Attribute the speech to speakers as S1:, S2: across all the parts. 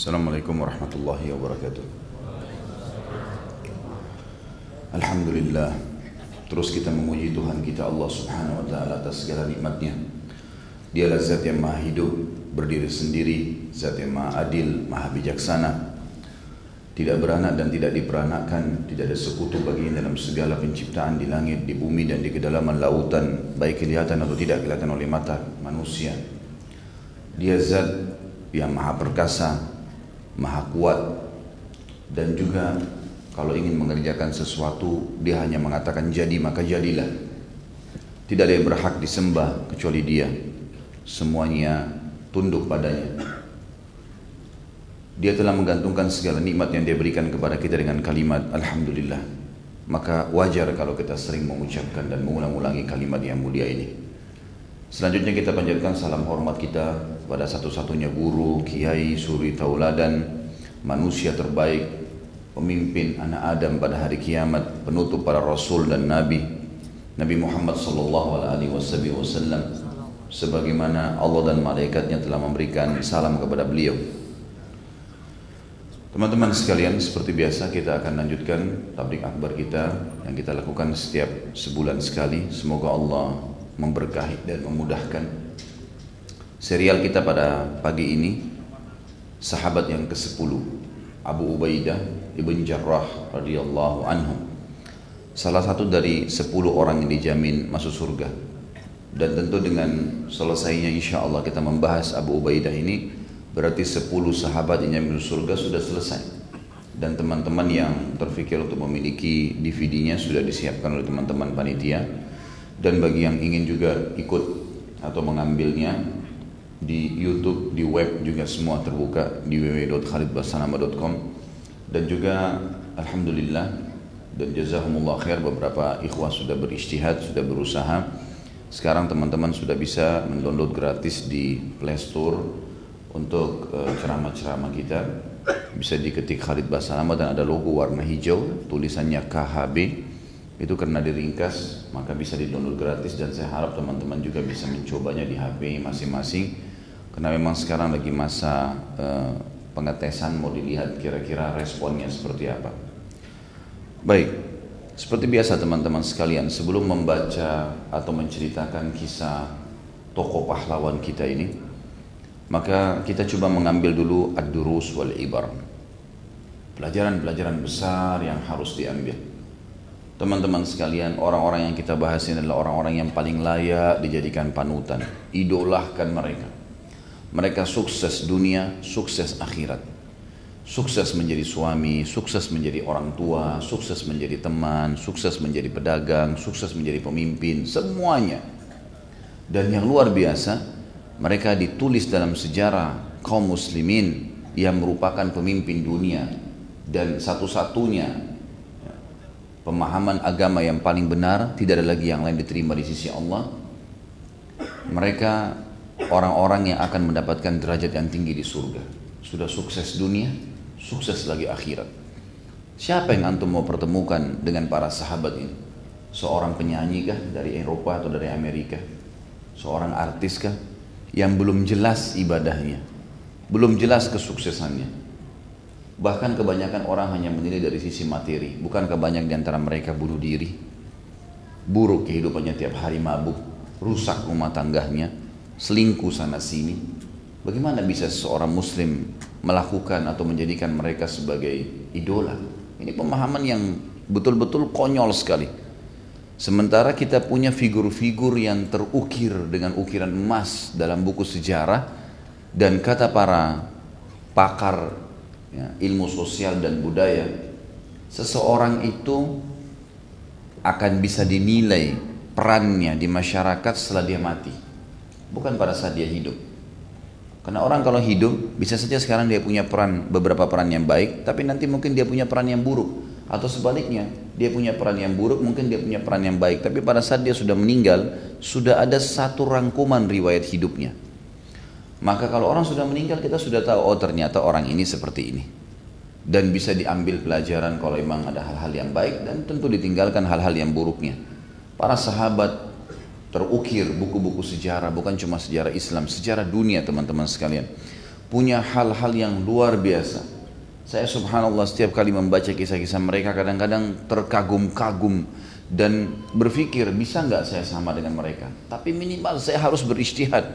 S1: Assalamualaikum warahmatullahi wabarakatuh. Alhamdulillah Terus kita memuji Tuhan kita Allah subhanahu wa ta'ala atas segala nikmatnya. Dialah zat yang maha hidup Berdiri sendiri Zat yang maha adil, maha bijaksana. Tidak beranak dan tidak diperanakkan Tidak ada sekutu baginya dalam segala penciptaan Di langit, di bumi dan di kedalaman lautan Baik kelihatan atau tidak kelihatan oleh mata manusia. Dia zat yang maha perkasa Maha kuat. Dan juga kalau ingin mengerjakan sesuatu dia hanya mengatakan jadi maka jadilah. Tidak ada yang berhak disembah kecuali dia. Semuanya tunduk padanya. Dia telah menggantungkan segala nikmat yang dia berikan kepada kita dengan kalimat Alhamdulillah. Maka wajar kalau kita sering mengucapkan dan mengulang-ulangi kalimat yang mulia ini. Selanjutnya kita panjatkan salam hormat kita pada satu-satunya guru, kiai, suri tauladan manusia terbaik pemimpin anak Adam pada hari kiamat, penutup para rasul dan nabi, Nabi Muhammad sallallahu alaihi wasallam sebagaimana Allah dan malaikatnya telah memberikan salam kepada beliau. Teman-teman sekalian, seperti biasa kita akan lanjutkan tablik akbar kita yang kita lakukan setiap sebulan sekali. Semoga Allah memberkahi dan memudahkan. Serial kita pada pagi ini sahabat yang ke-10 Abu Ubaidah ibn Jarrah radhiyallahu anhu. Salah satu dari 10 orang yang dijamin masuk surga. Dan tentu dengan selesainya insya Allah kita membahas Abu Ubaidah ini berarti 10 sahabat yang jamin surga sudah selesai. Dan teman-teman yang terfikir untuk memiliki DVD-nya sudah disiapkan oleh teman-teman panitia. Dan bagi yang ingin juga ikut atau mengambilnya di YouTube, di web juga semua terbuka di www.khalidbasanama.com dan juga Alhamdulillah dan jazakumullah khair beberapa ikhwah sudah beristihad, sudah berusaha. Sekarang teman-teman sudah bisa mendownload gratis di Play Store untuk ceramah-ceramah kita. Bisa diketik Khalid Basanama dan ada logo warna hijau tulisannya KHB itu karena diringkas maka bisa di download gratis dan saya harap teman-teman juga bisa mencobanya di HP masing-masing karena memang sekarang lagi masa uh, pengetesan mau dilihat kira-kira responnya seperti apa. Baik, seperti biasa teman-teman sekalian sebelum membaca atau menceritakan kisah tokoh pahlawan kita ini, maka kita coba mengambil dulu ad-durus wal ibar. Pelajaran-pelajaran besar yang harus diambil. Teman-teman sekalian, orang-orang yang kita bahas ini adalah orang-orang yang paling layak dijadikan panutan. Idolahkan mereka mereka sukses dunia, sukses akhirat. Sukses menjadi suami, sukses menjadi orang tua, sukses menjadi teman, sukses menjadi pedagang, sukses menjadi pemimpin, semuanya. Dan yang luar biasa, mereka ditulis dalam sejarah kaum muslimin yang merupakan pemimpin dunia dan satu-satunya pemahaman agama yang paling benar, tidak ada lagi yang lain diterima di sisi Allah. Mereka orang-orang yang akan mendapatkan derajat yang tinggi di surga. Sudah sukses dunia, sukses lagi akhirat. Siapa yang antum mau pertemukan dengan para sahabat ini? Seorang penyanyi kah dari Eropa atau dari Amerika? Seorang artis kah? Yang belum jelas ibadahnya. Belum jelas kesuksesannya. Bahkan kebanyakan orang hanya menilai dari sisi materi. Bukankah banyak di antara mereka bunuh diri? Buruk kehidupannya tiap hari mabuk. Rusak rumah tangganya selingkuh sana sini. Bagaimana bisa seorang muslim melakukan atau menjadikan mereka sebagai idola? Ini pemahaman yang betul-betul konyol sekali. Sementara kita punya figur-figur yang terukir dengan ukiran emas dalam buku sejarah dan kata para pakar ya, ilmu sosial dan budaya, seseorang itu akan bisa dinilai perannya di masyarakat setelah dia mati bukan pada saat dia hidup. Karena orang kalau hidup bisa saja sekarang dia punya peran beberapa peran yang baik, tapi nanti mungkin dia punya peran yang buruk. Atau sebaliknya dia punya peran yang buruk mungkin dia punya peran yang baik. Tapi pada saat dia sudah meninggal sudah ada satu rangkuman riwayat hidupnya. Maka kalau orang sudah meninggal kita sudah tahu oh ternyata orang ini seperti ini. Dan bisa diambil pelajaran kalau memang ada hal-hal yang baik dan tentu ditinggalkan hal-hal yang buruknya. Para sahabat terukir buku-buku sejarah bukan cuma sejarah Islam, sejarah dunia teman-teman sekalian. punya hal-hal yang luar biasa. Saya subhanallah setiap kali membaca kisah-kisah mereka kadang-kadang terkagum-kagum dan berpikir bisa nggak saya sama dengan mereka. Tapi minimal saya harus beristihad,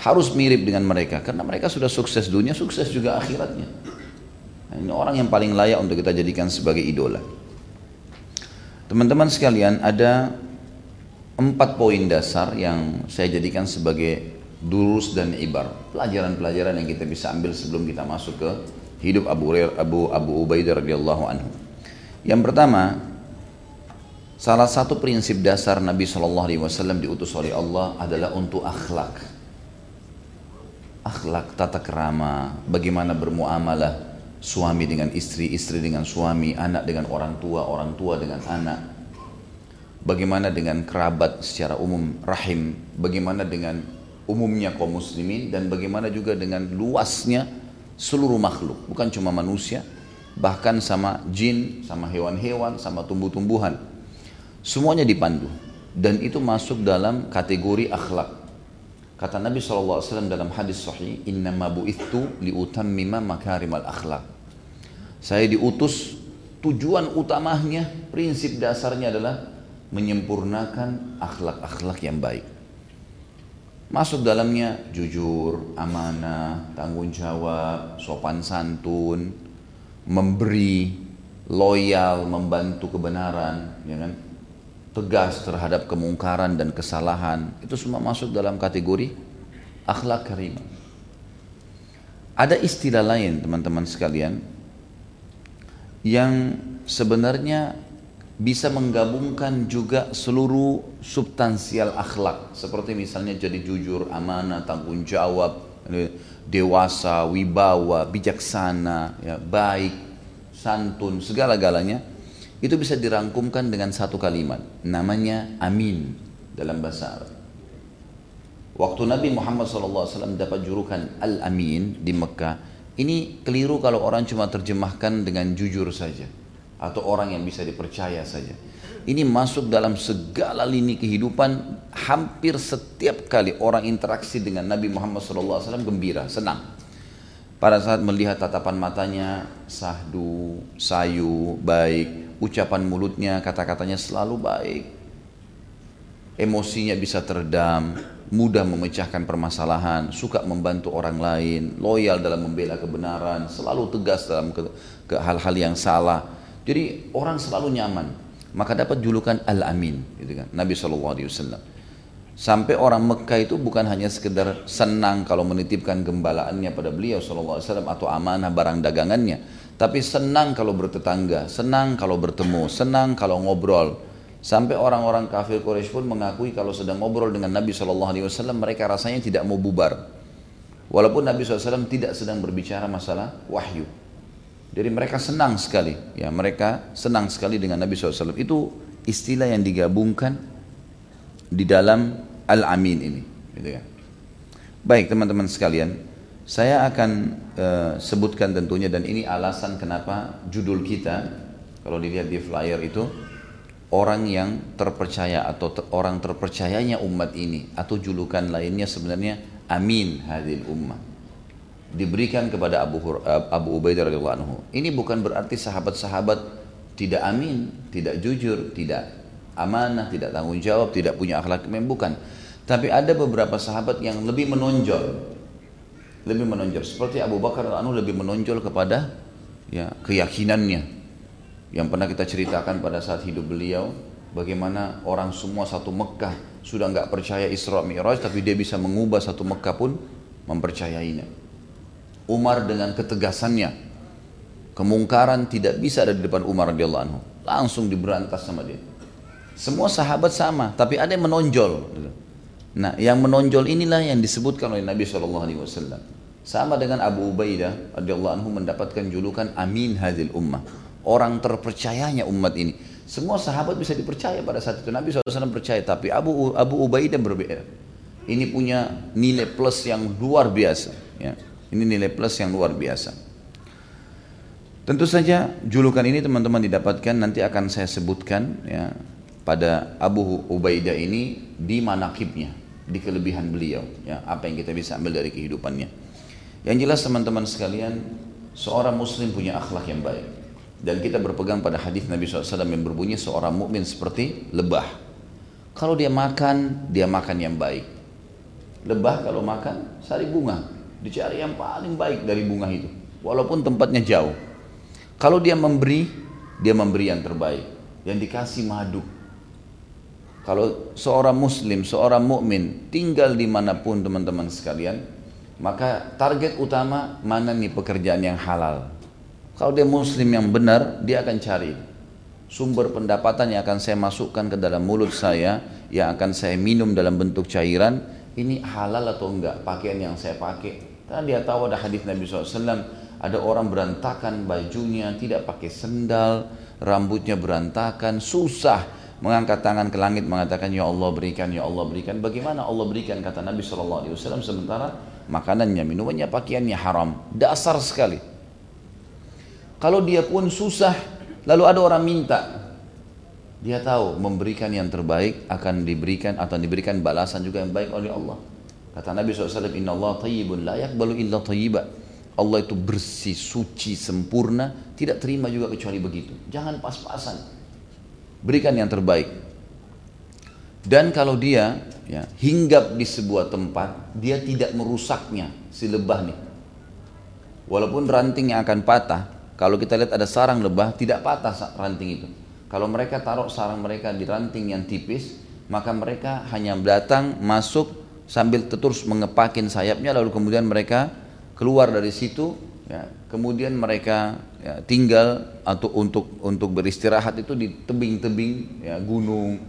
S1: harus mirip dengan mereka karena mereka sudah sukses dunia, sukses juga akhiratnya. Nah, ini orang yang paling layak untuk kita jadikan sebagai idola. Teman-teman sekalian ada empat poin dasar yang saya jadikan sebagai durus dan ibar pelajaran-pelajaran yang kita bisa ambil sebelum kita masuk ke hidup Abu Abu Abu Ubaidah radhiyallahu anhu. Yang pertama, salah satu prinsip dasar Nabi Shallallahu alaihi wasallam diutus oleh Allah adalah untuk akhlak. Akhlak tata kerama, bagaimana bermuamalah suami dengan istri, istri dengan suami, anak dengan orang tua, orang tua dengan anak. Bagaimana dengan kerabat secara umum, rahim, bagaimana dengan umumnya kaum muslimin dan bagaimana juga dengan luasnya seluruh makhluk, bukan cuma manusia, bahkan sama jin, sama hewan-hewan, sama tumbuh-tumbuhan. Semuanya dipandu dan itu masuk dalam kategori akhlak. Kata Nabi SAW dalam hadis sahih, Innama bu'ithu liutammima makarimal akhlak. Saya diutus, tujuan utamanya, prinsip dasarnya adalah menyempurnakan akhlak-akhlak yang baik. Masuk dalamnya jujur, amanah, tanggung jawab, sopan santun, memberi, loyal, membantu kebenaran, ya kan? tegas terhadap kemungkaran dan kesalahan. Itu semua masuk dalam kategori akhlak karimah. Ada istilah lain teman-teman sekalian yang sebenarnya bisa menggabungkan juga seluruh substansial akhlak seperti misalnya jadi jujur, amanah, tanggung jawab, dewasa, wibawa, bijaksana, ya, baik, santun, segala-galanya itu bisa dirangkumkan dengan satu kalimat namanya amin dalam bahasa Arab. Waktu Nabi Muhammad SAW dapat julukan Al-Amin di Mekah, ini keliru kalau orang cuma terjemahkan dengan jujur saja atau orang yang bisa dipercaya saja. Ini masuk dalam segala lini kehidupan hampir setiap kali orang interaksi dengan Nabi Muhammad SAW gembira, senang. Pada saat melihat tatapan matanya sahdu, sayu, baik, ucapan mulutnya, kata-katanya selalu baik. Emosinya bisa teredam, mudah memecahkan permasalahan, suka membantu orang lain, loyal dalam membela kebenaran, selalu tegas dalam ke hal-hal yang salah jadi orang selalu nyaman. Maka dapat julukan Al-Amin, gitu kan. Nabi SAW. Sampai orang Mekah itu bukan hanya sekedar senang kalau menitipkan gembalaannya pada beliau SAW atau amanah barang dagangannya. Tapi senang kalau bertetangga, senang kalau bertemu, senang kalau ngobrol. Sampai orang-orang kafir Quraisy pun mengakui kalau sedang ngobrol dengan Nabi SAW mereka rasanya tidak mau bubar. Walaupun Nabi SAW tidak sedang berbicara masalah wahyu. Jadi mereka senang sekali, ya mereka senang sekali dengan Nabi SAW. Itu istilah yang digabungkan di dalam Al-Amin ini. Gitu ya. Baik teman-teman sekalian, saya akan uh, sebutkan tentunya dan ini alasan kenapa judul kita, kalau dilihat di flyer itu, orang yang terpercaya atau ter, orang terpercayanya umat ini atau julukan lainnya sebenarnya Amin hadil ummah diberikan kepada Abu eh, Abu Ubaidah radhiyallahu anhu. Ini bukan berarti sahabat-sahabat tidak amin, tidak jujur, tidak amanah, tidak tanggung jawab, tidak punya akhlak yang bukan. Tapi ada beberapa sahabat yang lebih menonjol. Lebih menonjol seperti Abu Bakar radhiyallahu lebih menonjol kepada ya keyakinannya. Yang pernah kita ceritakan pada saat hidup beliau bagaimana orang semua satu Mekah sudah nggak percaya Isra Mi'raj tapi dia bisa mengubah satu Mekah pun mempercayainya. Umar dengan ketegasannya. Kemungkaran tidak bisa ada di depan Umar radhiyallahu anhu. Langsung diberantas sama dia. Semua sahabat sama tapi ada yang menonjol. Nah yang menonjol inilah yang disebutkan oleh Nabi saw sama dengan Abu Ubaidah radhiyallahu anhu mendapatkan julukan Amin Hadil Ummah. Orang terpercayanya umat ini. Semua sahabat bisa dipercaya pada saat itu. Nabi SAW percaya tapi Abu Abu Ubaidah berbeda. Ini punya nilai plus yang luar biasa ya. Ini nilai plus yang luar biasa. Tentu saja julukan ini teman-teman didapatkan nanti akan saya sebutkan ya pada Abu Ubaidah ini di manakibnya, di kelebihan beliau, ya apa yang kita bisa ambil dari kehidupannya. Yang jelas teman-teman sekalian, seorang muslim punya akhlak yang baik. Dan kita berpegang pada hadis Nabi SAW yang berbunyi seorang mukmin seperti lebah. Kalau dia makan, dia makan yang baik. Lebah kalau makan, sari bunga. Dicari yang paling baik dari bunga itu. Walaupun tempatnya jauh. Kalau dia memberi, dia memberi yang terbaik. Yang dikasih madu. Kalau seorang muslim, seorang mukmin tinggal di mana pun teman-teman sekalian, maka target utama mana nih pekerjaan yang halal. Kalau dia muslim yang benar, dia akan cari sumber pendapatan yang akan saya masukkan ke dalam mulut saya, yang akan saya minum dalam bentuk cairan, ini halal atau enggak pakaian yang saya pakai. Karena dia tahu ada hadis Nabi SAW, ada orang berantakan bajunya, tidak pakai sendal, rambutnya berantakan, susah mengangkat tangan ke langit mengatakan ya Allah berikan ya Allah berikan. Bagaimana Allah berikan? Kata Nabi SAW sementara makanannya minumannya pakaiannya haram. Dasar sekali. Kalau dia pun susah lalu ada orang minta dia tahu memberikan yang terbaik akan diberikan atau diberikan balasan juga yang baik oleh Allah kata Nabi SAW inna Allah tayyibun la yakbalu illa tayyiba Allah itu bersih, suci, sempurna tidak terima juga kecuali begitu jangan pas-pasan berikan yang terbaik. Dan kalau dia ya, hinggap di sebuah tempat, dia tidak merusaknya si lebah nih. Walaupun rantingnya akan patah, kalau kita lihat ada sarang lebah tidak patah ranting itu. Kalau mereka taruh sarang mereka di ranting yang tipis, maka mereka hanya datang masuk sambil terus mengepakin sayapnya lalu kemudian mereka keluar dari situ ya, kemudian mereka ya, tinggal atau untuk untuk beristirahat itu di tebing-tebing ya, gunung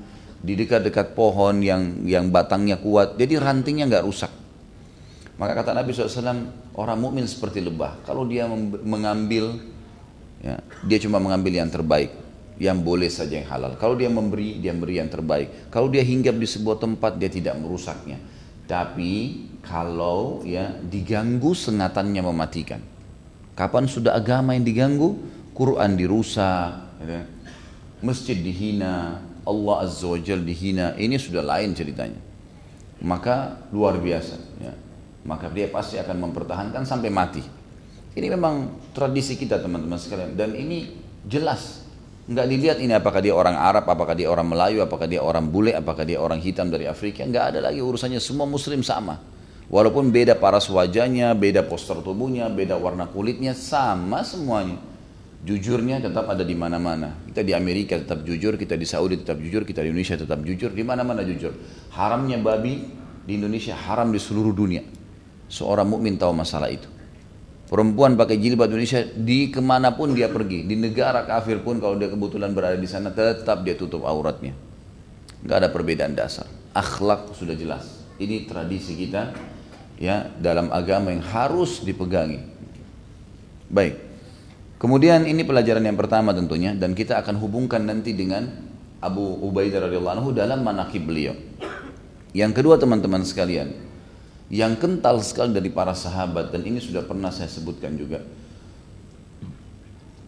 S1: di dekat-dekat pohon yang yang batangnya kuat. Jadi rantingnya nggak rusak. Maka kata Nabi SAW orang mukmin seperti lebah. Kalau dia mengambil ya, dia cuma mengambil yang terbaik yang boleh saja yang halal. Kalau dia memberi dia memberi yang terbaik. Kalau dia hinggap di sebuah tempat dia tidak merusaknya tapi kalau ya diganggu sengatannya mematikan Kapan sudah agama yang diganggu? Quran dirusak, ya. masjid dihina, Allah Azza wa Jal dihina. Ini sudah lain ceritanya. Maka luar biasa. Ya. Maka dia pasti akan mempertahankan sampai mati. Ini memang tradisi kita teman-teman sekalian. Dan ini jelas. Nggak dilihat ini apakah dia orang Arab, apakah dia orang Melayu, apakah dia orang bule, apakah dia orang hitam dari Afrika. Nggak ada lagi urusannya. Semua muslim sama. Walaupun beda paras wajahnya, beda postur tubuhnya, beda warna kulitnya, sama semuanya. Jujurnya tetap ada di mana-mana. Kita di Amerika tetap jujur, kita di Saudi tetap jujur, kita di Indonesia tetap jujur, di mana-mana jujur. Haramnya babi di Indonesia haram di seluruh dunia. Seorang mukmin tahu masalah itu. Perempuan pakai jilbab Indonesia di ke mana pun dia pergi, di negara kafir pun kalau dia kebetulan berada di sana tetap dia tutup auratnya. Gak ada perbedaan dasar. Akhlak sudah jelas. Ini tradisi kita ya dalam agama yang harus dipegangi. Baik. Kemudian ini pelajaran yang pertama tentunya dan kita akan hubungkan nanti dengan Abu Ubaidah radhiyallahu anhu dalam manakib beliau. Yang kedua teman-teman sekalian, yang kental sekali dari para sahabat dan ini sudah pernah saya sebutkan juga.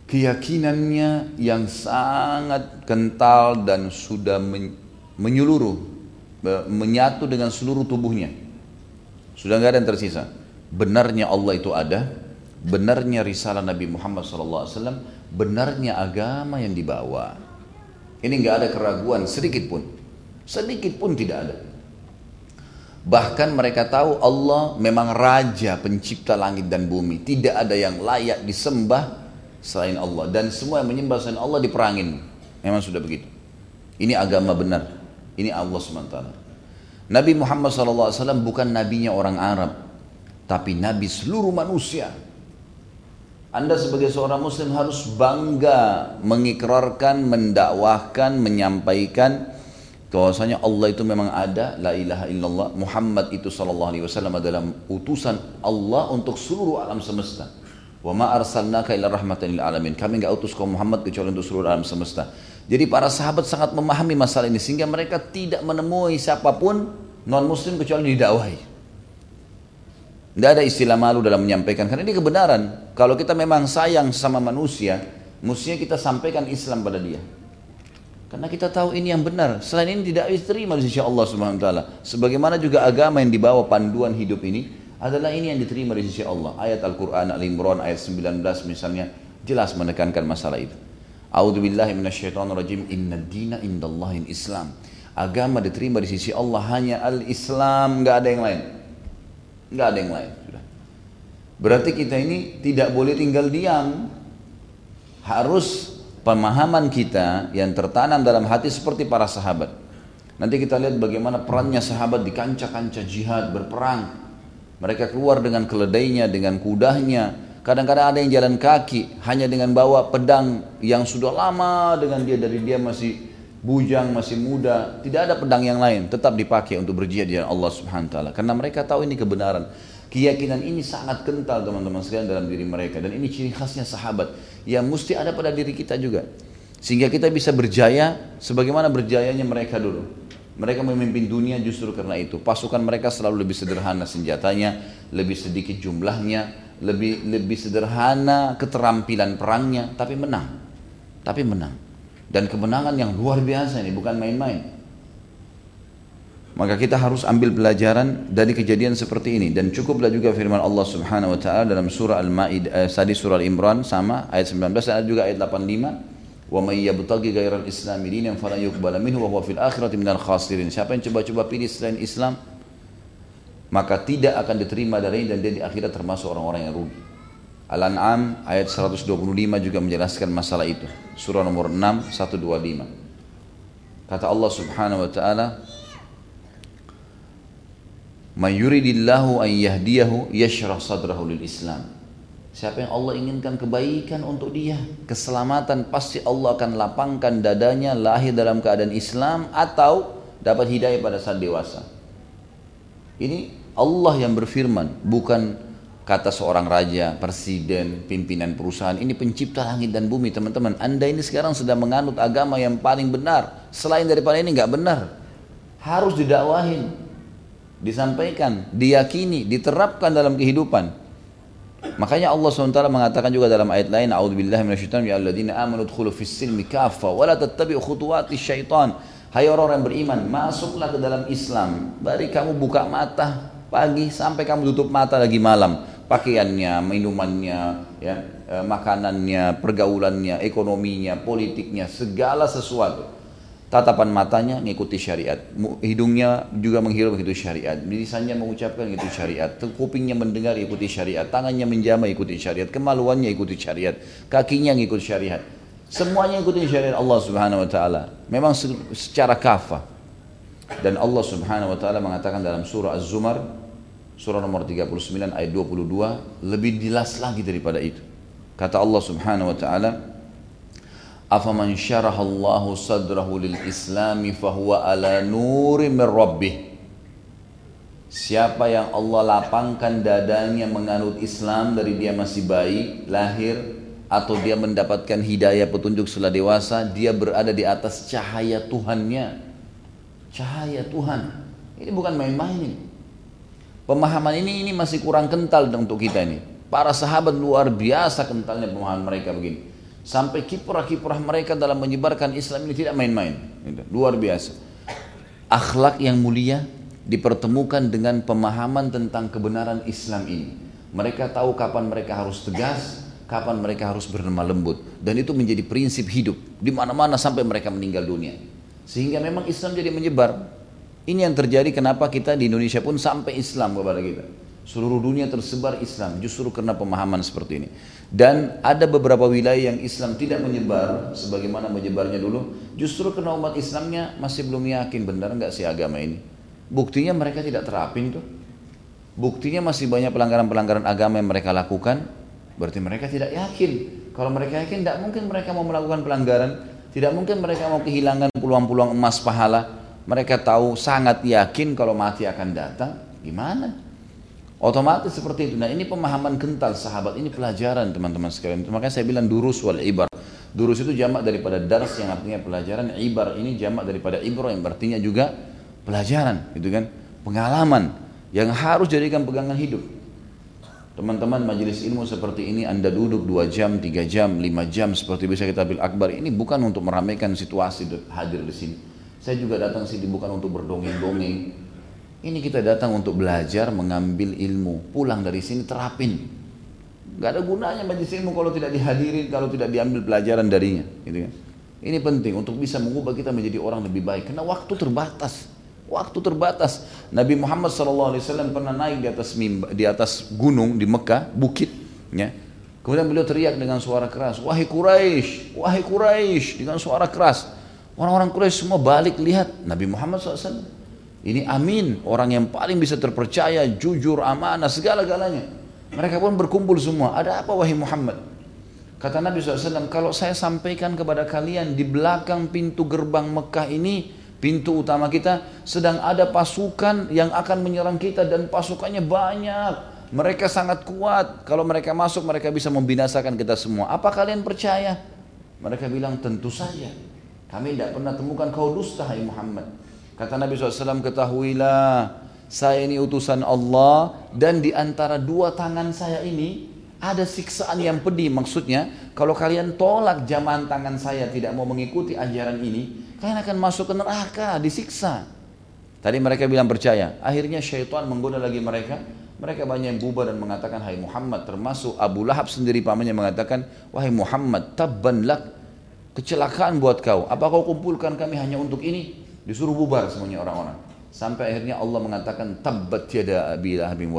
S1: Keyakinannya yang sangat kental dan sudah menyeluruh, menyatu dengan seluruh tubuhnya sudah nggak ada yang tersisa. Benarnya Allah itu ada, benarnya risalah Nabi Muhammad SAW, benarnya agama yang dibawa. Ini nggak ada keraguan sedikit pun, sedikit pun tidak ada. Bahkan mereka tahu Allah memang raja pencipta langit dan bumi. Tidak ada yang layak disembah selain Allah. Dan semua yang menyembah selain Allah diperangin. Memang sudah begitu. Ini agama benar. Ini Allah SWT. Nabi Muhammad SAW bukan nabinya orang Arab, tapi nabi seluruh manusia. Anda sebagai seorang muslim harus bangga mengikrarkan, mendakwahkan, menyampaikan bahwasanya Allah itu memang ada, la ilaha illallah, Muhammad itu sallallahu alaihi wasallam adalah utusan Allah untuk seluruh alam semesta. Wa ma arsalnaka illa rahmatan lil alamin. Kami enggak utus kaum Muhammad kecuali untuk seluruh alam semesta. Jadi para sahabat sangat memahami masalah ini sehingga mereka tidak menemui siapa pun non muslim kecuali didakwahi. Tidak ada istilah malu dalam menyampaikan karena ini kebenaran. Kalau kita memang sayang sama manusia, mestinya kita sampaikan Islam pada dia. Karena kita tahu ini yang benar. Selain ini tidak diterima di sisi Allah Subhanahu wa taala. Sebagaimana juga agama yang dibawa panduan hidup ini, adalah ini yang diterima di sisi Allah. Ayat Al-Quran Al-Imran ayat 19 misalnya jelas menekankan masalah itu. A'udzu billahi minasyaitonir rajim. Inna dina indallahi Islam. Agama diterima di sisi Allah hanya al-Islam, nggak ada yang lain. Nggak ada yang lain. Sudah. Berarti kita ini tidak boleh tinggal diam. Harus pemahaman kita yang tertanam dalam hati seperti para sahabat. Nanti kita lihat bagaimana perannya sahabat di kancah-kancah jihad berperang. Mereka keluar dengan keledainya, dengan kudahnya. Kadang-kadang ada yang jalan kaki hanya dengan bawa pedang yang sudah lama dengan dia dari dia masih bujang, masih muda, tidak ada pedang yang lain, tetap dipakai untuk berjihad di Allah Subhanahu wa taala. Karena mereka tahu ini kebenaran. Keyakinan ini sangat kental teman-teman sekalian dalam diri mereka dan ini ciri khasnya sahabat yang mesti ada pada diri kita juga. Sehingga kita bisa berjaya sebagaimana berjayanya mereka dulu. Mereka memimpin dunia justru karena itu. Pasukan mereka selalu lebih sederhana senjatanya, lebih sedikit jumlahnya, lebih lebih sederhana keterampilan perangnya, tapi menang. Tapi menang dan kemenangan yang luar biasa ini bukan main-main. Maka kita harus ambil pelajaran dari kejadian seperti ini dan cukuplah juga firman Allah Subhanahu wa taala dalam surah Al-Maidah eh, surah Al-Imran sama ayat 19 dan juga ayat 85 wa may yabtaghi ghairal islami dinan falan yuqbala minhu wa huwa fil akhirati minal khasirin. Siapa yang coba-coba pilih selain Islam maka tidak akan diterima dari dan dia di akhirat termasuk orang-orang yang rugi. Al-An'am ayat 125 juga menjelaskan masalah itu. Surah nomor 6 125. Kata Allah Subhanahu wa taala, "May yuridillahu an yahdiyahu yashrah sadrahu lil Islam." Siapa yang Allah inginkan kebaikan untuk dia, keselamatan, pasti Allah akan lapangkan dadanya lahir dalam keadaan Islam atau dapat hidayah pada saat dewasa. Ini Allah yang berfirman, bukan kata seorang raja, presiden, pimpinan perusahaan, ini pencipta langit dan bumi teman-teman. Anda ini sekarang sedang menganut agama yang paling benar. Selain daripada ini nggak benar. Harus didakwahin, disampaikan, diyakini, diterapkan dalam kehidupan. Makanya Allah SWT mengatakan juga dalam ayat lain, A'udzubillahi minasyaitonir ya alladzina amanu dkhulu fis silmi kaffa wa la tattabi'u khutuwati syaitan. Hai orang-orang yang beriman, masuklah ke dalam Islam. Bari kamu buka mata pagi sampai kamu tutup mata lagi malam pakaiannya, minumannya, ya, eh, makanannya, pergaulannya, ekonominya, politiknya, segala sesuatu. Tatapan matanya mengikuti syariat, hidungnya juga menghirup itu syariat, lisannya mengucapkan itu syariat, kupingnya mendengar ikuti syariat, tangannya menjamah ikuti syariat, kemaluannya ikuti syariat, kakinya ngikut syariat. Semuanya ikuti syariat Allah Subhanahu wa taala. Memang secara kafah. Dan Allah Subhanahu wa taala mengatakan dalam surah Az-Zumar surah nomor 39 ayat 22 lebih jelas lagi daripada itu. Kata Allah Subhanahu wa taala, "Afaman syaraha Allahu sadrahu lil Islami fahuwa ala nuri min rabbih." Siapa yang Allah lapangkan dadanya menganut Islam dari dia masih bayi, lahir atau dia mendapatkan hidayah petunjuk setelah dewasa, dia berada di atas cahaya Tuhannya. Cahaya Tuhan. Ini bukan main-main ini. Pemahaman ini ini masih kurang kental untuk kita ini. Para sahabat luar biasa kentalnya pemahaman mereka begini. Sampai kiprah-kiprah mereka dalam menyebarkan Islam ini tidak main-main. Gitu. Luar biasa. Akhlak yang mulia dipertemukan dengan pemahaman tentang kebenaran Islam ini. Mereka tahu kapan mereka harus tegas, kapan mereka harus berlemah lembut. Dan itu menjadi prinsip hidup di mana-mana sampai mereka meninggal dunia. Sehingga memang Islam jadi menyebar. Ini yang terjadi kenapa kita di Indonesia pun sampai Islam kepada kita. Seluruh dunia tersebar Islam justru karena pemahaman seperti ini. Dan ada beberapa wilayah yang Islam tidak menyebar sebagaimana menyebarnya dulu. Justru karena umat Islamnya masih belum yakin benar nggak sih agama ini. Buktinya mereka tidak terapin tuh. Buktinya masih banyak pelanggaran-pelanggaran agama yang mereka lakukan. Berarti mereka tidak yakin. Kalau mereka yakin tidak mungkin mereka mau melakukan pelanggaran. Tidak mungkin mereka mau kehilangan peluang-peluang emas pahala mereka tahu sangat yakin kalau mati akan datang, gimana? Otomatis seperti itu. Nah ini pemahaman kental sahabat, ini pelajaran teman-teman sekalian. Makanya saya bilang durus wal ibar. Durus itu jamak daripada dars yang artinya pelajaran, ibar ini jamak daripada ibro yang artinya juga pelajaran, gitu kan? Pengalaman yang harus jadikan pegangan hidup. Teman-teman majelis ilmu seperti ini Anda duduk 2 jam, 3 jam, 5 jam seperti bisa kita bil akbar ini bukan untuk meramaikan situasi hadir di sini saya juga datang sini bukan untuk berdongeng-dongeng. Ini kita datang untuk belajar, mengambil ilmu. Pulang dari sini terapin. Gak ada gunanya majelis ilmu kalau tidak dihadirin, kalau tidak diambil pelajaran darinya. Gitu kan. Ini penting untuk bisa mengubah kita menjadi orang lebih baik. Karena waktu terbatas. Waktu terbatas. Nabi Muhammad SAW pernah naik di atas mimba, di atas gunung di Mekah, bukit. Ya. Kemudian beliau teriak dengan suara keras, wahai Quraisy, wahai Quraisy dengan suara keras. Orang-orang Quraisy semua balik lihat Nabi Muhammad SAW. Ini amin, orang yang paling bisa terpercaya, jujur, amanah, segala-galanya. Mereka pun berkumpul semua. Ada apa wahai Muhammad? Kata Nabi SAW, kalau saya sampaikan kepada kalian di belakang pintu gerbang Mekah ini, pintu utama kita, sedang ada pasukan yang akan menyerang kita dan pasukannya banyak. Mereka sangat kuat. Kalau mereka masuk, mereka bisa membinasakan kita semua. Apa kalian percaya? Mereka bilang, tentu saja. Kami tidak pernah temukan kau dusta, hai Muhammad. Kata Nabi SAW, ketahuilah, saya ini utusan Allah dan di antara dua tangan saya ini ada siksaan yang pedih. Maksudnya kalau kalian tolak zaman tangan saya tidak mau mengikuti ajaran ini kalian akan masuk ke neraka disiksa. Tadi mereka bilang percaya. Akhirnya syaitan menggoda lagi mereka. Mereka banyak yang bubar dan mengatakan hai Muhammad termasuk Abu Lahab sendiri pamannya mengatakan wahai Muhammad tabban lak kecelakaan buat kau. Apa kau kumpulkan kami hanya untuk ini disuruh bubar semuanya orang-orang sampai akhirnya Allah mengatakan tabbat yada abi lahabin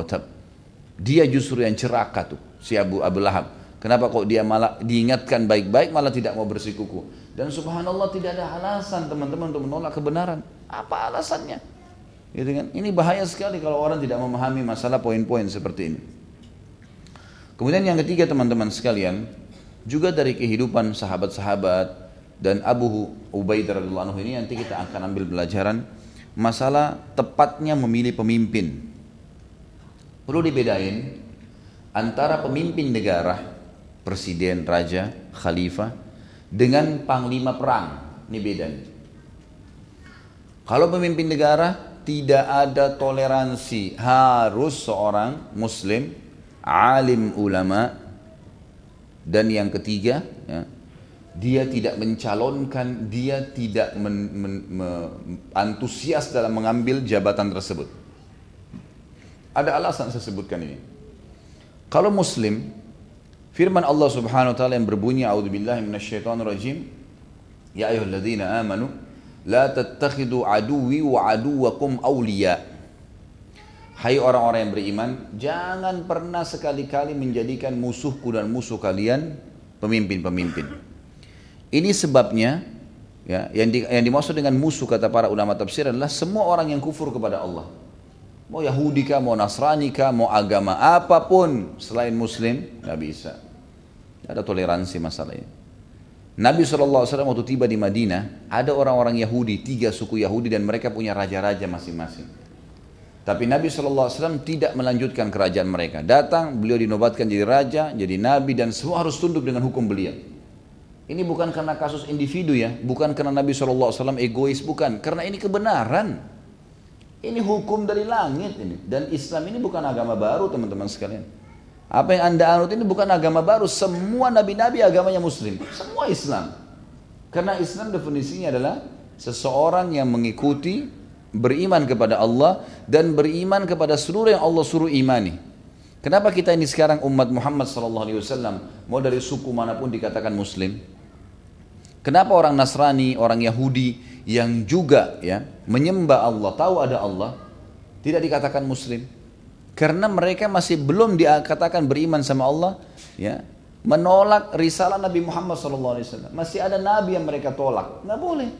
S1: dia justru yang ceraka tuh si Abu Abu Lahab. Kenapa kok dia malah diingatkan baik-baik malah tidak mau bersikuku? Dan subhanallah tidak ada alasan teman-teman untuk menolak kebenaran. Apa alasannya? Gitu kan? Ini bahaya sekali kalau orang tidak memahami masalah poin-poin seperti ini. Kemudian yang ketiga teman-teman sekalian, juga dari kehidupan sahabat-sahabat dan Abu Ubaidah radhiyallahu anhu ini nanti kita akan ambil pelajaran masalah tepatnya memilih pemimpin. Perlu dibedain antara pemimpin negara, presiden, raja, khalifah, dengan panglima perang. Ini beda. Kalau pemimpin negara tidak ada toleransi, harus seorang muslim, alim ulama, dan yang ketiga, ya, dia tidak mencalonkan, dia tidak men, men, me, antusias dalam mengambil jabatan tersebut. Ada alasan saya sebutkan ini. Kalau muslim, firman Allah Subhanahu wa taala yang berbunyi a'udzubillahi minasyaitonirrajim, ya ayyuhalladzina amanu la tattakhidu aduwi wa aduwakum awliya. Hai orang-orang yang beriman, jangan pernah sekali-kali menjadikan musuhku dan musuh kalian pemimpin-pemimpin. Ini sebabnya ya, yang, di, yang dimaksud dengan musuh kata para ulama tafsir adalah semua orang yang kufur kepada Allah. Mau Yahudi kah, mau Nasrani kah, mau agama apa pun selain Muslim, nggak bisa. Ada toleransi masalahnya. Nabi SAW waktu tiba di Madinah, ada orang-orang Yahudi, tiga suku Yahudi dan mereka punya raja-raja masing-masing. Tapi Nabi SAW tidak melanjutkan kerajaan mereka. Datang, beliau dinobatkan jadi raja, jadi nabi dan semua harus tunduk dengan hukum beliau. Ini bukan karena kasus individu ya, bukan karena Nabi SAW egois, bukan. Karena ini kebenaran. Ini hukum dari langit ini. Dan Islam ini bukan agama baru teman-teman sekalian. Apa yang anda anut ini bukan agama baru. Semua nabi-nabi agamanya muslim. Semua Islam. Karena Islam definisinya adalah seseorang yang mengikuti beriman kepada Allah dan beriman kepada seluruh yang Allah suruh imani. Kenapa kita ini sekarang umat Muhammad SAW mau dari suku mana pun dikatakan Muslim? Kenapa orang Nasrani, orang Yahudi yang juga ya menyembah Allah, tahu ada Allah, tidak dikatakan muslim. Karena mereka masih belum dikatakan beriman sama Allah, ya, menolak risalah Nabi Muhammad SAW. Masih ada nabi yang mereka tolak, nggak boleh.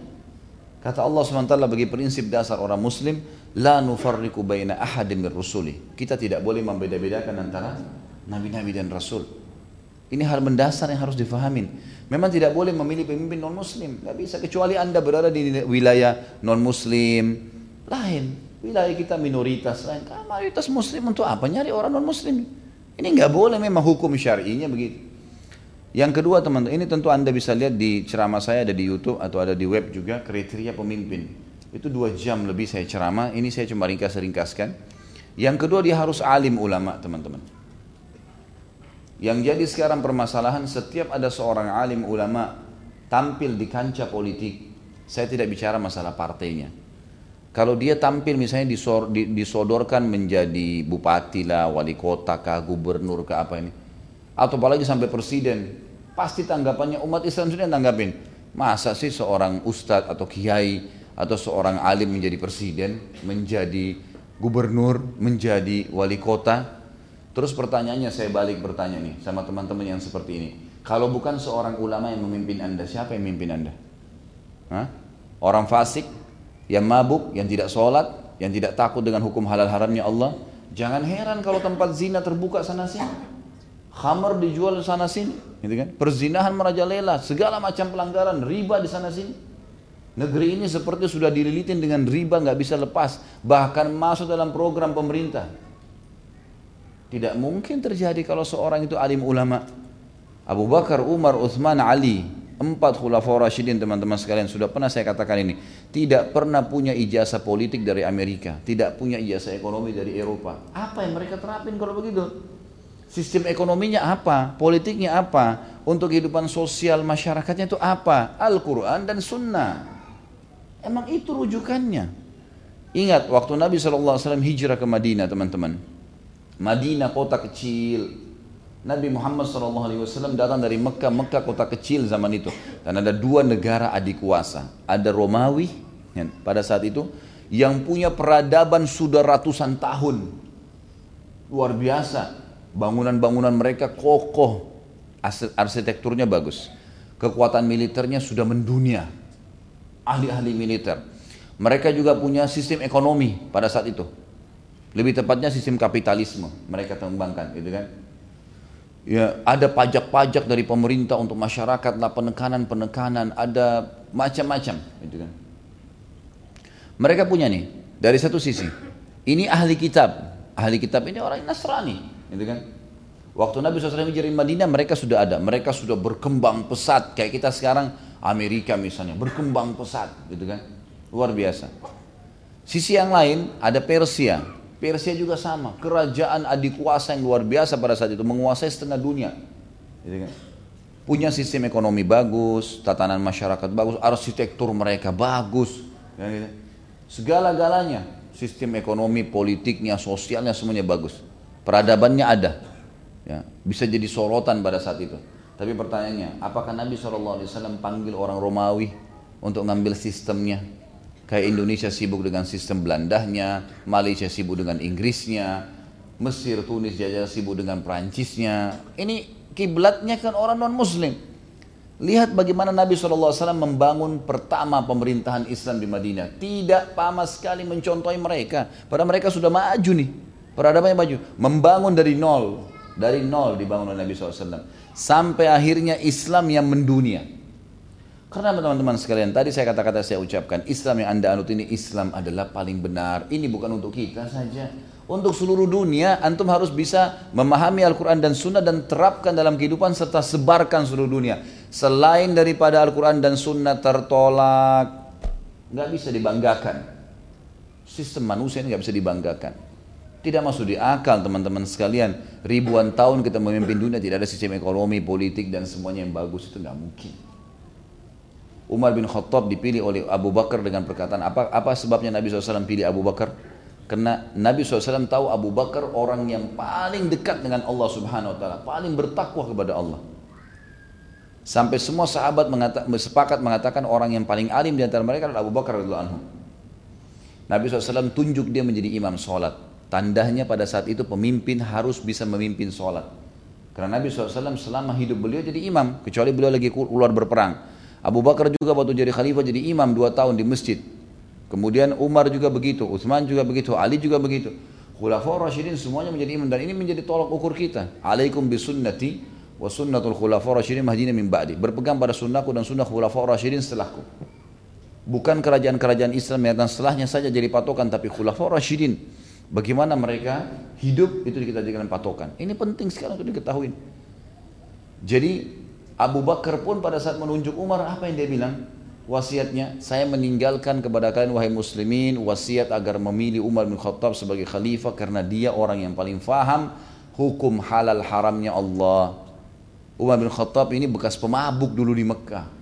S1: Kata Allah SWT bagi prinsip dasar orang muslim, la nufarriku baina ahadin rusuli. Kita tidak boleh membeda-bedakan antara nabi-nabi dan rasul. Ini hal mendasar yang harus difahamin. Memang tidak boleh memilih pemimpin non muslim. Tidak bisa kecuali anda berada di wilayah non muslim lain. Wilayah kita minoritas lain. Kan mayoritas muslim untuk apa? Nyari orang non muslim. Ini nggak boleh memang hukum syar'inya begitu. Yang kedua teman-teman, ini tentu anda bisa lihat di ceramah saya ada di YouTube atau ada di web juga kriteria pemimpin. Itu dua jam lebih saya ceramah. Ini saya cuma ringkas-ringkaskan. Yang kedua dia harus alim ulama teman-teman. Yang jadi sekarang permasalahan setiap ada seorang alim ulama tampil di kancah politik, saya tidak bicara masalah partainya. Kalau dia tampil misalnya disodorkan menjadi bupati lah, wali kota kah, gubernur kah apa ini. Atau apalagi sampai presiden. Pasti tanggapannya umat Islam sudah tanggapin. Masa sih seorang ustadz atau kiai atau seorang alim menjadi presiden, menjadi gubernur, menjadi wali kota. Terus pertanyaannya saya balik bertanya nih sama teman-teman yang seperti ini. Kalau bukan seorang ulama yang memimpin anda, siapa yang memimpin anda? Hah? Orang fasik, yang mabuk, yang tidak sholat, yang tidak takut dengan hukum halal haramnya Allah. Jangan heran kalau tempat zina terbuka sana sini. Khamar dijual sana sini, gitu kan? Perzinahan merajalela, segala macam pelanggaran, riba di sana sini. Negeri ini seperti sudah dililitin dengan riba nggak bisa lepas, bahkan masuk dalam program pemerintah. Tidak mungkin terjadi kalau seorang itu alim ulama. Abu Bakar, Umar, Uthman, Ali, Empat khulafaur rasyidin teman-teman sekalian sudah pernah saya katakan ini. Tidak pernah punya ijazah politik dari Amerika. Tidak punya ijazah ekonomi dari Eropa. Apa yang mereka terapin kalau begitu? Sistem ekonominya apa? Politiknya apa? Untuk kehidupan sosial masyarakatnya itu apa? Al-Quran dan Sunnah. Emang itu rujukannya. Ingat waktu Nabi SAW hijrah ke Madinah teman-teman. Madinah kota kecil, Nabi Muhammad SAW datang dari Mekah, Mekah kota kecil zaman itu. Dan ada dua negara adik kuasa. Ada Romawi ya, pada saat itu yang punya peradaban sudah ratusan tahun. Luar biasa. Bangunan-bangunan mereka kokoh. Arsitekturnya bagus. Kekuatan militernya sudah mendunia. Ahli-ahli militer. Mereka juga punya sistem ekonomi pada saat itu. Lebih tepatnya sistem kapitalisme mereka kembangkan, gitu kan? Ya ada pajak-pajak dari pemerintah untuk masyarakat lah penekanan-penekanan ada macam-macam gitu kan? Mereka punya nih dari satu sisi ini ahli kitab. Ahli kitab ini orang Nasrani gitu kan? Waktu Nabi SAW di Madinah mereka sudah ada. Mereka sudah berkembang pesat. Kayak kita sekarang Amerika misalnya berkembang pesat gitu kan? Luar biasa. Sisi yang lain ada Persia Persia juga sama, kerajaan adik kuasa yang luar biasa pada saat itu menguasai setengah dunia. Gitu kan? Punya sistem ekonomi bagus, tatanan masyarakat bagus, arsitektur mereka bagus. Gitu. Segala-galanya, sistem ekonomi, politiknya, sosialnya semuanya bagus. Peradabannya ada. Ya, bisa jadi sorotan pada saat itu. Tapi pertanyaannya, apakah Nabi SAW panggil orang Romawi untuk ngambil sistemnya? Kayak Indonesia sibuk dengan sistem Belandahnya, Malaysia sibuk dengan Inggrisnya, Mesir, Tunis, Jajah sibuk dengan Perancisnya. Ini kiblatnya kan orang non Muslim. Lihat bagaimana Nabi SAW membangun pertama pemerintahan Islam di Madinah. Tidak sama sekali mencontohi mereka. Padahal mereka sudah maju nih. Peradabannya maju. Membangun dari nol. Dari nol dibangun oleh Nabi SAW. Sampai akhirnya Islam yang mendunia. Karena teman-teman sekalian, tadi saya kata-kata saya ucapkan, Islam yang anda anut ini Islam adalah paling benar. Ini bukan untuk kita saja. Untuk seluruh dunia, antum harus bisa memahami Al-Quran dan Sunnah dan terapkan dalam kehidupan serta sebarkan seluruh dunia. Selain daripada Al-Quran dan Sunnah tertolak, nggak bisa dibanggakan. Sistem manusia ini nggak bisa dibanggakan. Tidak masuk di akal teman-teman sekalian. Ribuan tahun kita memimpin dunia tidak ada sistem ekonomi, politik dan semuanya yang bagus itu nggak mungkin. Umar bin Khattab dipilih oleh Abu Bakar dengan perkataan apa apa sebabnya Nabi SAW pilih Abu Bakar? Karena Nabi SAW tahu Abu Bakar orang yang paling dekat dengan Allah Subhanahu Wa Taala, paling bertakwa kepada Allah. Sampai semua sahabat mengata, sepakat mengatakan orang yang paling alim di antara mereka adalah Abu Bakar radhiyallahu anhu. Nabi SAW tunjuk dia menjadi imam sholat. Tandanya pada saat itu pemimpin harus bisa memimpin sholat. Karena Nabi SAW selama hidup beliau jadi imam, kecuali beliau lagi keluar berperang. Abu Bakar juga waktu jadi khalifah jadi imam dua tahun di masjid. Kemudian Umar juga begitu, Utsman juga begitu, Ali juga begitu. Khulafaur Rasyidin semuanya menjadi imam dan ini menjadi tolak ukur kita. Alaikum bisunnati wa sunnatul khulafaur rasyidin mahdina min ba'di. Berpegang pada sunnahku dan sunnah khulafaur rasyidin setelahku. Bukan kerajaan-kerajaan Islam yang datang setelahnya saja jadi patokan tapi khulafaur rasyidin. Bagaimana mereka hidup itu kita jadikan patokan. Ini penting sekali untuk diketahui. Jadi Abu Bakar pun pada saat menunjuk Umar apa yang dia bilang? Wasiatnya, saya meninggalkan kepada kalian wahai muslimin wasiat agar memilih Umar bin Khattab sebagai khalifah karena dia orang yang paling faham hukum halal haramnya Allah. Umar bin Khattab ini bekas pemabuk dulu di Mekah.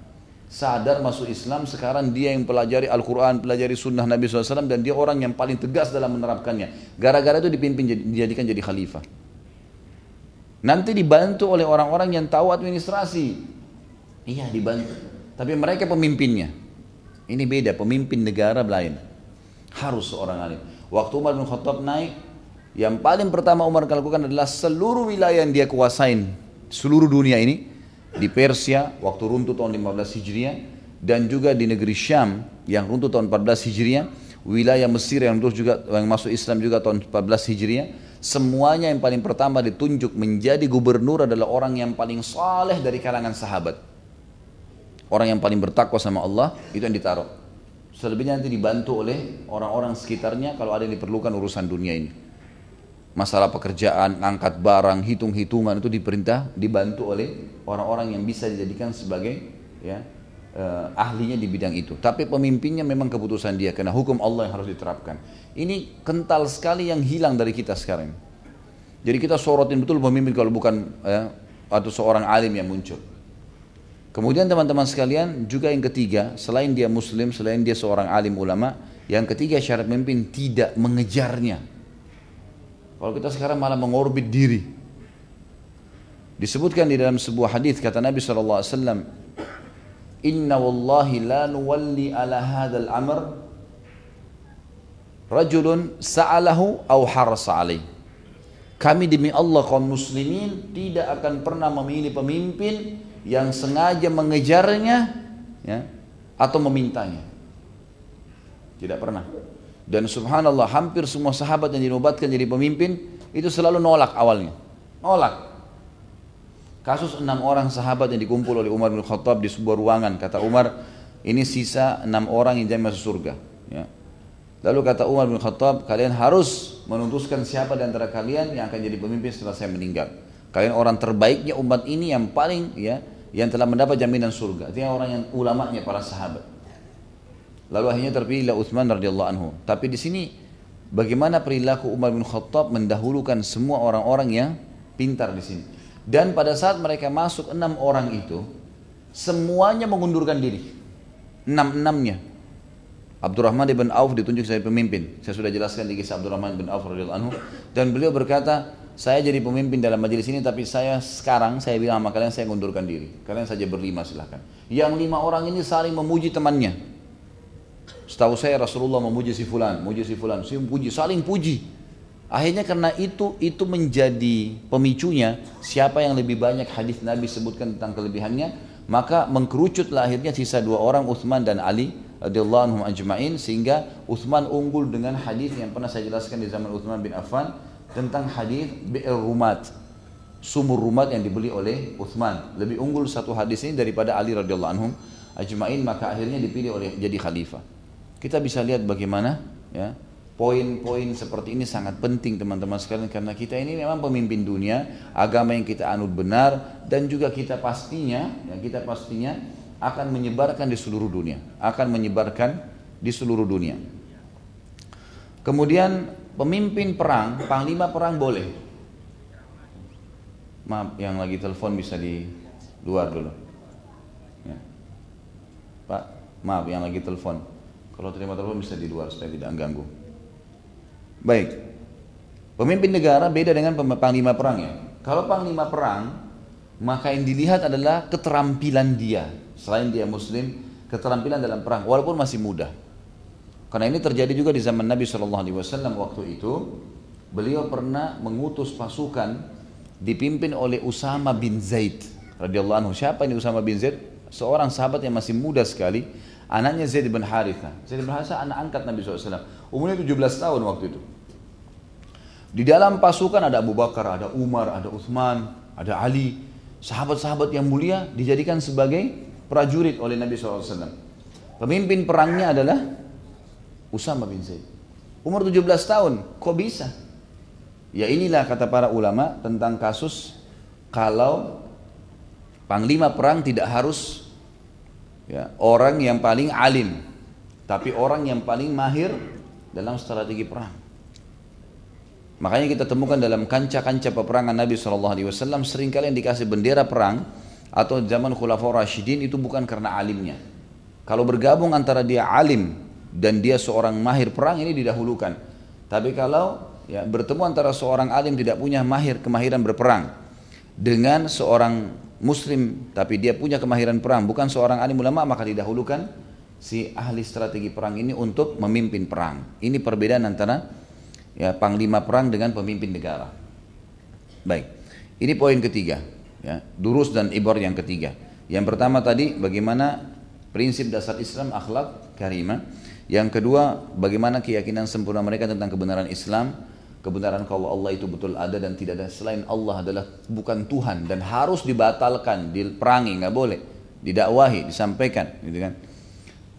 S1: sadar masuk Islam, sekarang dia yang pelajari Al-Quran, pelajari sunnah Nabi SAW, dan dia orang yang paling tegas dalam menerapkannya. Gara-gara itu dipimpin, dijadikan jadi khalifah. Nanti dibantu oleh orang-orang yang tahu administrasi. Iya dibantu. Tapi mereka pemimpinnya. Ini beda, pemimpin negara lain. Harus seorang alim. Waktu Umar bin Khattab naik, yang paling pertama Umar lakukan adalah seluruh wilayah yang dia kuasain, seluruh dunia ini, di Persia waktu runtuh tahun 15 Hijriah dan juga di negeri Syam yang runtuh tahun 14 Hijriah, wilayah Mesir yang juga yang masuk Islam juga tahun 14 Hijriah, semuanya yang paling pertama ditunjuk menjadi gubernur adalah orang yang paling saleh dari kalangan sahabat. Orang yang paling bertakwa sama Allah itu yang ditaruh. Selebihnya nanti dibantu oleh orang-orang sekitarnya kalau ada yang diperlukan urusan dunia ini masalah pekerjaan, angkat barang, hitung-hitungan itu diperintah dibantu oleh orang-orang yang bisa dijadikan sebagai ya eh, ahlinya di bidang itu. Tapi pemimpinnya memang keputusan dia karena hukum Allah yang harus diterapkan. Ini kental sekali yang hilang dari kita sekarang. Jadi kita sorotin betul pemimpin kalau bukan ya, atau seorang alim yang muncul. Kemudian teman-teman sekalian juga yang ketiga selain dia muslim, selain dia seorang alim ulama, yang ketiga syarat pemimpin tidak mengejarnya kalau kita sekarang malah mengorbit diri. Disebutkan di dalam sebuah hadis kata Nabi SAW, Inna wallahi la nuwalli ala hadal amr rajulun sa'alahu au harasa alaih. Kami demi Allah kaum muslimin tidak akan pernah memilih pemimpin yang sengaja mengejarnya ya, atau memintanya. Tidak pernah. Dan subhanallah hampir semua sahabat yang dinobatkan jadi pemimpin itu selalu nolak awalnya. Nolak. Kasus enam orang sahabat yang dikumpul oleh Umar bin Khattab di sebuah ruangan. Kata Umar, ini sisa enam orang yang jadi masuk surga. Ya. Lalu kata Umar bin Khattab, kalian harus menutuskan siapa di antara kalian yang akan jadi pemimpin setelah saya meninggal. Kalian orang terbaiknya umat ini yang paling ya yang telah mendapat jaminan surga. Artinya orang yang ulamanya para sahabat. Lalu akhirnya terpilihlah Utsman radhiyallahu anhu. Tapi di sini bagaimana perilaku Umar bin Khattab mendahulukan semua orang-orang yang pintar di sini. Dan pada saat mereka masuk enam orang itu, semuanya mengundurkan diri. Enam-enamnya. Abdurrahman bin Auf ditunjuk sebagai pemimpin. Saya sudah jelaskan di kisah Abdurrahman bin Auf anhu. Dan beliau berkata, saya jadi pemimpin dalam majelis ini tapi saya sekarang saya bilang sama kalian saya mengundurkan diri. Kalian saja berlima silahkan. Yang lima orang ini saling memuji temannya. Setahu saya Rasulullah memuji si fulan, memuji si fulan, si puji, saling puji. Akhirnya karena itu itu menjadi pemicunya siapa yang lebih banyak hadis Nabi sebutkan tentang kelebihannya, maka mengkerucutlah akhirnya sisa dua orang Uthman dan Ali radhiyallahu anhum ajma'in sehingga Uthman unggul dengan hadis yang pernah saya jelaskan di zaman Uthman bin Affan tentang hadis Bi'ir Rumat sumur rumat yang dibeli oleh Uthman lebih unggul satu hadis ini daripada Ali radhiyallahu anhum ajma'in maka akhirnya dipilih oleh jadi khalifah. Kita bisa lihat bagaimana ya poin-poin seperti ini sangat penting teman-teman sekalian karena kita ini memang pemimpin dunia, agama yang kita anut benar dan juga kita pastinya ya kita pastinya akan menyebarkan di seluruh dunia, akan menyebarkan di seluruh dunia. Kemudian pemimpin perang, panglima perang boleh. Maaf, yang lagi telepon bisa di luar dulu. Ya. Pak, maaf yang lagi telepon. Kalau terima telepon bisa di luar supaya tidak mengganggu. Baik. Pemimpin negara beda dengan panglima perang ya. Kalau panglima perang, maka yang dilihat adalah keterampilan dia. Selain dia muslim, keterampilan dalam perang walaupun masih muda. Karena ini terjadi juga di zaman Nabi SAW waktu itu. Beliau pernah mengutus pasukan dipimpin oleh Usama bin Zaid radhiyallahu anhu. Siapa ini Usama bin Zaid? Seorang sahabat yang masih muda sekali Anaknya Zaid bin Haritha. Zaid bin Haritha anak angkat Nabi SAW. Umurnya 17 tahun waktu itu. Di dalam pasukan ada Abu Bakar, ada Umar, ada Uthman, ada Ali. Sahabat-sahabat yang mulia dijadikan sebagai prajurit oleh Nabi SAW. Pemimpin perangnya adalah Usama bin Zaid. Umur 17 tahun, kok bisa? Ya inilah kata para ulama tentang kasus kalau panglima perang tidak harus ya, orang yang paling alim, tapi orang yang paling mahir dalam strategi perang. Makanya kita temukan dalam kancah-kancah peperangan Nabi SAW sering kali yang dikasih bendera perang atau zaman Khulafaur Rashidin itu bukan karena alimnya, Kalau bergabung antara dia alim dan dia seorang mahir perang ini didahulukan. Tapi kalau ya, bertemu antara seorang alim tidak punya mahir kemahiran berperang dengan seorang muslim tapi dia punya kemahiran perang bukan seorang alim ulama maka didahulukan si ahli strategi perang ini untuk memimpin perang. Ini perbedaan antara ya panglima perang dengan pemimpin negara. Baik. Ini poin ketiga, ya, durus dan ibor yang ketiga. Yang pertama tadi bagaimana prinsip dasar Islam akhlak karimah. Yang kedua bagaimana keyakinan sempurna mereka tentang kebenaran Islam, kebenaran kalau Allah itu betul ada dan tidak ada selain Allah adalah bukan Tuhan dan harus dibatalkan, diperangi, nggak boleh, didakwahi, disampaikan, gitu kan.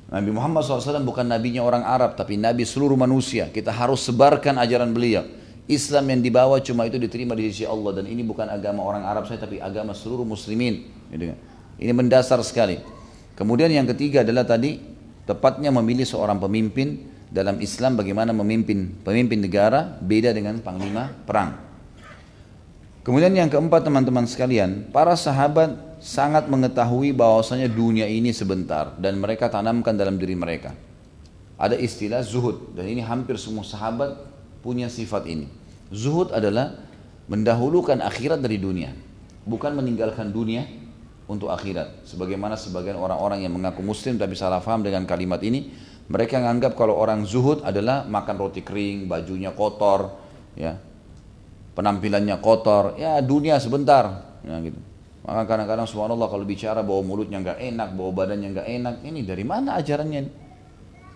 S1: Nabi Muhammad SAW bukan nabinya orang Arab tapi nabi seluruh manusia. Kita harus sebarkan ajaran beliau. Islam yang dibawa cuma itu diterima di sisi Allah dan ini bukan agama orang Arab saya tapi agama seluruh muslimin. Gitu kan. Ini mendasar sekali. Kemudian yang ketiga adalah tadi tepatnya memilih seorang pemimpin dalam Islam bagaimana memimpin pemimpin negara beda dengan panglima perang. Kemudian yang keempat teman-teman sekalian, para sahabat sangat mengetahui bahwasanya dunia ini sebentar dan mereka tanamkan dalam diri mereka. Ada istilah zuhud dan ini hampir semua sahabat punya sifat ini. Zuhud adalah mendahulukan akhirat dari dunia, bukan meninggalkan dunia untuk akhirat. Sebagaimana sebagian orang-orang yang mengaku muslim tapi salah faham dengan kalimat ini, mereka menganggap kalau orang zuhud adalah makan roti kering, bajunya kotor, ya, penampilannya kotor, ya dunia sebentar, ya gitu. Maka kadang-kadang subhanallah kalau bicara bawa mulutnya nggak enak, bawa badannya nggak enak, ini dari mana ajarannya?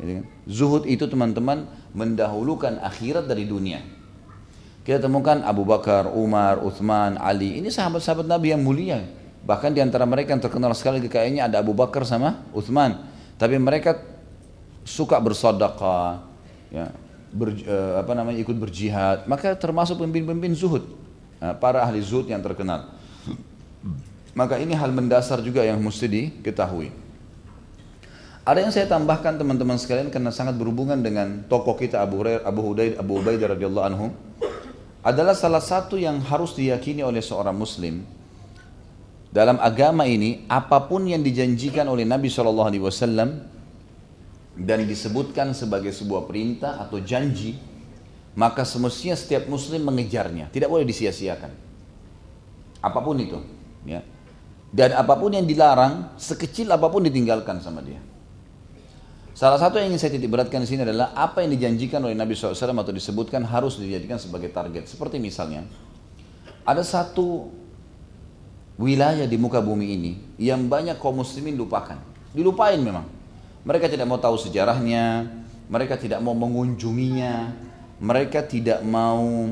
S1: Gitu kan? Zuhud itu teman-teman mendahulukan akhirat dari dunia. Kita temukan Abu Bakar, Umar, Uthman, Ali. Ini sahabat-sahabat Nabi yang mulia. Bahkan di antara mereka yang terkenal sekali kekayaannya ada Abu Bakar sama Uthman. Tapi mereka suka bersedekah, ya, ber, uh, apa namanya ikut berjihad. Maka termasuk pemimpin-pemimpin zuhud, uh, para ahli zuhud yang terkenal. Maka ini hal mendasar juga yang mesti diketahui. Ada yang saya tambahkan teman-teman sekalian karena sangat berhubungan dengan tokoh kita Abu Hurairah, Abu Hudaid, Abu Ubaidah radhiyallahu anhu adalah salah satu yang harus diyakini oleh seorang muslim dalam agama ini apa pun yang dijanjikan oleh Nabi wasallam dan disebutkan sebagai sebuah perintah atau janji maka semestinya setiap muslim mengejarnya, tidak boleh disia-siakan. Apa pun itu, ya. Dan apa pun yang dilarang, sekecil apa pun ditinggalkan sama dia. Salah satu yang ingin saya titik beratkan di sini adalah apa yang dijanjikan oleh Nabi SAW atau disebutkan harus dijadikan sebagai target. Seperti misalnya, ada satu wilayah di muka bumi ini yang banyak kaum muslimin lupakan. Dilupain memang. Mereka tidak mau tahu sejarahnya, mereka tidak mau mengunjunginya, mereka tidak mau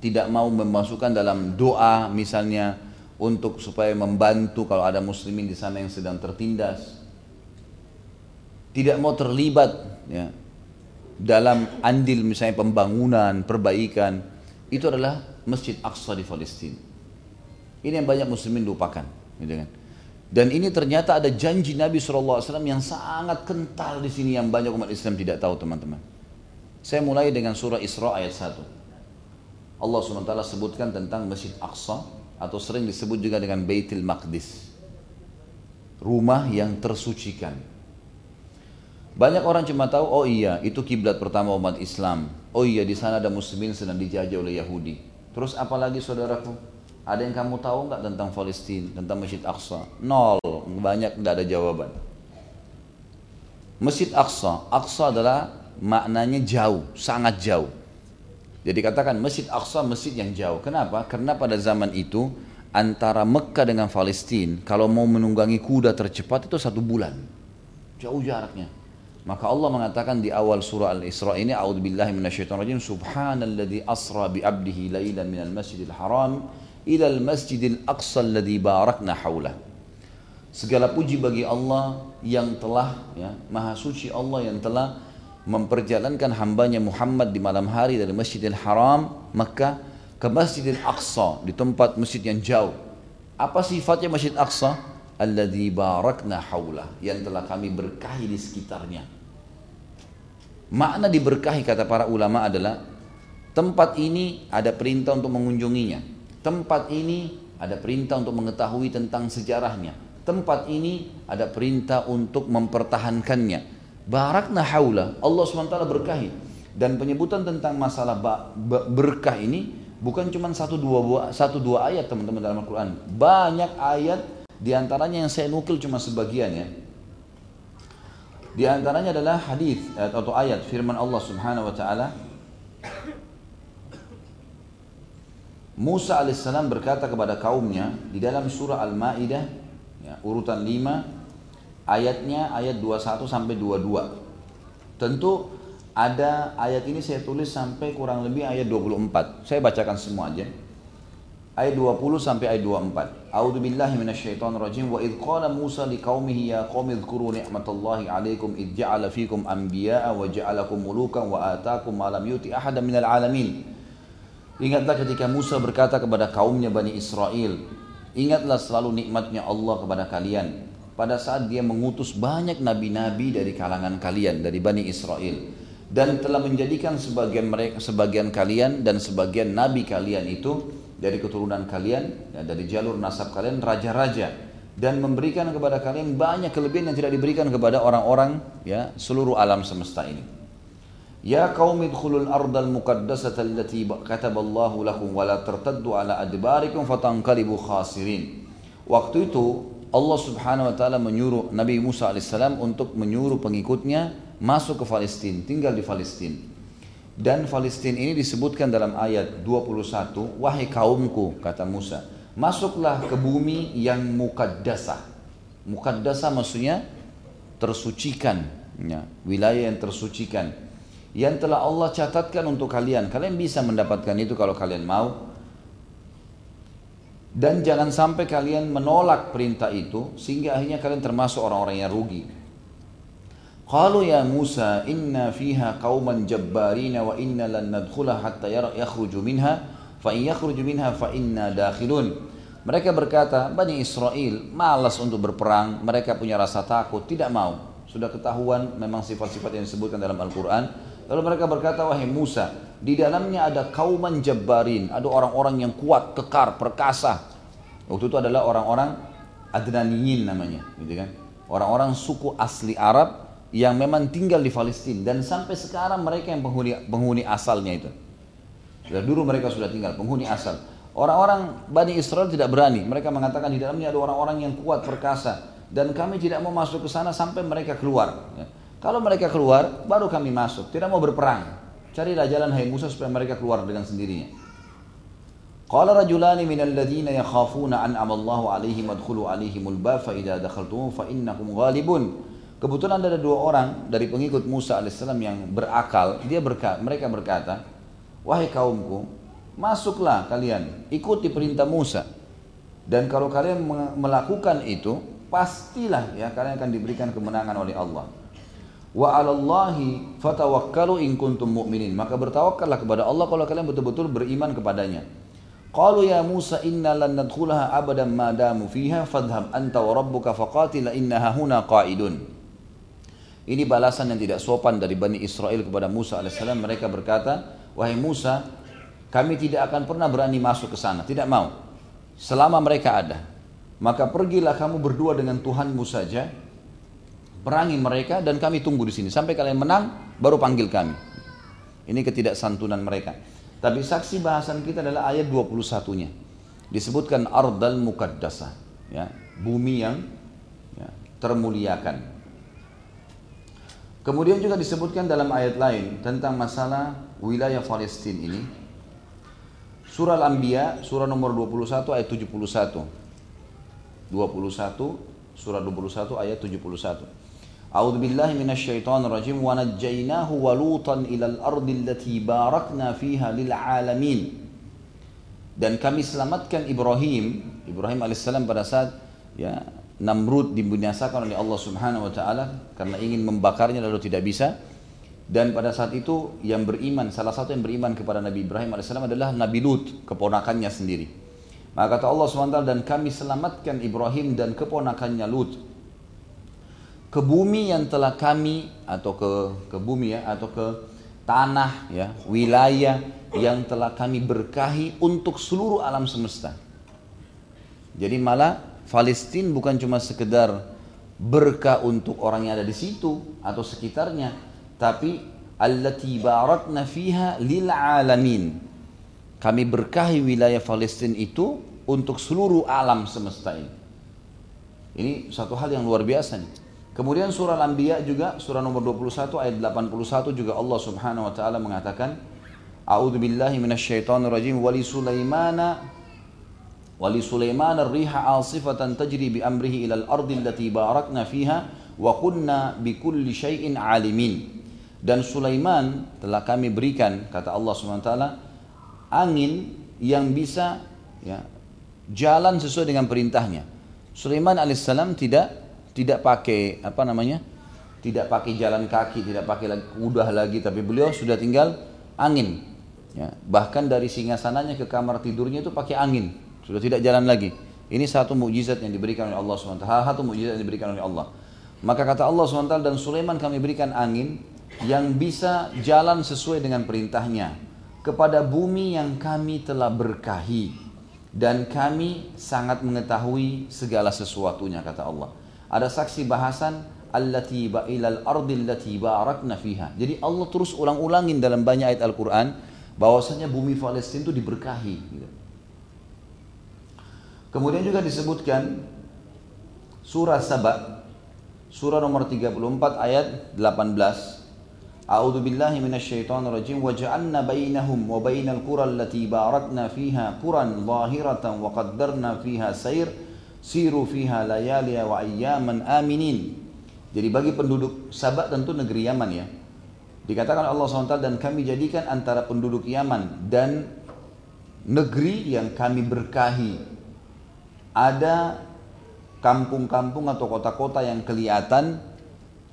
S1: tidak mau memasukkan dalam doa misalnya untuk supaya membantu kalau ada muslimin di sana yang sedang tertindas tidak mau terlibat ya, dalam andil misalnya pembangunan, perbaikan, itu adalah Masjid Aqsa di Palestina. Ini yang banyak muslimin lupakan. Gitu kan. Dan ini ternyata ada janji Nabi SAW yang sangat kental di sini yang banyak umat Islam tidak tahu teman-teman. Saya mulai dengan surah Isra ayat 1. Allah SWT sebutkan tentang Masjid Aqsa atau sering disebut juga dengan Baitul Maqdis. Rumah yang tersucikan banyak orang cuma tahu, oh iya, itu kiblat pertama umat Islam. Oh iya, di sana ada muslimin sedang dijajah oleh Yahudi. Terus apalagi saudaraku? Ada yang kamu tahu nggak tentang Palestina, tentang Masjid Aqsa? Nol, banyak tidak ada jawaban. Masjid Aqsa, Aqsa adalah maknanya jauh, sangat jauh. Jadi katakan Masjid Aqsa masjid yang jauh. Kenapa? Karena pada zaman itu antara Mekah dengan Palestina kalau mau menunggangi kuda tercepat itu satu bulan. Jauh jaraknya. Maka Allah mengatakan di awal surah Al-Isra ini, A'udzubillahi minasyaitonirrajim, Subhanalladzi asra bi 'abdihi lailan minal masjidil haram ila al-masjidil aqsa alladzi barakna haulah. Segala puji bagi Allah yang telah ya, Maha suci Allah yang telah memperjalankan hambanya Muhammad di malam hari dari Masjidil Haram Mekah ke Masjidil Aqsa di tempat masjid yang jauh. Apa sifatnya Masjid Aqsa? Alladzi barakna haulah yang telah kami berkahi di sekitarnya. Makna diberkahi kata para ulama adalah tempat ini ada perintah untuk mengunjunginya. Tempat ini ada perintah untuk mengetahui tentang sejarahnya. tempat ini ada perintah untuk mempertahankannya. Barakna haula, Allah SWT berkahi. Dan penyebutan tentang masalah berkah ini bukan cuma satu dua, satu dua ayat teman-teman dalam Al-Quran. Banyak ayat di antaranya yang saya nukil cuma sebagian ya. Di antaranya adalah hadis atau ayat firman Allah Subhanahu wa taala Musa alaihissalam berkata kepada kaumnya di dalam surah Al-Maidah ya, urutan 5 ayatnya ayat 21 sampai 22. Tentu ada ayat ini saya tulis sampai kurang lebih ayat 24. Saya bacakan semua aja. Ayat 20 sampai ayat 24. A'udzu billahi minasyaitonir rajim wa idh qala Musa liqaumihi ya qaumi dzkuru ni'matallahi 'alaikum idh ja'ala fikum anbiya'a wa ja'alakum mulukan wa ataakum ma lam yuti ahadan minal alamin. Ingatlah ketika Musa berkata kepada kaumnya Bani Israel, ingatlah selalu nikmatnya Allah kepada kalian. Pada saat dia mengutus banyak nabi-nabi dari kalangan kalian, dari Bani Israel. Dan telah menjadikan sebagian mereka, sebagian kalian dan sebagian nabi kalian itu dari keturunan kalian, ya, dari jalur nasab kalian, raja-raja. Dan memberikan kepada kalian banyak kelebihan yang tidak diberikan kepada orang-orang ya seluruh alam semesta ini. Ya kaum idkhulul ardal muqaddasata allati kataballahu lakum wa tartaddu ala adbarikum fatanqalibu khasirin. Waktu itu Allah Subhanahu wa taala menyuruh Nabi Musa alaihissalam untuk menyuruh pengikutnya masuk ke Palestina, tinggal di Palestina. Dan Palestina ini disebutkan dalam ayat 21, wahai kaumku kata Musa, masuklah ke bumi yang mukaddasah. Mukaddasah maksudnya tersucikan, ya, wilayah yang tersucikan yang telah Allah catatkan untuk kalian. Kalian bisa mendapatkan itu kalau kalian mau. Dan jangan sampai kalian menolak perintah itu sehingga akhirnya kalian termasuk orang-orang yang rugi. Qalu ya Musa inna fiha qauman jabbarina wa inna lan nadkhula hatta yakhruju minha fa in yakhruju minha fa inna dakhilun. Mereka berkata, Bani Israel malas untuk berperang, mereka punya rasa takut, tidak mau. Sudah ketahuan memang sifat-sifat yang disebutkan dalam Al-Quran Lalu mereka berkata, wahai Musa, di dalamnya ada kauman jabbarin, ada orang-orang yang kuat, kekar, perkasa. Waktu itu adalah orang-orang Adnaniyin namanya, gitu kan? Orang-orang suku asli Arab yang memang tinggal di Palestina dan sampai sekarang mereka yang penghuni, penghuni asalnya itu. Sudah dulu mereka sudah tinggal penghuni asal. Orang-orang Bani Israel tidak berani. Mereka mengatakan di dalamnya ada orang-orang yang kuat, perkasa dan kami tidak mau masuk ke sana sampai mereka keluar. Ya. Kalau mereka keluar, baru kami masuk. Tidak mau berperang. Carilah jalan hai Musa supaya mereka keluar dengan sendirinya. Qala rajulani minal ladzina yakhafuna an amallahu alaihim adkhulu alaihimul bab fa idza dakhaltum fa innakum ghalibun. Kebetulan ada dua orang dari pengikut Musa alaihissalam yang berakal. Dia berkata, mereka berkata, wahai kaumku, masuklah kalian, ikuti perintah Musa. Dan kalau kalian melakukan itu, pastilah ya kalian akan diberikan kemenangan oleh Allah wa 'alallahi fatawakkalu in kuntum mu'minin. Maka bertawakallah kepada Allah kalau kalian betul-betul beriman kepadanya. Qalu ya Musa inna lan nadkhulaha abadan ma damu fiha fadhhab anta wa rabbuka faqatila innaha huna qa'idun. Ini balasan yang tidak sopan dari Bani Israel kepada Musa alaihissalam. Mereka berkata, wahai Musa, kami tidak akan pernah berani masuk ke sana. Tidak mau. Selama mereka ada. Maka pergilah kamu berdua dengan Tuhanmu saja perangi mereka dan kami tunggu di sini sampai kalian menang baru panggil kami. Ini ketidaksantunan mereka. Tapi saksi bahasan kita adalah ayat 21-nya. Disebutkan ardal mukaddasah, ya, bumi yang ya, termuliakan. Kemudian juga disebutkan dalam ayat lain tentang masalah wilayah Palestina ini. Surah Al-Anbiya, surah nomor 21 ayat 71. 21, surah 21 ayat 71. A'udzu billahi minasyaitonir rajim wa najjaynahu wa lutan ilal ardi allati barakna fiha lil alamin. Dan kami selamatkan Ibrahim, Ibrahim alaihissalam pada saat ya Namrud dibinasakan oleh Allah Subhanahu wa taala karena ingin membakarnya lalu tidak bisa. Dan pada saat itu yang beriman, salah satu yang beriman kepada Nabi Ibrahim AS adalah Nabi Lut, keponakannya sendiri. Maka kata Allah taala dan kami selamatkan Ibrahim dan keponakannya Lut ke bumi yang telah kami atau ke ke bumi ya atau ke tanah ya wilayah yang telah kami berkahi untuk seluruh alam semesta. Jadi malah Palestina bukan cuma sekedar berkah untuk orang yang ada di situ atau sekitarnya, tapi allati barakna fiha lil alamin. Kami berkahi wilayah Palestina itu untuk seluruh alam semesta ini. Ini satu hal yang luar biasa nih. Kemudian surah Al-Anbiya juga surah nomor 21 ayat 81 juga Allah Subhanahu wa taala mengatakan A'udzu billahi minasyaitonir rajim wa li Sulaimana wa li Sulaiman ar-riha 'asifatan tajri bi amrihi ila al-ardi allati barakna fiha wa kunna bi kulli syai'in 'alimin. Dan Sulaiman telah kami berikan kata Allah Subhanahu wa taala angin yang bisa ya, jalan sesuai dengan perintahnya. Sulaiman alaihissalam tidak tidak pakai apa namanya tidak pakai jalan kaki tidak pakai lagi, kuda lagi tapi beliau sudah tinggal angin ya, bahkan dari singgasananya ke kamar tidurnya itu pakai angin sudah tidak jalan lagi. Ini satu mukjizat yang diberikan oleh Allah SWT satu mukjizat yang diberikan oleh Allah. Maka kata Allah SWT dan Sulaiman kami berikan angin yang bisa jalan sesuai dengan perintahnya kepada bumi yang kami telah berkahi. Dan kami sangat mengetahui segala sesuatunya kata Allah ada saksi bahasan allati ilal ardi allati barakna fiha. Jadi Allah terus ulang-ulangin dalam banyak ayat Al-Qur'an bahwasanya bumi Palestina itu diberkahi. Kemudian juga disebutkan surah Saba surah nomor 34 ayat 18 A'udzu billahi minasyaitonir rajim wa ja'alna bainahum wa bainal qura allati barakna fiha quran zahiratan wa qaddarna fiha sayr siru fiha layaliya wa ayyaman aminin. Jadi bagi penduduk Sabak tentu negeri Yaman ya. Dikatakan Allah SWT dan kami jadikan antara penduduk Yaman dan negeri yang kami berkahi. Ada kampung-kampung atau kota-kota yang kelihatan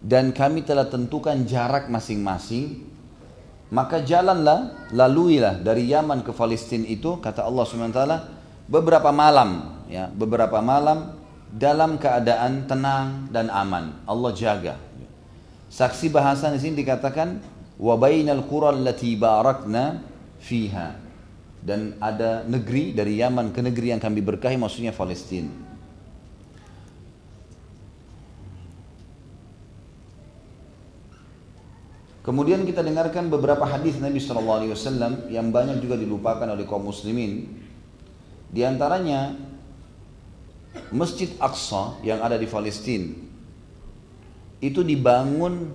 S1: dan kami telah tentukan jarak masing-masing maka jalanlah laluilah dari Yaman ke Palestina itu kata Allah SWT beberapa malam ya beberapa malam dalam keadaan tenang dan aman. Allah jaga. Saksi bahasa di sini dikatakan wa bainal qura allati barakna fiha. Dan ada negeri dari Yaman ke negeri yang kami berkahi maksudnya Palestina Kemudian kita dengarkan beberapa hadis Nabi SAW yang banyak juga dilupakan oleh kaum muslimin. Di antaranya Masjid Aqsa yang ada di Palestina itu dibangun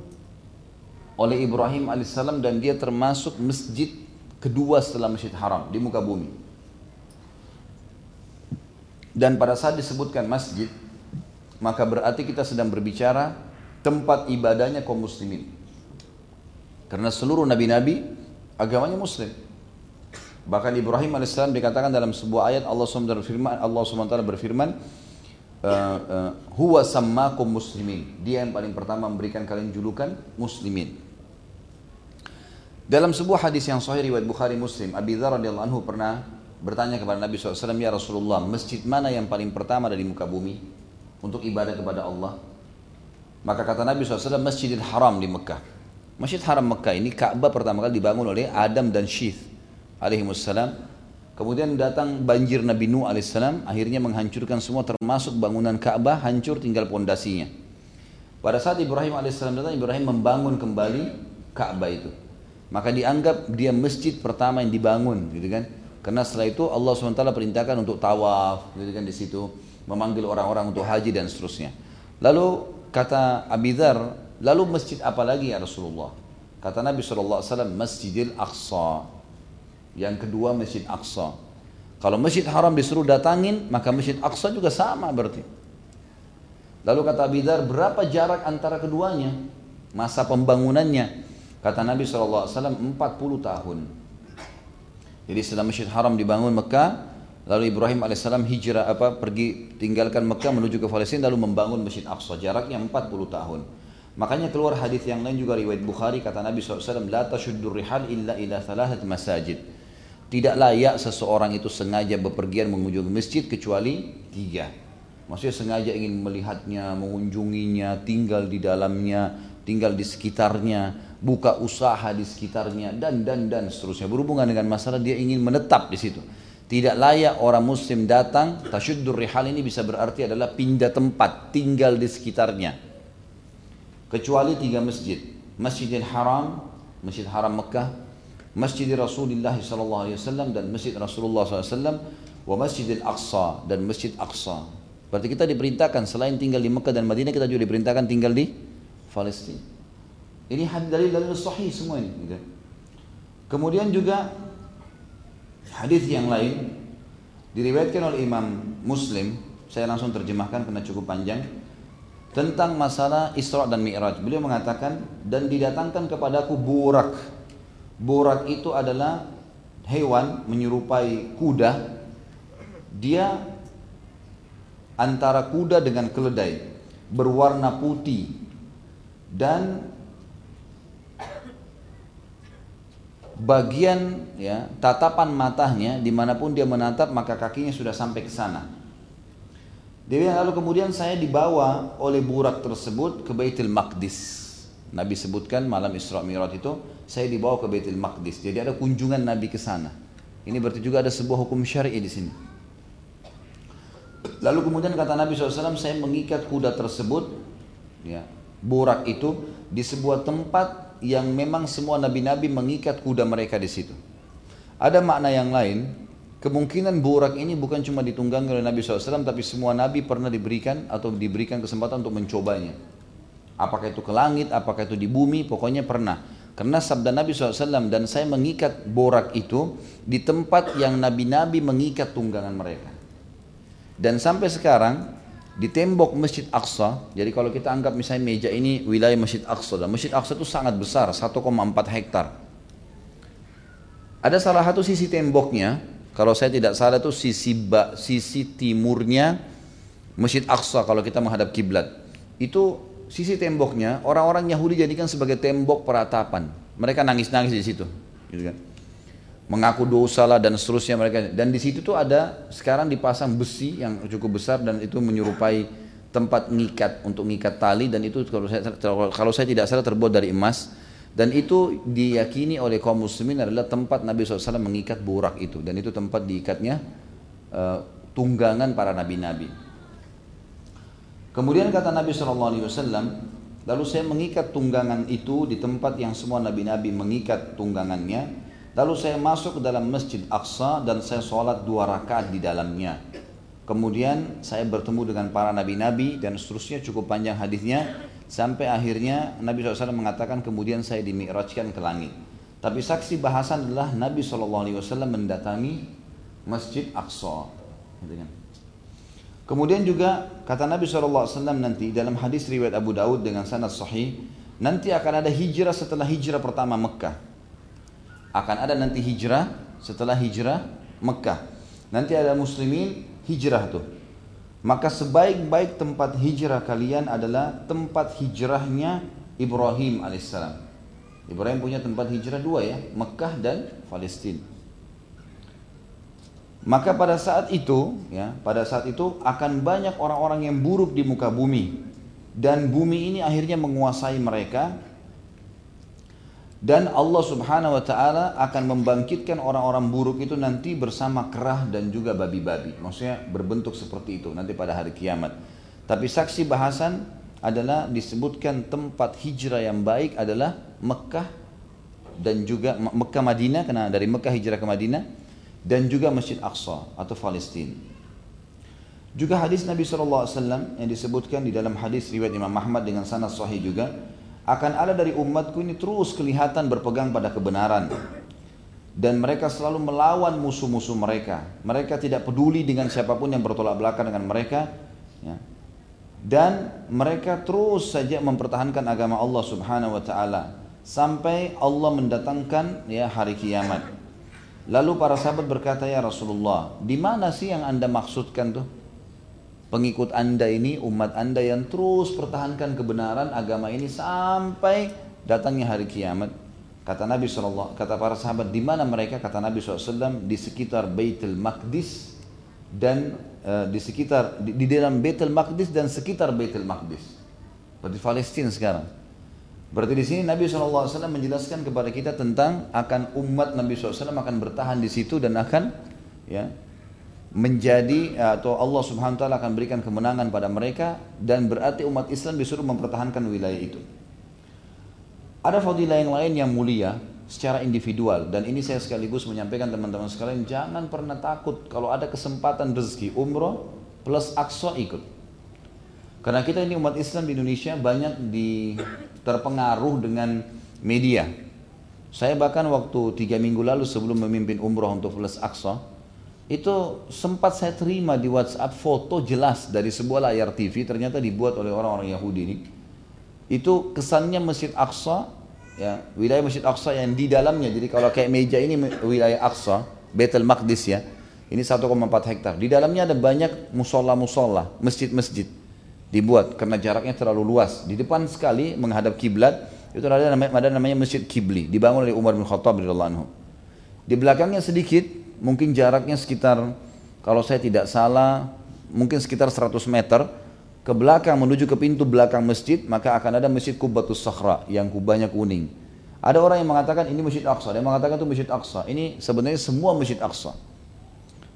S1: oleh Ibrahim alaihissalam dan dia termasuk masjid kedua setelah Masjid Haram di muka bumi. Dan pada saat disebutkan masjid, maka berarti kita sedang berbicara tempat ibadahnya kaum muslimin. Karena seluruh nabi-nabi agamanya muslim. Bahkan Ibrahim alaihissalam dikatakan dalam sebuah ayat Allah SWT berfirman, Allah SWT berfirman, uh, uh, huwa sammakum muslimin. Dia yang paling pertama memberikan kalian julukan muslimin. Dalam sebuah hadis yang sahih riwayat Bukhari Muslim, Abi Dzar radhiyallahu anhu pernah bertanya kepada Nabi SAW, Ya Rasulullah, masjid mana yang paling pertama dari muka bumi untuk ibadah kepada Allah? Maka kata Nabi SAW, Masjidil Haram di Mekah. Masjid Haram Mekah ini Ka'bah pertama kali dibangun oleh Adam dan Syith alaihimussalam. Kemudian datang banjir Nabi Nuh alaihissalam, akhirnya menghancurkan semua termasuk bangunan Ka'bah hancur tinggal pondasinya. Pada saat Ibrahim alaihissalam datang, Ibrahim membangun kembali Ka'bah itu. Maka dianggap dia masjid pertama yang dibangun, gitu kan? Karena setelah itu Allah SWT perintahkan untuk tawaf, gitu kan di situ, memanggil orang-orang untuk haji dan seterusnya. Lalu kata Abidar, lalu masjid apa lagi ya Rasulullah? Kata Nabi SAW, Masjidil Aqsa. Yang kedua Masjid Aqsa. Kalau Masjid Haram disuruh datangin, maka Masjid Aqsa juga sama berarti. Lalu kata Abidar, berapa jarak antara keduanya? Masa pembangunannya? Kata Nabi SAW, 40 tahun. Jadi setelah Masjid Haram dibangun Mekah, lalu Ibrahim AS hijrah apa pergi tinggalkan Mekah menuju ke Palestina lalu membangun Masjid Aqsa jaraknya 40 tahun. Makanya keluar hadis yang lain juga riwayat Bukhari kata Nabi SAW, la tashuddur rihal illa ila thalathat masajid. Tidak layak seseorang itu sengaja bepergian mengunjungi masjid kecuali tiga. Maksudnya sengaja ingin melihatnya, mengunjunginya, tinggal di dalamnya, tinggal di sekitarnya, buka usaha di sekitarnya, dan dan dan seterusnya. Berhubungan dengan masalah dia ingin menetap di situ. Tidak layak orang muslim datang, tasyuddur rihal ini bisa berarti adalah pindah tempat, tinggal di sekitarnya. Kecuali tiga masjid. Masjidil Haram, Masjid Haram Mekah, Masjid Rasulullah SAW dan Masjid Rasulullah SAW, wa Masjidil Aqsa dan Masjid Aqsa. Berarti kita diperintahkan selain tinggal di Mekah dan Madinah kita juga diperintahkan tinggal di Palestina. Ini hadis dari dalil sahih semua ini. Gitu. Kemudian juga hadis yang lain diriwayatkan oleh Imam Muslim, saya langsung terjemahkan karena cukup panjang tentang masalah Isra dan Mi'raj. Beliau mengatakan dan didatangkan kepadaku burak. Burak itu adalah hewan menyerupai kuda. Dia antara kuda dengan keledai berwarna putih dan bagian ya tatapan matanya di mana pun dia menatap maka kakinya sudah sampai ke sana. Dia bilang lalu kemudian saya dibawa oleh burak tersebut ke Baitul Maqdis. Nabi sebutkan malam Isra Mi'raj itu saya dibawa ke Baitul Maqdis. Jadi ada kunjungan Nabi ke sana. Ini berarti juga ada sebuah hukum syar'i di sini. Lalu kemudian kata Nabi SAW, saya mengikat kuda tersebut, ya, burak itu di sebuah tempat yang memang semua nabi-nabi mengikat kuda mereka di situ. Ada makna yang lain, kemungkinan burak ini bukan cuma ditunggangi oleh Nabi SAW, tapi semua nabi pernah diberikan atau diberikan kesempatan untuk mencobanya. Apakah itu ke langit, apakah itu di bumi, pokoknya pernah. Karena sabda Nabi SAW dan saya mengikat borak itu di tempat yang nabi-nabi mengikat tunggangan mereka. Dan sampai sekarang di tembok Masjid Aqsa, jadi kalau kita anggap misalnya meja ini wilayah Masjid Aqsa, dan Masjid Aqsa itu sangat besar, 1,4 hektar. Ada salah satu sisi temboknya, kalau saya tidak salah itu sisi sisi timurnya Masjid Aqsa kalau kita menghadap kiblat. Itu sisi temboknya orang-orang Yahudi jadikan sebagai tembok peratapan. Mereka nangis-nangis di situ, gitu kan. Mengaku dosa lah dan seterusnya mereka. Dan di situ tuh ada sekarang dipasang besi yang cukup besar dan itu menyerupai tempat ngikat untuk ngikat tali. Dan itu kalau saya kalau saya tidak salah terbuat dari emas. Dan itu diyakini oleh kaum muslimin adalah tempat Nabi SAW mengikat burak itu. Dan itu tempat diikatnya uh, tunggangan para nabi-nabi kemudian kata Nabi SAW lalu saya mengikat tunggangan itu di tempat yang semua nabi-nabi mengikat tunggangannya Lalu saya masuk ke dalam Masjid Aqsa dan saya sholat dua rakaat di dalamnya. Kemudian saya bertemu dengan para nabi-nabi dan seterusnya cukup panjang hadisnya sampai akhirnya Nabi SAW mengatakan kemudian saya dimi'rajkan ke langit. Tapi saksi bahasan adalah Nabi SAW mendatangi Masjid Aqsa. Gitu kan. Kemudian juga kata Nabi SAW nanti dalam hadis riwayat Abu Daud dengan sanad sahih nanti akan ada hijrah setelah hijrah pertama Mekah akan ada nanti hijrah setelah hijrah Mekah. Nanti ada muslimin hijrah tuh. Maka sebaik-baik tempat hijrah kalian adalah tempat hijrahnya Ibrahim alaihissalam. Ibrahim punya tempat hijrah dua ya, Mekah dan Palestina. Maka pada saat itu, ya, pada saat itu akan banyak orang-orang yang buruk di muka bumi. Dan bumi ini akhirnya menguasai mereka. Dan Allah subhanahu wa ta'ala akan membangkitkan orang-orang buruk itu nanti bersama kerah dan juga babi-babi. Maksudnya berbentuk seperti itu nanti pada hari kiamat. Tapi saksi bahasan adalah disebutkan tempat hijrah yang baik adalah Mekah dan juga Mekah Madinah. Karena dari Mekah hijrah ke Madinah dan juga Masjid Aqsa atau Palestina. Juga hadis Nabi SAW yang disebutkan di dalam hadis riwayat Imam Ahmad dengan sanad sahih juga akan ada dari umatku ini terus kelihatan berpegang pada kebenaran dan mereka selalu melawan musuh-musuh mereka. Mereka tidak peduli dengan siapa pun yang bertolak belakang dengan mereka. Ya. Dan mereka terus saja mempertahankan agama Allah Subhanahu wa taala sampai Allah mendatangkan ya hari kiamat. Lalu para sahabat berkata ya Rasulullah, di mana sih yang Anda maksudkan tuh? pengikut anda ini, umat anda yang terus pertahankan kebenaran agama ini sampai datangnya hari kiamat. Kata Nabi SAW, kata para sahabat, di mana mereka? Kata Nabi SAW, di sekitar Baitul Maqdis dan uh, di sekitar di, di dalam Baitul Maqdis dan sekitar Baitul Maqdis. Berarti Palestina sekarang. Berarti di sini Nabi SAW menjelaskan kepada kita tentang akan umat Nabi SAW akan bertahan di situ dan akan ya menjadi atau Allah Subhanahu wa taala akan berikan kemenangan pada mereka dan berarti umat Islam disuruh mempertahankan wilayah itu. Ada fadilah yang lain yang mulia secara individual dan ini saya sekaligus menyampaikan teman-teman sekalian jangan pernah takut kalau ada kesempatan rezeki umroh plus aqsa ikut. Karena kita ini umat Islam di Indonesia banyak di terpengaruh dengan media. Saya bahkan waktu tiga minggu lalu sebelum memimpin umroh untuk plus aqsa itu sempat saya terima di WhatsApp foto jelas dari sebuah layar TV ternyata dibuat oleh orang-orang Yahudi ini. Itu kesannya Masjid Aqsa, ya wilayah Masjid Aqsa yang di dalamnya. Jadi kalau kayak meja ini wilayah Aqsa, Betel Maqdis ya. Ini 1,4 hektar. Di dalamnya ada banyak musola-musola, masjid-masjid dibuat karena jaraknya terlalu luas. Di depan sekali menghadap kiblat itu ada namanya, ada namanya Masjid Kibli, dibangun oleh Umar bin Khattab anhu. Di belakangnya sedikit mungkin jaraknya sekitar kalau saya tidak salah mungkin sekitar 100 meter ke belakang menuju ke pintu belakang masjid maka akan ada masjid Kubatus Sakhra yang kubahnya kuning. Ada orang yang mengatakan ini masjid Aqsa, yang mengatakan itu masjid Aqsa. Ini sebenarnya semua masjid Aqsa.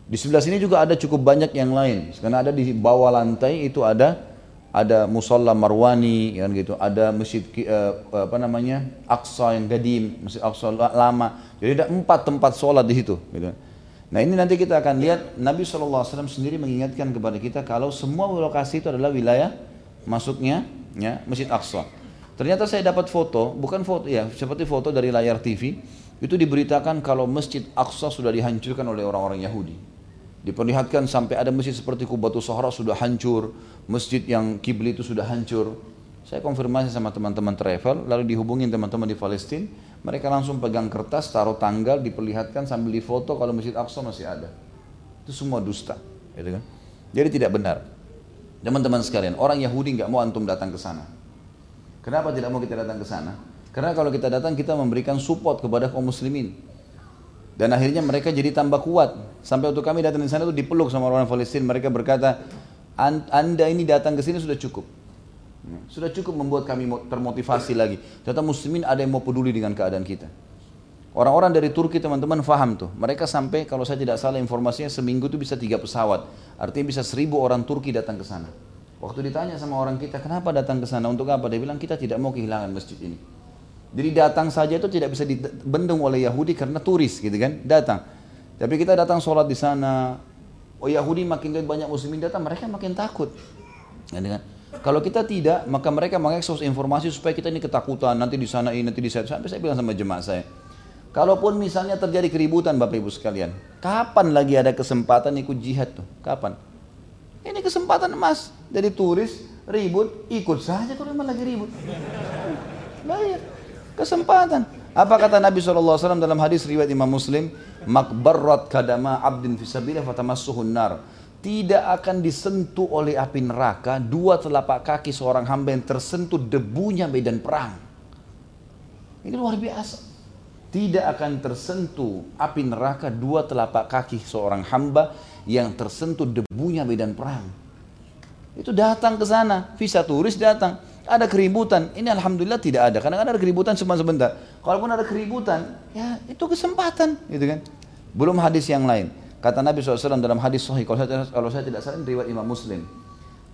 S1: Di sebelah sini juga ada cukup banyak yang lain. Karena ada di bawah lantai itu ada ada musola Marwani kan gitu, ada masjid uh, apa namanya Aqsa yang gadim, masjid Aqsa lama. Jadi ada empat tempat sholat di situ. Gitu. Nah ini nanti kita akan lihat Nabi SAW sendiri mengingatkan kepada kita kalau semua lokasi itu adalah wilayah masuknya ya Masjid Aqsa. Ternyata saya dapat foto, bukan foto ya, seperti foto dari layar TV, itu diberitakan kalau Masjid Aqsa sudah dihancurkan oleh orang-orang Yahudi. Diperlihatkan sampai ada masjid seperti Kubatu Sohra sudah hancur, masjid yang kibli itu sudah hancur. Saya konfirmasi sama teman-teman travel, lalu dihubungin teman-teman di Palestina, mereka langsung pegang kertas, taruh tanggal, diperlihatkan sambil difoto kalau Masjid Aqsa masih ada. Itu semua dusta. Gitu kan? Jadi tidak benar. Teman-teman sekalian, orang Yahudi nggak mau antum datang ke sana. Kenapa tidak mau kita datang ke sana? Karena kalau kita datang kita memberikan support kepada kaum muslimin. Dan akhirnya mereka jadi tambah kuat. Sampai waktu kami datang di sana itu dipeluk sama orang Palestina. Mereka berkata, anda ini datang ke sini sudah cukup. Sudah cukup membuat kami termotivasi lagi. Ternyata muslimin ada yang mau peduli dengan keadaan kita. Orang-orang dari Turki teman-teman faham tuh. Mereka sampai kalau saya tidak salah informasinya seminggu itu bisa tiga pesawat. Artinya bisa seribu orang Turki datang ke sana. Waktu ditanya sama orang kita, kenapa datang ke sana? Untuk apa? Dia bilang kita tidak mau kehilangan masjid ini. Jadi datang saja itu tidak bisa dibendung oleh Yahudi karena turis gitu kan. Datang. Tapi kita datang sholat di sana. Oh Yahudi makin banyak muslimin datang, mereka makin takut. Gitu kan? Kalau kita tidak, maka mereka mengekspos informasi supaya kita ini ketakutan, nanti di sana ini, nanti di sana. Sampai saya bilang sama jemaah saya, kalaupun misalnya terjadi keributan Bapak Ibu sekalian, kapan lagi ada kesempatan ikut jihad tuh? Kapan? Ini kesempatan emas. Jadi turis, ribut, ikut saja kalau memang lagi ribut. Bayar. Kesempatan. Apa kata Nabi SAW dalam hadis riwayat Imam Muslim? Makbarrat kadama abdin fisabilillah fatamassuhun nar tidak akan disentuh oleh api neraka dua telapak kaki seorang hamba yang tersentuh debunya medan perang. Ini luar biasa. Tidak akan tersentuh api neraka dua telapak kaki seorang hamba yang tersentuh debunya medan perang. Itu datang ke sana, visa turis datang. Ada keributan, ini alhamdulillah tidak ada. Karena ada keributan cuma sebentar. Kalaupun ada keributan, ya itu kesempatan, gitu kan. Belum hadis yang lain. Kata Nabi SAW dalam hadis sahih, kalau saya, kalau saya tidak salah riwayat Imam Muslim.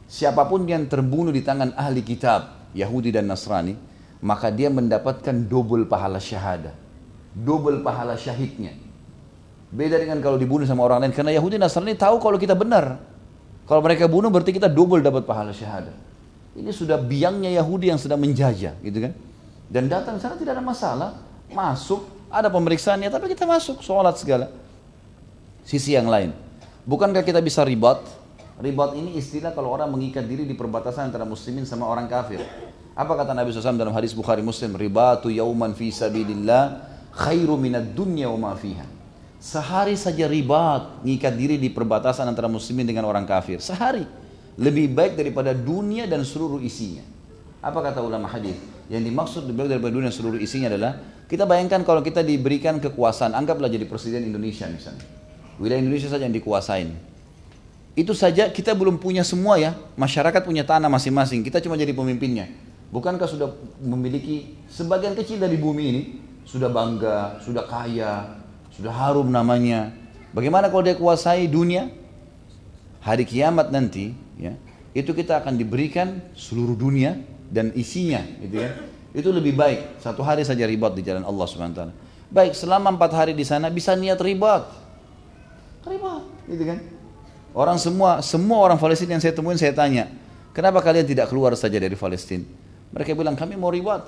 S1: Siapa pun yang terbunuh di tangan ahli kitab, Yahudi dan Nasrani, maka dia mendapatkan double pahala syahadah. Double pahala syahidnya. Beda dengan kalau dibunuh sama orang lain. Karena Yahudi dan Nasrani tahu kalau kita benar. Kalau mereka bunuh berarti kita double dapat pahala syahadah. Ini sudah biangnya Yahudi yang sedang menjajah, gitu kan? Dan datang sana tidak ada masalah, masuk, ada pemeriksaannya, tapi kita masuk, sholat segala sisi yang lain. Bukankah kita bisa ribat? Ribat ini istilah kalau orang mengikat diri di perbatasan antara muslimin sama orang kafir. Apa kata Nabi SAW dalam hadis Bukhari Muslim? Ribatu yauman fi sabidillah khairu minad dunya wa ma fiha. Sehari saja ribat, mengikat diri di perbatasan antara muslimin dengan orang kafir. Sehari. Lebih baik daripada dunia dan seluruh isinya. Apa kata ulama hadis? Yang dimaksud lebih baik daripada dunia dan seluruh isinya adalah kita bayangkan kalau kita diberikan kekuasaan, anggaplah jadi presiden Indonesia misalnya Wilayah Indonesia saja yang dikuasain. Itu saja kita belum punya semua ya. Masyarakat punya tanah masing-masing. Kita cuma jadi pemimpinnya. Bukankah sudah memiliki sebagian kecil dari bumi ini sudah bangga, sudah kaya, sudah harum namanya. Bagaimana kalau dia kuasai dunia? Hari kiamat nanti, ya, itu kita akan diberikan seluruh dunia dan isinya, gitu ya. Itu lebih baik satu hari saja ribat di jalan Allah Wa Baik, selama empat hari di sana bisa niat ribat, ribat, gitu kan? Orang semua, semua orang Palestina yang saya temuin saya tanya, kenapa kalian tidak keluar saja dari Palestina? Mereka bilang kami mau ribat.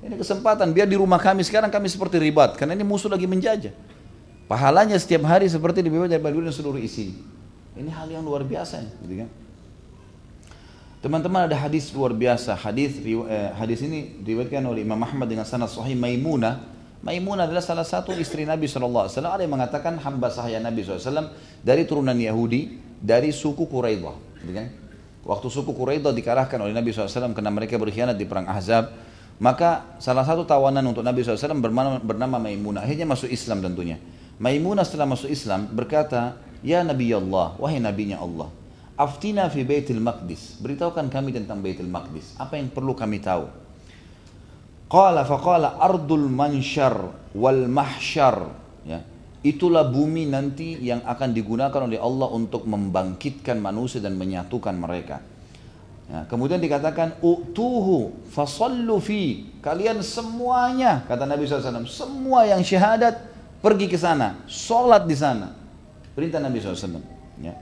S1: Ini kesempatan biar di rumah kami sekarang kami seperti ribat karena ini musuh lagi menjajah. Pahalanya setiap hari seperti dibebas dari dan seluruh isi. Ini hal yang luar biasa, gitu kan? Teman-teman ada hadis luar biasa. Hadis eh, hadis ini diriwayatkan oleh Imam Ahmad dengan sanad sahih Maimunah. Maimunah adalah salah satu istri Nabi SAW. Ada yang mengatakan hamba sahaya Nabi SAW dari turunan Yahudi dari suku Quraidah. Gitu kan? Waktu suku Quraidah dikalahkan oleh Nabi SAW karena mereka berkhianat di perang Ahzab, maka salah satu tawanan untuk Nabi SAW bernama, bernama Maimunah. Akhirnya masuk Islam tentunya. Maimunah setelah masuk Islam berkata, Ya Nabi Allah, wahai Nabinya Allah, Aftina fi Baitul Maqdis. Beritahukan kami tentang Baitul Maqdis. Apa yang perlu kami tahu? Qala faqala ardul mansyar wal mahsyar. Ya. Itulah bumi nanti yang akan digunakan oleh Allah untuk membangkitkan manusia dan menyatukan mereka. Ya, kemudian dikatakan utuhu fasallu fi kalian semuanya kata Nabi SAW semua yang syahadat pergi ke sana solat di sana perintah Nabi SAW ya.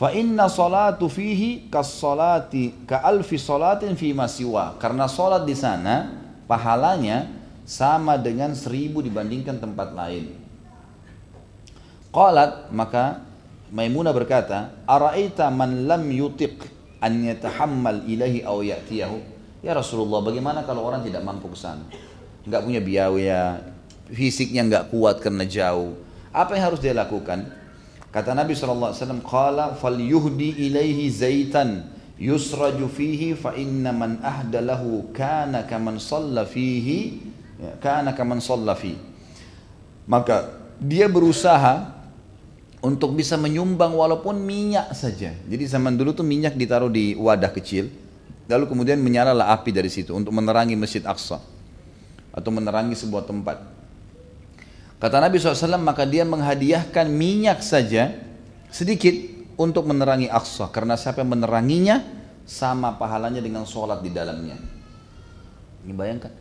S1: Fa inna salatu fihi kas salati ka alfi salatin fi masiwa karena solat di sana pahalanya sama dengan seribu dibandingkan tempat lain Qalat maka Maimunah berkata, "Araita man lam yutiq an yatahammal ilahi aw ya'tiyahu?" Ya Rasulullah, bagaimana kalau orang tidak mampu ke sana? Enggak punya biaya, fisiknya enggak kuat karena jauh. Apa yang harus dia lakukan? Kata Nabi SAW, Qala fal yuhdi ilaihi zaitan yusraju fihi fa inna man ahda lahu kana kaman salla fihi kana kaman salla fihi. Maka dia berusaha untuk bisa menyumbang walaupun minyak saja. Jadi zaman dulu tuh minyak ditaruh di wadah kecil, lalu kemudian menyalalah api dari situ untuk menerangi Masjid Aqsa atau menerangi sebuah tempat. Kata Nabi SAW, maka dia menghadiahkan minyak saja sedikit untuk menerangi Aqsa. Karena siapa yang meneranginya, sama pahalanya dengan sholat di dalamnya. Ini bayangkan.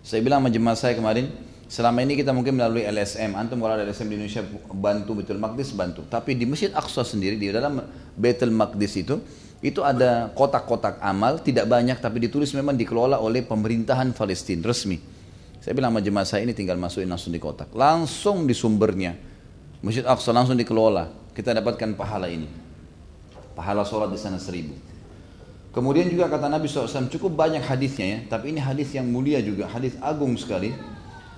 S1: Saya bilang sama jemaah saya kemarin, Selama ini kita mungkin melalui LSM, antum kalau ada LSM di Indonesia bantu Betul Maqdis bantu. Tapi di Masjid Aqsa sendiri di dalam Betul Maqdis itu itu ada kotak-kotak amal tidak banyak tapi ditulis memang dikelola oleh pemerintahan Palestina resmi. Saya bilang sama jemaah saya ini tinggal masukin langsung di kotak, langsung di sumbernya. Masjid Aqsa langsung dikelola. Kita dapatkan pahala ini. Pahala sholat di sana seribu. Kemudian juga kata Nabi SAW cukup banyak hadisnya ya, tapi ini hadis yang mulia juga, hadis agung sekali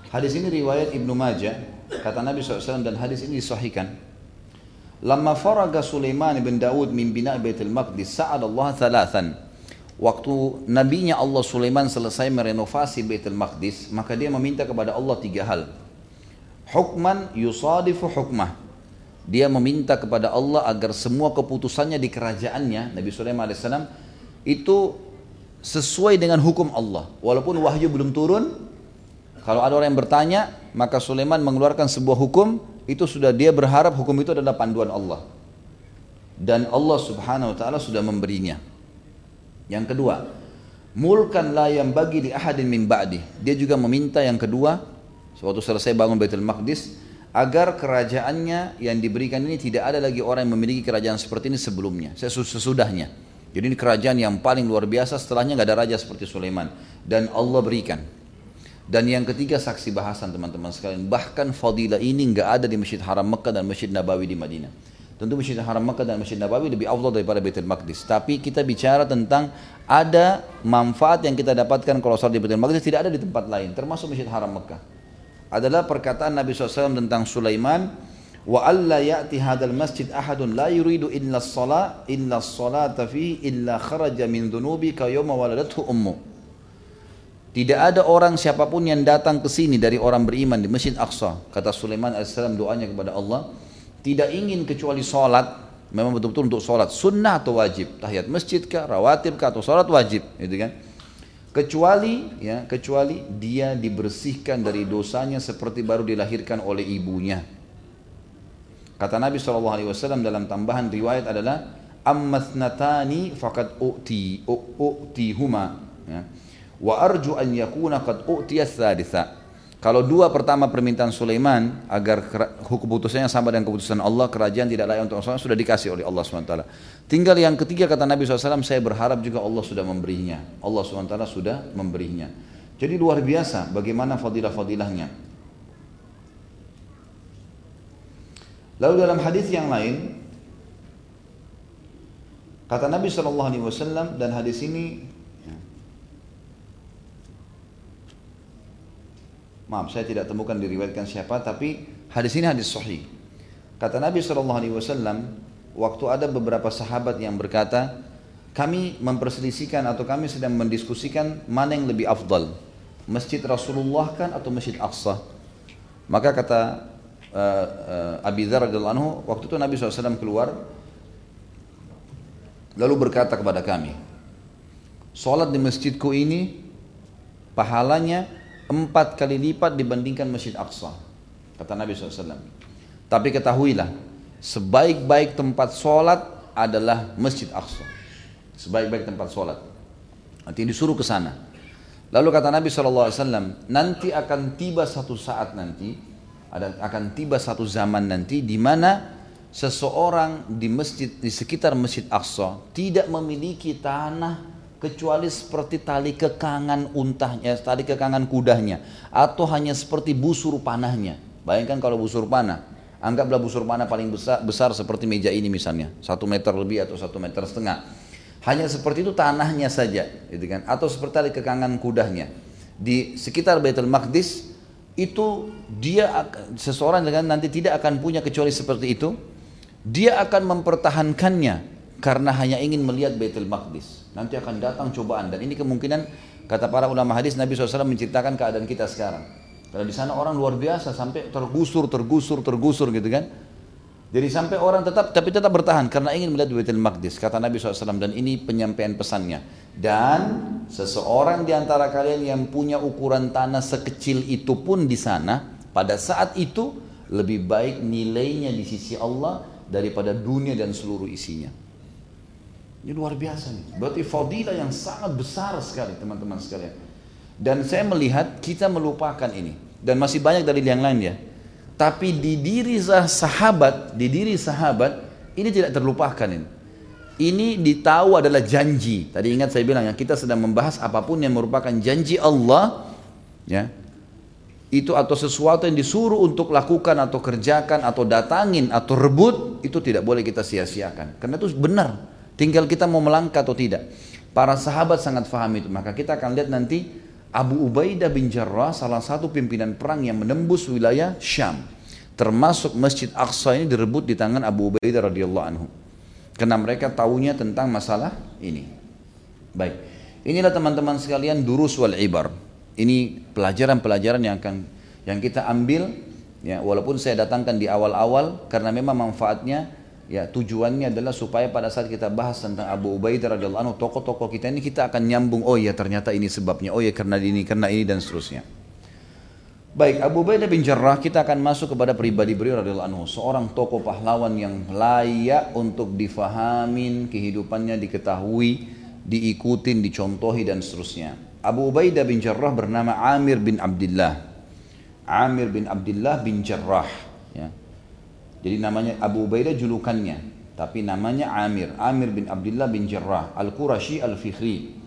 S1: Hadis ini riwayat Ibnu Majah, kata Nabi SAW dan hadis ini disahihkan. Lama faraga Sulaiman bin Daud min bina Baitul Maqdis sa'ad Allah thalathan. Waktu nabinya Allah Sulaiman selesai merenovasi Baitul Maqdis, maka dia meminta kepada Allah tiga hal. Hukman yusadifu hukmah. Dia meminta kepada Allah agar semua keputusannya di kerajaannya, Nabi Sulaiman AS, itu sesuai dengan hukum Allah. Walaupun wahyu belum turun, kalau ada orang yang bertanya, maka Sulaiman mengeluarkan sebuah hukum, itu sudah dia berharap hukum itu adalah panduan Allah. Dan Allah subhanahu wa ta'ala sudah memberinya. Yang kedua, mulkan la yang bagi di ahadin min ba'di. Dia juga meminta yang kedua, suatu selesai bangun Baitul Maqdis, agar kerajaannya yang diberikan ini tidak ada lagi orang yang memiliki kerajaan seperti ini sebelumnya, sesudahnya. Jadi ini kerajaan yang paling luar biasa, setelahnya nggak ada raja seperti Sulaiman. Dan Allah berikan. Dan yang ketiga saksi bahasan teman-teman sekalian. Bahkan fadilah ini nggak ada di Masjid Haram Mekah dan Masjid Nabawi di Madinah. Tentu Masjid Haram Mekah dan Masjid Nabawi lebih Allah daripada Baitul Maqdis. Tapi kita bicara tentang ada manfaat yang kita dapatkan kalau sholat di Baitul Maqdis tidak ada di tempat lain. Termasuk Masjid Haram Mekah. Adalah perkataan Nabi SAW tentang Sulaiman. Wa alla ya'ti hadal masjid ahadun la yuridu illa salat illa salata fi illa kharaja min dhunubi ka yawma waladathu ummu. Tidak ada orang siapa pun yang datang ke sini dari orang beriman di Masjid Aqsa. Kata Sulaiman AS doanya kepada Allah. Tidak ingin kecuali sholat. Memang betul-betul untuk sholat. Sunnah atau wajib. Tahiyat masjid kah, rawatib kah, atau sholat wajib. Gitu kan. Kecuali ya, kecuali dia dibersihkan dari dosanya seperti baru dilahirkan oleh ibunya. Kata Nabi SAW dalam tambahan riwayat adalah ammathnatani faqad u'ti u'ti huma ya. wa arju an yakuna qad u'tiya thalitha kalau dua pertama permintaan Sulaiman agar keputusannya sama dengan keputusan Allah, kerajaan tidak layak untuk Allah sudah dikasih oleh Allah SWT. Tinggal yang ketiga kata Nabi SAW, saya berharap juga Allah sudah memberinya. Allah SWT sudah memberinya. Jadi luar biasa bagaimana fadilah-fadilahnya. Lalu dalam hadis yang lain, kata Nabi SAW dan hadis ini Maaf, saya tidak temukan diriwayatkan siapa, tapi hadis ini hadis sahih. Kata Nabi SAW, waktu ada beberapa sahabat yang berkata, kami memperselisihkan atau kami sedang mendiskusikan mana yang lebih afdal, masjid Rasulullah kan atau masjid Aqsa. Maka kata uh, uh, Abi Dhar anhu, waktu itu Nabi SAW keluar, lalu berkata kepada kami, Salat di masjidku ini pahalanya empat kali lipat dibandingkan Masjid Aqsa. Kata Nabi SAW. Tapi ketahuilah, sebaik-baik tempat sholat adalah Masjid Aqsa. Sebaik-baik tempat sholat. Nanti disuruh ke sana. Lalu kata Nabi SAW, nanti akan tiba satu saat nanti, ada akan tiba satu zaman nanti di mana seseorang di masjid di sekitar Masjid Aqsa tidak memiliki tanah kecuali seperti tali kekangan untahnya, tali kekangan kudanya, atau hanya seperti busur panahnya. Bayangkan kalau busur panah, anggaplah busur panah paling besar, besar seperti meja ini misalnya, satu meter lebih atau satu meter setengah. Hanya seperti itu tanahnya saja, gitu kan? Atau seperti tali kekangan kudanya. Di sekitar Baitul Maqdis itu dia seseorang dengan nanti tidak akan punya kecuali seperti itu. Dia akan mempertahankannya karena hanya ingin melihat Baitul Maqdis. Nanti akan datang cobaan dan ini kemungkinan kata para ulama hadis Nabi SAW menceritakan keadaan kita sekarang. Kalau di sana orang luar biasa sampai tergusur, tergusur, tergusur gitu kan. Jadi sampai orang tetap tapi tetap bertahan karena ingin melihat Baitul Maqdis kata Nabi SAW dan ini penyampaian pesannya. Dan seseorang di antara kalian yang punya ukuran tanah sekecil itu pun di sana pada saat itu lebih baik nilainya di sisi Allah daripada dunia dan seluruh isinya. Ini luar biasa nih. Berarti fadilah yang sangat besar sekali teman-teman sekalian. Dan saya melihat kita melupakan ini. Dan masih banyak dari yang lain ya. Tapi di diri sahabat, di diri sahabat, ini tidak terlupakan ini. Ini ditahu adalah janji. Tadi ingat saya bilang yang kita sedang membahas apa pun yang merupakan janji Allah, ya, itu atau sesuatu yang disuruh untuk lakukan atau kerjakan atau datangin atau rebut itu tidak boleh kita sia-siakan karena itu benar Tinggal kita mau melangkah atau tidak. Para sahabat sangat faham itu. Maka kita akan lihat nanti Abu Ubaidah bin Jarrah salah satu pimpinan perang yang menembus wilayah Syam. Termasuk Masjid Aqsa ini direbut di tangan Abu Ubaidah radhiyallahu anhu. Karena mereka tahunya tentang masalah ini. Baik. Inilah teman-teman sekalian durus wal ibar. Ini pelajaran-pelajaran yang akan yang kita ambil ya walaupun saya datangkan di awal-awal karena memang manfaatnya ya tujuannya adalah supaya pada saat kita bahas tentang Abu Ubaidah radhiyallahu anhu tokoh-tokoh kita ini kita akan nyambung oh ya ternyata ini sebabnya oh ya karena ini karena ini dan seterusnya Baik, Abu Ubaidah bin Jarrah kita akan masuk kepada pribadi beliau radhiyallahu anhu, seorang tokoh pahlawan yang layak untuk difahamin, kehidupannya diketahui, diikutin, dicontohi dan seterusnya. Abu Ubaidah bin Jarrah bernama Amir bin Abdullah. Amir bin Abdullah bin Jarrah, ya. Jadi namanya Abu Ubaidah julukannya, tapi namanya Amir. Amir bin Abdullah bin Jarrah Al-Qurashi Al-Fikhri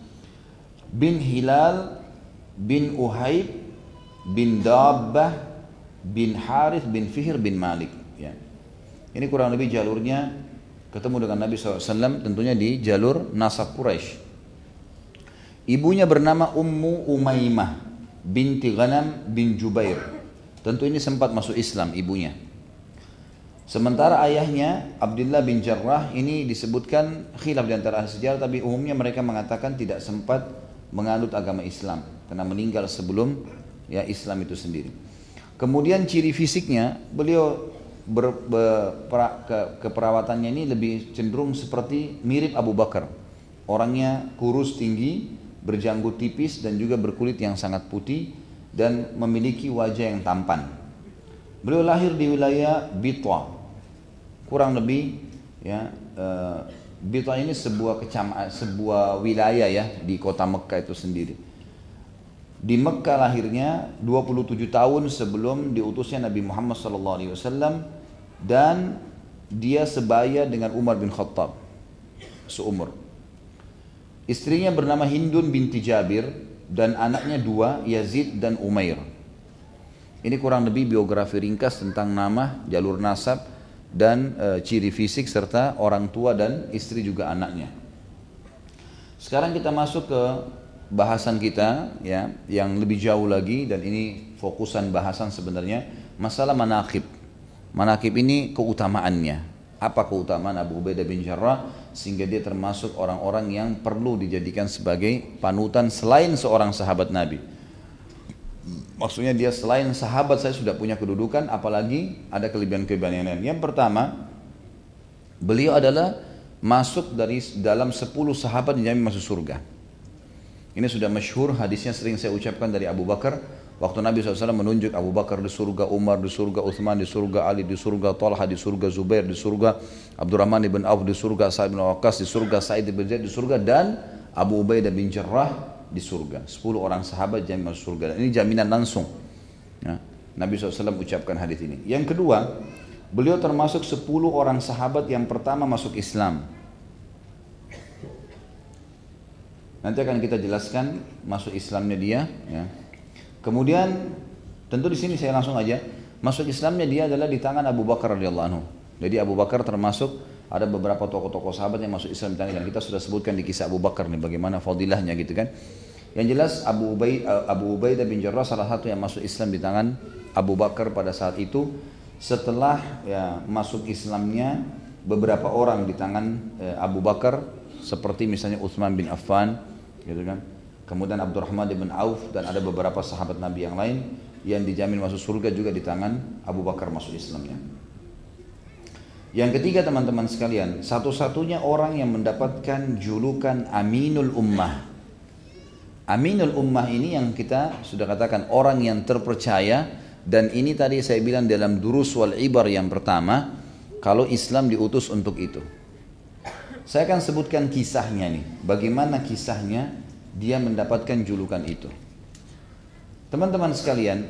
S1: bin Hilal bin Uhaib bin Dabbah bin Harith bin Fihr bin Malik. Ya. Ini kurang lebih jalurnya ketemu dengan Nabi SAW tentunya di jalur nasab Quraisy. Ibunya bernama Ummu Umaymah binti Ghanam bin Jubair. Tentu ini sempat masuk Islam ibunya. Sementara ayahnya Abdullah bin Jarrah ini disebutkan khilaf di antara sejarah tapi umumnya mereka mengatakan tidak sempat menganut agama Islam karena meninggal sebelum ya Islam itu sendiri. Kemudian ciri fisiknya beliau ber, ber, pra, ke, keperawatannya ini lebih cenderung seperti mirip Abu Bakar. Orangnya kurus tinggi, berjanggut tipis dan juga berkulit yang sangat putih dan memiliki wajah yang tampan. Beliau lahir di wilayah Bitwa. kurang lebih ya uh, Bita ini sebuah kecamatan, sebuah wilayah ya di kota Mekah itu sendiri. Di Mekah lahirnya 27 tahun sebelum diutusnya Nabi Muhammad SAW dan dia sebaya dengan Umar bin Khattab seumur. Istrinya bernama Hindun binti Jabir dan anaknya dua Yazid dan Umair. Ini kurang lebih biografi ringkas tentang nama, jalur nasab, dan e, ciri fisik serta orang tua dan istri juga anaknya. Sekarang kita masuk ke bahasan kita ya yang lebih jauh lagi dan ini fokusan bahasan sebenarnya masalah manakib. Manakib ini keutamaannya. Apa keutamaan Abu Ubaidah bin Jarrah sehingga dia termasuk orang-orang yang perlu dijadikan sebagai panutan selain seorang sahabat Nabi. Maksudnya dia selain sahabat saya sudah punya kedudukan, apalagi ada kelebihan-kelebihan yang lain. Yang pertama, beliau adalah masuk dari dalam 10 sahabat yang masuk surga. Ini sudah masyhur hadisnya sering saya ucapkan dari Abu Bakar. Waktu Nabi SAW menunjuk Abu Bakar di surga, Umar di surga, Uthman di surga, Ali di surga, Talha di surga, Zubair di surga, Abdurrahman bin Auf di surga, Sa'id bin Waqqas di surga, Sa'id bin Zaid di surga, dan Abu Ubaidah bin Jarrah di surga. 10 orang sahabat jamin masuk surga. Dan ini jaminan langsung. Ya. Nabi SAW ucapkan hadis ini. Yang kedua, beliau termasuk 10 orang sahabat yang pertama masuk Islam. Nanti akan kita jelaskan masuk Islamnya dia. Ya. Kemudian tentu di sini saya langsung aja masuk Islamnya dia adalah di tangan Abu Bakar radhiyallahu anhu. Jadi Abu Bakar termasuk ada beberapa tokoh-tokoh sahabat yang masuk Islam di dan kita sudah sebutkan di kisah Abu Bakar nih bagaimana fadilahnya gitu kan. Yang jelas Abu Ubay eh, Abu Ubaidah bin Jarrah salah satu yang masuk Islam di tangan Abu Bakar pada saat itu. Setelah ya masuk Islamnya beberapa orang di tangan eh, Abu Bakar seperti misalnya Utsman bin Affan gitu kan. Kemudian Abdurrahman bin Auf dan ada beberapa sahabat Nabi yang lain yang dijamin masuk surga juga di tangan Abu Bakar masuk Islamnya yang ketiga teman-teman sekalian satu-satunya orang yang mendapatkan julukan Aminul Ummah Aminul ummah ini yang kita sudah katakan orang yang terpercaya dan ini tadi saya bilang dalam durus wal ibar yang pertama kalau Islam diutus untuk itu. Saya akan sebutkan kisahnya nih, bagaimana kisahnya dia mendapatkan julukan itu. Teman-teman sekalian,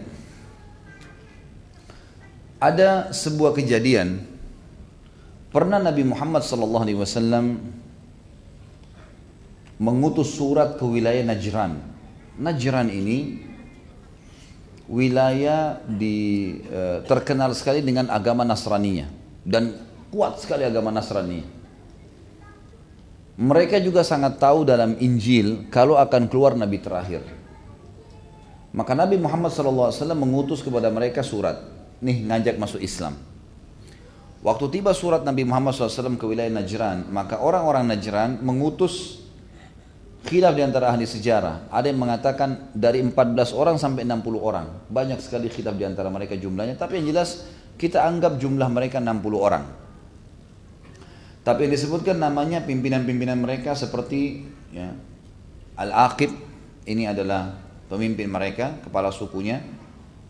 S1: ada sebuah kejadian pernah Nabi Muhammad SAW mengutus surat ke wilayah Najran. Najran ini wilayah di e, terkenal sekali dengan agama Nasraninya dan kuat sekali agama Nasrani. Mereka juga sangat tahu dalam Injil kalau akan keluar nabi terakhir. Maka Nabi Muhammad SAW mengutus kepada mereka surat, nih ngajak masuk Islam. Waktu tiba surat Nabi Muhammad SAW ke wilayah Najran, maka orang-orang Najran mengutus Khilaf di antara ahli sejarah. Ada yang mengatakan dari 14 orang sampai 60 orang. Banyak sekali khilaf di antara mereka jumlahnya. Tapi yang jelas kita anggap jumlah mereka 60 orang. Tapi yang disebutkan namanya pimpinan-pimpinan mereka seperti ya, Al-Aqib. Ini adalah pemimpin mereka, kepala sukunya.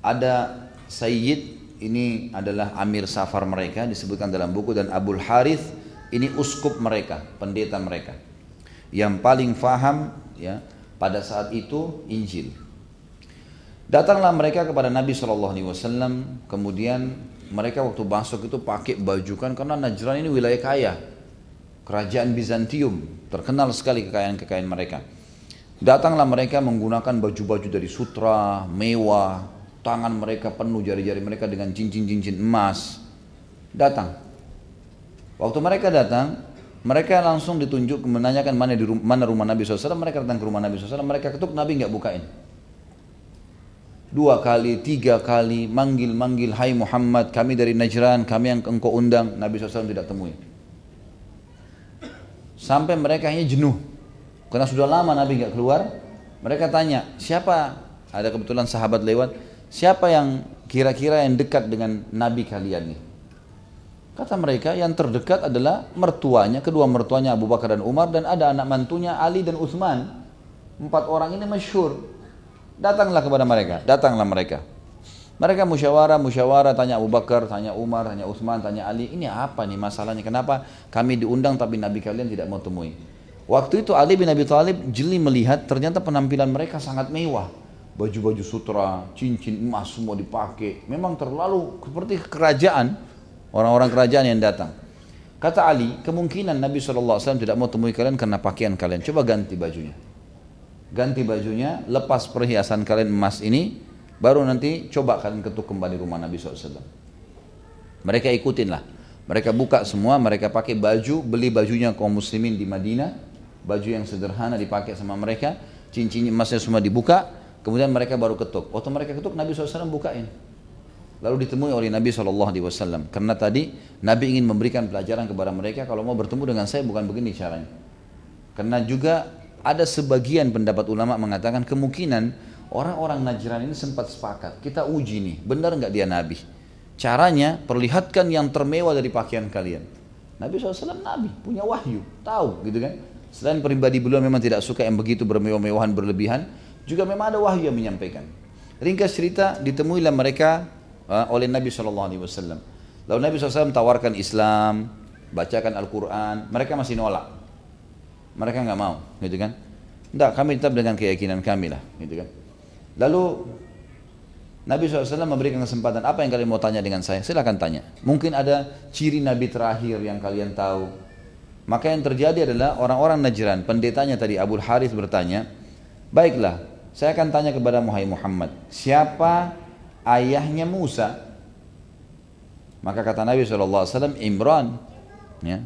S1: Ada Sayyid, ini adalah Amir Safar mereka disebutkan dalam buku. Dan Abul Harith, ini uskup mereka, pendeta mereka yang paling faham ya pada saat itu Injil. Datanglah mereka kepada Nabi saw. Kemudian mereka waktu masuk itu pakai baju kan karena Najran ini wilayah kaya, kerajaan Bizantium terkenal sekali kekayaan-kekayaan mereka. Datanglah mereka menggunakan baju-baju dari sutra, mewah, tangan mereka penuh jari-jari mereka dengan cincin-cincin emas. Datang. Waktu mereka datang, mereka langsung ditunjuk menanyakan mana di rumah, mana rumah Nabi SAW. Mereka datang ke rumah Nabi SAW. Mereka ketuk Nabi nggak bukain. Dua kali, tiga kali, manggil-manggil, Hai Muhammad, kami dari Najran, kami yang engkau undang. Nabi SAW tidak temui. Sampai mereka hanya jenuh. Karena sudah lama Nabi nggak keluar. Mereka tanya, siapa? Ada kebetulan sahabat lewat. Siapa yang kira-kira yang dekat dengan Nabi kalian nih? Kata mereka yang terdekat adalah mertuanya, kedua mertuanya Abu Bakar dan Umar dan ada anak mantunya Ali dan Utsman. Empat orang ini masyhur. Datanglah kepada mereka, datanglah mereka. Mereka musyawarah, musyawarah, tanya Abu Bakar, tanya Umar, tanya Uthman, tanya Ali. Ini apa nih masalahnya? Kenapa kami diundang tapi Nabi kalian tidak mau temui? Waktu itu Ali bin Abi Thalib jeli melihat ternyata penampilan mereka sangat mewah. Baju-baju sutra, cincin emas semua dipakai. Memang terlalu seperti kerajaan, orang-orang kerajaan yang datang. Kata Ali, kemungkinan Nabi SAW tidak mau temui kalian karena pakaian kalian. Coba ganti bajunya. Ganti bajunya, lepas perhiasan kalian emas ini, Baru nanti coba kalian ketuk kembali rumah Nabi SAW. Mereka ikutin lah. Mereka buka semua, mereka pakai baju, beli bajunya kaum muslimin di Madinah. Baju yang sederhana dipakai sama mereka. Cincin emasnya semua dibuka. Kemudian mereka baru ketuk. Waktu mereka ketuk, Nabi SAW bukain. Lalu ditemui oleh Nabi SAW. Karena tadi Nabi ingin memberikan pelajaran kepada mereka. Kalau mau bertemu dengan saya bukan begini caranya. Karena juga ada sebagian pendapat ulama mengatakan kemungkinan Orang-orang Najran ini sempat sepakat, kita uji nih, benar nggak dia Nabi? Caranya, perlihatkan yang termewah dari pakaian kalian. Nabi SAW Nabi, punya wahyu, tahu gitu kan. Selain pribadi beliau memang tidak suka yang begitu bermewah-mewahan berlebihan, juga memang ada wahyu yang menyampaikan. Ringkas cerita, ditemuilah mereka oleh Nabi SAW. Lalu Nabi SAW tawarkan Islam, bacakan Al-Quran, mereka masih nolak. Mereka nggak mau, gitu kan. Tidak, kami tetap dengan keyakinan kami lah, gitu kan. Lalu Nabi SAW memberikan kesempatan, apa yang kalian mau tanya dengan saya? Silahkan tanya. Mungkin ada ciri Nabi terakhir yang kalian tahu. Maka yang terjadi adalah orang-orang Najran, pendetanya tadi Abu Harith bertanya, Baiklah, saya akan tanya kepada Muhammad, siapa ayahnya Musa? Maka kata Nabi SAW, Imran. Ya.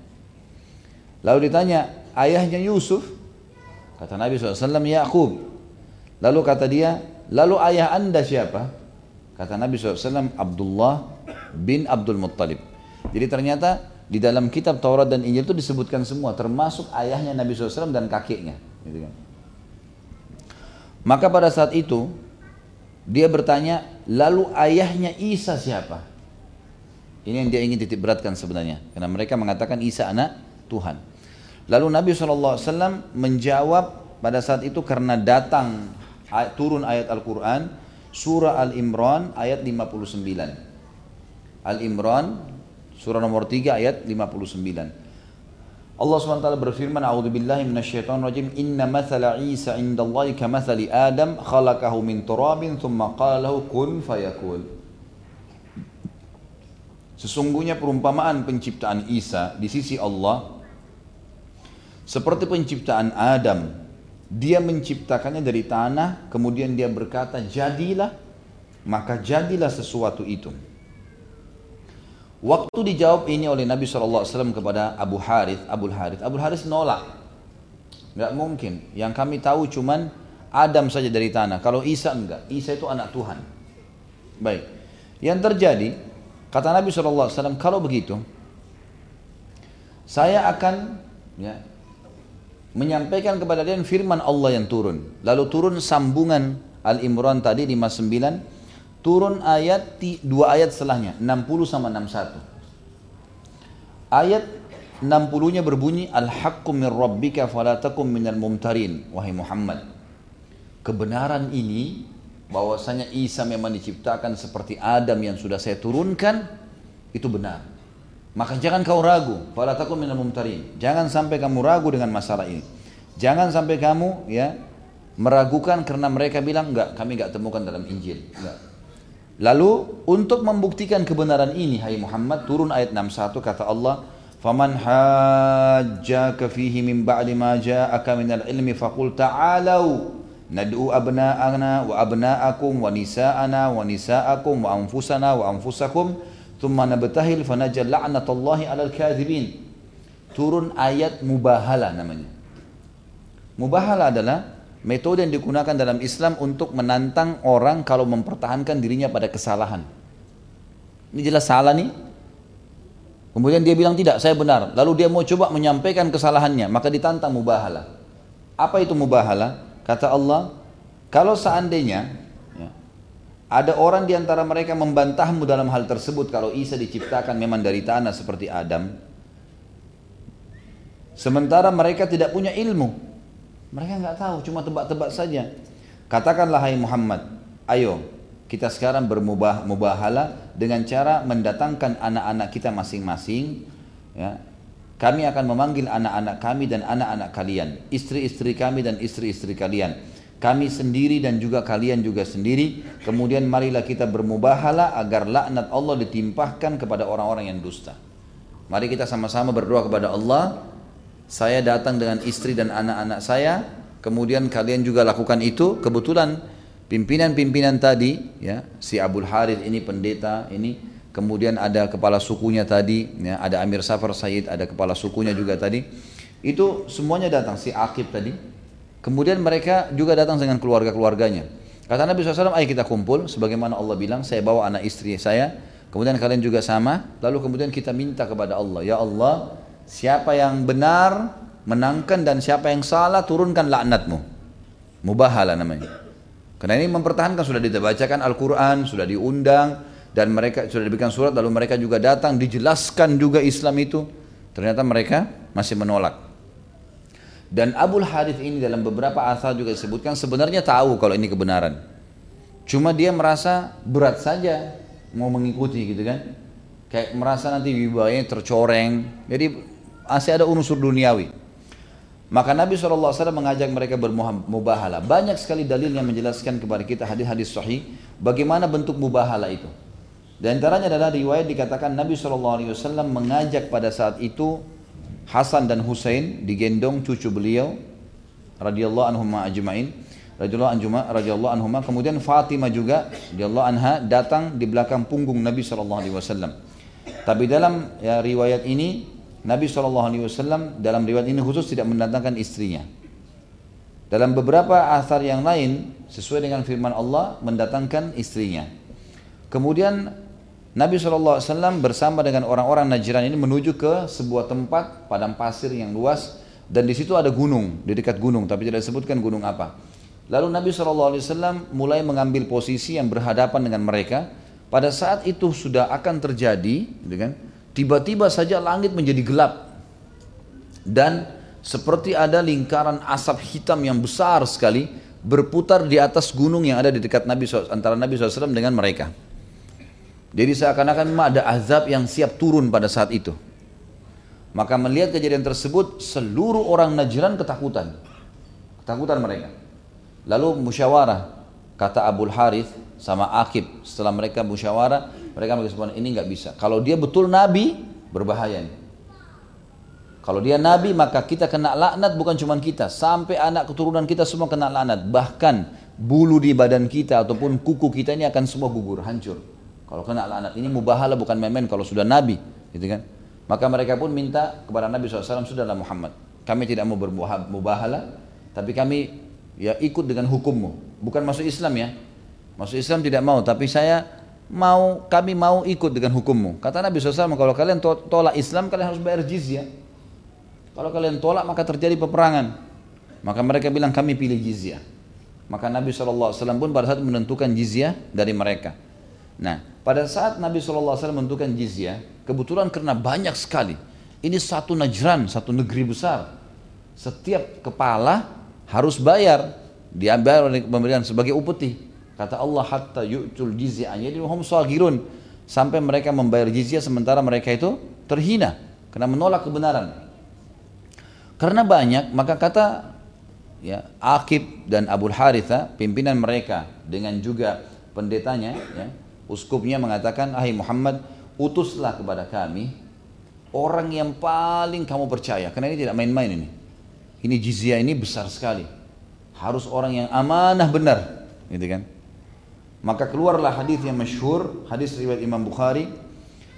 S1: Lalu ditanya, ayahnya Yusuf? Kata Nabi SAW, Yaqub. Lalu kata dia, Lalu ayah anda siapa? Kata Nabi SAW, Abdullah bin Abdul Muttalib. Jadi ternyata di dalam kitab Taurat dan Injil itu disebutkan semua, termasuk ayahnya Nabi SAW dan kakeknya. Gitu kan. Maka pada saat itu, dia bertanya, lalu ayahnya Isa siapa? Ini yang dia ingin titik beratkan sebenarnya. Karena mereka mengatakan Isa anak Tuhan. Lalu Nabi SAW menjawab pada saat itu karena datang turun ayat Al-Quran surah Al-Imran ayat 59 Al-Imran surah nomor 3 ayat 59 Allah SWT berfirman A'udhu billahi minasyaitan rajim Inna mathala Isa indallahi kamathali Adam khalaqahu min turabin thumma qalahu kun fayakul Sesungguhnya perumpamaan penciptaan Isa di sisi Allah seperti penciptaan Adam dia menciptakannya dari tanah, kemudian dia berkata, jadilah, maka jadilah sesuatu itu. Waktu dijawab ini oleh Nabi SAW kepada Abu Harith, Abu Harith, Abu Harith nolak. Gak mungkin. Yang kami tahu cuman Adam saja dari tanah. Kalau Isa enggak. Isa itu anak Tuhan. Baik. Yang terjadi, kata Nabi SAW, kalau begitu, saya akan ya, menyampaikan kepada dia firman Allah yang turun. Lalu turun sambungan Al-Imran tadi 59, turun ayat dua ayat setelahnya 60 sama 61. Ayat 60-nya berbunyi Al-haqqu min rabbika fala takum minal mumtarin wahai Muhammad. Kebenaran ini bahwasanya Isa memang diciptakan seperti Adam yang sudah saya turunkan itu benar. Maka jangan kau ragu, fala takun minal mumtarin. Jangan sampai kamu ragu dengan masalah ini. Jangan sampai kamu ya meragukan karena mereka bilang enggak, kami enggak temukan dalam Injil. Enggak. Lalu untuk membuktikan kebenaran ini hai Muhammad turun ayat 61 kata Allah Faman hajjaka fihi min ba'di ma ja'aka minal ilmi faqul ta'alau nad'u abna'ana wa abna'akum wa nisa'ana wa nisa'akum wa anfusana wa anfusakum thumma nabtahil fanajal la'natullahi 'alal kadhibin. Turun ayat mubahalah namanya. Mubahalah adalah metode yang digunakan dalam Islam untuk menantang orang kalau mempertahankan dirinya pada kesalahan. Ini jelas salah nih. Kemudian dia bilang tidak, saya benar. Lalu dia mau coba menyampaikan kesalahannya, maka ditantang mubahalah. Apa itu mubahalah? Kata Allah, kalau seandainya ada orang di antara mereka membantahmu dalam hal tersebut kalau Isa diciptakan memang dari tanah seperti Adam. Sementara mereka tidak punya ilmu. Mereka nggak tahu, cuma tebak-tebak saja. Katakanlah hai Muhammad, ayo kita sekarang bermubah mubahala dengan cara mendatangkan anak-anak kita masing-masing ya. Kami akan memanggil anak-anak kami dan anak-anak kalian istri-istri kami dan istri-istri kalian. Kami sendiri dan juga kalian juga sendiri. Kemudian marilah kita bermubahala agar laknat Allah ditimpahkan kepada orang-orang yang dusta. Mari kita sama-sama berdoa kepada Allah saya datang dengan istri dan anak-anak saya kemudian kalian juga lakukan itu. Kebetulan pimpinan-pimpinan tadi ya si Abdul Harith ini pendeta ini kemudian ada kepala sukunya tadi ya ada Amir Safar Said ada kepala sukunya juga tadi. Itu semuanya datang si Akib tadi. Kemudian mereka juga datang dengan keluarga-keluarganya. Kata Nabi SAW ayo kita kumpul. Sebagaimana Allah bilang saya bawa anak istri saya. Kemudian kalian juga sama. Lalu kemudian kita minta kepada Allah ya Allah siapa yang benar menangkan dan siapa yang salah turunkan laknatmu mubahala namanya karena ini mempertahankan sudah dibacakan Al-Quran, sudah diundang dan mereka sudah diberikan surat lalu mereka juga datang dijelaskan juga Islam itu. Ternyata mereka masih menolak. Dan Abul Harith ini dalam beberapa asal juga disebutkan sebenarnya tahu kalau ini kebenaran. Cuma dia merasa berat saja mau mengikuti gitu kan. Kayak merasa nanti wibawanya tercoreng. Jadi masih ada unsur duniawi. Maka Nabi SAW mengajak mereka bermubahala. Banyak sekali dalil yang menjelaskan kepada kita hadis-hadis sahih bagaimana bentuk mubahala itu. Dan antaranya adalah riwayat dikatakan Nabi SAW mengajak pada saat itu Hasan dan Husain digendong cucu beliau radhiyallahu anhum ajmain radhiyallahu anhuma radhiyallahu anhuma kemudian Fatimah juga radhiyallahu anha datang di belakang punggung Nabi SAW. Tapi dalam ya, riwayat ini Nabi SAW dalam riwayat ini khusus tidak mendatangkan istrinya. Dalam beberapa asar yang lain sesuai dengan firman Allah mendatangkan istrinya. Kemudian Nabi SAW bersama dengan orang-orang Najran ini menuju ke sebuah tempat padang pasir yang luas dan di situ ada gunung di dekat gunung tapi tidak disebutkan gunung apa. Lalu Nabi SAW mulai mengambil posisi yang berhadapan dengan mereka. Pada saat itu sudah akan terjadi, gitu kan? Tiba-tiba saja langit menjadi gelap. Dan seperti ada lingkaran asap hitam yang besar sekali berputar di atas gunung yang ada di dekat Nabi antara Nabi SAW dengan mereka. Jadi seakan-akan memang ada azab yang siap turun pada saat itu. Maka melihat kejadian tersebut, seluruh orang Najran ketakutan. Ketakutan mereka. Lalu musyawarah, kata Abul Harith sama Akib. Setelah mereka musyawarah, mereka berkesimpulan ini nggak bisa. Kalau dia betul nabi, berbahaya nih. Kalau dia nabi maka kita kena laknat bukan cuma kita, sampai anak keturunan kita semua kena laknat. Bahkan bulu di badan kita ataupun kuku kita ini akan semua gugur, hancur. Kalau kena laknat ini mubahala bukan memen kalau sudah nabi, gitu kan? Maka mereka pun minta kepada Nabi SAW, sudahlah Muhammad, kami tidak mau bermubahala, tapi kami ya ikut dengan hukummu. Bukan masuk Islam ya. Masuk Islam tidak mau, tapi saya mau kami mau ikut dengan hukummu. Kata Nabi SAW, kalau kalian tolak Islam, kalian harus bayar jizyah. Kalau kalian tolak, maka terjadi peperangan. Maka mereka bilang, kami pilih jizyah. Maka Nabi SAW pun pada saat menentukan jizyah dari mereka. Nah, pada saat Nabi SAW menentukan jizyah, kebetulan karena banyak sekali. Ini satu najran, satu negeri besar. Setiap kepala harus bayar. Diambil oleh pemberian sebagai upeti. Kata Allah hatta yu'tul jizyah. Jadi hum sagirun sampai mereka membayar jizyah sementara mereka itu terhina karena menolak kebenaran. Karena banyak maka kata ya Akib dan Abu Haritha pimpinan mereka dengan juga pendetanya ya, uskupnya mengatakan ahai Muhammad utuslah kepada kami orang yang paling kamu percaya karena ini tidak main-main ini ini jizyah ini besar sekali harus orang yang amanah benar gitu kan maka keluarlah hadis yang masyhur, hadis riwayat Imam Bukhari.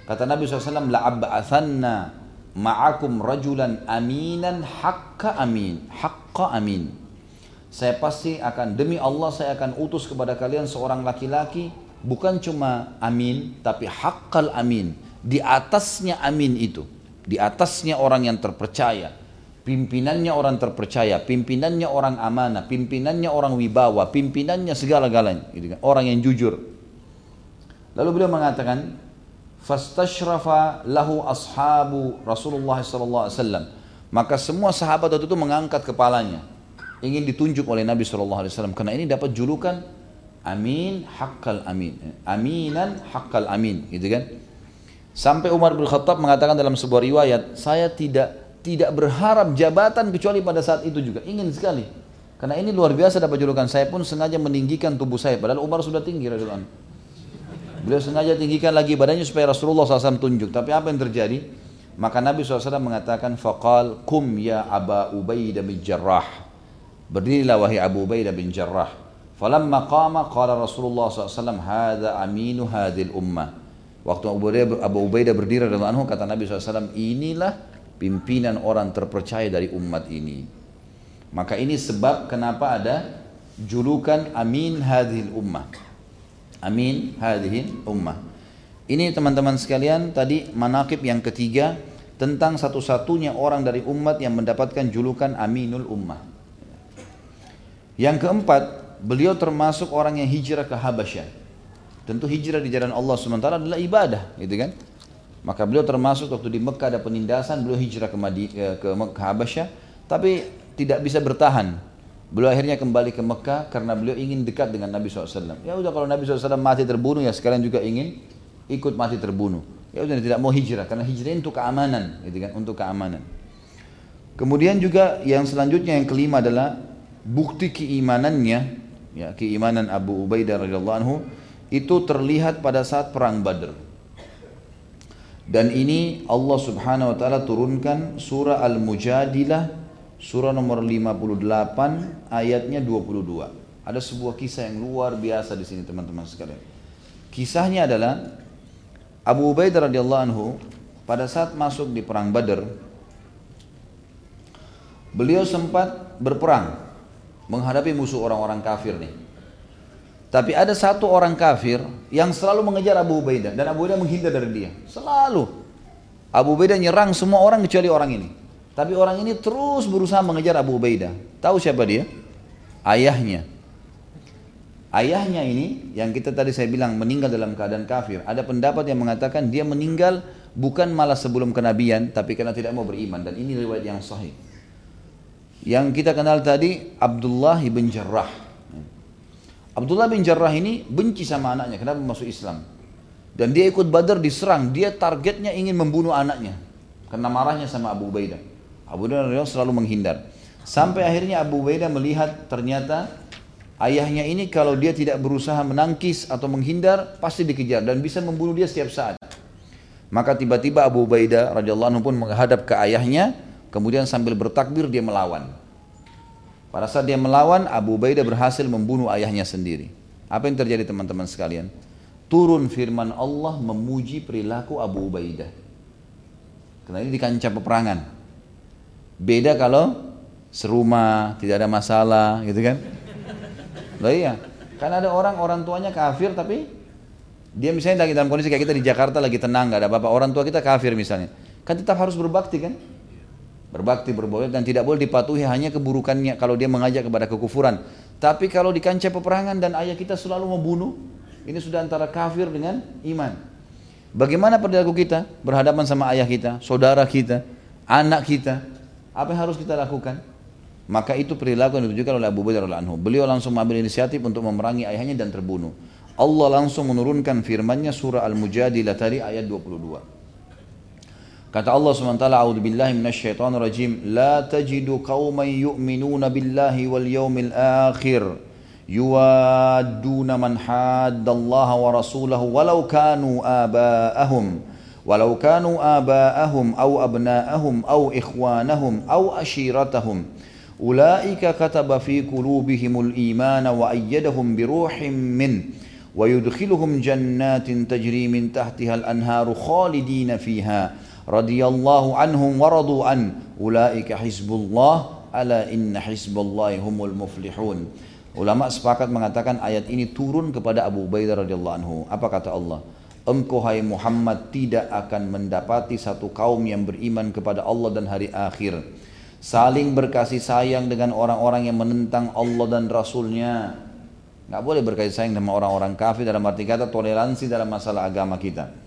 S1: Kata Nabi SAW, la'abba'athanna ma'akum rajulan aminan haqqa amin. Haqqa amin. Saya pasti akan, demi Allah saya akan utus kepada kalian seorang laki-laki, bukan cuma amin, tapi haqqal amin. Di atasnya amin itu. Di atasnya orang yang terpercaya pimpinannya orang terpercaya, pimpinannya orang amanah, pimpinannya orang wibawa, pimpinannya segala-galanya, gitu kan? orang yang jujur. Lalu beliau mengatakan, "Fastashrafa lahu ashabu Rasulullah sallallahu alaihi wasallam." Maka semua sahabat waktu itu mengangkat kepalanya, ingin ditunjuk oleh Nabi wasallam karena ini dapat julukan Amin haqqal amin. Aminan haqqal amin, gitu kan? Sampai Umar bin Khattab mengatakan dalam sebuah riwayat, saya tidak tidak berharap jabatan kecuali pada saat itu juga. Ingin sekali. Karena ini luar biasa dapat julukan. Saya pun sengaja meninggikan tubuh saya. Padahal Umar sudah tinggi radhiyallahu Beliau sengaja tinggikan lagi badannya supaya Rasulullah SAW tunjuk. Tapi apa yang terjadi? Maka Nabi SAW mengatakan, Faqal kum ya Aba Ubaidah bin Jarrah. Berdirilah wahai Abu Ubaidah bin Jarrah. Falamma qama qala Rasulullah SAW, Hada aminu hadil ummah. Waktu Abu Ubaidah, berdiri dalam anhu, kata Nabi SAW, inilah pimpinan orang terpercaya dari umat ini. Maka ini sebab kenapa ada julukan amin hadhil ummah. Amin hadhil ummah. Ini teman-teman sekalian tadi manakib yang ketiga tentang satu-satunya orang dari umat yang mendapatkan julukan aminul ummah. Yang keempat, beliau termasuk orang yang hijrah ke Habasyah. Tentu hijrah di jalan Allah SWT adalah ibadah, gitu kan? Maka beliau termasuk waktu di Mekah ada penindasan, beliau hijrah ke, Madi, ke, ke Habasyah, tapi tidak bisa bertahan. Beliau akhirnya kembali ke Mekah karena beliau ingin dekat dengan Nabi SAW. Ya udah kalau Nabi SAW mati terbunuh ya sekalian juga ingin ikut mati terbunuh. Ya udah tidak mau hijrah karena hijrah untuk keamanan, gitu kan? Untuk keamanan. Kemudian juga yang selanjutnya yang kelima adalah bukti keimanannya ya keimanan Abu Ubaidah radhiyallahu anhu itu terlihat pada saat perang Badr. Dan ini Allah Subhanahu wa taala turunkan surah Al-Mujadilah surah nomor 58 ayatnya 22. Ada sebuah kisah yang luar biasa di sini teman-teman sekalian. Kisahnya adalah Abu Ubaidah radhiyallahu anhu pada saat masuk di perang Badr beliau sempat berperang menghadapi musuh orang-orang kafir nih. Tapi ada satu orang kafir yang selalu mengejar Abu Ubaidah dan Abu Ubaidah menghindar dari dia. Selalu. Abu Ubaidah nyerang semua orang kecuali orang ini. Tapi orang ini terus berusaha mengejar Abu Ubaidah. Tahu siapa dia? Ayahnya. Ayahnya ini yang kita tadi saya bilang meninggal dalam keadaan kafir. Ada pendapat yang mengatakan dia meninggal bukan malah sebelum kenabian tapi karena tidak mau beriman dan ini riwayat yang sahih. Yang kita kenal tadi Abdullah bin Jarrah. Abdullah bin Jarrah ini benci sama anaknya kenapa masuk Islam. Dan dia ikut Badar diserang, dia targetnya ingin membunuh anaknya karena marahnya sama Abu Ubaidah. Abu Ubaidah selalu menghindar. Sampai akhirnya Abu Ubaidah melihat ternyata ayahnya ini kalau dia tidak berusaha menangkis atau menghindar pasti dikejar dan bisa membunuh dia setiap saat. Maka tiba-tiba Abu Ubaidah radhiyallahu pun menghadap ke ayahnya Kemudian sambil bertakbir dia melawan. Pada saat dia melawan, Abu Ubaidah berhasil membunuh ayahnya sendiri. Apa yang terjadi teman-teman sekalian? Turun firman Allah memuji perilaku Abu Ubaidah. Karena ini di kancah peperangan. Beda kalau serumah, tidak ada masalah, gitu kan? Loh iya, kan ada orang orang tuanya kafir tapi dia misalnya lagi dalam kondisi kayak kita di Jakarta lagi tenang, gak ada apa-apa. Orang tua kita kafir misalnya, kan tetap harus berbakti kan? Berbakti berboleh dan tidak boleh dipatuhi hanya keburukannya kalau dia mengajak kepada kekufuran. Tapi kalau di kancah peperangan dan ayah kita selalu membunuh ini sudah antara kafir dengan iman. Bagaimana perilaku kita? Berhadapan sama ayah kita saudara kita anak kita. Apa yang harus kita lakukan? Maka itu perilaku yang ditunjukkan oleh Abu Bakar anhu. Beliau langsung mengambil inisiatif untuk memerangi ayahnya dan terbunuh. Allah langsung menurunkan firman-Nya surah Al-Mujadilah tadi ayat 22 Kata Allah SWT, A'udhu billahi minasyaitan rajim, La tajidu qawman yu'minuna billahi wal yawmil akhir, yuwadduna man haddallaha wa rasulahu, walau kanu aba'ahum, walau kanu aba'ahum, au abna'ahum, au ikhwanahum, au ashiratahum. Ulaika kataba fi qulubihimul imana wa ayyadahum biruhim min, ويدخلهم جنات تجري من تحتها الأنهار خالدين فيها radhiyallahu anhum waradu an ulaika hizbullah ala inna hizballahi humul muflihun. Ulama sepakat mengatakan ayat ini turun kepada Abu Ubaidah radhiyallahu anhu. Apa kata Allah? Engkau hai Muhammad tidak akan mendapati satu kaum yang beriman kepada Allah dan hari akhir. Saling berkasih sayang dengan orang-orang yang menentang Allah dan Rasulnya. Nggak boleh berkasih sayang dengan orang-orang kafir dalam arti kata toleransi dalam masalah agama kita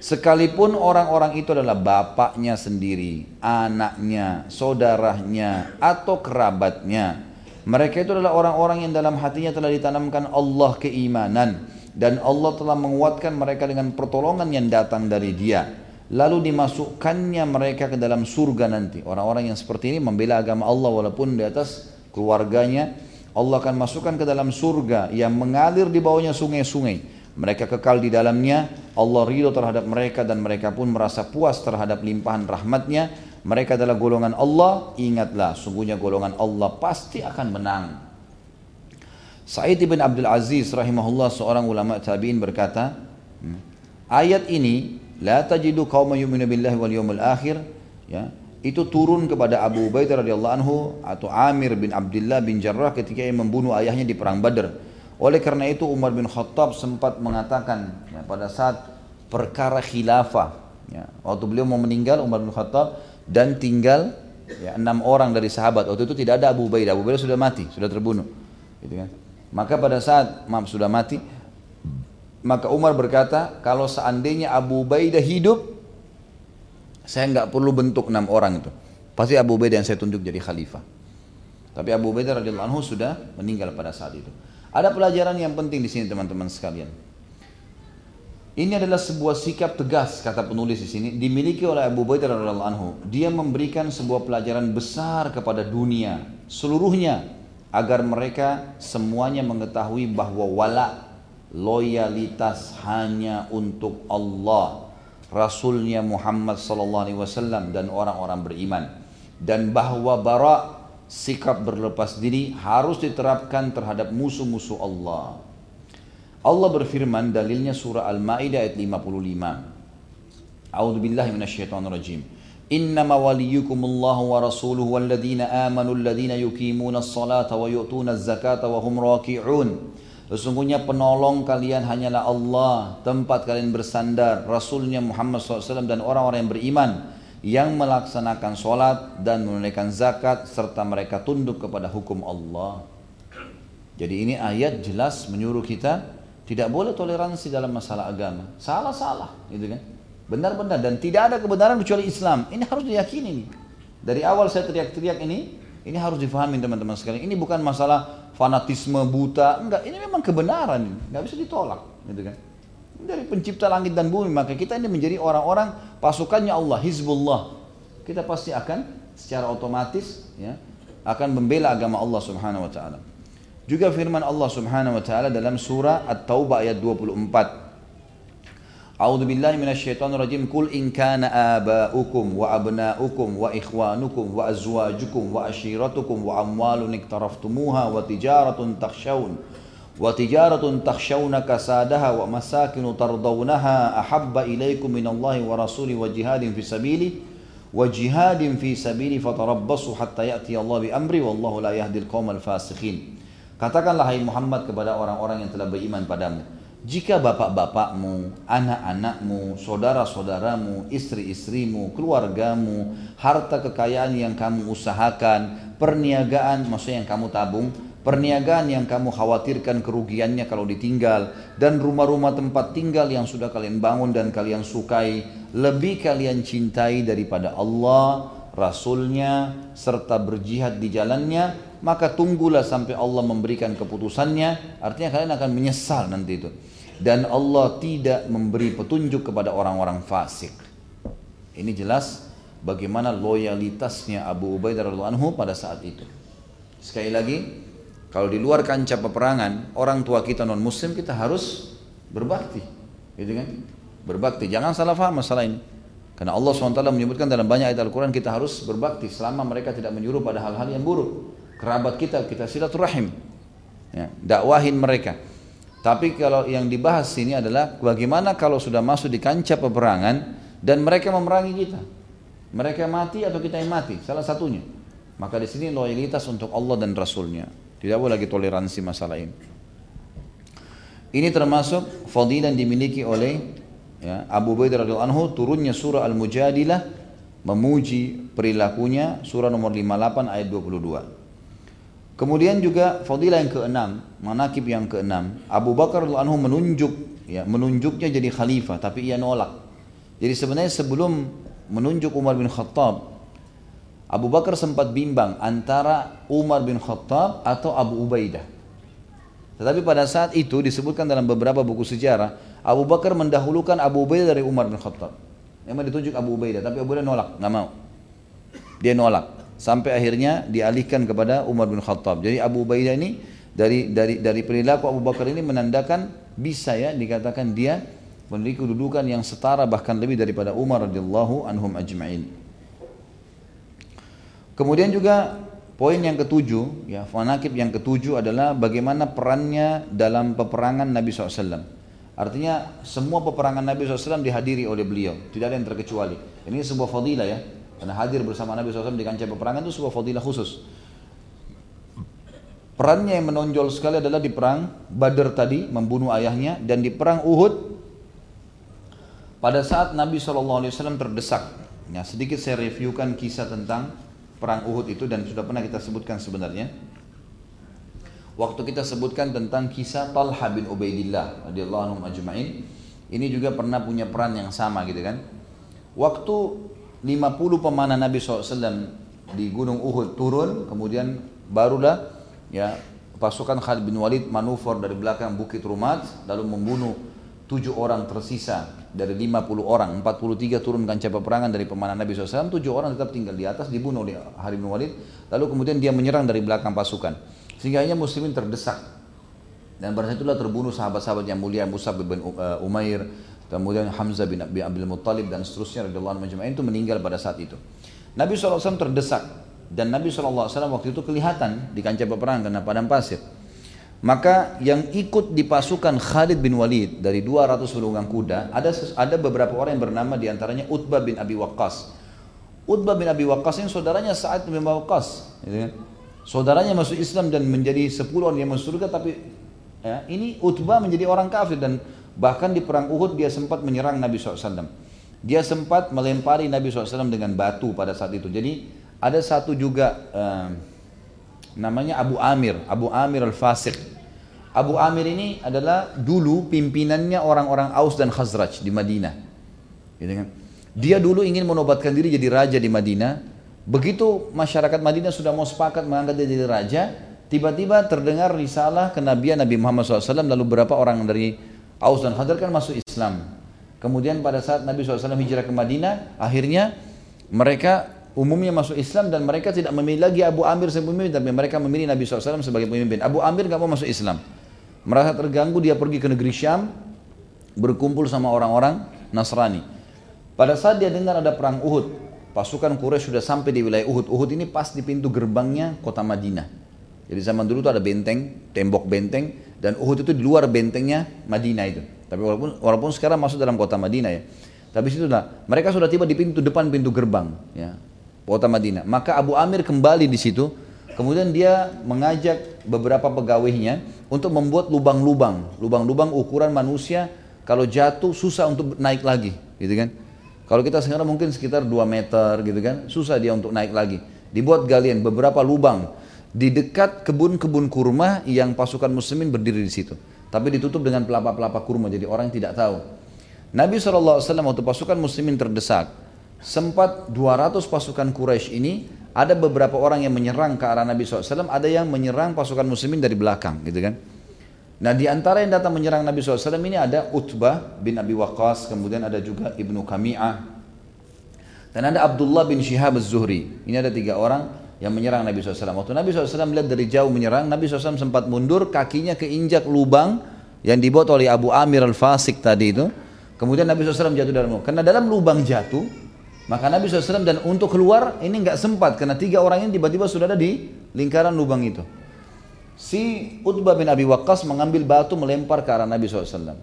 S1: Sekalipun orang-orang itu adalah bapaknya sendiri, anaknya, saudaranya, atau kerabatnya. Mereka itu adalah orang-orang yang dalam hatinya telah ditanamkan Allah keimanan dan Allah telah menguatkan mereka dengan pertolongan yang datang dari Dia. Lalu dimasukkannya mereka ke dalam surga nanti. Orang-orang yang seperti ini membela agama Allah walaupun di atas keluarganya. Allah akan masukkan ke dalam surga yang mengalir di bawahnya sungai-sungai. Mereka kekal di dalamnya, Allah ridho terhadap mereka dan mereka pun merasa puas terhadap limpahan rahmatnya. Mereka adalah golongan Allah, ingatlah sungguhnya golongan Allah pasti akan menang. Sa'id bin Abdul Aziz rahimahullah seorang ulama tabi'in berkata, hmm, ayat ini la tajidu qauma yu'minu billahi wal yawmil akhir ya itu turun kepada Abu Ubaidah radhiyallahu anhu atau Amir bin Abdullah bin Jarrah ketika ia membunuh ayahnya di perang Badar. Oleh karena itu Umar bin Khattab sempat mengatakan ya, pada saat perkara khilafah ya, waktu beliau mau meninggal Umar bin Khattab dan tinggal ya, enam orang dari sahabat waktu itu tidak ada Abu Ubaidah Abu Ubaidah sudah mati sudah terbunuh gitu kan maka pada saat maaf sudah mati maka Umar berkata, kalau seandainya Abu Ubaidah hidup, saya nggak perlu bentuk enam orang itu. Pasti Abu Ubaidah yang saya tunjuk jadi khalifah. Tapi Abu Ubaidah radhiyallahu anhu sudah meninggal pada saat itu. Ada pelajaran yang penting di sini teman-teman sekalian. Ini adalah sebuah sikap tegas kata penulis di sini dimiliki oleh Abu Ubaidah radhiyallahu anhu. Dia memberikan sebuah pelajaran besar kepada dunia seluruhnya agar mereka semuanya mengetahui bahwa wala loyalitas hanya untuk Allah, Rasulnya Muhammad sallallahu alaihi wasallam dan orang-orang beriman dan bahwa bara sikap berlepas diri harus diterapkan terhadap musuh-musuh Allah. Allah berfirman dalilnya surah Al-Maidah ayat 55. A'udzu billahi minasyaitonir rajim. إنما وليكم الله ورسوله والذين آمنوا الذين يقيمون الصلاة ويؤتون الزكاة وهم راكعون Sesungguhnya penolong kalian hanyalah Allah, tempat kalian bersandar, Rasulnya Muhammad SAW dan orang-orang yang beriman yang melaksanakan sholat dan menunaikan zakat serta mereka tunduk kepada hukum Allah. Jadi ini ayat jelas menyuruh kita tidak boleh toleransi dalam masalah agama. Salah-salah, gitu kan? Benar-benar dan tidak ada kebenaran kecuali Islam. Ini harus diyakini nih. Dari awal saya teriak-teriak ini, ini harus difahami teman-teman sekalian. Ini bukan masalah fanatisme buta, enggak. Ini memang kebenaran, enggak bisa ditolak, gitu kan dari pencipta langit dan bumi maka kita ini menjadi orang-orang pasukannya Allah hizbullah. Kita pasti akan secara otomatis ya akan membela agama Allah Subhanahu wa taala. Juga firman Allah Subhanahu wa taala dalam surah At-Taubah ayat 24 A'udzu billahi minasyaitonir rajim. Kul in kana aba'ukum wa abna'ukum wa ikhwanukum wa azwajukum wa ashiratukum wa amwalun iktaraftumuha wa tijaratun takhshawun وتجارة تخشون كسادها ومساكن ترضونها أحب إليكم من الله ورسوله وجهاد في سبيله وجهاد في سبيله فتربصوا حتى يأتي الله بأمره والله لا يهدي القوم الفاسقين Katakanlah hai Muhammad kepada orang-orang yang telah beriman padamu Jika bapak-bapakmu, anak-anakmu, saudara-saudaramu, istri-istrimu, keluargamu Harta kekayaan yang kamu usahakan, perniagaan maksudnya yang kamu tabung perniagaan yang kamu khawatirkan kerugiannya kalau ditinggal, dan rumah-rumah tempat tinggal yang sudah kalian bangun dan kalian sukai, lebih kalian cintai daripada Allah, Rasulnya, serta berjihad di jalannya, maka tunggulah sampai Allah memberikan keputusannya. Artinya kalian akan menyesal nanti itu. Dan Allah tidak memberi petunjuk kepada orang-orang fasik. Ini jelas bagaimana loyalitasnya Abu Ubaidah radhiallahu anhu pada saat itu. Sekali lagi kalau di luar kancah peperangan orang tua kita non muslim kita harus berbakti gitu kan berbakti jangan salah faham masalah ini karena Allah SWT menyebutkan dalam banyak ayat Al-Quran kita harus berbakti selama mereka tidak menyuruh pada hal-hal yang buruk kerabat kita, kita silaturahim. Ya, dakwahin mereka. Tapi kalau yang dibahas sini adalah bagaimana kalau sudah masuk di kancah peperangan dan mereka memerangi kita. Mereka mati atau kita yang mati, salah satunya. Maka di sini loyalitas untuk Allah dan Rasulnya. Tidak boleh lagi toleransi masalah ini. Ini termasuk fadilah yang dimiliki oleh ya, Abu Bakar radhiyallahu anhu turunnya surah Al-Mujadilah memuji perilakunya surah nomor 58 ayat 22. Kemudian juga fadilah yang keenam, manakib yang keenam, Abu Bakar anhu menunjuk ya, menunjuknya jadi khalifah tapi ia nolak. Jadi sebenarnya sebelum menunjuk Umar bin Khattab Abu Bakar sempat bimbang antara Umar bin Khattab atau Abu Ubaidah. Tetapi pada saat itu disebutkan dalam beberapa buku sejarah, Abu Bakar mendahulukan Abu Ubaidah dari Umar bin Khattab. Memang ditunjuk Abu Ubaidah, tapi Abu Ubaidah nolak, nggak mau. Dia nolak. Sampai akhirnya dialihkan kepada Umar bin Khattab. Jadi Abu Ubaidah ini dari dari dari perilaku Abu Bakar ini menandakan bisa ya dikatakan dia memiliki kedudukan yang setara bahkan lebih daripada Umar radhiyallahu anhum ajma'in. Kemudian juga poin yang ketujuh, ya fanakib yang ketujuh adalah bagaimana perannya dalam peperangan Nabi SAW. Artinya semua peperangan Nabi SAW dihadiri oleh beliau, tidak ada yang terkecuali. Ini sebuah fadilah ya, karena hadir bersama Nabi SAW di kancah peperangan itu sebuah fadilah khusus. Perannya yang menonjol sekali adalah di perang Badr tadi, membunuh ayahnya, dan di perang Uhud, pada saat Nabi SAW terdesak. Ya, sedikit saya reviewkan kisah tentang perang Uhud itu dan sudah pernah kita sebutkan sebenarnya. Waktu kita sebutkan tentang kisah Talha bin Ubaidillah radhiyallahu anhu ajma'in, ini juga pernah punya peran yang sama gitu kan. Waktu 50 pemanah Nabi SAW di Gunung Uhud turun, kemudian barulah ya pasukan Khalid bin Walid manuver dari belakang Bukit Rumat lalu membunuh tujuh orang tersisa dari 50 orang, 43 turun kancah peperangan dari pemanah Nabi SAW, tujuh orang tetap tinggal di atas, dibunuh oleh Harib bin Walid, lalu kemudian dia menyerang dari belakang pasukan. Sehingga akhirnya muslimin terdesak. Dan pada itulah terbunuh sahabat-sahabat yang mulia Musa bin uh, Umair, kemudian Hamzah bin Abdul Muttalib dan seterusnya radhiyallahu anhu itu meninggal pada saat itu. Nabi SAW terdesak dan Nabi SAW waktu itu kelihatan di kancah peperangan karena padang pasir. Maka yang ikut di pasukan Khalid bin Walid dari 200 penunggang kuda ada ada beberapa orang yang bernama di antaranya Utbah bin Abi Waqqas. Utbah bin Abi Waqqas ini saudaranya Sa'ad bin Abi Waqqas. Gitu kan? Saudaranya masuk Islam dan menjadi 10 orang yang masuk surga tapi ya, ini Utbah menjadi orang kafir dan bahkan di perang Uhud dia sempat menyerang Nabi SAW. Dia sempat melempari Nabi SAW dengan batu pada saat itu. Jadi ada satu juga uh, namanya Abu Amir, Abu Amir al-Fasiq. Abu Amir ini adalah dulu pimpinannya orang-orang Aus dan Khazraj di Madinah. Gitu kan? Dia dulu ingin menobatkan diri jadi raja di Madinah. Begitu masyarakat Madinah sudah mau sepakat mengangkat dia jadi raja, tiba-tiba terdengar risalah kenabian Nabi Muhammad SAW lalu berapa orang dari Aus dan Khazraj kan masuk Islam. Kemudian pada saat Nabi SAW hijrah ke Madinah, akhirnya mereka umumnya masuk Islam dan mereka tidak memilih lagi Abu Amir sebagai pemimpin tapi mereka memilih Nabi SAW sebagai pemimpin. Abu Amir gak mau masuk Islam. Merasa terganggu dia pergi ke negeri Syam berkumpul sama orang-orang Nasrani. Pada saat dia dengar ada perang Uhud pasukan Quraisy sudah sampai di wilayah Uhud. Uhud ini pas di pintu gerbangnya kota Madinah. Jadi zaman dulu tuh ada benteng tembok benteng dan Uhud itu di luar bentengnya Madinah itu. Tapi walaupun walaupun sekarang masuk dalam kota Madinah ya. Tapi situ lah mereka sudah tiba di pintu depan pintu gerbang ya kota Madinah. Maka Abu Amir kembali di situ, kemudian dia mengajak beberapa pegawainya untuk membuat lubang-lubang, lubang-lubang ukuran manusia kalau jatuh susah untuk naik lagi, gitu kan? Kalau kita sekarang mungkin sekitar 2 meter gitu kan, susah dia untuk naik lagi. Dibuat galian beberapa lubang di dekat kebun-kebun kurma yang pasukan muslimin berdiri di situ. Tapi ditutup dengan pelapa-pelapa kurma jadi orang tidak tahu. Nabi SAW waktu pasukan muslimin terdesak, sempat 200 pasukan Quraisy ini ada beberapa orang yang menyerang ke arah Nabi SAW, ada yang menyerang pasukan muslimin dari belakang gitu kan. Nah di antara yang datang menyerang Nabi SAW ini ada Utbah bin Abi Waqqas, kemudian ada juga Ibnu Kami'ah, dan ada Abdullah bin Shihab az-Zuhri. Ini ada tiga orang yang menyerang Nabi SAW. Waktu Nabi SAW melihat dari jauh menyerang, Nabi SAW sempat mundur, kakinya keinjak lubang yang dibuat oleh Abu Amir al-Fasik tadi itu. Kemudian Nabi SAW jatuh dalam lubang. Karena dalam lubang jatuh, maka Nabi SAW dan untuk keluar ini nggak sempat karena tiga orang ini tiba-tiba sudah ada di lingkaran lubang itu. Si Utbah bin Abi Waqqas mengambil batu melempar ke arah Nabi SAW.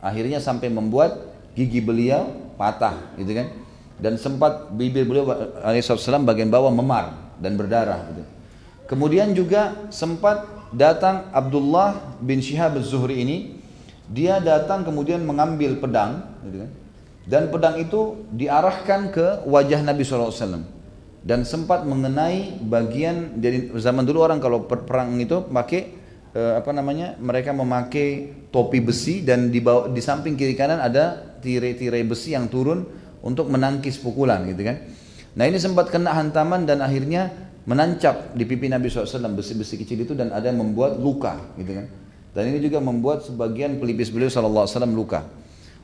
S1: Akhirnya sampai membuat gigi beliau patah, gitu kan? Dan sempat bibir beliau SAW bagian bawah memar dan berdarah. Gitu. Kemudian juga sempat datang Abdullah bin Syihab az-Zuhri ini, dia datang kemudian mengambil pedang, gitu kan? Dan pedang itu diarahkan ke wajah Nabi SAW dan sempat mengenai bagian jadi zaman dulu orang kalau perang itu pakai eh, apa namanya mereka memakai topi besi dan di bawah, di samping kiri kanan ada tirai-tirai besi yang turun untuk menangkis pukulan gitu kan Nah ini sempat kena hantaman dan akhirnya menancap di pipi Nabi SAW besi-besi kecil itu dan ada yang membuat luka gitu kan. Dan ini juga membuat sebagian pelipis beliau SAW luka.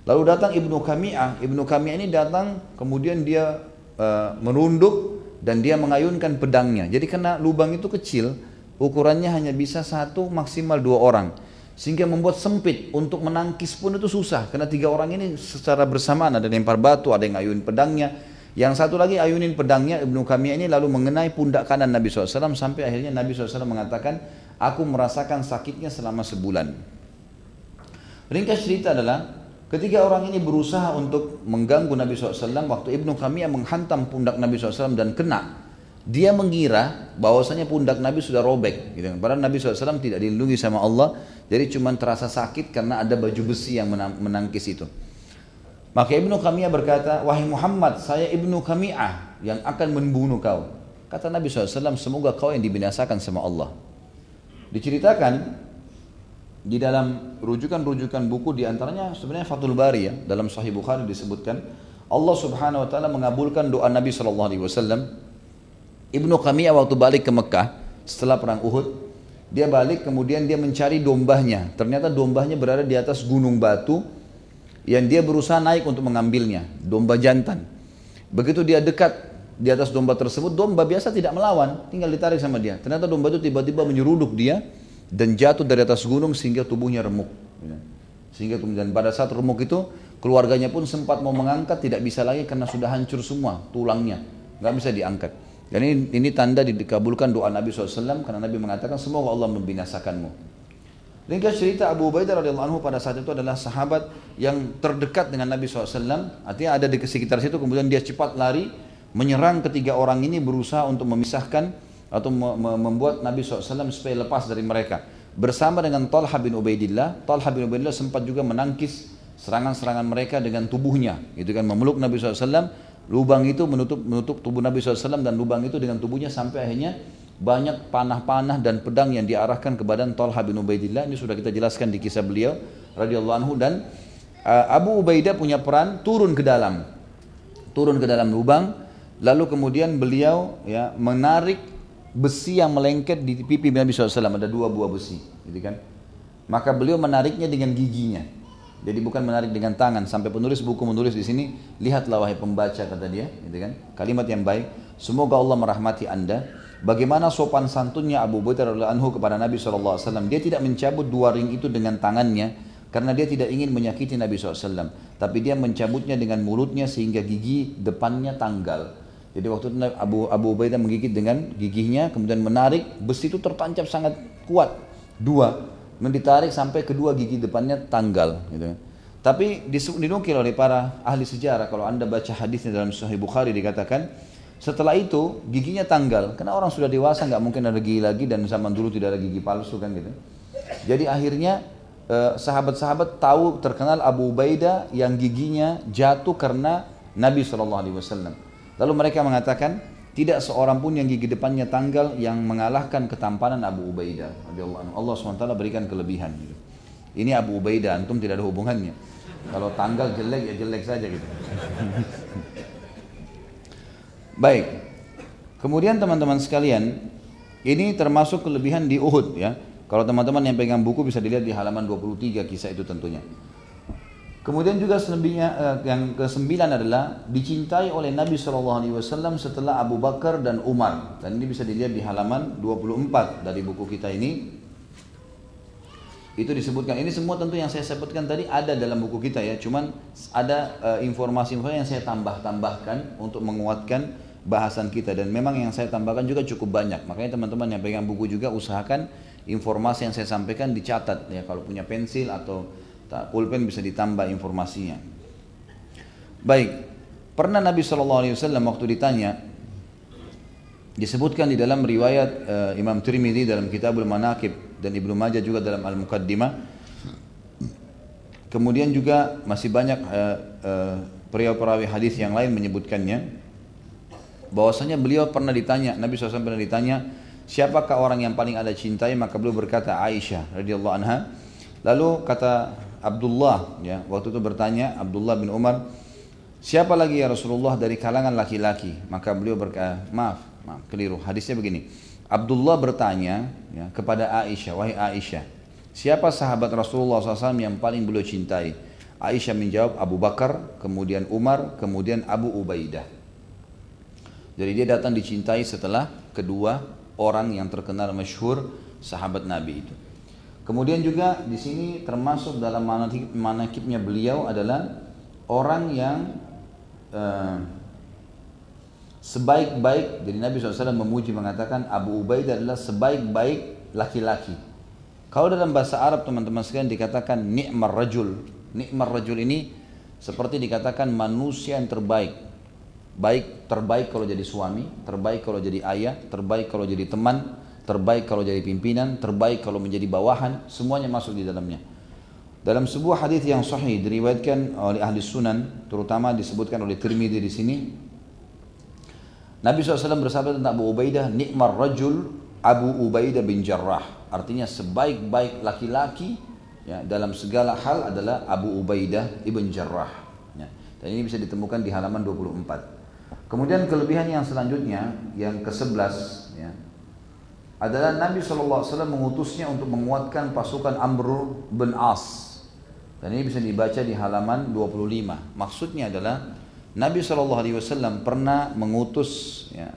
S1: Lalu datang Ibnu Kami'ah. Ibnu Kami'ah ini datang kemudian dia uh, merunduk dan dia mengayunkan pedangnya. Jadi karena lubang itu kecil, ukurannya hanya bisa satu maksimal dua orang. Sehingga membuat sempit untuk menangkis pun itu susah. Karena tiga orang ini secara bersamaan ada yang lempar batu, ada yang ayun pedangnya. Yang satu lagi ayunin pedangnya Ibnu Kamiyah ini lalu mengenai pundak kanan Nabi SAW sampai akhirnya Nabi SAW mengatakan, aku merasakan sakitnya selama sebulan. Ringkas cerita adalah Ketika orang ini berusaha untuk mengganggu Nabi SAW, waktu Ibnu Kamiyah menghantam pundak Nabi SAW dan kena, dia mengira bahwasanya pundak Nabi sudah robek. Gitu. Padahal Nabi SAW tidak dilindungi sama Allah, jadi cuma terasa sakit karena ada baju besi yang menangkis itu. Maka Ibnu Kamiyah berkata, Wahai Muhammad, saya Ibnu Kamiyah yang akan membunuh kau. Kata Nabi SAW, semoga kau yang dibinasakan sama Allah. Diceritakan di dalam rujukan-rujukan buku di antaranya sebenarnya Fathul Bari ya dalam Sahih Bukhari disebutkan Allah Subhanahu Wa Taala mengabulkan doa Nabi Shallallahu Alaihi Wasallam. Ibnu Kamiyah waktu balik ke Mekah setelah perang Uhud dia balik kemudian dia mencari dombanya ternyata dombanya berada di atas gunung batu yang dia berusaha naik untuk mengambilnya domba jantan. Begitu dia dekat di atas domba tersebut domba biasa tidak melawan tinggal ditarik sama dia. Ternyata domba itu tiba-tiba menyeruduk dia dan jatuh dari atas gunung sehingga tubuhnya remuk. Ya. Sehingga kemudian pada saat remuk itu keluarganya pun sempat mau mengangkat tidak bisa lagi karena sudah hancur semua tulangnya, nggak bisa diangkat. Dan ini, ini tanda dikabulkan doa Nabi SAW karena Nabi mengatakan semoga Allah membinasakanmu. Ringkas cerita Abu Ubaidah radhiyallahu anhu pada saat itu adalah sahabat yang terdekat dengan Nabi SAW. Artinya ada di sekitar situ kemudian dia cepat lari menyerang ketiga orang ini berusaha untuk memisahkan atau membuat Nabi SAW supaya lepas dari mereka. Bersama dengan Talha bin Ubaidillah, Talha bin Ubaidillah sempat juga menangkis serangan-serangan mereka dengan tubuhnya. Itu kan memeluk Nabi SAW, lubang itu menutup menutup tubuh Nabi SAW dan lubang itu dengan tubuhnya sampai akhirnya banyak panah-panah dan pedang yang diarahkan ke badan Talha bin Ubaidillah. Ini sudah kita jelaskan di kisah beliau radhiyallahu anhu dan uh, Abu Ubaidah punya peran turun ke dalam. Turun ke dalam lubang lalu kemudian beliau ya menarik besi yang melengket di pipi Nabi SAW ada dua buah besi gitu kan? Maka beliau menariknya dengan giginya. Jadi bukan menarik dengan tangan. Sampai penulis buku menulis di sini lihatlah wahai pembaca kata dia gitu kan? Kalimat yang baik. Semoga Allah merahmati anda. Bagaimana sopan santunnya Abu Bakar anhu kepada Nabi SAW dia tidak mencabut dua ring itu dengan tangannya karena dia tidak ingin menyakiti Nabi SAW tapi dia mencabutnya dengan mulutnya sehingga gigi depannya tanggal jadi waktu itu Abu Abu Ubaidah menggigit dengan gigihnya, kemudian menarik, besi itu tertancap sangat kuat, dua, kemudian ditarik sampai kedua gigi depannya tanggal. Gitu. Tapi dinukil oleh para ahli sejarah, kalau anda baca hadisnya dalam Sahih Bukhari dikatakan, setelah itu giginya tanggal, karena orang sudah dewasa nggak mungkin ada gigi lagi dan zaman dulu tidak ada gigi palsu kan gitu. Jadi akhirnya eh, sahabat-sahabat tahu terkenal Abu Ubaidah yang giginya jatuh karena Nabi Wasallam. Lalu mereka mengatakan, tidak seorang pun yang gigi depannya tanggal yang mengalahkan ketampanan Abu Ubaidah. Allah SWT berikan kelebihan. Gitu. Ini Abu Ubaidah, antum tidak ada hubungannya. Kalau tanggal jelek ya jelek saja gitu. Baik. Kemudian teman-teman sekalian, ini termasuk kelebihan di Uhud ya. Kalau teman-teman yang pegang buku bisa dilihat di halaman 23 kisah itu tentunya. Kemudian juga selebihnya eh, yang kesembilan adalah dicintai oleh Nabi SAW setelah Abu Bakar dan Umar. Dan ini bisa dilihat di halaman 24 dari buku kita ini. Itu disebutkan. Ini semua tentu yang saya sebutkan tadi ada dalam buku kita ya. Cuman ada eh, informasi-informasi yang saya tambah-tambahkan untuk menguatkan bahasan kita. Dan memang yang saya tambahkan juga cukup banyak. Makanya teman-teman yang pegang buku juga usahakan informasi yang saya sampaikan dicatat ya. Kalau punya pensil atau pulpen bisa ditambah informasinya. Baik, pernah Nabi SAW waktu ditanya, disebutkan di dalam riwayat uh, Imam Tirmidzi dalam Kitabul Manaqib dan Ibnu Majah juga dalam Al-Muqaddimah. Kemudian juga masih banyak uh, uh, perawi-perawi hadis yang lain menyebutkannya bahwasanya beliau pernah ditanya, Nabi SAW pernah ditanya, siapakah orang yang paling ada cintai? Maka beliau berkata Aisyah radhiyallahu anha. Lalu kata Abdullah ya waktu itu bertanya Abdullah bin Umar Siapa lagi ya Rasulullah dari kalangan laki-laki? Maka beliau berkata, maaf, maaf, keliru. Hadisnya begini. Abdullah bertanya ya, kepada Aisyah, wahai Aisyah, siapa sahabat Rasulullah SAW yang paling beliau cintai? Aisyah menjawab Abu Bakar, kemudian Umar, kemudian Abu Ubaidah. Jadi dia datang dicintai setelah kedua orang yang terkenal masyhur sahabat Nabi itu. Kemudian juga di sini termasuk dalam manakibnya beliau adalah orang yang uh, sebaik-baik. Jadi Nabi SAW memuji mengatakan Abu Ubaidah adalah sebaik-baik laki-laki. Kalau dalam bahasa Arab teman-teman sekalian dikatakan ni'mar rajul. Ni'mar rajul ini seperti dikatakan manusia yang terbaik. Baik terbaik kalau jadi suami terbaik kalau jadi ayah terbaik kalau jadi teman terbaik kalau jadi pimpinan terbaik kalau menjadi bawahan semuanya masuk di dalamnya dalam sebuah hadis yang sahih diriwayatkan oleh ahli sunan, terutama disebutkan oleh Tirmidzi di sini, Nabi SAW bersabda tentang Abu Ubaidah, nikmar rajul Abu Ubaidah bin Jarrah. Artinya sebaik-baik laki-laki ya, dalam segala hal adalah Abu Ubaidah ibn Jarrah. Ya. Dan ini bisa ditemukan di halaman 24. Kemudian kelebihan yang selanjutnya, yang ke-11, ya, adalah Nabi SAW mengutusnya untuk menguatkan pasukan Amr bin As dan ini bisa dibaca di halaman 25. Maksudnya adalah Nabi SAW pernah mengutus ya,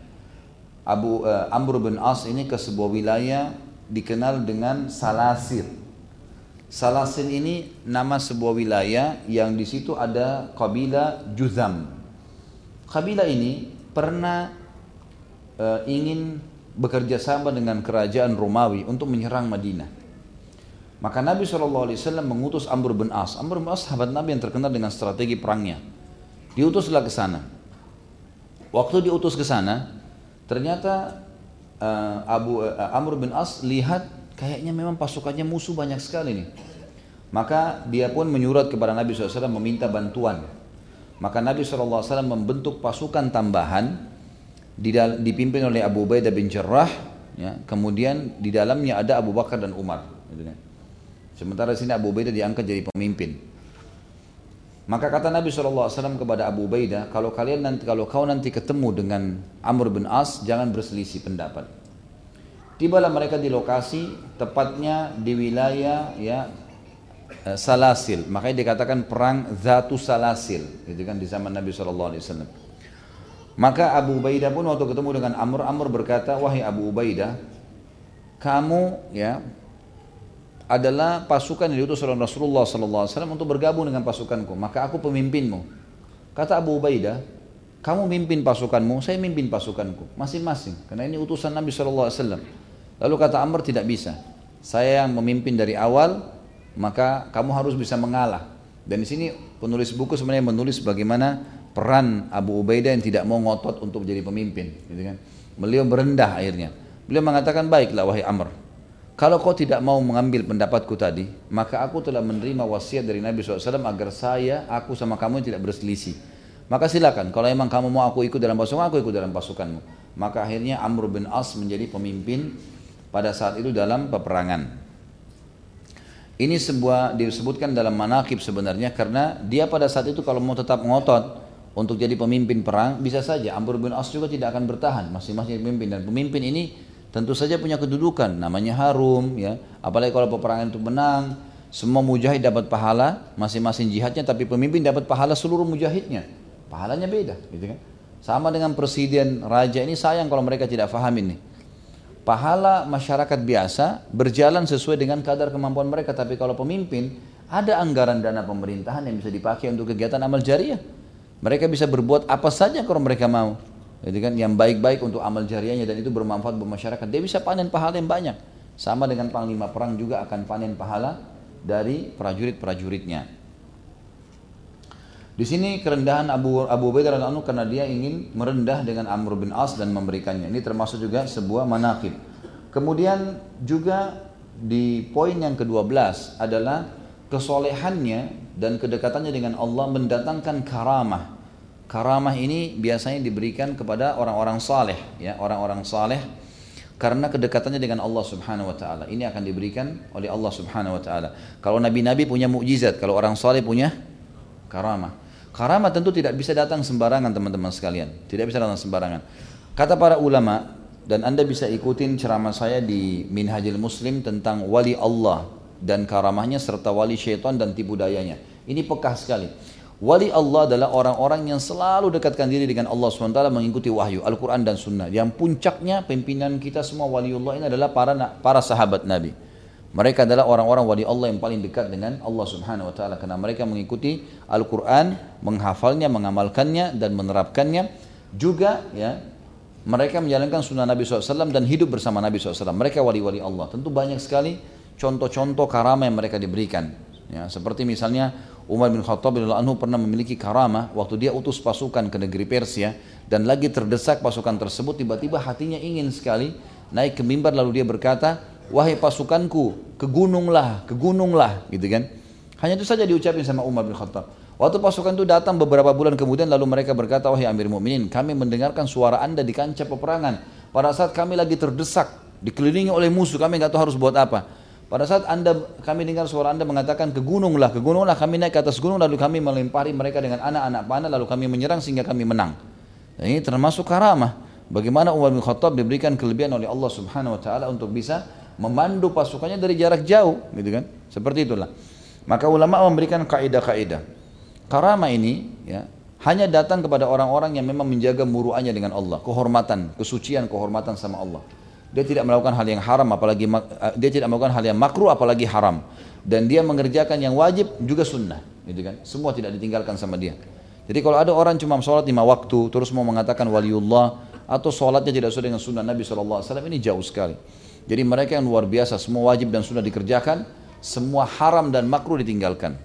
S1: Abu uh, Amr bin As ini ke sebuah wilayah dikenal dengan Salasir. Salasir ini nama sebuah wilayah yang di situ ada kabilah Juzam. Kabilah ini pernah uh, ingin bekerja sama dengan kerajaan Romawi untuk menyerang Madinah. Maka Nabi SAW mengutus Amr bin As. Amr bin As sahabat Nabi yang terkenal dengan strategi perangnya. Diutuslah ke sana. Waktu diutus ke sana, ternyata uh, Abu uh, Amr bin As lihat kayaknya memang pasukannya musuh banyak sekali nih. Maka dia pun menyurat kepada Nabi SAW meminta bantuan. Maka Nabi SAW membentuk pasukan tambahan dipimpin oleh Abu Ubaidah bin Jarrah. Ya, kemudian di dalamnya ada Abu Bakar dan Umar. Gitu kan. Sementara sini Abu Ubaidah diangkat jadi pemimpin. Maka kata Nabi SAW kepada Abu Ubaidah, kalau kalian nanti kalau kau nanti ketemu dengan Amr bin As, jangan berselisih pendapat. Tibalah mereka di lokasi, tepatnya di wilayah ya eh, Salasil. Makanya dikatakan perang Zatu Salasil, gitu kan di zaman Nabi SAW. Maka Abu Ubaidah pun waktu ketemu dengan Amr, Amr berkata, wahai Abu Ubaidah, kamu ya adalah pasukan yang diutus oleh Rasulullah SAW untuk bergabung dengan pasukanku. Maka aku pemimpinmu. Kata Abu Ubaidah, kamu mimpin pasukanmu, saya mimpin pasukanku. Masing-masing. Karena ini utusan Nabi SAW. Lalu kata Amr tidak bisa. Saya yang memimpin dari awal, maka kamu harus bisa mengalah. Dan di sini penulis buku sebenarnya menulis bagaimana peran Abu Ubaidah yang tidak mau ngotot untuk menjadi pemimpin. Gitu kan. Beliau berendah akhirnya. Beliau mengatakan baiklah wahai Amr, kalau kau tidak mau mengambil pendapatku tadi, maka aku telah menerima wasiat dari Nabi SAW agar saya, aku sama kamu tidak berselisih. Maka silakan, kalau memang kamu mau aku ikut dalam pasukan, aku ikut dalam pasukanmu. Maka akhirnya Amr bin As menjadi pemimpin pada saat itu dalam peperangan. Ini sebuah disebutkan dalam manakib sebenarnya karena dia pada saat itu kalau mau tetap ngotot untuk jadi pemimpin perang bisa saja Amr bin As juga tidak akan bertahan. Masing-masing pemimpin. Dan pemimpin ini tentu saja punya kedudukan. Namanya harum ya. Apalagi kalau peperangan itu menang semua mujahid dapat pahala masing-masing jihadnya. Tapi pemimpin dapat pahala seluruh mujahidnya. Pahalanya beda gitu kan? Sama dengan presiden raja ini sayang kalau mereka tidak faham ini. Pahala masyarakat biasa berjalan sesuai dengan kadar kemampuan mereka. Tapi kalau pemimpin ada anggaran dana pemerintahan yang bisa dipakai untuk kegiatan amal jariah mereka bisa berbuat apa saja kalau mereka mau itu kan yang baik-baik untuk amal jariahnya dan itu bermanfaat buat masyarakat. Dia bisa panen pahala yang banyak. Sama dengan panglima perang juga akan panen pahala dari prajurit-prajuritnya. Di sini kerendahan Abu Abu Ubaidah radhiyallahu karena dia ingin merendah dengan Amr bin As dan memberikannya. Ini termasuk juga sebuah manakib. Kemudian juga di poin yang ke-12 adalah kesolehannya dan kedekatannya dengan Allah mendatangkan karamah Karamah ini biasanya diberikan kepada orang-orang saleh, ya, orang-orang saleh karena kedekatannya dengan Allah Subhanahu wa taala. Ini akan diberikan oleh Allah Subhanahu wa taala. Kalau nabi-nabi punya mukjizat, kalau orang saleh punya karamah. Karamat tentu tidak bisa datang sembarangan teman-teman sekalian. Tidak bisa datang sembarangan. Kata para ulama, dan anda bisa ikutin ceramah saya di Minhajil Muslim tentang wali Allah dan karamahnya serta wali syaitan dan tipu dayanya. Ini pekah sekali. Wali Allah adalah orang-orang yang selalu dekatkan diri dengan Allah SWT mengikuti wahyu, Al-Quran dan Sunnah. Yang puncaknya pimpinan kita semua wali Allah ini adalah para para sahabat Nabi. Mereka adalah orang-orang wali Allah yang paling dekat dengan Allah Subhanahu wa taala karena mereka mengikuti Al-Qur'an, menghafalnya, mengamalkannya dan menerapkannya. Juga ya, mereka menjalankan sunnah Nabi SAW dan hidup bersama Nabi SAW. Mereka wali-wali Allah. Tentu banyak sekali contoh-contoh karama yang mereka diberikan. Ya, seperti misalnya Umar bin Khattab anhu pernah memiliki karama waktu dia utus pasukan ke negeri Persia dan lagi terdesak pasukan tersebut tiba-tiba hatinya ingin sekali naik ke mimbar lalu dia berkata wahai pasukanku, ke gununglah, ke gununglah, gitu kan. Hanya itu saja diucapin sama Umar bin Khattab. Waktu pasukan itu datang beberapa bulan kemudian lalu mereka berkata, wahai Amir Mu'minin, kami mendengarkan suara anda di kancah peperangan. Pada saat kami lagi terdesak, dikelilingi oleh musuh, kami nggak tahu harus buat apa. Pada saat anda, kami dengar suara anda mengatakan ke gununglah, ke gununglah, kami naik ke atas gunung lalu kami melempari mereka dengan anak-anak panah lalu kami menyerang sehingga kami menang. Dan ini termasuk karamah. Bagaimana Umar bin Khattab diberikan kelebihan oleh Allah Subhanahu wa taala untuk bisa memandu pasukannya dari jarak jauh, gitu kan? Seperti itulah. Maka ulama memberikan kaidah-kaidah. Karama ini ya hanya datang kepada orang-orang yang memang menjaga muruannya dengan Allah, kehormatan, kesucian, kehormatan sama Allah. Dia tidak melakukan hal yang haram apalagi eh, dia tidak melakukan hal yang makruh apalagi haram. Dan dia mengerjakan yang wajib juga sunnah, gitu kan? Semua tidak ditinggalkan sama dia. Jadi kalau ada orang cuma sholat lima waktu terus mau mengatakan waliullah atau sholatnya tidak sesuai dengan sunnah Nabi SAW ini jauh sekali. Jadi mereka yang luar biasa, semua wajib dan sudah dikerjakan, semua haram dan makruh ditinggalkan.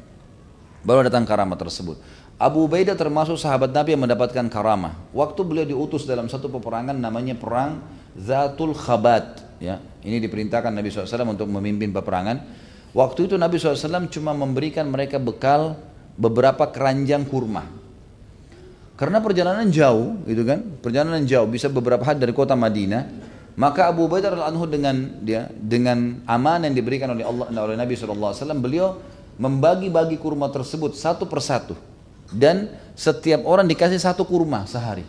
S1: Baru datang karamah tersebut. Abu Ubaidah termasuk sahabat Nabi yang mendapatkan karamah. Waktu beliau diutus dalam satu peperangan namanya perang Zatul Khabat. Ya, ini diperintahkan Nabi SAW untuk memimpin peperangan. Waktu itu Nabi SAW cuma memberikan mereka bekal beberapa keranjang kurma. Karena perjalanan jauh, gitu kan? Perjalanan jauh bisa beberapa hari dari kota Madinah. Maka Abu Bakar anhu dengan dia dengan amanah yang diberikan oleh Allah oleh Nabi SAW, beliau membagi-bagi kurma tersebut satu persatu dan setiap orang dikasih satu kurma sehari.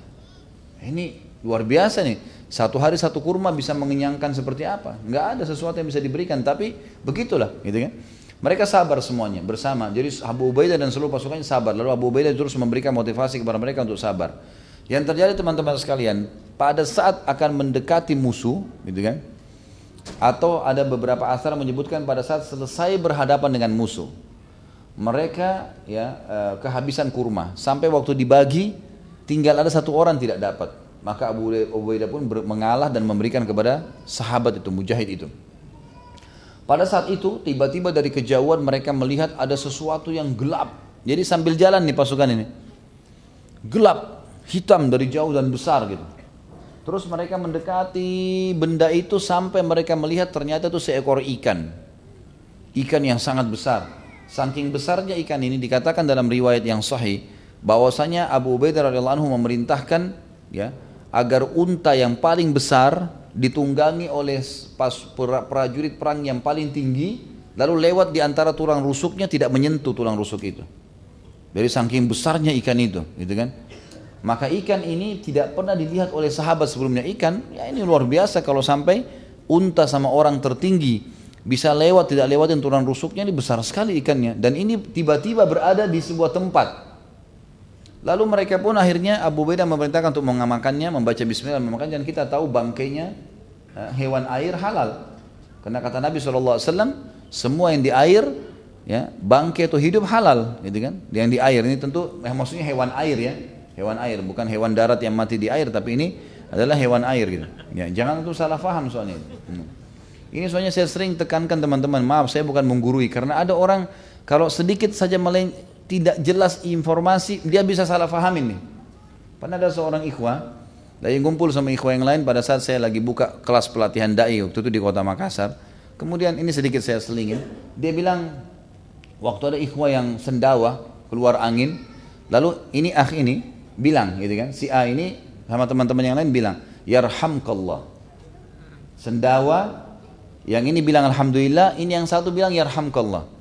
S1: Ini luar biasa nih. Satu hari satu kurma bisa mengenyangkan seperti apa? Nggak ada sesuatu yang bisa diberikan, tapi begitulah, gitu kan? Mereka sabar semuanya bersama. Jadi Abu Ubaidah dan seluruh pasukannya sabar. Lalu Abu Ubaidah terus memberikan motivasi kepada mereka untuk sabar. Yang terjadi teman-teman sekalian, pada saat akan mendekati musuh, gitu kan? Atau ada beberapa asar menyebutkan pada saat selesai berhadapan dengan musuh, mereka ya eh, kehabisan kurma sampai waktu dibagi tinggal ada satu orang tidak dapat. Maka Abu Ubaidah pun mengalah dan memberikan kepada sahabat itu, mujahid itu. Pada saat itu tiba-tiba dari kejauhan mereka melihat ada sesuatu yang gelap. Jadi sambil jalan nih pasukan ini. Gelap, hitam dari jauh dan besar gitu. Terus mereka mendekati benda itu sampai mereka melihat ternyata itu seekor ikan. Ikan yang sangat besar. Saking besarnya ikan ini dikatakan dalam riwayat yang sahih bahwasanya Abu Ubaidah radhiyallahu anhu memerintahkan ya agar unta yang paling besar ditunggangi oleh pas prajurit perang yang paling tinggi lalu lewat di antara tulang rusuknya tidak menyentuh tulang rusuk itu. Dari saking besarnya ikan itu, gitu kan? Maka ikan ini tidak pernah dilihat oleh sahabat sebelumnya. Ikan, ya ini luar biasa kalau sampai unta sama orang tertinggi bisa lewat tidak lewatin tulang rusuknya ini besar sekali ikannya dan ini tiba-tiba berada di sebuah tempat lalu mereka pun akhirnya Abu Beda memerintahkan untuk mengamankannya membaca bismillah memakan dan kita tahu bangkainya eh, hewan air halal. Karena kata Nabi SAW semua yang di air ya bangkai atau hidup halal gitu kan. Yang di air ini tentu eh, maksudnya hewan air ya. Hewan air bukan hewan darat yang mati di air tapi ini adalah hewan air gitu. Ya jangan itu salah faham soalnya hmm. ini soalnya saya sering tekankan teman-teman. Maaf saya bukan menggurui. Karena ada orang kalau sedikit saja meleng tidak jelas informasi dia bisa salah fahamin nih. Pernah ada seorang ikhwah lagi ngumpul sama ikhwah yang lain pada saat saya lagi buka kelas pelatihan dai waktu itu di kota Makassar kemudian ini sedikit saya selingin dia bilang waktu ada ikhwah yang sendawa keluar angin lalu ini akh ini bilang gitu kan. Si A ini sama teman-teman yang lain bilang yarhamkallah. Sendawa yang ini bilang alhamdulillah. Ini yang satu bilang yarhamkallah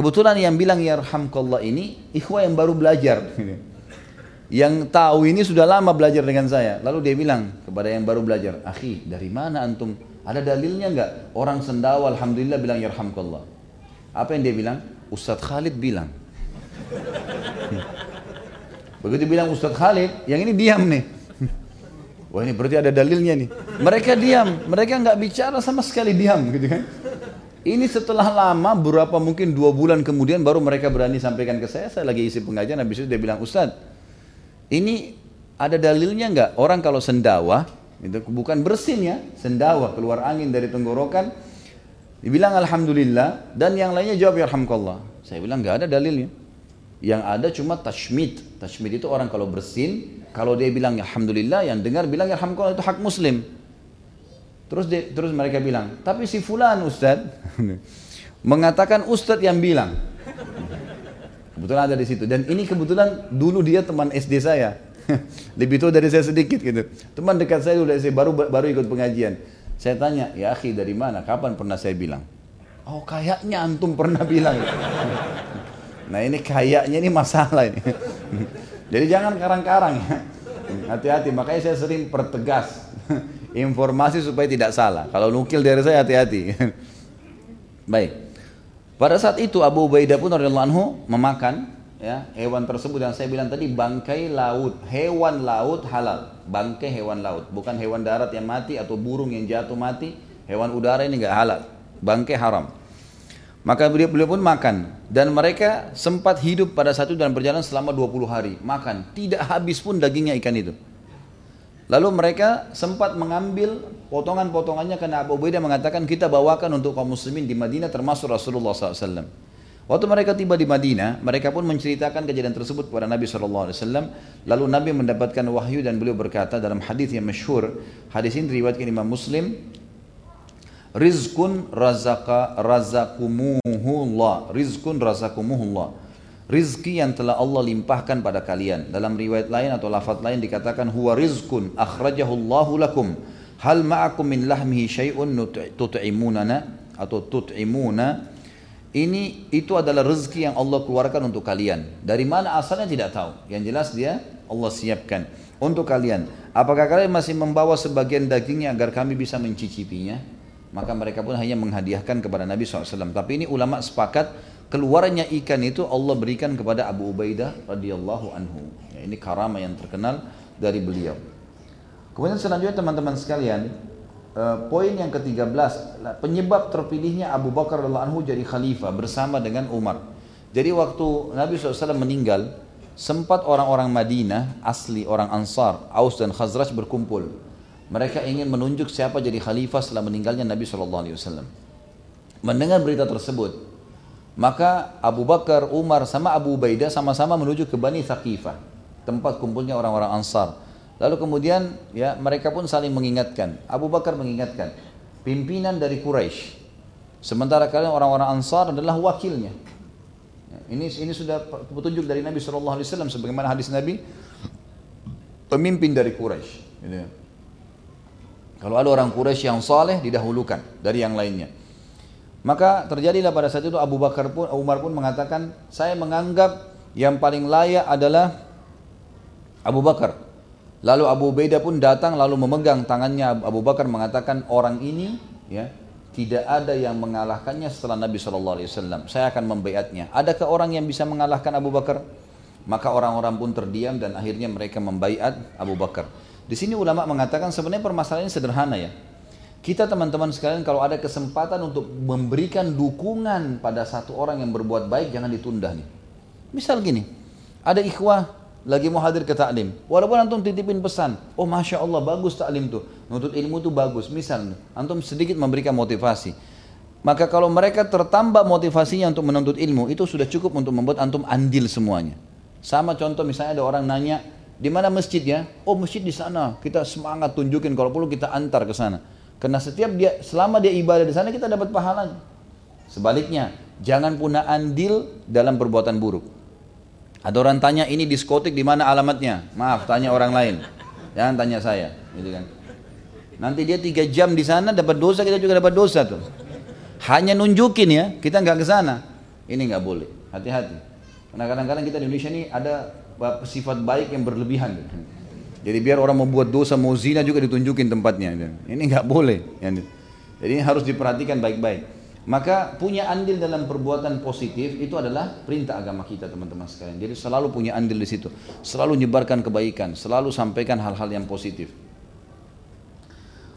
S1: Kebetulan yang bilang yarhamkallah ini ikhwah yang baru belajar. Yang tahu ini sudah lama belajar dengan saya. Lalu dia bilang kepada yang baru belajar, "Akhi, dari mana antum? Ada dalilnya enggak? Orang sendawa alhamdulillah bilang yarhamkallah." Apa yang dia bilang? Ustadz Khalid bilang. Begitu bilang Ustadz Khalid, yang ini diam nih. Wah ini berarti ada dalilnya nih. Mereka diam, mereka nggak bicara sama sekali diam gitu kan. Ini setelah lama, berapa mungkin dua bulan kemudian baru mereka berani sampaikan ke saya. Saya lagi isi pengajian, habis itu dia bilang, Ustadz, ini ada dalilnya nggak? Orang kalau sendawa, itu bukan bersin ya, sendawa keluar angin dari tenggorokan, dibilang alhamdulillah dan yang lainnya jawab ya yarhamkallah. Saya bilang nggak ada dalilnya. Yang ada cuma tashmid. Tashmid itu orang kalau bersin, kalau dia bilang alhamdulillah, yang dengar bilang ya yarhamkallah itu hak muslim. Terus dia, terus mereka bilang, tapi si fulan ustad mengatakan ustad yang bilang. Kebetulan ada di situ. Dan ini kebetulan dulu dia teman SD saya. Lebih tua dari saya sedikit gitu. Teman dekat saya udah saya baru baru ikut pengajian. Saya tanya, ya akhi dari mana? Kapan pernah saya bilang? Oh kayaknya antum pernah bilang. nah ini kayaknya ini masalah ini. Jadi jangan karang-karang ya. Hati-hati, makanya saya sering pertegas informasi supaya tidak salah. Kalau nukil dari saya hati-hati. Baik. Pada saat itu Abu Ubaidah pun radhiyallahu anhu memakan ya hewan tersebut yang saya bilang tadi bangkai laut, hewan laut halal, bangkai hewan laut, bukan hewan darat yang mati atau burung yang jatuh mati, hewan udara ini enggak halal, bangkai haram. Maka beliau, beliau pun makan dan mereka sempat hidup pada satu dan berjalan selama 20 hari makan, tidak habis pun dagingnya ikan itu. Lalu mereka sempat mengambil potongan-potongannya karena Abu Ubaidah mengatakan kita bawakan untuk kaum muslimin di Madinah termasuk Rasulullah SAW. Waktu mereka tiba di Madinah, mereka pun menceritakan kejadian tersebut kepada Nabi SAW. Lalu Nabi mendapatkan wahyu dan beliau berkata dalam hadis yang masyhur, hadis ini diriwayatkan Imam Muslim, Rizkun razaka razakumuhullah. Rizkun razakumuhullah rizki yang telah Allah limpahkan pada kalian. Dalam riwayat lain atau lafaz lain dikatakan huwa rizkun akhrajahu Allahu lakum. Hal ma'akum min lahmihi syai'un tut'imunana atau tut'imuna. Ini itu adalah rezeki yang Allah keluarkan untuk kalian. Dari mana asalnya tidak tahu. Yang jelas dia Allah siapkan untuk kalian. Apakah kalian masih membawa sebagian dagingnya agar kami bisa mencicipinya? Maka mereka pun hanya menghadiahkan kepada Nabi SAW. Tapi ini ulama sepakat keluarnya ikan itu Allah berikan kepada Abu Ubaidah radhiyallahu anhu. Ya, ini karama yang terkenal dari beliau. Kemudian selanjutnya teman-teman sekalian, uh, poin yang ke-13, penyebab terpilihnya Abu Bakar radhiyallahu anhu jadi khalifah bersama dengan Umar. Jadi waktu Nabi SAW meninggal, sempat orang-orang Madinah, asli orang Ansar, Aus dan Khazraj berkumpul. Mereka ingin menunjuk siapa jadi khalifah setelah meninggalnya Nabi SAW. Mendengar berita tersebut, maka Abu Bakar, Umar sama Abu Ubaidah sama-sama menuju ke Bani Thaqifah, tempat kumpulnya orang-orang Ansar. Lalu kemudian ya mereka pun saling mengingatkan. Abu Bakar mengingatkan pimpinan dari Quraisy. Sementara kalian orang-orang Ansar adalah wakilnya. Ya, ini ini sudah petunjuk dari Nabi Shallallahu Alaihi Wasallam sebagaimana hadis Nabi pemimpin dari Quraisy. Gitu. Ya. Kalau ada orang Quraisy yang saleh didahulukan dari yang lainnya. Maka terjadilah pada saat itu Abu Bakar pun Umar pun mengatakan, saya menganggap yang paling layak adalah Abu Bakar. Lalu Abu Ubaidah pun datang lalu memegang tangannya Abu Bakar mengatakan orang ini ya tidak ada yang mengalahkannya setelah Nabi Shallallahu Alaihi Wasallam. Saya akan membaiatnya. Adakah orang yang bisa mengalahkan Abu Bakar? Maka orang-orang pun terdiam dan akhirnya mereka membaiat Abu Bakar. Di sini ulama mengatakan sebenarnya permasalahannya sederhana ya. Kita teman-teman sekalian kalau ada kesempatan untuk memberikan dukungan pada satu orang yang berbuat baik jangan ditunda nih. Misal gini, ada ikhwah lagi mau hadir ke taklim. Walaupun antum titipin pesan, oh masya Allah bagus taklim tuh, nuntut ilmu tuh bagus. Misal antum sedikit memberikan motivasi. Maka kalau mereka tertambah motivasinya untuk menuntut ilmu, itu sudah cukup untuk membuat antum andil semuanya. Sama contoh misalnya ada orang nanya, di mana masjidnya? Oh masjid di sana. Kita semangat tunjukin kalau perlu kita antar ke sana. Karena setiap dia selama dia ibadah di sana kita dapat pahalanya. Sebaliknya, jangan punya andil dalam perbuatan buruk. Ada orang tanya ini diskotik di mana alamatnya? Maaf, tanya orang lain. Jangan tanya saya, gitu kan. Nanti dia tiga jam di sana dapat dosa, kita juga dapat dosa tuh. Hanya nunjukin ya, kita nggak ke sana. Ini nggak boleh. Hati-hati. Karena kadang-kadang kita di Indonesia ini ada sifat baik yang berlebihan. Jadi biar orang membuat dosa mau zina juga ditunjukin tempatnya. Ini nggak boleh. Jadi ini harus diperhatikan baik-baik. Maka punya andil dalam perbuatan positif itu adalah perintah agama kita teman-teman sekalian. Jadi selalu punya andil di situ. Selalu nyebarkan kebaikan, selalu sampaikan hal-hal yang positif.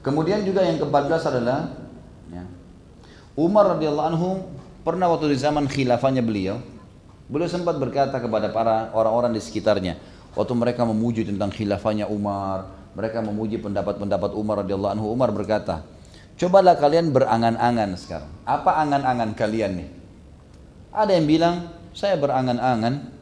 S1: Kemudian juga yang ke-14 adalah ya, Umar radhiyallahu anhu pernah waktu di zaman khilafahnya beliau, beliau sempat berkata kepada para orang-orang di sekitarnya, waktu mereka memuji tentang khilafahnya Umar, mereka memuji pendapat-pendapat Umar radhiyallahu anhu, Umar berkata, Cobalah kalian berangan-angan sekarang. Apa angan-angan kalian nih? Ada yang bilang, saya berangan-angan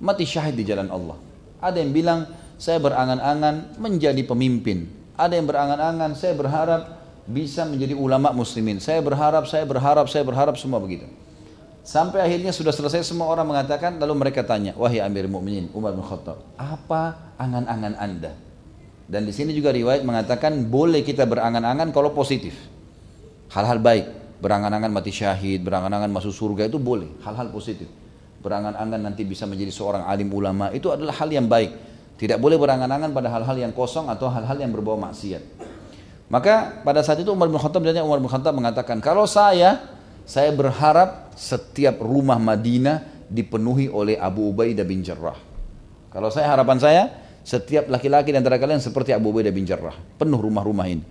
S1: mati syahid di jalan Allah. Ada yang bilang, saya berangan-angan menjadi pemimpin. Ada yang berangan-angan, saya berharap bisa menjadi ulama muslimin. Saya berharap, saya berharap, saya berharap semua begitu. Sampai akhirnya sudah selesai semua orang mengatakan, lalu mereka tanya, wahai Amir Mu'minin Umar bin Khattab, apa angan-angan anda? Dan di sini juga riwayat mengatakan boleh kita berangan-angan kalau positif. Hal-hal baik, berangan-angan mati syahid, berangan-angan masuk surga itu boleh, hal-hal positif. Berangan-angan nanti bisa menjadi seorang alim ulama, itu adalah hal yang baik. Tidak boleh berangan-angan pada hal-hal yang kosong atau hal-hal yang berbau maksiat. Maka pada saat itu Umar bin Khattab dan Umar bin Khattab mengatakan, kalau saya, saya berharap setiap rumah Madinah dipenuhi oleh Abu Ubaidah bin Jarrah. Kalau saya harapan saya, setiap laki-laki di antara kalian seperti Abu Ubaidah bin Jarrah, penuh rumah-rumah ini.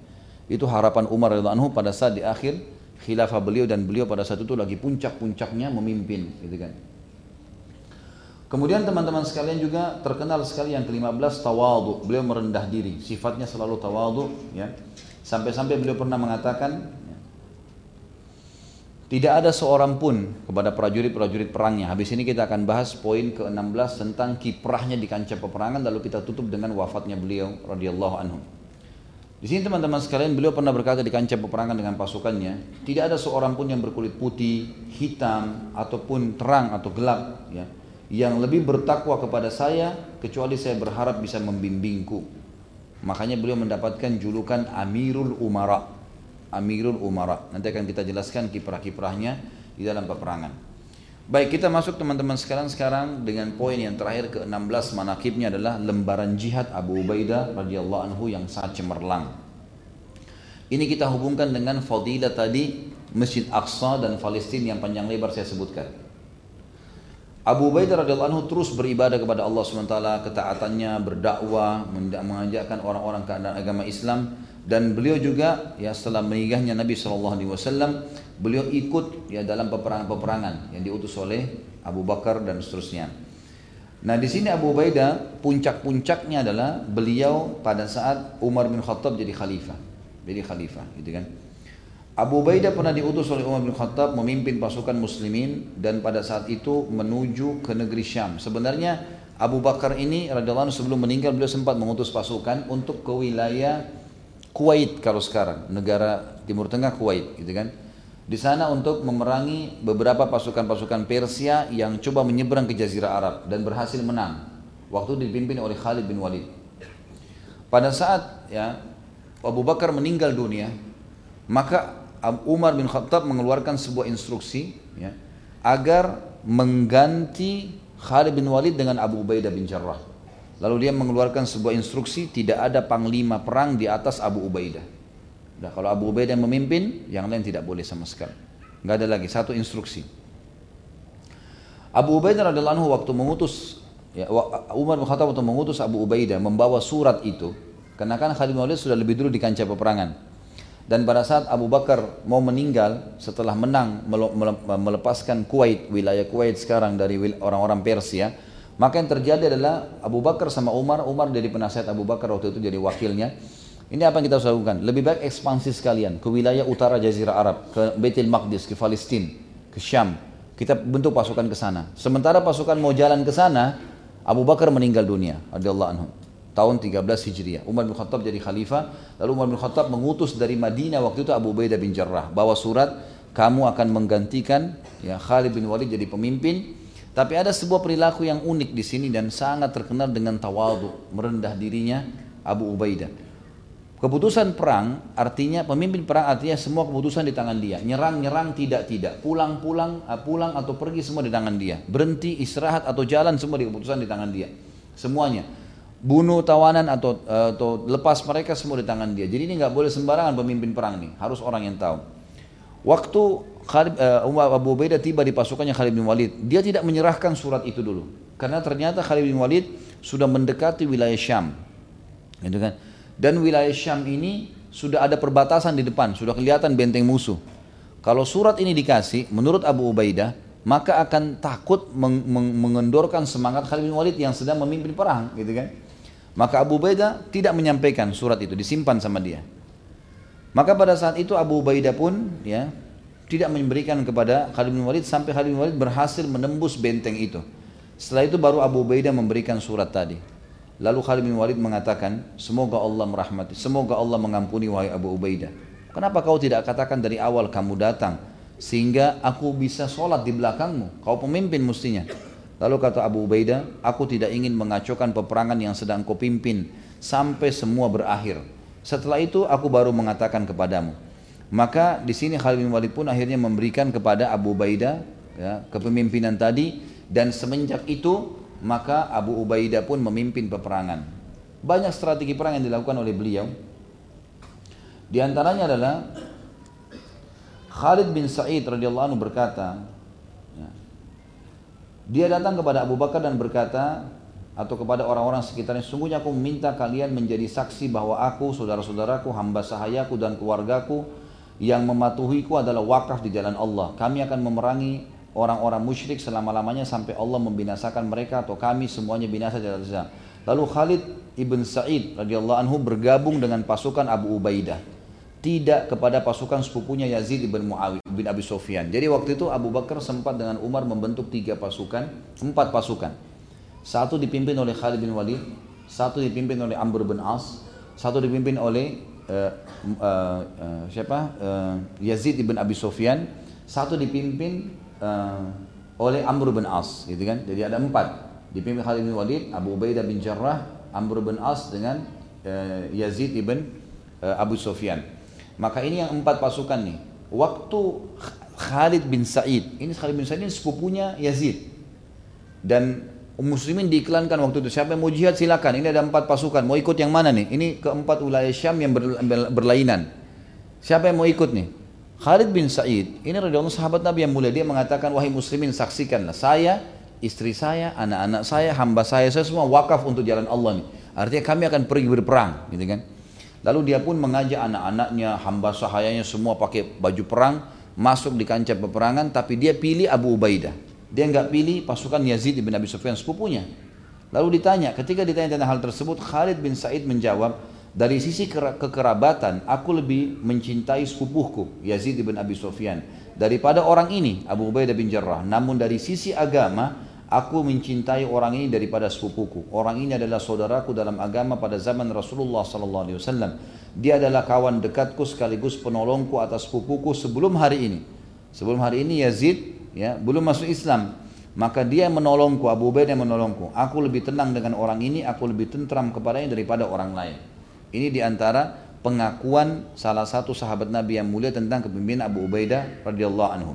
S1: Itu harapan Umar radhiyallahu anhu pada saat di akhir khilafah beliau dan beliau pada saat itu lagi puncak-puncaknya memimpin, gitu kan. Kemudian teman-teman sekalian juga terkenal sekali yang ke-15 tawadu. Beliau merendah diri, sifatnya selalu tawadu ya. Sampai-sampai beliau pernah mengatakan tidak ada seorang pun kepada prajurit-prajurit perangnya. Habis ini kita akan bahas poin ke-16 tentang kiprahnya di kancah peperangan lalu kita tutup dengan wafatnya beliau radhiyallahu anhu. Di sini teman-teman sekalian beliau pernah berkata di kancah peperangan dengan pasukannya, tidak ada seorang pun yang berkulit putih, hitam ataupun terang atau gelap ya, yang lebih bertakwa kepada saya kecuali saya berharap bisa membimbingku. Makanya beliau mendapatkan julukan Amirul Umara Amirul Umara. Nanti akan kita jelaskan kiprah-kiprahnya di dalam peperangan. Baik, kita masuk teman-teman sekarang sekarang dengan poin yang terakhir ke-16 manakibnya adalah lembaran jihad Abu Ubaidah radhiyallahu anhu yang sangat cemerlang. Ini kita hubungkan dengan fadilah tadi Masjid Aqsa dan Palestina yang panjang lebar saya sebutkan. Abu Ubaidah radhiyallahu anhu terus beribadah kepada Allah SWT, ketaatannya, berdakwah, mengajakkan orang-orang ke agama Islam dan beliau juga ya setelah meninggalnya Nabi Shallallahu Alaihi Wasallam beliau ikut ya dalam peperangan-peperangan yang diutus oleh Abu Bakar dan seterusnya. Nah di sini Abu Ubaidah puncak-puncaknya adalah beliau pada saat Umar bin Khattab jadi khalifah, jadi khalifah, gitu kan. Abu Ubaidah pernah diutus oleh Umar bin Khattab memimpin pasukan muslimin dan pada saat itu menuju ke negeri Syam. Sebenarnya Abu Bakar ini radhiyallahu sebelum meninggal beliau sempat mengutus pasukan untuk ke wilayah Kuwait kalau sekarang, negara Timur Tengah Kuwait gitu kan. Di sana untuk memerangi beberapa pasukan-pasukan Persia yang coba menyeberang ke Jazirah Arab dan berhasil menang. Waktu dipimpin oleh Khalid bin Walid. Pada saat ya Abu Bakar meninggal dunia, maka Umar bin Khattab mengeluarkan sebuah instruksi ya, agar mengganti Khalid bin Walid dengan Abu Ubaidah bin Jarrah. Lalu dia mengeluarkan sebuah instruksi tidak ada panglima perang di atas Abu Ubaidah. Nah, kalau Abu Ubaidah memimpin, yang lain tidak boleh sama sekali. Enggak ada lagi satu instruksi. Abu Ubaidah radhiyallahu anhu waktu mengutus ya, Umar bin Khattab waktu mengutus Abu Ubaidah membawa surat itu, karena kan Khalid bin Walid sudah lebih dulu di kancah peperangan. Dan pada saat Abu Bakar mau meninggal setelah menang melepaskan Kuwait, wilayah Kuwait sekarang dari orang-orang Persia, maka yang terjadi adalah Abu Bakar sama Umar, Umar jadi penasihat Abu Bakar waktu itu jadi wakilnya. Ini apa yang kita harus lakukan? Lebih baik ekspansi sekalian ke wilayah utara Jazirah Arab, ke Baitul Maqdis, ke Palestina, ke Syam. Kita bentuk pasukan ke sana. Sementara pasukan mau jalan ke sana, Abu Bakar meninggal dunia, radhiyallahu anhu. Tahun 13 Hijriah. Umar bin Khattab jadi khalifah, lalu Umar bin Khattab mengutus dari Madinah waktu itu Abu Ubaidah bin Jarrah, bawa surat, kamu akan menggantikan ya Khalid bin Walid jadi pemimpin, tapi ada sebuah perilaku yang unik di sini dan sangat terkenal dengan tawadu, merendah dirinya Abu Ubaidah. Keputusan perang artinya pemimpin perang artinya semua keputusan di tangan dia. Nyerang, nyerang, tidak, tidak. Pulang, pulang, eh, pulang atau pergi semua di tangan dia. Berhenti, istirahat atau jalan semua di keputusan di tangan dia. Semuanya. Bunuh tawanan atau eh, atau lepas mereka semua di tangan dia. Jadi ini nggak boleh sembarangan pemimpin perang nih. Harus orang yang tahu. Waktu Khalid, uh, Abu Ubaidah tiba di pasukannya Khalid bin Walid, dia tidak menyerahkan surat itu dulu. Karena ternyata Khalid bin Walid sudah mendekati wilayah Syam. Gitu kan? Dan wilayah Syam ini sudah ada perbatasan di depan, sudah kelihatan benteng musuh. Kalau surat ini dikasih, menurut Abu Ubaidah, maka akan takut meng meng mengendorkan semangat Khalid bin Walid yang sedang memimpin perang, gitu kan? Maka Abu Ubaidah tidak menyampaikan surat itu, disimpan sama dia. Maka pada saat itu Abu Ubaidah pun ya tidak memberikan kepada Khalid bin Walid sampai Khalid bin Walid berhasil menembus benteng itu. Setelah itu baru Abu Ubaidah memberikan surat tadi. Lalu Khalid bin Walid mengatakan, semoga Allah merahmati, semoga Allah mengampuni wahai Abu Ubaidah. Kenapa kau tidak katakan dari awal kamu datang sehingga aku bisa sholat di belakangmu? Kau pemimpin mestinya. Lalu kata Abu Ubaidah, aku tidak ingin mengacaukan peperangan yang sedang kau pimpin sampai semua berakhir. Setelah itu aku baru mengatakan kepadamu. Maka di sini Khalid bin Walid pun akhirnya memberikan kepada Abu Ubaidah ya, kepemimpinan tadi dan semenjak itu maka Abu Ubaidah pun memimpin peperangan. Banyak strategi perang yang dilakukan oleh beliau. Di antaranya adalah Khalid bin Sa'id radhiyallahu anhu berkata, ya, dia datang kepada Abu Bakar dan berkata atau kepada orang-orang sekitarnya, sungguhnya aku meminta kalian menjadi saksi bahwa aku, saudara-saudaraku, hamba sahayaku dan keluargaku yang mematuhiku adalah wakaf di jalan Allah. Kami akan memerangi orang-orang musyrik selama-lamanya sampai Allah membinasakan mereka atau kami semuanya binasa di atas Lalu Khalid ibn Sa'id radhiyallahu anhu bergabung dengan pasukan Abu Ubaidah. Tidak kepada pasukan sepupunya Yazid ibn Muawiyah bin Abi Sufyan. Jadi waktu itu Abu Bakar sempat dengan Umar membentuk tiga pasukan, empat pasukan. Satu dipimpin oleh Khalid bin Walid, satu dipimpin oleh Amr bin As, satu dipimpin oleh uh, uh, siapa? Uh, Yazid ibn Abi Sufyan, satu dipimpin uh, oleh Amr bin As gitu kan? Jadi ada empat. Dipimpin Khalid bin Walid Abu Ubaidah bin Jarrah Amr bin As dengan uh, Yazid ibn uh, Abu Sufyan. Maka ini yang empat pasukan nih. Waktu Khalid bin Sa'id. Ini Khalid bin Sa'id ini sepupunya Yazid. Dan muslimin diiklankan waktu itu. Siapa yang mau jihad silakan. Ini ada empat pasukan. Mau ikut yang mana nih? Ini keempat wilayah Syam yang berlainan. Siapa yang mau ikut nih? Khalid bin Sa'id, ini radhiyallahu sahabat Nabi yang mulia, dia mengatakan, wahai muslimin saksikanlah, saya, istri saya, anak-anak saya, hamba saya, saya semua wakaf untuk jalan Allah nih. Artinya kami akan pergi berperang, gitu kan. Lalu dia pun mengajak anak-anaknya, hamba sahayanya semua pakai baju perang, masuk di kancah peperangan, tapi dia pilih Abu Ubaidah. Dia nggak pilih pasukan Yazid bin Abi Sufyan sepupunya. Lalu ditanya, ketika ditanya tentang hal tersebut, Khalid bin Sa'id menjawab, dari sisi kekerabatan, aku lebih mencintai sepupuhku, Yazid bin Abi Sufyan, daripada orang ini, Abu Ubaidah bin Jarrah. Namun dari sisi agama, aku mencintai orang ini daripada sepupuku. Orang ini adalah saudaraku dalam agama pada zaman Rasulullah SAW. Dia adalah kawan dekatku sekaligus penolongku atas sepupuku sebelum hari ini. Sebelum hari ini Yazid ya belum masuk Islam. Maka dia menolongku, Abu Ubaidah menolongku. Aku lebih tenang dengan orang ini, aku lebih tentram kepadanya daripada orang lain. Ini di antara pengakuan salah satu sahabat Nabi yang mulia tentang kepemimpinan Abu Ubaidah radhiyallahu anhu.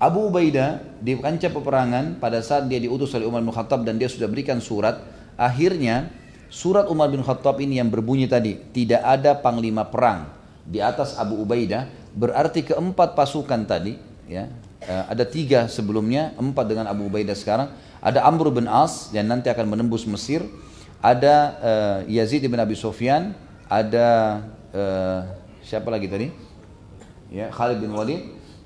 S1: Abu Ubaidah di kancah peperangan pada saat dia diutus oleh Umar bin Khattab dan dia sudah berikan surat, akhirnya surat Umar bin Khattab ini yang berbunyi tadi, tidak ada panglima perang di atas Abu Ubaidah, berarti keempat pasukan tadi, ya, eh, ada tiga sebelumnya, empat dengan Abu Ubaidah sekarang, ada Amr bin As yang nanti akan menembus Mesir, ada uh, Yazid bin Abi Sufyan, ada uh, siapa lagi tadi? Ya, Khalid bin Walid.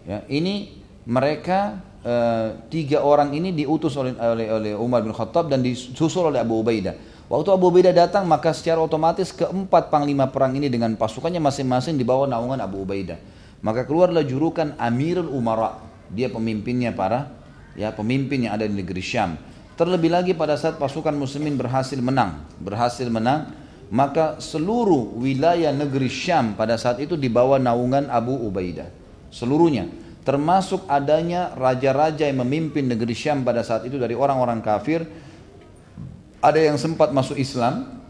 S1: Ya, ini mereka uh, tiga orang ini diutus oleh, oleh oleh Umar bin Khattab dan disusul oleh Abu Ubaidah. Waktu Abu Ubaidah datang maka secara otomatis keempat panglima perang ini dengan pasukannya masing-masing di bawah naungan Abu Ubaidah. Maka keluarlah jurukan Amirul Umara. Dia pemimpinnya para ya pemimpin yang ada di negeri Syam. Terlebih lagi pada saat pasukan muslimin berhasil menang, berhasil menang, maka seluruh wilayah negeri Syam pada saat itu dibawa naungan Abu Ubaidah. Seluruhnya, termasuk adanya raja-raja yang memimpin negeri Syam pada saat itu dari orang-orang kafir. Ada yang sempat masuk Islam,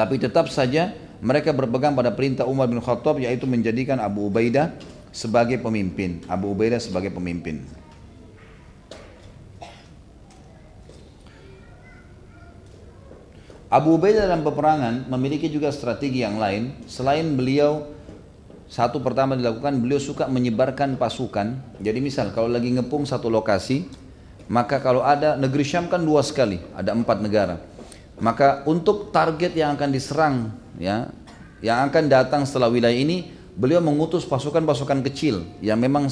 S1: Tapi tetap saja mereka berpegang pada perintah Umar bin Khattab yaitu menjadikan Abu Ubaidah sebagai pemimpin. Abu Ubaidah sebagai pemimpin. Abu Ubaidah dalam peperangan memiliki juga strategi yang lain. Selain beliau, satu pertama dilakukan, beliau suka menyebarkan pasukan. Jadi misal kalau lagi ngepung satu lokasi, maka kalau ada negeri Syam kan luas sekali, ada empat negara. Maka untuk target yang akan diserang, ya, yang akan datang setelah wilayah ini, beliau mengutus pasukan-pasukan kecil yang memang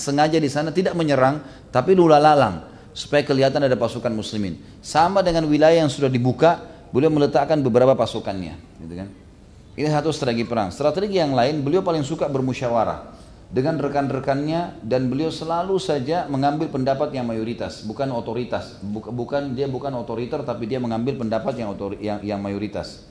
S1: sengaja di sana tidak menyerang, tapi lula-lalang supaya kelihatan ada pasukan muslimin. Sama dengan wilayah yang sudah dibuka, beliau meletakkan beberapa pasukannya, gitu kan. Ini satu strategi perang. Strategi yang lain, beliau paling suka bermusyawarah dengan rekan-rekannya dan beliau selalu saja mengambil pendapat yang mayoritas, bukan otoritas. Bukan dia bukan otoriter tapi dia mengambil pendapat yang otor, yang, yang mayoritas.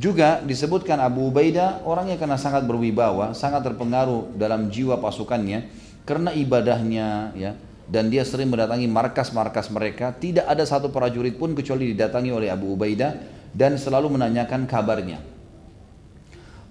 S1: Juga disebutkan Abu Ubaidah orangnya karena sangat berwibawa, sangat terpengaruh dalam jiwa pasukannya karena ibadahnya ya dan dia sering mendatangi markas-markas mereka. Tidak ada satu prajurit pun kecuali didatangi oleh Abu Ubaidah dan selalu menanyakan kabarnya.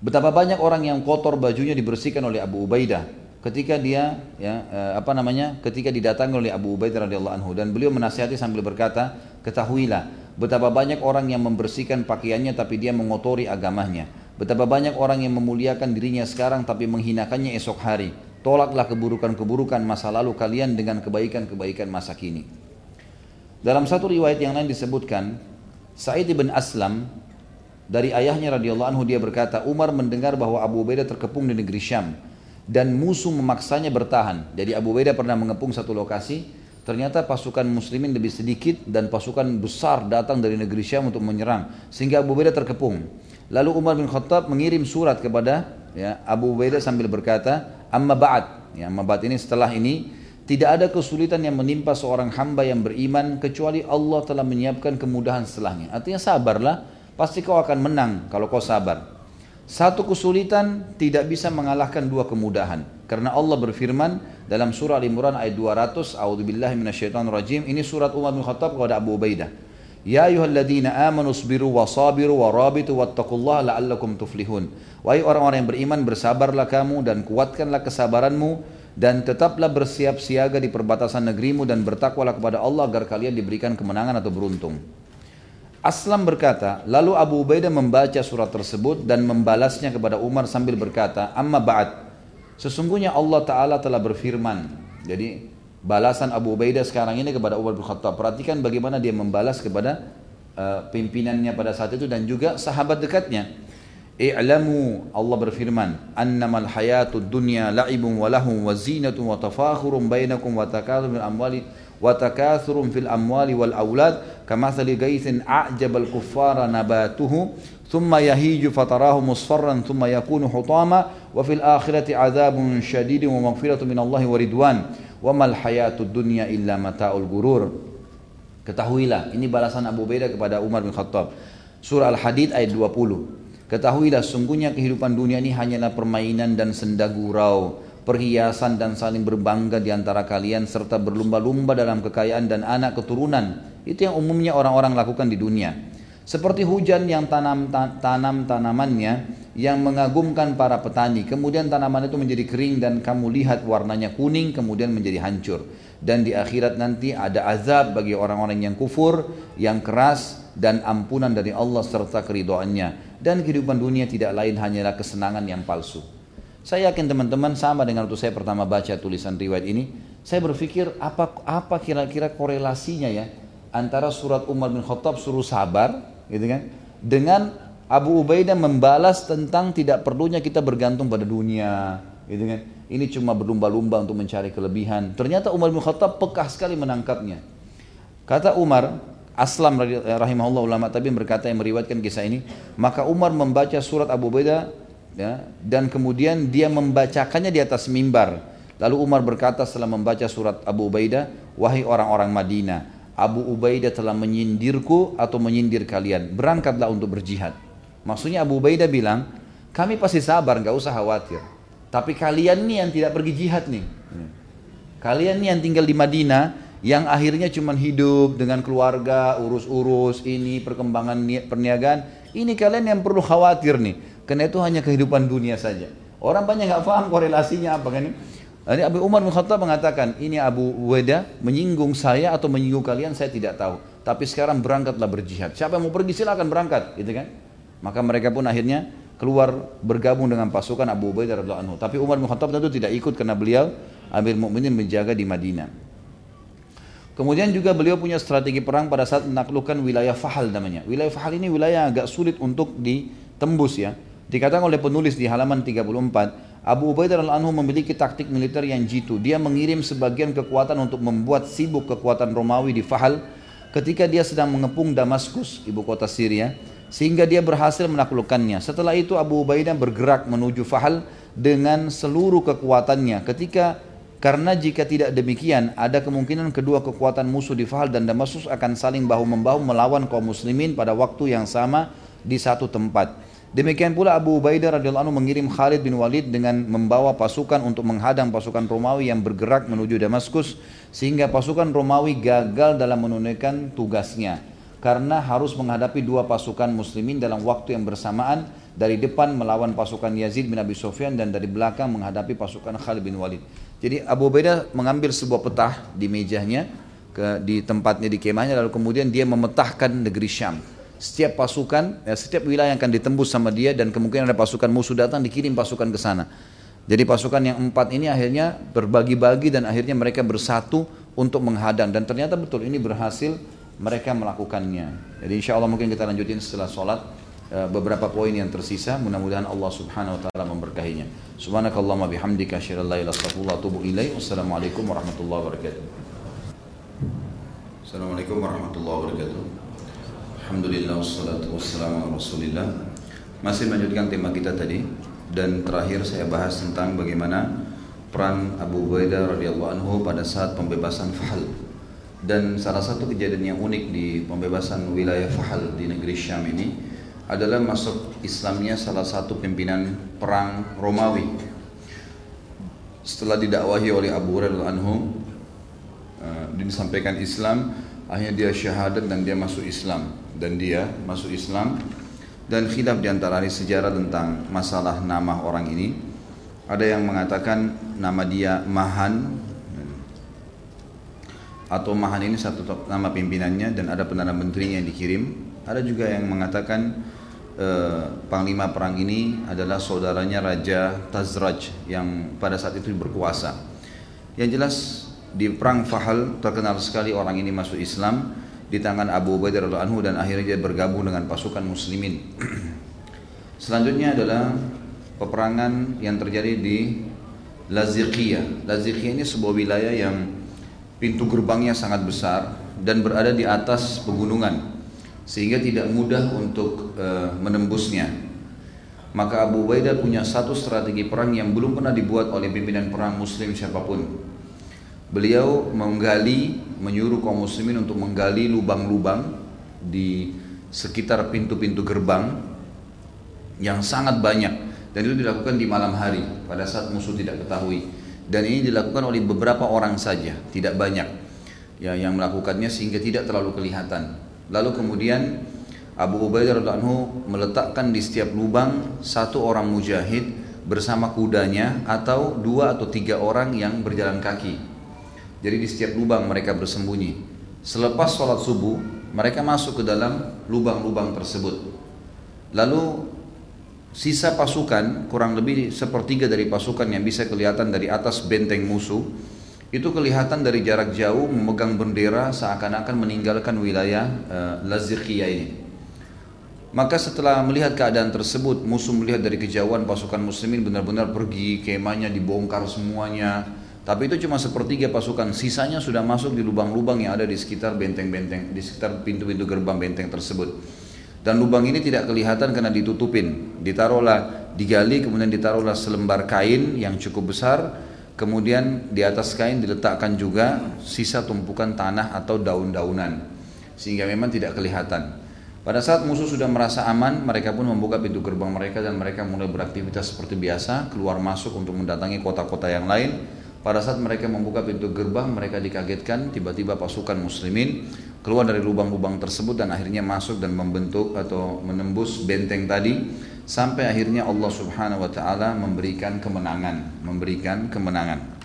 S1: Betapa banyak orang yang kotor bajunya dibersihkan oleh Abu Ubaidah ketika dia ya eh, apa namanya ketika didatangi oleh Abu Ubaidah radhiyallahu anhu dan beliau menasihati sambil berkata ketahuilah betapa banyak orang yang membersihkan pakaiannya tapi dia mengotori agamanya betapa banyak orang yang memuliakan dirinya sekarang tapi menghinakannya esok hari Tolaklah keburukan-keburukan masa lalu kalian dengan kebaikan-kebaikan masa kini. Dalam satu riwayat yang lain disebutkan, Sa'id bin Aslam dari ayahnya radhiyallahu anhu dia berkata, Umar mendengar bahwa Abu Ubaidah terkepung di negeri Syam dan musuh memaksanya bertahan. Jadi Abu Ubaidah pernah mengepung satu lokasi, ternyata pasukan muslimin lebih sedikit dan pasukan besar datang dari negeri Syam untuk menyerang sehingga Abu Ubaidah terkepung. Lalu Umar bin Khattab mengirim surat kepada ya, Abu Ubaidah sambil berkata, Amma ba'd, ya, amma ba'd ini setelah ini tidak ada kesulitan yang menimpa seorang hamba yang beriman kecuali Allah telah menyiapkan kemudahan setelahnya. Artinya sabarlah, pasti kau akan menang kalau kau sabar. Satu kesulitan tidak bisa mengalahkan dua kemudahan. Karena Allah berfirman dalam surah Al-Imran ayat 200, A'udzubillahi minasyaitonirrajim. Ini surat Umar bin Khattab kepada Abu Ubaidah. Ya ayyuhalladzina amanu sabiru wa sabiru wa rabitu wattaqullaha la'allakum tuflihun. Wahai orang-orang yang beriman, bersabarlah kamu dan kuatkanlah kesabaranmu dan tetaplah bersiap siaga di perbatasan negerimu dan bertakwalah kepada Allah agar kalian diberikan kemenangan atau beruntung. Aslam berkata, lalu Abu Ubaidah membaca surat tersebut dan membalasnya kepada Umar sambil berkata, Amma ba'd, sesungguhnya Allah Ta'ala telah berfirman. Jadi balasan Abu Ubaidah sekarang ini kepada Umar bin Khattab. Perhatikan bagaimana dia membalas kepada uh, pimpinannya pada saat itu dan juga sahabat dekatnya. I'lamu Allah berfirman, "Annamal hayatud dunya la'ibun wa lahum wa zinatun wa tafakhurun bainakum wa amwali kamathali ghaythin a'jabal kuffara nabatuhu thumma yahiju fatarahu musfarran thumma yakunu hutama wa fil akhirati 'adzabun syadidun wa maghfiratun min Allah wa ridwan." wa mal hayatud dunya illa mataul gurur. Ketahuilah, ini balasan Abu Ubaidah kepada Umar bin Khattab. Surah Al-Hadid ayat 20. Ketahuilah sungguhnya kehidupan dunia ini hanyalah permainan dan senda gurau, perhiasan dan saling berbangga di antara kalian serta berlumba-lumba dalam kekayaan dan anak keturunan. Itu yang umumnya orang-orang lakukan di dunia. Seperti hujan yang tanam tanam tanamannya yang mengagumkan para petani. Kemudian tanaman itu menjadi kering dan kamu lihat warnanya kuning kemudian menjadi hancur. Dan di akhirat nanti ada azab bagi orang-orang yang kufur, yang keras dan ampunan dari Allah serta keridoannya. Dan kehidupan dunia tidak lain hanyalah kesenangan yang palsu. Saya yakin teman-teman sama dengan waktu saya pertama baca tulisan riwayat ini, saya berpikir apa apa kira-kira korelasinya ya antara surat Umar bin Khattab suruh sabar gitu kan? Dengan Abu Ubaidah membalas tentang tidak perlunya kita bergantung pada dunia, gitu kan? Ini cuma berlumba-lumba untuk mencari kelebihan. Ternyata Umar bin Khattab pekah sekali menangkapnya. Kata Umar, Aslam rahimahullah ulama tapi berkata yang meriwayatkan kisah ini, maka Umar membaca surat Abu Ubaidah ya, dan kemudian dia membacakannya di atas mimbar. Lalu Umar berkata setelah membaca surat Abu Ubaidah, wahai orang-orang Madinah, Abu Ubaidah telah menyindirku atau menyindir kalian. Berangkatlah untuk berjihad. Maksudnya Abu Ubaidah bilang, kami pasti sabar, nggak usah khawatir. Tapi kalian nih yang tidak pergi jihad nih. Kalian nih yang tinggal di Madinah, yang akhirnya cuma hidup dengan keluarga, urus-urus ini perkembangan perniagaan, ini kalian yang perlu khawatir nih, karena itu hanya kehidupan dunia saja. Orang banyak nggak paham korelasinya apa kan? Ini Abu Umar bin Khattab mengatakan, ini Abu Weda menyinggung saya atau menyinggung kalian, saya tidak tahu. Tapi sekarang berangkatlah berjihad. Siapa yang mau pergi silakan berangkat, gitu kan? Maka mereka pun akhirnya keluar bergabung dengan pasukan Abu Ubaidah radhiyallahu anhu. Tapi Umar bin Khattab tentu tidak ikut karena beliau Amir Mukminin menjaga di Madinah. Kemudian juga beliau punya strategi perang pada saat menaklukkan wilayah Fahal namanya. Wilayah Fahal ini wilayah agak sulit untuk ditembus ya. Dikatakan oleh penulis di halaman 34, Abu Ubaidah radhiyallahu anhu memiliki taktik militer yang jitu. Dia mengirim sebagian kekuatan untuk membuat sibuk kekuatan Romawi di Fahal ketika dia sedang mengepung Damaskus, ibu kota Syria sehingga dia berhasil menaklukkannya. Setelah itu Abu Ubaidah bergerak menuju Fahal dengan seluruh kekuatannya. Ketika karena jika tidak demikian ada kemungkinan kedua kekuatan musuh di Fahal dan Damaskus akan saling bahu membahu melawan kaum muslimin pada waktu yang sama di satu tempat. Demikian pula Abu Ubaidah radhiyallahu anhu mengirim Khalid bin Walid dengan membawa pasukan untuk menghadang pasukan Romawi yang bergerak menuju Damaskus sehingga pasukan Romawi gagal dalam menunaikan tugasnya karena harus menghadapi dua pasukan muslimin dalam waktu yang bersamaan dari depan melawan pasukan Yazid bin Abi Sufyan dan dari belakang menghadapi pasukan Khalid bin Walid. Jadi Abu Ubaidah mengambil sebuah petah di mejanya ke di tempatnya di kemahnya lalu kemudian dia memetahkan negeri Syam. Setiap pasukan, ya, setiap wilayah akan ditembus sama dia dan kemungkinan ada pasukan musuh datang dikirim pasukan ke sana. Jadi pasukan yang empat ini akhirnya berbagi-bagi dan akhirnya mereka bersatu untuk menghadang dan ternyata betul ini berhasil mereka melakukannya. Jadi insya Allah mungkin kita lanjutin setelah sholat eh, beberapa poin yang tersisa. Mudah-mudahan Allah Subhanahu Wa Taala memberkahinya. Subhanakallahumma bihamdika asyhadu an la ilaha illa atubu ilaik. Wassalamualaikum warahmatullahi wabarakatuh. Assalamualaikum warahmatullahi wabarakatuh. Alhamdulillah wassalatu wassalamu ala Rasulillah. Masih melanjutkan tema kita tadi dan terakhir saya bahas tentang bagaimana peran Abu Ubaidah radhiyallahu anhu pada saat pembebasan Fahal dan salah satu kejadian yang unik di pembebasan wilayah Fahal di negeri Syam ini adalah masuk Islamnya salah satu pimpinan perang Romawi. Setelah didakwahi oleh Abu Hurairah anhu, uh, disampaikan Islam, akhirnya dia syahadat dan dia masuk Islam dan dia masuk Islam dan khilaf di antara sejarah tentang masalah nama orang ini. Ada yang mengatakan nama dia Mahan atau Mahan ini satu nama pimpinannya dan ada perdana menterinya yang dikirim. Ada juga yang mengatakan eh, panglima perang ini adalah saudaranya Raja Tazraj yang pada saat itu berkuasa. Yang jelas di perang Fahal terkenal sekali orang ini masuk Islam di tangan Abu Ubaidah radhiallahu anhu dan akhirnya dia bergabung dengan pasukan muslimin. Selanjutnya adalah peperangan yang terjadi di Laziqiyah. Laziqiyah ini sebuah wilayah yang pintu gerbangnya sangat besar dan berada di atas pegunungan sehingga tidak mudah untuk uh, menembusnya. Maka Abu Ubaidah punya satu strategi perang yang belum pernah dibuat oleh pimpinan perang muslim siapa pun. Beliau menggali, menyuruh kaum muslimin untuk menggali lubang-lubang di sekitar pintu-pintu gerbang yang sangat banyak dan itu dilakukan di malam hari pada saat musuh tidak ketahui dan ini dilakukan oleh beberapa orang saja, tidak banyak ya yang melakukannya sehingga tidak terlalu kelihatan. Lalu kemudian Abu Ubaidah radhiallahu anhu meletakkan di setiap lubang satu orang mujahid bersama kudanya atau dua atau tiga orang yang berjalan kaki. Jadi di setiap lubang mereka bersembunyi. Selepas sholat subuh mereka masuk ke dalam lubang-lubang tersebut. Lalu sisa pasukan kurang lebih sepertiga dari pasukan yang bisa kelihatan dari atas benteng musuh itu kelihatan dari jarak jauh memegang bendera seakan-akan meninggalkan wilayah uh, Laziqiyah ini. Maka setelah melihat keadaan tersebut, musuh melihat dari kejauhan pasukan muslimin benar-benar pergi, kemahnya dibongkar semuanya. Tapi itu cuma sepertiga pasukan, sisanya sudah masuk di lubang-lubang yang ada di sekitar benteng-benteng, di sekitar pintu-pintu gerbang benteng tersebut. Dan lubang ini tidak kelihatan karena ditutupin. Ditaruhlah, digali, kemudian ditaruhlah selembar kain yang cukup besar. Kemudian di atas kain diletakkan juga sisa tumpukan tanah atau daun-daunan. Sehingga memang tidak kelihatan. Pada saat musuh sudah merasa aman, mereka pun membuka pintu gerbang mereka dan mereka mulai beraktivitas seperti biasa, keluar masuk untuk mendatangi kota-kota yang lain. Pada saat mereka membuka pintu gerbang, mereka dikagetkan tiba-tiba pasukan muslimin keluar dari lubang-lubang tersebut dan akhirnya masuk dan membentuk atau menembus benteng tadi sampai akhirnya Allah Subhanahu wa taala memberikan kemenangan, memberikan kemenangan.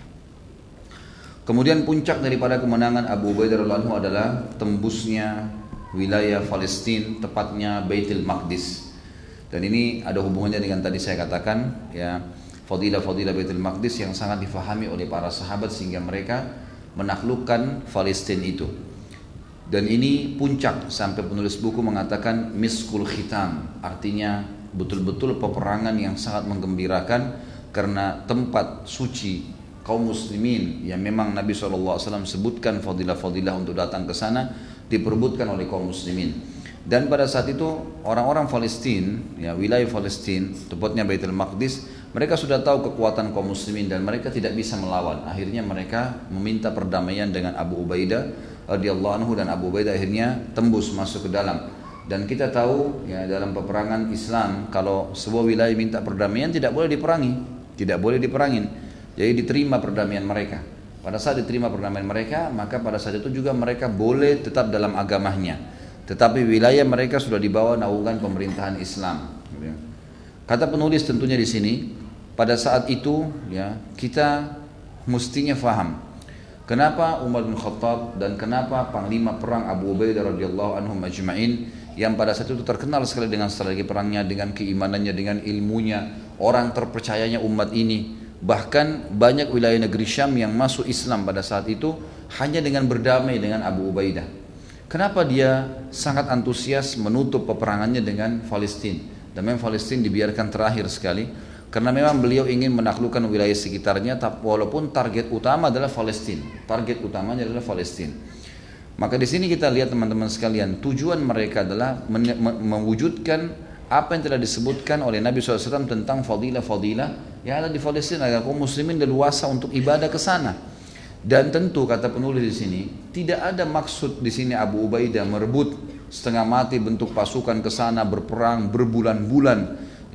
S1: Kemudian puncak daripada kemenangan Abu Ubaidah radhiyallahu adalah tembusnya wilayah Palestina, tepatnya Baitul Maqdis. Dan ini ada hubungannya dengan tadi saya katakan ya fadilah-fadilah Baitul Maqdis yang sangat difahami oleh para sahabat sehingga mereka menaklukkan Palestina itu. Dan ini puncak sampai penulis buku mengatakan miskul khitam, artinya betul-betul peperangan yang sangat menggembirakan karena tempat suci kaum muslimin yang memang Nabi SAW sebutkan fadilah-fadilah untuk datang ke sana diperbutkan oleh kaum muslimin. Dan pada saat itu orang-orang Palestina, ya wilayah Palestina, tepatnya Baitul Maqdis, mereka sudah tahu kekuatan kaum muslimin dan mereka tidak bisa melawan. Akhirnya mereka meminta perdamaian dengan Abu Ubaidah radhiyallahu anhu dan Abu Ubaidah akhirnya tembus masuk ke dalam. Dan kita tahu ya dalam peperangan Islam kalau sebuah wilayah minta perdamaian tidak boleh diperangi, tidak boleh diperangin. Jadi diterima perdamaian mereka. Pada saat diterima perdamaian mereka, maka pada saat itu juga mereka boleh tetap dalam agamanya tetapi wilayah mereka sudah dibawa naungan pemerintahan Islam. Kata penulis tentunya di sini, pada saat itu ya kita mestinya faham kenapa Umar bin Khattab dan kenapa panglima perang Abu Ubaidah radhiyallahu anhu majma'in yang pada saat itu terkenal sekali dengan strategi perangnya, dengan keimanannya, dengan ilmunya, orang terpercayanya umat ini. Bahkan banyak wilayah negeri Syam yang masuk Islam pada saat itu hanya dengan berdamai dengan Abu Ubaidah. Kenapa dia sangat antusias menutup peperangannya dengan Palestina? Dan memang Palestina dibiarkan terakhir sekali karena memang beliau ingin menaklukkan wilayah sekitarnya walaupun target utama adalah Palestina. Target utamanya adalah Palestina. Maka di sini kita lihat teman-teman sekalian, tujuan mereka adalah mewujudkan apa yang telah disebutkan oleh Nabi SAW tentang fadilah-fadilah yang ada di Palestina agar kaum muslimin leluasa untuk ibadah ke sana. Dan tentu kata penulis di sini tidak ada maksud di sini Abu Ubaidah merebut setengah mati bentuk pasukan ke sana berperang berbulan-bulan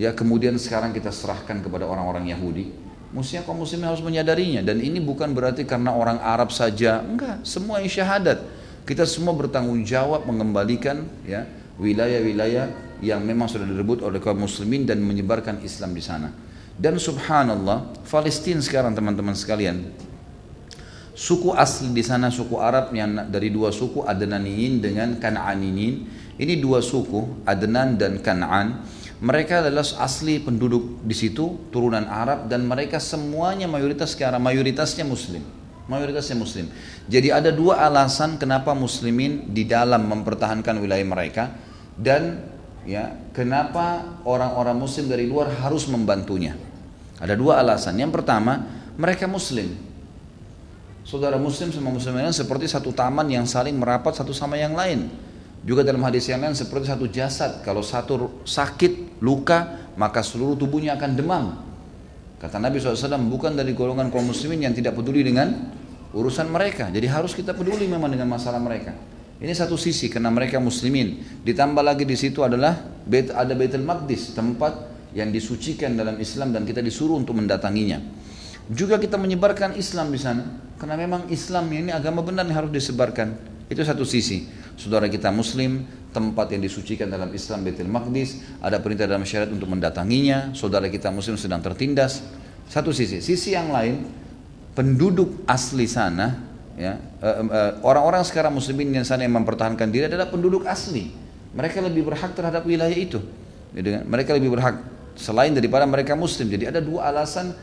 S1: ya kemudian sekarang kita serahkan kepada orang-orang Yahudi. Mestinya kaum muslimin harus menyadarinya dan ini bukan berarti karena orang Arab saja, enggak, semua yang syahadat. Kita semua bertanggung jawab mengembalikan ya wilayah-wilayah yang memang sudah direbut oleh kaum muslimin dan menyebarkan Islam di sana. Dan subhanallah, Palestina sekarang teman-teman sekalian, Suku asli di sana suku Arab yang dari dua suku Adnaniyin dengan Kan'aniyin. Ini dua suku Adnan dan Kan'an. Mereka adalah asli penduduk di situ turunan Arab dan mereka semuanya mayoritas sekarang mayoritasnya Muslim. Mayoritasnya Muslim. Jadi ada dua alasan kenapa Muslimin di dalam mempertahankan wilayah mereka dan ya kenapa orang-orang Muslim dari luar harus membantunya. Ada dua alasan. Yang pertama mereka Muslim saudara muslim sama muslim lain seperti satu taman yang saling merapat satu sama yang lain. Juga dalam hadis yang lain seperti satu jasad. Kalau satu sakit, luka, maka seluruh tubuhnya akan demam. Kata Nabi SAW, bukan dari golongan kaum muslimin yang tidak peduli dengan urusan mereka. Jadi harus kita peduli memang dengan masalah mereka. Ini satu sisi karena mereka muslimin. Ditambah lagi di situ adalah ada Baitul Maqdis, tempat yang disucikan dalam Islam dan kita disuruh untuk mendatanginya. Juga kita menyebarkan Islam di sana. Karena memang Islam ini agama benar yang harus disebarkan. Itu satu sisi. Saudara kita muslim, tempat yang disucikan dalam Islam Betul Maqdis, ada perintah dalam syariat untuk mendatanginya, saudara kita muslim sedang tertindas. Satu sisi. Sisi yang lain, penduduk asli sana, ya eh, eh, orang-orang sekarang muslimin yang sana yang mempertahankan diri adalah penduduk asli. Mereka lebih berhak terhadap wilayah itu. Kan? Mereka lebih berhak selain daripada mereka muslim. Jadi ada dua alasan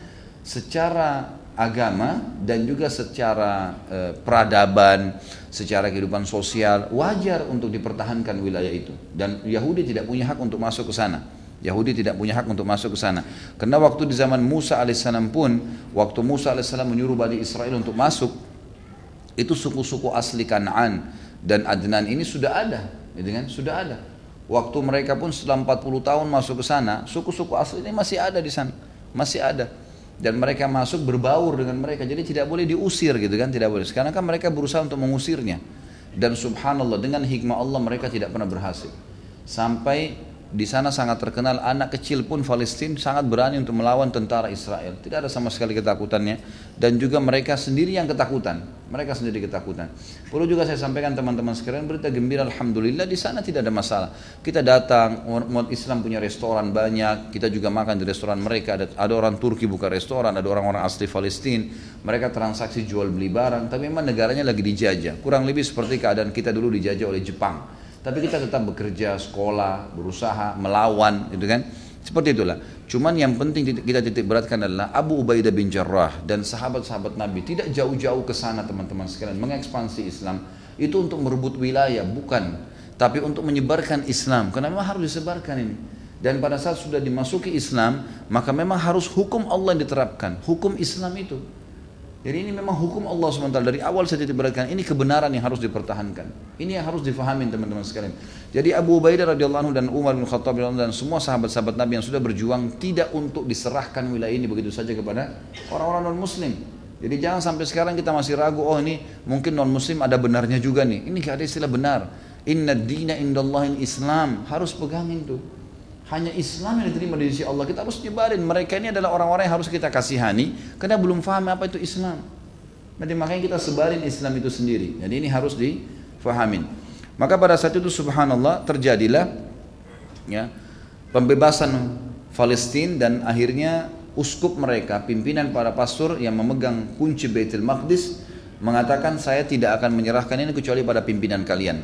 S1: secara agama dan juga secara eh, peradaban, secara kehidupan sosial wajar untuk dipertahankan wilayah itu dan Yahudi tidak punya hak untuk masuk ke sana. Yahudi tidak punya hak untuk masuk ke sana. Karena waktu di zaman Musa alaihissalam pun, waktu Musa alaihissalam menyuruh Bani Israel untuk masuk, itu suku-suku asli Kanaan dan Adnan ini sudah ada, gitu kan? Sudah ada. Waktu mereka pun setelah 40 tahun masuk ke sana, suku-suku asli ini masih ada di sana, masih ada dan mereka masuk berbaur dengan mereka. Jadi tidak boleh diusir gitu kan tidak boleh. Sekarang kan mereka berusaha untuk mengusirnya. Dan subhanallah dengan hikmah Allah mereka tidak pernah berhasil. Sampai di sana sangat terkenal anak kecil pun Palestina sangat berani untuk melawan tentara Israel. Tidak ada sama sekali ketakutannya dan juga mereka sendiri yang ketakutan. Mereka sendiri ketakutan. Perlu juga saya sampaikan teman-teman sekalian berita gembira alhamdulillah di sana tidak ada masalah. Kita datang umat Islam punya restoran banyak, kita juga makan di restoran mereka. Ada, ada orang Turki buka restoran, ada orang-orang asli Palestina. Mereka transaksi jual beli barang, tapi memang negaranya lagi dijajah. Kurang lebih seperti keadaan kita dulu dijajah oleh Jepang tapi kita tetap bekerja, sekolah, berusaha, melawan, gitu kan? Seperti itulah. Cuman yang penting kita titik beratkan adalah Abu Ubaidah bin Jarrah dan sahabat-sahabat Nabi tidak jauh-jauh ke sana teman-teman sekalian mengekspansi Islam. Itu untuk merebut wilayah bukan. Tapi untuk menyebarkan Islam. Karena memang harus disebarkan ini. Dan pada saat sudah dimasuki Islam maka memang harus hukum Allah yang diterapkan. Hukum Islam itu jadi ini memang hukum Allah SWT. Dari awal saya titik beratkan, ini kebenaran yang harus dipertahankan. Ini yang harus difahami teman-teman sekalian. Jadi Abu Ubaidah radhiyallahu anhu dan Umar bin Khattab dan semua sahabat-sahabat Nabi yang sudah berjuang tidak untuk diserahkan wilayah ini begitu saja kepada orang-orang non-muslim. Jadi jangan sampai sekarang kita masih ragu, oh ini mungkin non-muslim ada benarnya juga nih. Ini gak ada istilah benar. Inna dina indallahin Islam. Harus pegangin tuh. Hanya Islam yang diterima di sisi Allah. Kita harus nyebarin. Mereka ini adalah orang-orang yang harus kita kasihani. Karena belum paham apa itu Islam. Jadi makanya kita sebarin Islam itu sendiri. Jadi ini harus difahamin. Maka pada saat itu subhanallah terjadilah ya pembebasan Palestina dan akhirnya uskup mereka, pimpinan para pastor yang memegang kunci Baitul Maqdis mengatakan saya tidak akan menyerahkan ini kecuali pada pimpinan kalian.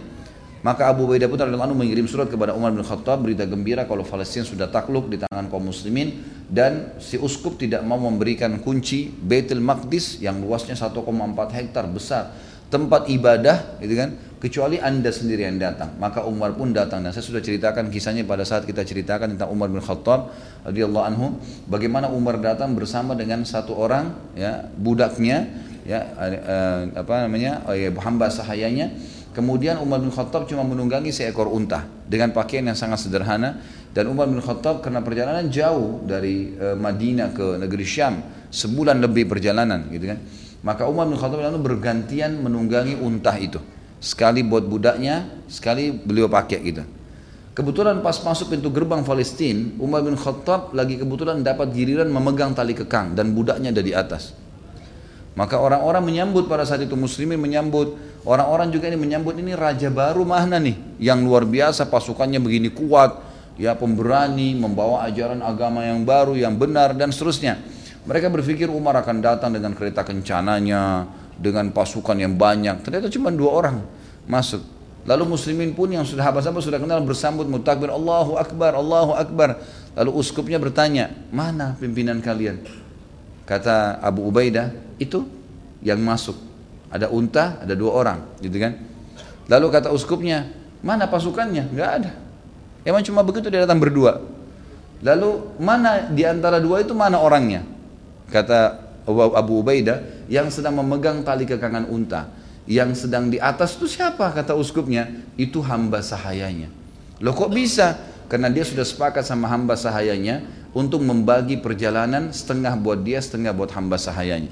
S1: Maka Abu Ubaidah pun anhu mengirim surat kepada Umar bin Khattab berita gembira kalau Palestina sudah takluk di tangan kaum muslimin dan si uskup tidak mau memberikan kunci Baitul Maqdis yang luasnya 1,4 hektar besar tempat ibadah gitu kan? Kecuali anda sendiri yang datang. Maka Umar pun datang. Dan saya sudah ceritakan kisahnya pada saat kita ceritakan tentang Umar bin Khattab radhiyallahu anhu bagaimana Umar datang bersama dengan satu orang ya budaknya ya eh, apa namanya oh ya, hamba sahayanya Kemudian Umar bin Khattab cuma menunggangi seekor unta dengan pakaian yang sangat sederhana. Dan Umar bin Khattab karena perjalanan jauh dari e, Madinah ke negeri Syam sebulan lebih perjalanan gitu kan. Maka Umar bin Khattab lalu bergantian menunggangi unta itu. Sekali buat budaknya sekali beliau pakai gitu. Kebetulan pas masuk pintu gerbang Palestina Umar bin Khattab lagi kebetulan dapat giliran memegang tali kekang dan budaknya ada di atas maka orang-orang menyambut pada saat itu muslimin menyambut orang-orang juga ini menyambut ini raja baru mana nih yang luar biasa pasukannya begini kuat ya pemberani membawa ajaran agama yang baru yang benar dan seterusnya. Mereka berpikir Umar akan datang dengan kereta kencananya dengan pasukan yang banyak. Ternyata cuma dua orang masuk. Lalu muslimin pun yang sudah habas-habas sudah kenal bersambut mutakbir Allahu Akbar, Allahu Akbar. Lalu uskupnya bertanya, mana pimpinan kalian? Kata Abu Ubaidah, itu yang masuk. Ada unta, ada dua orang, gitu kan? Lalu kata uskupnya, mana pasukannya? Enggak ada. Emang cuma begitu dia datang berdua. Lalu mana di antara dua itu mana orangnya? Kata Abu Ubaidah yang sedang memegang tali kekangan unta. Yang sedang di atas itu siapa? Kata uskupnya, itu hamba sahayanya. Loh kok bisa? Karena dia sudah sepakat sama hamba sahayanya untuk membagi perjalanan setengah buat dia, setengah buat hamba sahayanya.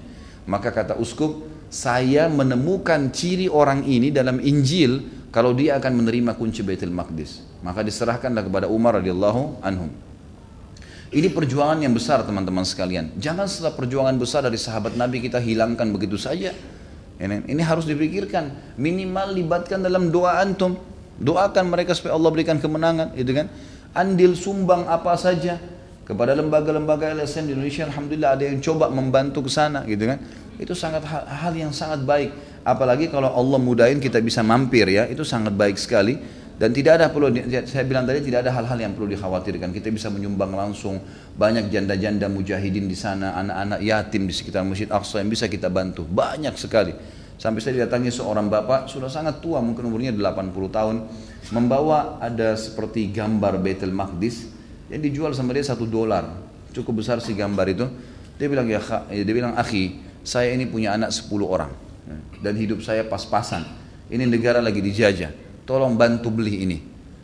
S1: Maka kata uskup, saya menemukan ciri orang ini dalam Injil kalau dia akan menerima kunci Baitul Maqdis. Maka diserahkanlah kepada Umar radhiyallahu anhum. Ini perjuangan yang besar teman-teman sekalian. Jangan setelah perjuangan besar dari sahabat Nabi kita hilangkan begitu saja. Ini, ini harus dipikirkan. Minimal libatkan dalam doa antum. Doakan mereka supaya Allah berikan kemenangan, itu kan? Andil sumbang apa saja kepada lembaga-lembaga LSM di Indonesia alhamdulillah ada yang coba membantu ke sana gitu kan. Itu sangat hal, hal yang sangat baik. Apalagi kalau Allah mudahin kita bisa mampir ya. Itu sangat baik sekali. Dan tidak ada perlu saya bilang tadi tidak ada hal-hal yang perlu dikhawatirkan. Kita bisa menyumbang langsung banyak janda-janda mujahidin di sana anak-anak yatim di sekitar Masjid Aqsa yang bisa kita bantu. Banyak sekali. Sampai saya didatangi seorang bapak sudah sangat tua mungkin umurnya 80 tahun membawa ada seperti gambar Baitul Maqdis yang dijual sama dia satu dolar. Cukup besar si gambar itu. Dia bilang ya dia bilang akhi saya ini punya anak sepuluh orang. Dan hidup saya pas-pasan. Ini negara lagi dijajah. Tolong bantu beli ini.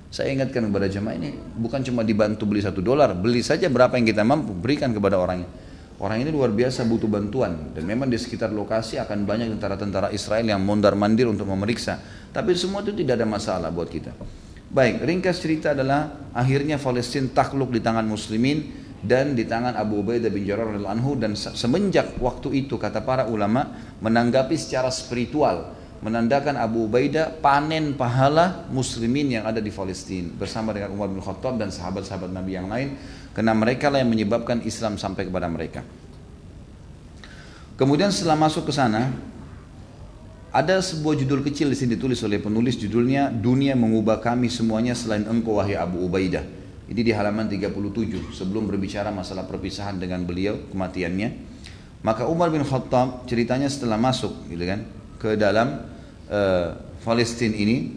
S1: Saya ingatkan kepada jemaah ini bukan cuma dibantu beli satu dolar. Beli saja berapa yang kita mampu. Berikan kepada orangnya. Orang ini luar biasa butuh bantuan. Dan memang di sekitar lokasi akan banyak tentara-tentara Israel yang mondar mandir untuk memeriksa. Tapi semua itu tidak ada masalah buat kita Baik, ringkas cerita adalah akhirnya Palestina takluk di tangan muslimin dan di tangan Abu Ubaidah bin Jarrah anhu dan semenjak waktu itu kata para ulama menanggapi secara spiritual menandakan Abu Ubaidah panen pahala muslimin yang ada di Palestina bersama dengan Umar bin Khattab dan sahabat-sahabat Nabi yang lain karena mereka lah yang menyebabkan Islam sampai kepada mereka. Kemudian setelah masuk ke sana, ada sebuah judul kecil di sini ditulis oleh penulis judulnya Dunia mengubah kami semuanya selain engkau wahai Abu Ubaidah. Ini di halaman 37 sebelum berbicara masalah perpisahan dengan beliau kematiannya. Maka Umar bin Khattab ceritanya setelah masuk gitu kan ke dalam uh, Palestina ini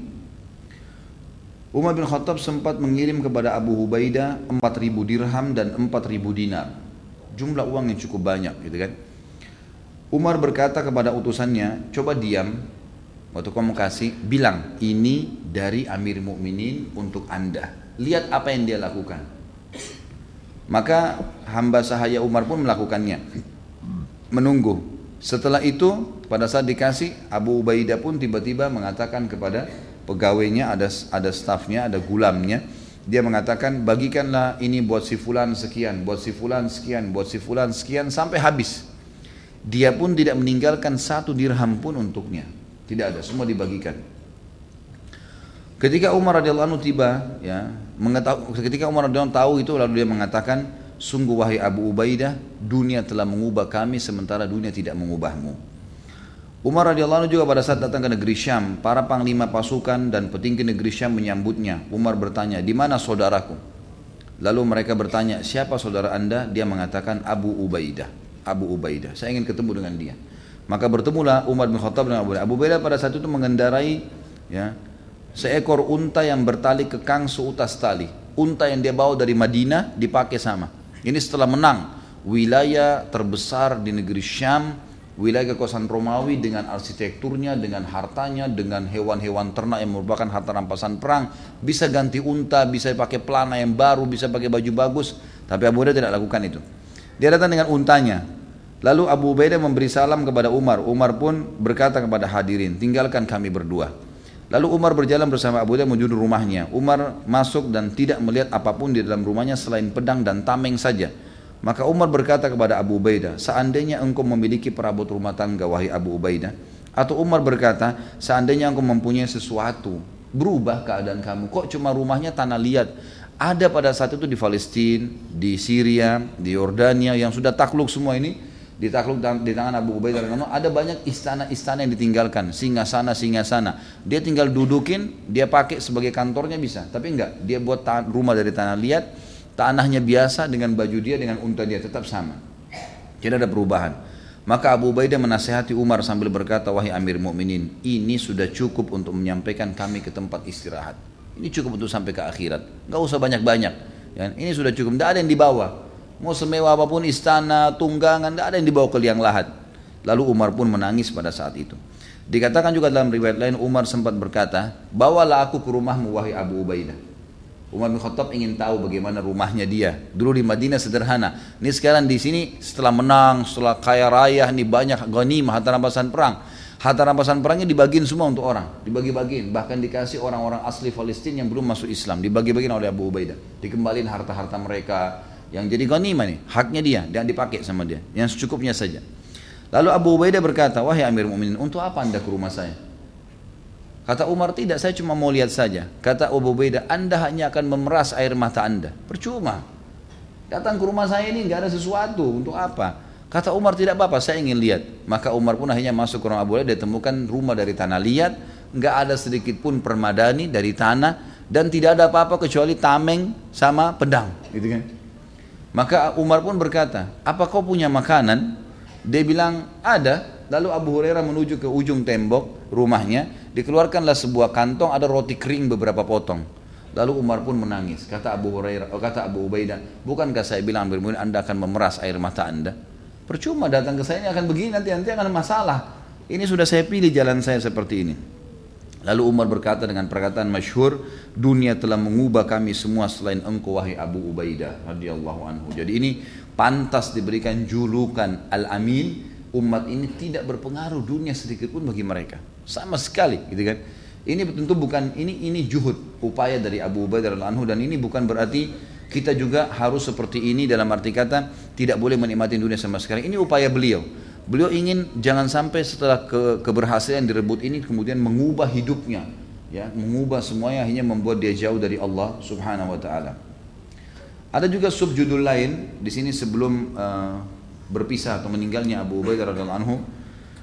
S1: Umar bin Khattab sempat mengirim kepada Abu Ubaidah 4000 dirham dan 4000 dinar. Jumlah uang yang cukup banyak gitu kan. Umar berkata kepada utusannya, coba diam, waktu kamu kasih, bilang ini dari Amir Mukminin untuk anda. Lihat apa yang dia lakukan. Maka hamba sahaya Umar pun melakukannya. Menunggu. Setelah itu, pada saat dikasih, Abu Ubaidah pun tiba-tiba mengatakan kepada pegawainya, ada ada stafnya, ada gulamnya, dia mengatakan bagikanlah ini buat si fulan sekian, buat si fulan sekian, buat si fulan sekian sampai habis. Dia pun tidak meninggalkan satu dirham pun untuknya. Tidak ada, semua dibagikan. Ketika Umar radhiyallahu anhu tiba, ya, mengetahui, ketika Umar radhiyallahu tahu itu lalu dia mengatakan, sungguh wahai Abu Ubaidah, dunia telah mengubah kami sementara dunia tidak mengubahmu. Umar radhiyallahu juga pada saat datang ke negeri Syam, para panglima pasukan dan petinggi negeri Syam menyambutnya. Umar bertanya, di mana saudaraku? Lalu mereka bertanya, siapa saudara anda? Dia mengatakan Abu Ubaidah. Abu Ubaidah. Saya ingin ketemu dengan dia. Maka bertemulah Umar bin Khattab dengan Abu Ubaidah. Abu Ubaidah pada saat itu mengendarai ya, seekor unta yang bertali kekang seutas tali. Unta yang dia bawa dari Madinah dipakai sama. Ini setelah menang wilayah terbesar di negeri Syam, wilayah kekuasaan Romawi dengan arsitekturnya, dengan hartanya, dengan hewan-hewan ternak yang merupakan harta rampasan perang, bisa ganti unta, bisa pakai pelana yang baru, bisa pakai baju bagus, tapi Abu Ubaidah tidak lakukan itu. Dia datang dengan untanya. Lalu Abu Ubaidah memberi salam kepada Umar. Umar pun berkata kepada hadirin, tinggalkan kami berdua. Lalu Umar berjalan bersama Abu Ubaidah menuju rumahnya. Umar masuk dan tidak melihat apa pun di dalam rumahnya selain pedang dan tameng saja. Maka Umar berkata kepada Abu Ubaidah, seandainya engkau memiliki perabot rumah tangga wahai Abu Ubaidah, atau Umar berkata, seandainya engkau mempunyai sesuatu, berubah keadaan kamu. Kok cuma rumahnya tanah liat? Ada pada saat itu di Palestina, di Syria, di Yordania yang sudah takluk semua ini ditakluk di tangan Abu Ubaidah ada banyak istana-istana yang ditinggalkan. Singa sana singa sana. Dia tinggal dudukin dia pakai sebagai kantornya bisa. Tapi enggak dia buat rumah dari tanah. Liat tanahnya biasa dengan baju dia dengan unta dia tetap sama. Tidak ada perubahan. Maka Abu Ubaidah menasehati Umar sambil berkata wahai Amir Mukminin ini sudah cukup untuk menyampaikan kami ke tempat istirahat ini cukup untuk sampai ke akhirat. Gak usah banyak-banyak. Ya, ini sudah cukup. Tidak ada yang dibawa. Mau semewah apa pun istana, tunggangan, tidak ada yang dibawa ke liang lahat. Lalu Umar pun menangis pada saat itu. Dikatakan juga dalam riwayat lain Umar sempat berkata, bawalah aku ke rumahmu wahai Abu Ubaidah. Umar bin Khattab ingin tahu bagaimana rumahnya dia. Dulu di Madinah sederhana. Ini sekarang di sini setelah menang, setelah kaya raya, ini banyak ghanimah, harta rampasan perang. Harta rampasan perangnya dibagiin semua untuk orang, dibagi-bagiin, bahkan dikasih orang-orang asli Palestina yang belum masuk Islam, dibagi-bagiin oleh Abu Ubaidah, dikembalin harta-harta mereka yang jadi ghanimah nih, haknya dia, dan dipakai sama dia, yang secukupnya saja. Lalu Abu Ubaidah berkata, wahai Amir Mu'minin, untuk apa anda ke rumah saya? Kata Umar, tidak, saya cuma mau lihat saja. Kata Abu Ubaidah, anda hanya akan memeras air mata anda. Percuma. Datang ke rumah saya ini nggak ada sesuatu, untuk apa? Kata Umar tidak apa-apa, saya ingin lihat. Maka Umar pun akhirnya masuk ke rumah Abu Hurairah, dia temukan rumah dari tanah liat, nggak ada sedikit pun permadani dari tanah, dan tidak ada apa-apa kecuali tameng sama pedang, gitu kan? Maka Umar pun berkata, apa kau punya makanan? Dia bilang ada. Lalu Abu Hurairah menuju ke ujung tembok rumahnya, dikeluarkanlah sebuah kantong ada roti kering beberapa potong. Lalu Umar pun menangis. Kata Abu Hurairah, oh, kata Abu Ubaidah, bukankah saya bilang Anda akan memeras air mata Anda? Percuma datang ke saya ini akan begini nanti nanti akan masalah. Ini sudah saya pilih jalan saya seperti ini. Lalu Umar berkata dengan perkataan masyhur, dunia telah mengubah kami semua selain engkau wahai Abu Ubaidah radhiyallahu anhu. Jadi ini pantas diberikan julukan Al-Amin. Umat ini tidak berpengaruh dunia sedikit pun bagi mereka. Sama sekali, gitu kan? Ini tentu bukan ini ini juhud upaya dari Abu Ubaidah radhiyallahu anhu dan ini bukan berarti kita juga harus seperti ini dalam arti kata tidak boleh menikmati dunia sama sekali. Ini upaya beliau. Beliau ingin jangan sampai setelah ke, keberhasilan direbut ini kemudian mengubah hidupnya, ya, mengubah semuanya hanya membuat dia jauh dari Allah Subhanahu wa taala. Ada juga subjudul lain di sini sebelum uh, berpisah atau meninggalnya Abu Ubaidah radhiyallahu anhu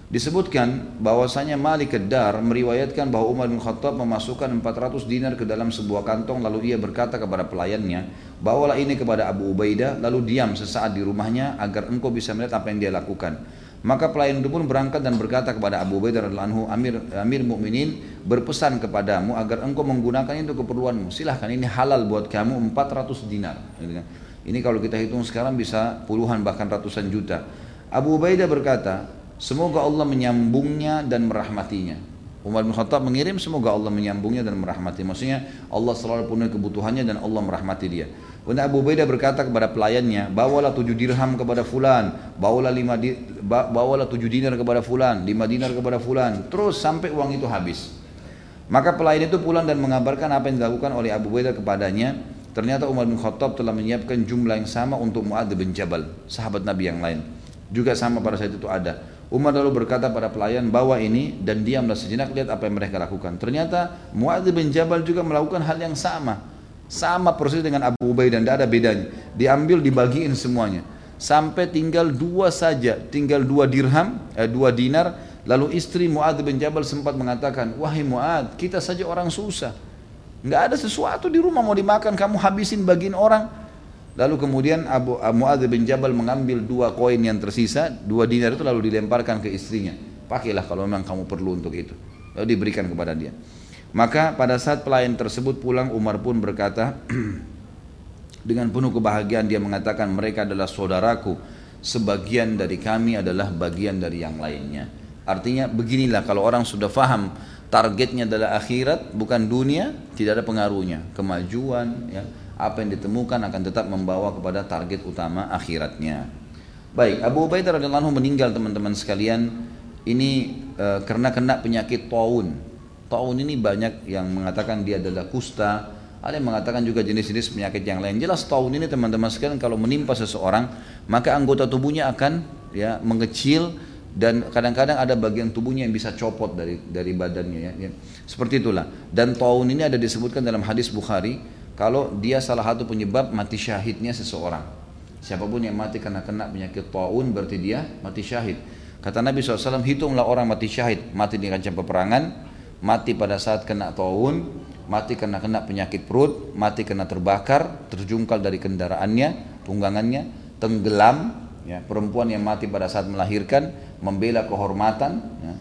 S1: Disebutkan bahwasanya Malik Ad-Dar meriwayatkan bahwa Umar bin Khattab memasukkan 400 dinar ke dalam sebuah kantong lalu ia berkata kepada pelayannya, "Bawalah ini kepada Abu Ubaidah lalu diam sesaat di rumahnya agar engkau bisa melihat apa yang dia lakukan." Maka pelayan itu pun berangkat dan berkata kepada Abu Ubaidah radhiyallahu anhu, "Amir Amir Mukminin berpesan kepadamu agar engkau menggunakan itu keperluanmu. Silahkan ini halal buat kamu 400 dinar." Ini kalau kita hitung sekarang bisa puluhan bahkan ratusan juta. Abu Ubaidah berkata, Semoga Allah menyambungnya dan merahmatinya. Umar bin Khattab mengirim semoga Allah menyambungnya dan merahmati. Maksudnya Allah selalu penuhi kebutuhannya dan Allah merahmati dia. Kemudian Abu Ubaidah berkata kepada pelayannya, bawalah tujuh dirham kepada fulan, bawalah lima di, bawalah tujuh dinar kepada fulan, lima dinar kepada fulan, terus sampai uang itu habis. Maka pelayan itu pulang dan mengabarkan apa yang dilakukan oleh Abu Ubaidah kepadanya. Ternyata Umar bin Khattab telah menyiapkan jumlah yang sama untuk Muadz bin Jabal, sahabat Nabi yang lain. Juga sama pada saat itu ada. Umar lalu berkata pada pelayan bawa ini dan diamlah sejenak lihat apa yang mereka lakukan. Ternyata Muadz bin Jabal juga melakukan hal yang sama. Sama persis dengan Abu Ubaidah tidak ada bedanya. Diambil dibagiin semuanya. Sampai tinggal dua saja, tinggal dua dirham, eh, dua dinar. Lalu istri Muadz bin Jabal sempat mengatakan, wahai Muadz, kita saja orang susah. Nggak ada sesuatu di rumah mau dimakan, kamu habisin bagiin orang. Lalu kemudian Abu Muadz bin Jabal mengambil dua koin yang tersisa, dua dinar itu lalu dilemparkan ke istrinya. Pakailah kalau memang kamu perlu untuk itu. Lalu diberikan kepada dia. Maka pada saat pelayan tersebut pulang Umar pun berkata dengan penuh kebahagiaan dia mengatakan mereka adalah saudaraku. Sebagian dari kami adalah bagian dari yang lainnya. Artinya beginilah kalau orang sudah faham targetnya adalah akhirat bukan dunia, tidak ada pengaruhnya. Kemajuan ya, apa yang ditemukan akan tetap membawa kepada target utama akhiratnya. Baik, Abu Ubaidah radhiyallahu anhu meninggal teman-teman sekalian ini e, karena kena penyakit taun. Taun ini banyak yang mengatakan dia adalah kusta, ada yang mengatakan juga jenis-jenis penyakit yang lain. Jelas taun ini teman-teman sekalian kalau menimpa seseorang, maka anggota tubuhnya akan ya mengecil dan kadang-kadang ada bagian tubuhnya yang bisa copot dari dari badannya ya, ya. Seperti itulah. Dan taun ini ada disebutkan dalam hadis Bukhari kalau dia salah satu penyebab mati syahidnya seseorang. Siapa pun yang mati karena kena penyakit taun berarti dia mati syahid. Kata Nabi SAW, hitunglah orang mati syahid, mati di kancah peperangan, mati pada saat kena taun, mati karena kena penyakit perut, mati karena terbakar, terjungkal dari kendaraannya, tunggangannya, tenggelam, ya, perempuan yang mati pada saat melahirkan, membela kehormatan, ya.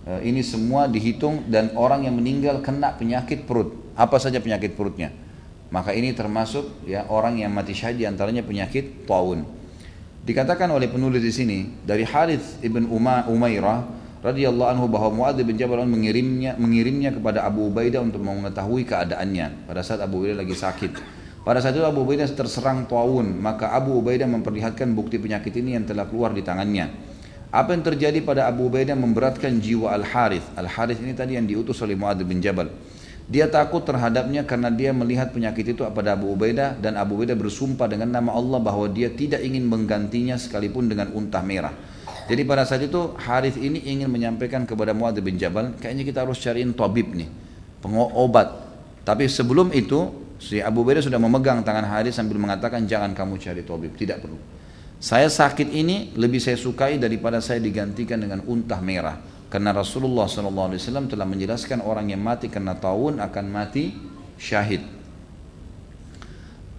S1: E, ini semua dihitung dan orang yang meninggal kena penyakit perut. Apa saja penyakit perutnya? Maka ini termasuk ya orang yang mati syahid di antaranya penyakit taun. Dikatakan oleh penulis di sini dari Harith ibn Uma, Umairah radhiyallahu anhu bahwa Muadz bin Jabal mengirimnya mengirimnya kepada Abu Ubaidah untuk mengetahui keadaannya pada saat Abu Ubaidah lagi sakit. Pada saat itu Abu Ubaidah terserang taun, maka Abu Ubaidah memperlihatkan bukti penyakit ini yang telah keluar di tangannya. Apa yang terjadi pada Abu Ubaidah memberatkan jiwa Al Harith. Al Harith ini tadi yang diutus oleh Muadz bin Jabal. Dia takut terhadapnya karena dia melihat penyakit itu pada Abu Ubaidah dan Abu Ubaidah bersumpah dengan nama Allah bahwa dia tidak ingin menggantinya sekalipun dengan unta merah. Jadi pada saat itu Harith ini ingin menyampaikan kepada Muadz bin Jabal, kayaknya kita harus cariin tabib nih, pengobat. Tapi sebelum itu si Abu Ubaidah sudah memegang tangan Harith sambil mengatakan jangan kamu cari tabib, tidak perlu. Saya sakit ini lebih saya sukai daripada saya digantikan dengan unta merah. Karena Rasulullah SAW telah menjelaskan orang yang mati karena taun akan mati syahid.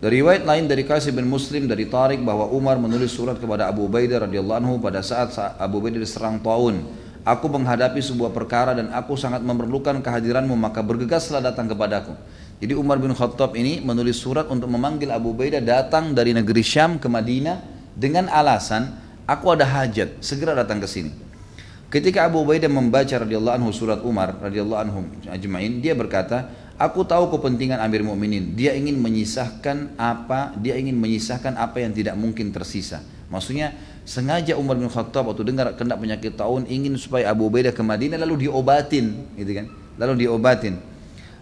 S1: Dari riwayat lain dari Qasib bin Muslim dari Tariq bahwa Umar menulis surat kepada Abu Ubaidah radhiyallahu anhu pada saat Abu Ubaidah diserang taun. Aku menghadapi sebuah perkara dan aku sangat memerlukan kehadiranmu maka bergegaslah datang kepadaku. Jadi Umar bin Khattab ini menulis surat untuk memanggil Abu Ubaidah datang dari negeri Syam ke Madinah dengan alasan aku ada hajat segera datang ke sini. Ketika Abu Ubaidah membaca radhiyallahu anhu surat Umar radhiyallahu anhu ajmain, dia berkata, "Aku tahu kepentingan Amir Mukminin. Dia ingin menyisahkan apa? Dia ingin menyisahkan apa yang tidak mungkin tersisa." Maksudnya sengaja Umar bin Khattab waktu dengar kena penyakit tahun ingin supaya Abu Ubaidah ke Madinah lalu diobatin, gitu kan? lalu diobatin.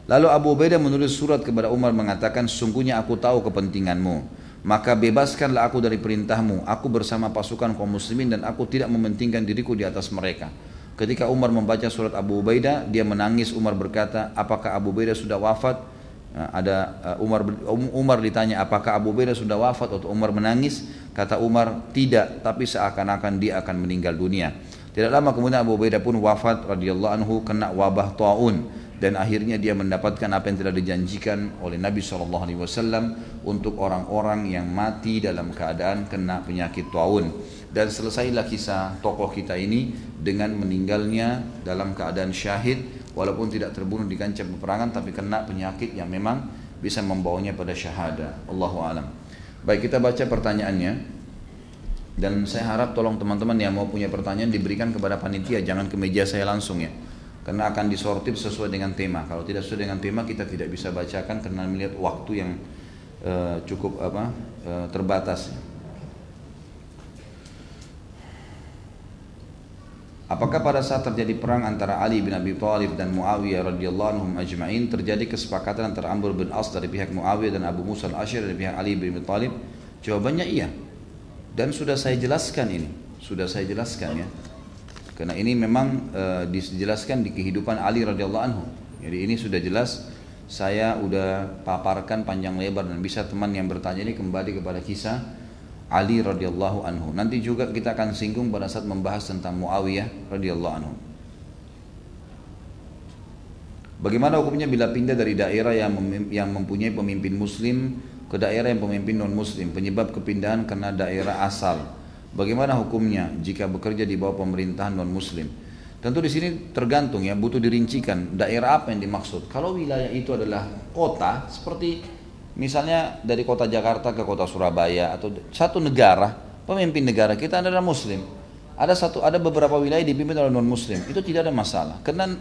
S1: Lalu Abu Ubaidah menulis surat kepada Umar mengatakan, sungguhnya aku tahu kepentinganmu. Maka bebaskanlah aku dari perintahmu. Aku bersama pasukan kaum muslimin dan aku tidak mementingkan diriku di atas mereka. Ketika Umar membaca surat Abu Ubaidah, dia menangis. Umar berkata, apakah Abu Ubaidah sudah wafat? Nah, ada uh, Umar um, Umar ditanya apakah Abu Ubaidah sudah wafat atau Umar menangis kata Umar tidak tapi seakan-akan dia akan meninggal dunia tidak lama kemudian Abu Ubaidah pun wafat radhiyallahu anhu kena wabah taun dan akhirnya dia mendapatkan apa yang telah dijanjikan oleh Nabi SAW untuk orang-orang yang mati dalam keadaan kena penyakit taun. Dan selesailah kisah tokoh kita ini dengan meninggalnya dalam keadaan syahid walaupun tidak terbunuh di kancah peperangan tapi kena penyakit yang memang bisa membawanya pada syahada. Allahu alam. Baik kita baca pertanyaannya. Dan saya harap tolong teman-teman yang mau punya pertanyaan diberikan kepada panitia jangan ke meja saya langsung ya karena akan disortir sesuai dengan tema. Kalau tidak sesuai dengan tema kita tidak bisa bacakan karena melihat waktu yang uh, cukup apa uh, terbatas. Apakah pada saat terjadi perang antara Ali bin Abi Thalib dan Muawiyah radhiyallahu anhum ajma'in terjadi kesepakatan antara Amr bin As dari pihak Muawiyah dan Abu Musa al-Asy'ari dari pihak Ali bin Abi Thalib? Jawabannya iya. Dan sudah saya jelaskan ini, sudah saya jelaskan ya. Karena ini memang e, dijelaskan di kehidupan Ali radhiyallahu anhu. Jadi ini sudah jelas saya udah paparkan panjang lebar dan bisa teman yang bertanya ini kembali kepada kisah Ali radhiyallahu anhu. Nanti juga kita akan singgung pada saat membahas tentang Muawiyah radhiyallahu anhu. Bagaimana hukumnya bila pindah dari daerah yang yang mempunyai pemimpin muslim ke daerah yang pemimpin non muslim? Penyebab kepindahan karena daerah asal Bagaimana hukumnya jika bekerja di bawah pemerintahan non muslim? Tentu di sini tergantung ya, butuh dirincikan daerah apa yang dimaksud. Kalau wilayah itu adalah kota, seperti misalnya dari kota Jakarta ke kota Surabaya atau satu negara, pemimpin negara kita adalah muslim. Ada satu ada beberapa wilayah dipimpin oleh non muslim, itu tidak ada masalah. Karena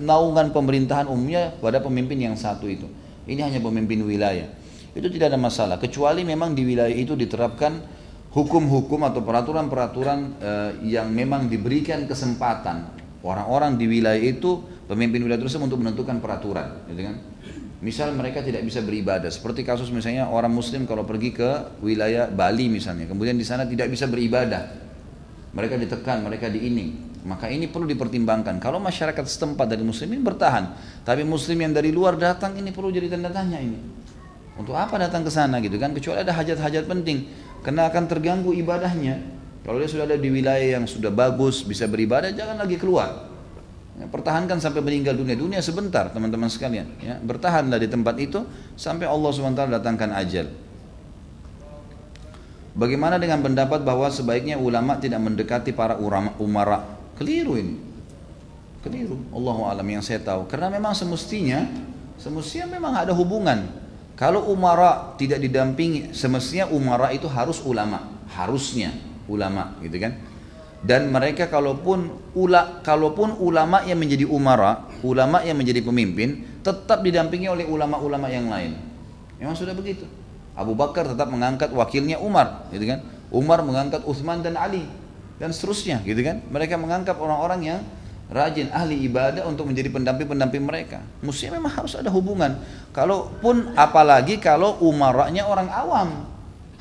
S1: naungan pemerintahan umumnya pada pemimpin yang satu itu. Ini hanya pemimpin wilayah. Itu tidak ada masalah, kecuali memang di wilayah itu diterapkan hukum-hukum atau peraturan-peraturan uh, yang memang diberikan kesempatan orang-orang di wilayah itu pemimpin wilayah tersebut untuk menentukan peraturan, gitu kan? Misal mereka tidak bisa beribadah, seperti kasus misalnya orang Muslim kalau pergi ke wilayah Bali misalnya, kemudian di sana tidak bisa beribadah, mereka ditekan, mereka diining, maka ini perlu dipertimbangkan. Kalau masyarakat setempat dari Muslimin bertahan, tapi Muslim yang dari luar datang ini perlu jadi tanda tanya ini. Untuk apa datang ke sana gitu kan? Kecuali ada hajat-hajat penting karena akan terganggu ibadahnya. Kalau dia sudah ada di wilayah yang sudah bagus, bisa beribadah, jangan lagi keluar. Ya, pertahankan sampai meninggal dunia. Dunia sebentar, teman-teman sekalian. Ya, bertahanlah di tempat itu sampai Allah SWT datangkan ajal. Bagaimana dengan pendapat bahwa sebaiknya ulama tidak mendekati para umara? Keliru ini. Keliru. Allah alam yang saya tahu. Karena memang semestinya, semestinya memang ada hubungan kalau umara tidak didampingi, semestinya umara itu harus ulama, harusnya ulama, gitu kan? Dan mereka kalaupun ula, kalaupun ulama yang menjadi umara, ulama yang menjadi pemimpin, tetap didampingi oleh ulama-ulama yang lain. Memang sudah begitu. Abu Bakar tetap mengangkat wakilnya Umar, gitu kan? Umar mengangkat Uthman dan Ali dan seterusnya, gitu kan? Mereka mengangkat orang-orang yang rajin ahli ibadah untuk menjadi pendamping-pendamping mereka. Mestinya memang harus ada hubungan. Kalaupun apalagi kalau umaranya orang awam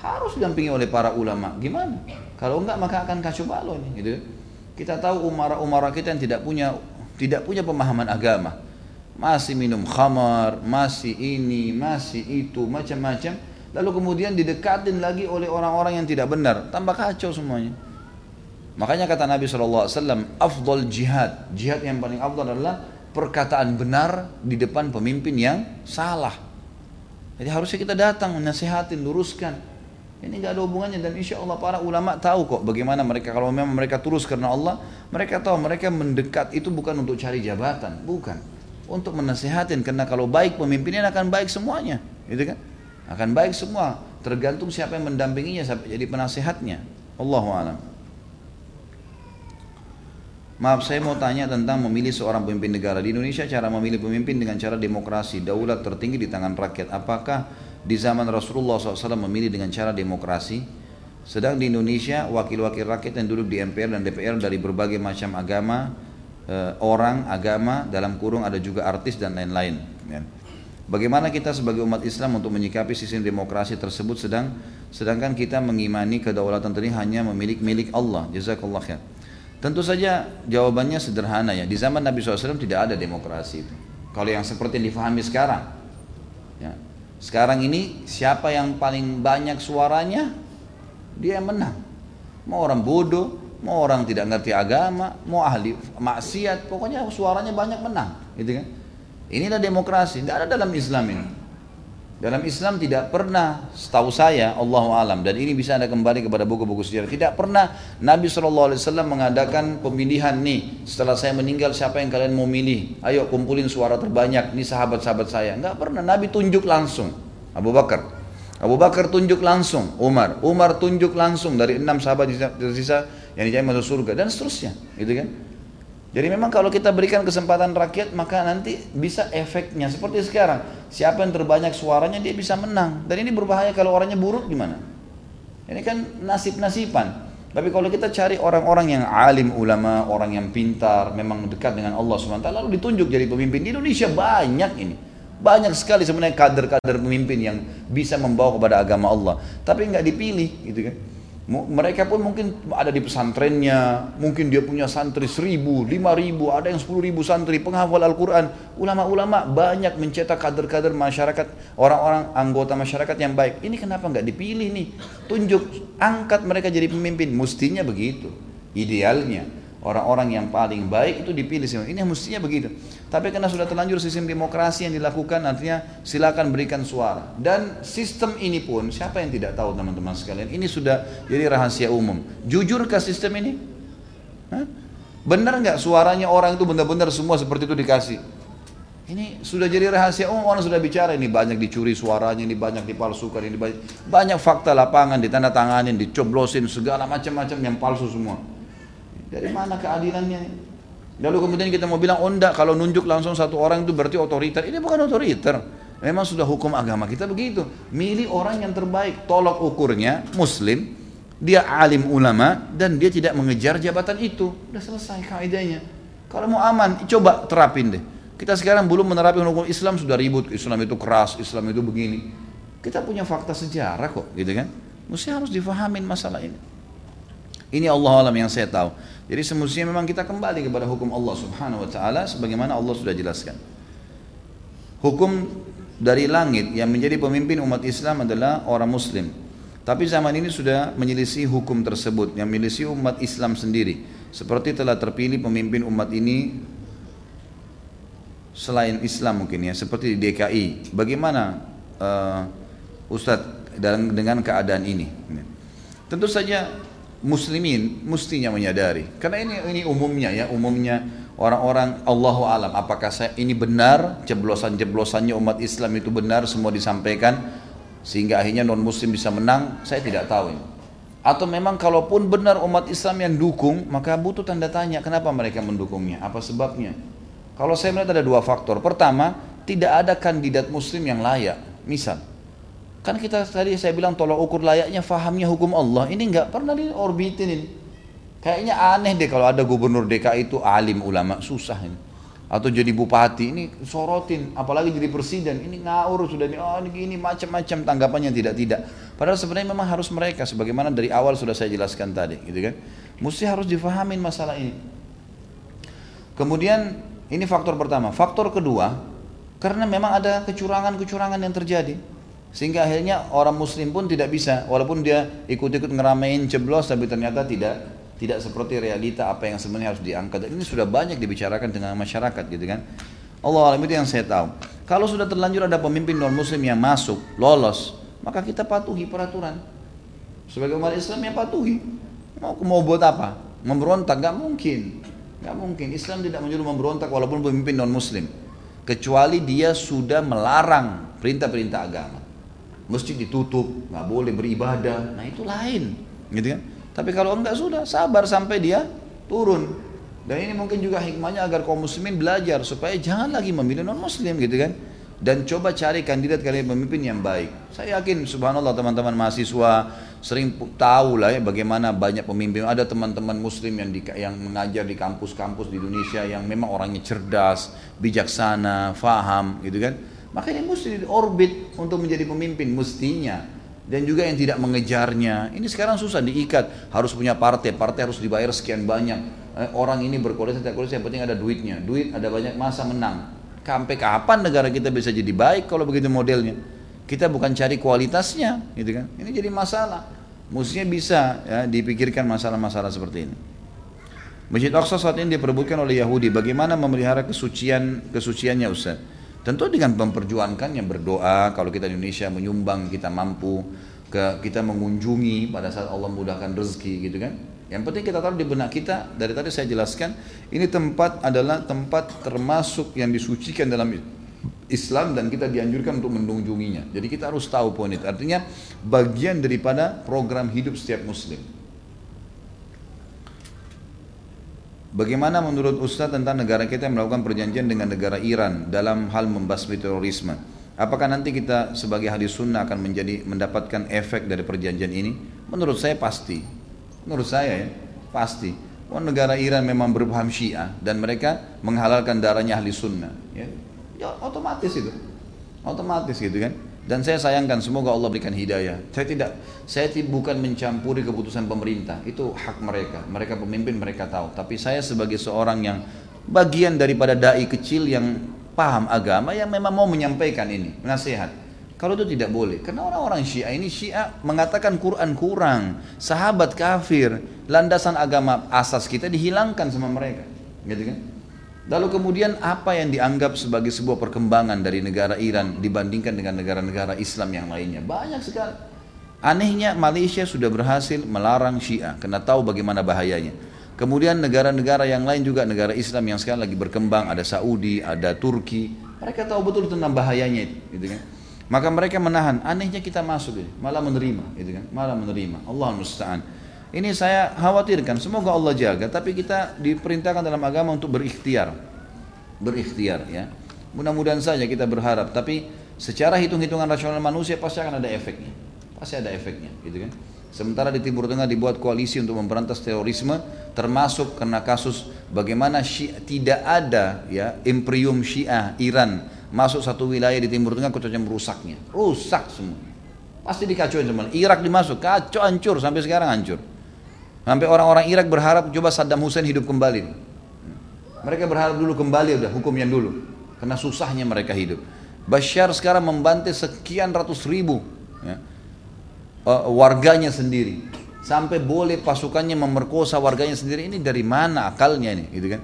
S1: harus didampingi oleh para ulama. Gimana? Kalau enggak maka akan kacau balau nih, gitu. Kita tahu umara-umara kita yang tidak punya tidak punya pemahaman agama. Masih minum khamar, masih ini, masih itu, macam-macam. Lalu kemudian didekatin lagi oleh orang-orang yang tidak benar, tambah kacau semuanya. Makanya kata Nabi SAW, afdol jihad, jihad yang paling afdol adalah perkataan benar di depan pemimpin yang salah. Jadi harusnya kita datang menasihatin, luruskan. Ini nggak ada hubungannya dan insya Allah para ulama tahu kok bagaimana mereka kalau memang mereka terus karena Allah, mereka tahu mereka mendekat itu bukan untuk cari jabatan, bukan untuk menasihatin karena kalau baik pemimpinnya akan baik semuanya, gitu kan? Akan baik semua, tergantung siapa yang mendampinginya sampai jadi penasihatnya. Allahu. Maaf saya mau tanya tentang memilih seorang pemimpin negara di Indonesia cara memilih pemimpin dengan cara demokrasi daulat tertinggi di tangan rakyat apakah di zaman Rasulullah SAW memilih dengan cara demokrasi sedang di Indonesia wakil-wakil rakyat yang duduk di MPR dan DPR dari berbagai macam agama uh, orang, agama, dalam kurung ada juga artis dan lain-lain. Ya. Bagaimana kita sebagai umat Islam untuk menyikapi sistem demokrasi tersebut sedang sedangkan kita mengimani kedaulatan tadi hanya memiliki milik Allah. Jazakallah khair. Tentu saja jawabannya sederhana ya. Di zaman Nabi SAW tidak ada demokrasi itu. Kalau yang seperti yang difahami sekarang. Ya. Sekarang ini siapa yang paling banyak suaranya dia yang menang. Mau orang bodoh, mau orang tidak ngerti agama, mau ahli maksiat, pokoknya suaranya banyak menang, gitu kan? Inilah demokrasi, tidak ada dalam Islam ini. Dalam Islam tidak pernah, setahu saya, Allah alam, dan ini bisa anda kembali kepada buku-buku sejarah. Tidak pernah Nabi SAW mengadakan pemilihan nih, setelah saya meninggal siapa yang kalian mau milih? Ayo kumpulin suara terbanyak, ini sahabat-sahabat saya. Enggak pernah, Nabi tunjuk langsung. Abu Bakar. Abu Bakar tunjuk langsung, Umar. Umar tunjuk langsung dari enam sahabat tersisa yang dijamin masuk surga dan seterusnya, gitu kan? Jadi memang kalau kita berikan kesempatan rakyat maka nanti bisa efeknya seperti sekarang. Siapa yang terbanyak suaranya dia bisa menang. Dan ini berbahaya kalau orangnya buruk gimana? Ini kan nasib-nasiban. Tapi kalau kita cari orang-orang yang alim ulama, orang yang pintar, memang dekat dengan Allah SWT, lalu ditunjuk jadi pemimpin di Indonesia banyak ini. Banyak sekali sebenarnya kader-kader pemimpin yang bisa membawa kepada agama Allah. Tapi nggak dipilih gitu kan. Mereka pun mungkin ada di pesantrennya, mungkin dia punya santri seribu, lima ribu, ada yang sepuluh ribu santri, penghafal Al-Quran. Ulama-ulama banyak mencetak kader-kader masyarakat, orang-orang anggota masyarakat yang baik. Ini kenapa nggak dipilih nih? Tunjuk, angkat mereka jadi pemimpin. Mestinya begitu, idealnya. Orang-orang yang paling baik itu dipilih. Ini mestinya begitu. Tapi karena sudah terlanjur sistem demokrasi yang dilakukan, artinya silakan berikan suara. Dan sistem ini pun, siapa yang tidak tahu teman-teman sekalian, ini sudah jadi rahasia umum. Jujurkah sistem ini? Hah? Benar nggak suaranya orang itu benar-benar semua seperti itu dikasih? Ini sudah jadi rahasia umum, orang sudah bicara ini banyak dicuri suaranya, ini banyak dipalsukan, ini banyak, banyak fakta lapangan ditandatanganin, dicoblosin segala macam-macam yang palsu semua. Dari mana keadilannya? Lalu kemudian kita mau bilang, oh enggak, kalau nunjuk langsung satu orang itu berarti otoriter. Ini bukan otoriter. Memang sudah hukum agama kita begitu. Milih orang yang terbaik. Tolok ukurnya, muslim, dia alim ulama, dan dia tidak mengejar jabatan itu. Sudah selesai kaidahnya. Kalau mau aman, coba terapin deh. Kita sekarang belum menerapkan hukum Islam, sudah ribut. Islam itu keras, Islam itu begini. Kita punya fakta sejarah kok, gitu kan. Mesti harus difahamin masalah ini. Ini Allah alam yang saya tahu. Jadi semestinya memang kita kembali kepada hukum Allah Subhanahu wa taala sebagaimana Allah sudah jelaskan. Hukum dari langit yang menjadi pemimpin umat Islam adalah orang muslim. Tapi zaman ini sudah menyelisih hukum tersebut yang menyelisih umat Islam sendiri. Seperti telah terpilih pemimpin umat ini selain Islam mungkin ya, seperti di DKI. Bagaimana uh, Ustadz dengan keadaan ini? Tentu saja muslimin mestinya menyadari. Karena ini ini umumnya ya umumnya orang-orang Allahu alam. Apakah saya ini benar jeblosan-jeblosannya umat Islam itu benar semua disampaikan sehingga akhirnya non muslim bisa menang? Saya tidak tahu ini. Atau memang kalaupun benar umat Islam yang dukung maka butuh tanda tanya kenapa mereka mendukungnya? Apa sebabnya? Kalau saya melihat ada dua faktor. Pertama tidak ada kandidat muslim yang layak. Misal Kan kita tadi saya bilang tolak ukur layaknya fahamnya hukum Allah. Ini nggak pernah diorbitin ini. Kayaknya aneh deh kalau ada gubernur DKI itu alim ulama, susah ini. Atau jadi bupati, ini sorotin, apalagi jadi presiden, ini ngaur sudah ini, oh ini gini macam-macam tanggapannya tidak-tidak. Padahal sebenarnya memang harus mereka, sebagaimana dari awal sudah saya jelaskan tadi, gitu kan. Mesti harus difahamin masalah ini. Kemudian ini faktor pertama. Faktor kedua, karena memang ada kecurangan-kecurangan yang terjadi. Sehingga akhirnya orang muslim pun tidak bisa walaupun dia ikut-ikut ngeramein ceblos tapi ternyata tidak tidak seperti realita apa yang sebenarnya harus diangkat. Dan ini sudah banyak dibicarakan dengan masyarakat gitu kan. Allah alam itu yang saya tahu. Kalau sudah terlanjur ada pemimpin non muslim yang masuk, lolos, maka kita patuhi peraturan. Sebagai umat Islam yang patuhi. Mau mau buat apa? Memberontak gak mungkin. Gak mungkin. Islam tidak menyuruh memberontak walaupun pemimpin non muslim. Kecuali dia sudah melarang perintah-perintah agama masjid ditutup, nggak boleh beribadah, nah itu lain, gitu kan? Tapi kalau enggak sudah sabar sampai dia turun. Dan ini mungkin juga hikmahnya agar kaum muslimin belajar supaya jangan lagi memilih non muslim gitu kan. Dan coba cari kandidat kandidat pemimpin yang baik. Saya yakin subhanallah teman-teman mahasiswa sering tahu lah ya bagaimana banyak pemimpin. Ada teman-teman muslim yang di, yang mengajar di kampus-kampus di Indonesia yang memang orangnya cerdas, bijaksana, faham gitu kan. Makanya mesti di orbit untuk menjadi pemimpin mestinya. Dan juga yang tidak mengejarnya. Ini sekarang susah diikat, harus punya partai, partai harus dibayar sekian banyak. Eh, orang ini berkualitas tidak kualitas yang penting ada duitnya. Duit ada banyak masa menang. Sampai kapan negara kita bisa jadi baik kalau begitu modelnya? Kita bukan cari kualitasnya, gitu kan? Ini jadi masalah. Mestinya bisa ya, dipikirkan masalah-masalah seperti ini. Masjid Aqsa saat ini diperebutkan oleh Yahudi. Bagaimana memelihara kesucian kesuciannya Ustaz? Tentu dengan memperjuangkannya berdoa kalau kita di Indonesia menyumbang kita mampu ke kita mengunjungi pada saat Allah mudahkan rezeki gitu kan. Yang penting kita tahu di benak kita dari tadi saya jelaskan ini tempat adalah tempat termasuk yang disucikan dalam Islam dan kita dianjurkan untuk mengunjunginya. Jadi kita harus tahu poin itu. Artinya bagian daripada program hidup setiap muslim. Bagaimana menurut Ustaz tentang negara kita yang melakukan perjanjian dengan negara Iran dalam hal membasmi terorisme? Apakah nanti kita sebagai hadis sunnah akan menjadi mendapatkan efek dari perjanjian ini? Menurut saya pasti. Menurut saya ya, pasti. Oh, negara Iran memang berpaham Syiah dan mereka menghalalkan darahnya ahli sunnah. Ya ya otomatis itu otomatis gitu kan dan saya sayangkan semoga Allah berikan hidayah. Saya tidak saya bukan mencampuri keputusan pemerintah. Itu hak mereka. Mereka pemimpin mereka tahu. Tapi saya sebagai seorang yang bagian daripada dai kecil yang paham agama yang memang mau menyampaikan ini nasihat. Kalau itu tidak boleh. Karena orang-orang Syiah ini Syiah mengatakan Quran kurang. Sahabat kafir. Landasan agama asas kita dihilangkan sama mereka. Gitu kan Lalu kemudian apa yang dianggap sebagai sebuah perkembangan dari negara Iran dibandingkan dengan negara-negara Islam yang lainnya? Banyak sekali. Anehnya Malaysia sudah berhasil melarang Syiah karena tahu bagaimana bahayanya. Kemudian negara-negara yang lain juga negara Islam yang sekarang lagi berkembang, ada Saudi, ada Turki, mereka tahu betul tentang bahayanya itu, gitu kan. Maka mereka menahan. Anehnya kita masuk, malah menerima, gitu kan, malah menerima. Allah musta'an. Ini saya khawatirkan, semoga Allah jaga, tapi kita diperintahkan dalam agama untuk berikhtiar. Berikhtiar ya. Mudah-mudahan saja kita berharap, tapi secara hitung-hitungan rasional manusia pasti akan ada efeknya. Pasti ada efeknya, gitu kan. Sementara di Timur Tengah dibuat koalisi untuk memberantas terorisme, termasuk karena kasus bagaimana tidak ada ya imperium Syiah Iran masuk satu wilayah di Timur Tengah kecuali merusaknya, rusak semua. Pasti dikacauin semua. Irak dimasuk, kacau hancur sampai sekarang hancur. Sampai orang-orang Irak berharap coba Saddam Hussein hidup kembali. Mereka berharap dulu kembali udah hukum yang dulu. Karena susahnya mereka hidup. Bashar sekarang membantai sekian ratus ribu ya, uh, warganya sendiri. Sampai boleh pasukannya memerkosa warganya sendiri. Ini dari mana akalnya ini? Gitu kan?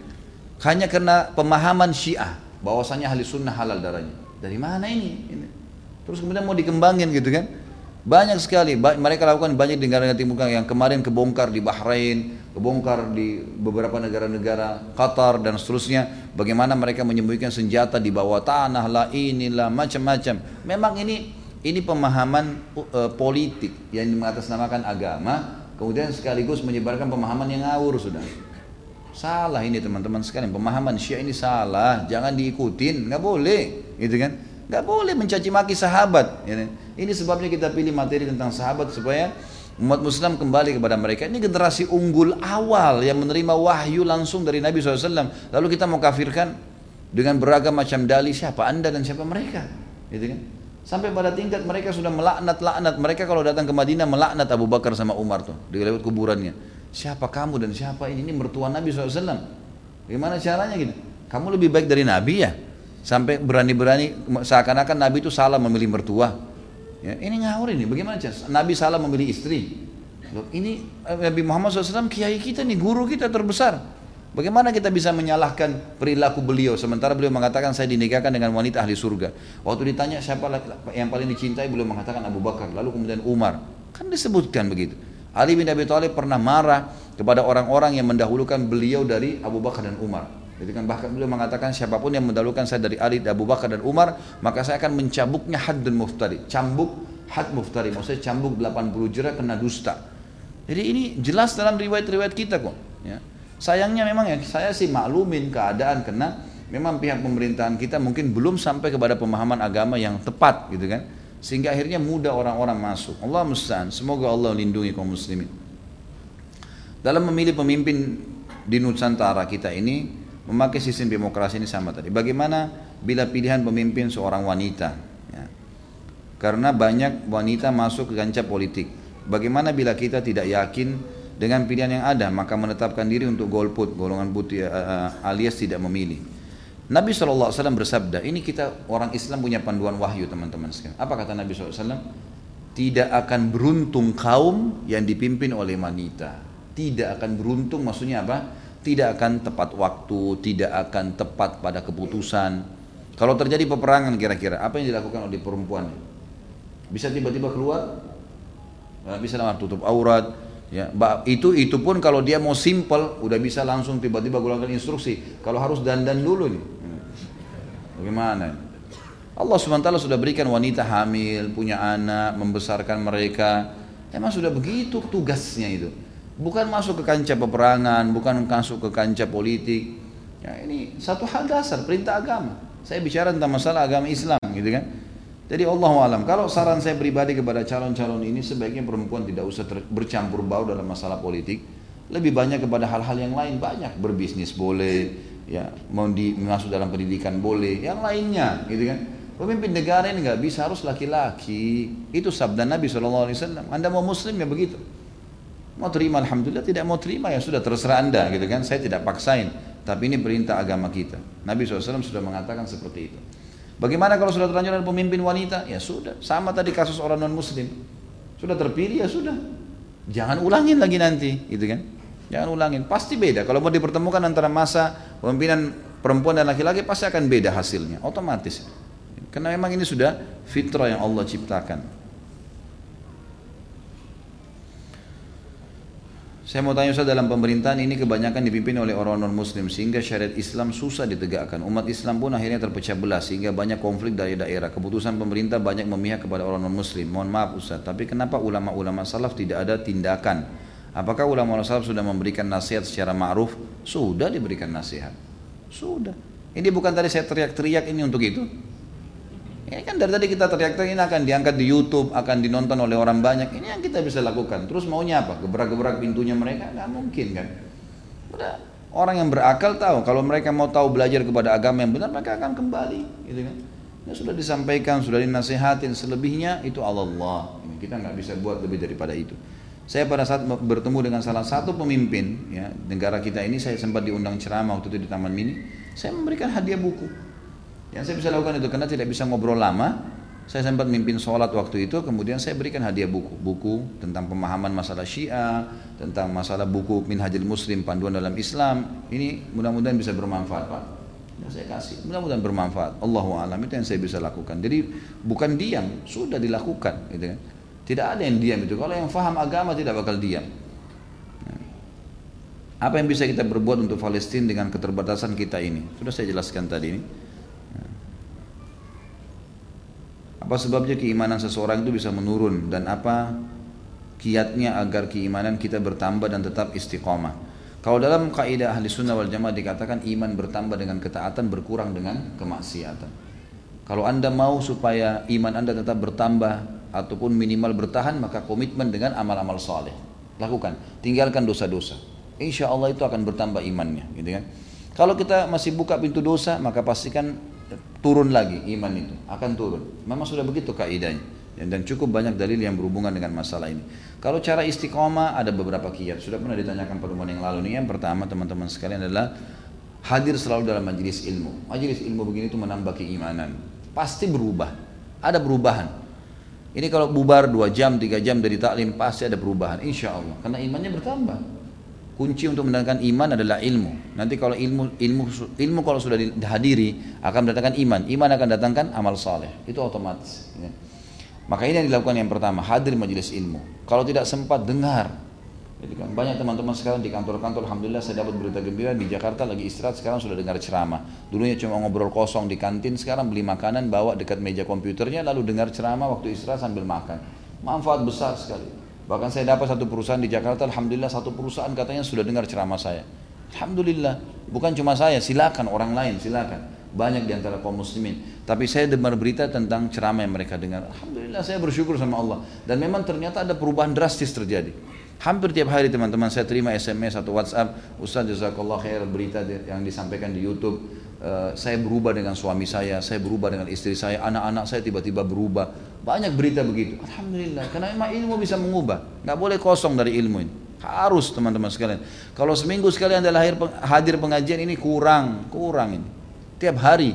S1: Hanya karena pemahaman syiah. bahwasanya ahli sunnah halal darahnya. Dari mana ini? ini? Terus kemudian mau dikembangin gitu kan? Banyak sekali mereka lakukan banyak di negara-negara timur tengah yang kemarin kebongkar di Bahrain, kebongkar di beberapa negara-negara Qatar dan seterusnya. Bagaimana mereka menyembunyikan senjata di bawah tanah lah, inilah macam-macam. Memang ini ini pemahaman uh, politik yang mengatasnamakan agama, kemudian sekaligus menyebarkan pemahaman yang ngawur sudah. Salah ini teman-teman sekalian, pemahaman Syiah ini salah, jangan diikutin, nggak boleh, gitu kan? Nggak boleh mencaci maki sahabat. Ya. Kan? Ini sebabnya kita pilih materi tentang sahabat supaya umat Muslim kembali kepada mereka. Ini generasi unggul awal yang menerima wahyu langsung dari Nabi SAW. Lalu kita mau kafirkan dengan beragam macam dalih siapa anda dan siapa mereka. Gitu kan? Sampai pada tingkat mereka sudah melaknat-laknat. Mereka kalau datang ke Madinah melaknat Abu Bakar sama Umar tuh. Di lewat kuburannya. Siapa kamu dan siapa ini? Ini mertua Nabi SAW. Gimana caranya gitu? Kamu lebih baik dari Nabi ya? Sampai berani-berani seakan-akan Nabi itu salah memilih mertua. Ya, ini ngawur ini, bagaimana cara? Nabi salah memilih istri. Loh, ini eh, Nabi Muhammad SAW kiai kita nih, guru kita terbesar. Bagaimana kita bisa menyalahkan perilaku beliau sementara beliau mengatakan saya dinikahkan dengan wanita ahli surga. Waktu ditanya siapa yang paling dicintai beliau mengatakan Abu Bakar, lalu kemudian Umar. Kan disebutkan begitu. Ali bin Abi Thalib pernah marah kepada orang-orang yang mendahulukan beliau dari Abu Bakar dan Umar. Jadi kan bahkan beliau mengatakan siapa pun yang mendahulukan saya dari Ali, Abu Bakar dan Umar, maka saya akan mencambuknya had dan muftari. Cambuk had muftari, maksudnya cambuk 80 jerah kena dusta. Jadi ini jelas dalam riwayat-riwayat kita kok. Ya. Sayangnya memang ya saya sih maklumin keadaan karena memang pihak pemerintahan kita mungkin belum sampai kepada pemahaman agama yang tepat gitu kan. Sehingga akhirnya mudah orang-orang masuk. Allah musta'an. Semoga Allah lindungi kaum muslimin. Dalam memilih pemimpin di Nusantara kita ini memakai sistem demokrasi ini sama tadi. Bagaimana bila pilihan pemimpin seorang wanita? Ya. Karena banyak wanita masuk ke kancah politik. Bagaimana bila kita tidak yakin dengan pilihan yang ada maka menetapkan diri untuk golput golongan putih uh, alias tidak memilih. Nabi SAW bersabda, ini kita orang Islam punya panduan wahyu teman-teman sekalian. Apa kata Nabi SAW? Tidak akan beruntung kaum yang dipimpin oleh wanita. Tidak akan beruntung maksudnya apa? Tidak akan tepat waktu, tidak akan tepat pada keputusan. Kalau terjadi peperangan kira-kira, apa yang dilakukan oleh perempuan? Bisa tiba-tiba keluar? Bisa lama tutup aurat, Ya, itu itu pun kalau dia mau simple udah bisa langsung tiba-tiba gunakan instruksi. Kalau harus dandan dulu nih. Bagaimana? Allah SWT sudah berikan wanita hamil, punya anak, membesarkan mereka. Emang sudah begitu tugasnya itu. Bukan masuk ke kancah peperangan, bukan masuk ke kancah politik. Ya, ini satu hal dasar perintah agama. Saya bicara tentang masalah agama Islam gitu kan. Jadi Allah alam, kalau saran saya pribadi kepada calon-calon ini sebaiknya perempuan tidak usah bercampur bau dalam masalah politik. Lebih banyak kepada hal-hal yang lain banyak berbisnis boleh, ya mau di, masuk dalam pendidikan boleh, yang lainnya, gitu kan. Pemimpin negara ini nggak bisa harus laki-laki. Itu sabda Nabi saw. Anda mau Muslim ya begitu. Mau terima Alhamdulillah, tidak mau terima ya sudah terserah Anda, gitu kan. Saya tidak paksain, tapi ini perintah agama kita. Nabi SAW sudah mengatakan seperti itu. Bagaimana kalau sudah terlanjur ada pemimpin wanita? Ya sudah, sama tadi kasus orang non muslim. Sudah terpilih ya sudah. Jangan ulangin lagi nanti, gitu kan? Jangan ulangin, pasti beda. Kalau mau dipertemukan antara masa pemimpinan perempuan dan laki-laki pasti akan beda hasilnya, otomatis. Karena memang ini sudah fitrah yang Allah ciptakan. Saya mau tanya Ustaz dalam pemerintahan ini kebanyakan dipimpin oleh orang non muslim sehingga syariat Islam susah ditegakkan. Umat Islam pun akhirnya terpecah belah sehingga banyak konflik dari daerah. Keputusan pemerintah banyak memihak kepada orang non muslim. Mohon maaf Ustaz, tapi kenapa ulama-ulama salaf tidak ada tindakan? Apakah ulama-ulama salaf sudah memberikan nasihat secara ma'ruf? Sudah diberikan nasihat. Sudah. Ini bukan tadi saya teriak-teriak ini untuk itu. Ini kan dari tadi kita teriak-teriak ini akan diangkat di YouTube, akan dinonton oleh orang banyak. Ini yang kita bisa lakukan. Terus maunya apa? Gebrak-gebrak pintunya mereka? Nggak mungkin kan. Udah orang yang berakal tahu kalau mereka mau tahu belajar kepada agama yang benar mereka akan kembali, gitu kan. Ya sudah disampaikan, sudah dinasihatin, selebihnya itu Allah. Ini kita nggak bisa buat lebih daripada itu. Saya pada saat bertemu dengan salah satu pemimpin ya negara kita ini saya sempat diundang ceramah waktu itu di Taman Mini, saya memberikan hadiah buku. Yang saya bisa lakukan itu karena tidak bisa ngobrol lama, saya sempat mimpin sholat waktu itu, kemudian saya berikan hadiah buku, buku tentang pemahaman masalah Syiah, tentang masalah buku Minhajul Muslim panduan dalam Islam. Ini mudah-mudahan bisa bermanfaat, Pak. Ya, saya kasih, mudah-mudahan bermanfaat. Allahu alam itu yang saya bisa lakukan. Jadi bukan diam, sudah dilakukan, gitu kan. Tidak ada yang diam itu. Kalau yang faham agama tidak bakal diam. Apa yang bisa kita berbuat untuk Palestina dengan keterbatasan kita ini? Sudah saya jelaskan tadi ini. Apa sebabnya keimanan seseorang itu bisa menurun dan apa kiatnya agar keimanan kita bertambah dan tetap istiqomah. Kalau dalam kaidah ahli sunnah wal jamaah dikatakan iman bertambah dengan ketaatan berkurang dengan kemaksiatan. Kalau anda mau supaya iman anda tetap bertambah ataupun minimal bertahan maka komitmen dengan amal-amal soleh. Lakukan, tinggalkan dosa-dosa. Insya Allah itu akan bertambah imannya, gitu kan? Kalau kita masih buka pintu dosa maka pastikan turun lagi iman itu akan turun. Memang sudah begitu kaidahnya dan cukup banyak dalil yang berhubungan dengan masalah ini. Kalau cara istiqomah ada beberapa kiat. Sudah pernah ditanyakan pertemuan yang lalu nih. Yang pertama teman-teman sekalian adalah hadir selalu dalam majelis ilmu. Majelis ilmu begini itu menambah keimanan. Pasti berubah. Ada perubahan. Ini kalau bubar dua jam, tiga jam dari taklim pasti ada perubahan. Insya Allah. Karena imannya bertambah. Kunci untuk mendatangkan iman adalah ilmu. Nanti kalau ilmu ilmu ilmu kalau sudah dihadiri akan mendatangkan iman. Iman akan datangkan amal saleh. Itu otomatis. Ya. Maka ini yang dilakukan yang pertama, hadir majelis ilmu. Kalau tidak sempat dengar. Jadi kan banyak teman-teman sekarang di kantor-kantor, alhamdulillah saya dapat berita gembira di Jakarta lagi istirahat sekarang sudah dengar ceramah. Dulunya cuma ngobrol kosong di kantin, sekarang beli makanan bawa dekat meja komputernya lalu dengar ceramah waktu istirahat sambil makan. Manfaat besar sekali. Bahkan saya dapat satu perusahaan di Jakarta, Alhamdulillah satu perusahaan katanya sudah dengar ceramah saya. Alhamdulillah, bukan cuma saya, silakan orang lain, silakan. banyak di antara kaum muslimin. Tapi saya dengar berita tentang ceramah yang mereka dengar. Alhamdulillah saya bersyukur sama Allah. Dan memang ternyata ada perubahan drastis terjadi. Hampir tiap hari teman-teman saya terima SMS atau WhatsApp, Ustaz jazakallah khair berita yang disampaikan di YouTube. Uh, saya berubah dengan suami saya, saya berubah dengan istri saya, anak-anak saya tiba-tiba berubah. Banyak berita begitu. Alhamdulillah, karena memang ilmu bisa mengubah. Nggak boleh kosong dari ilmu ini. Harus teman-teman sekalian. Kalau seminggu sekali anda lahir hadir pengajian ini kurang, kurang ini. Tiap hari,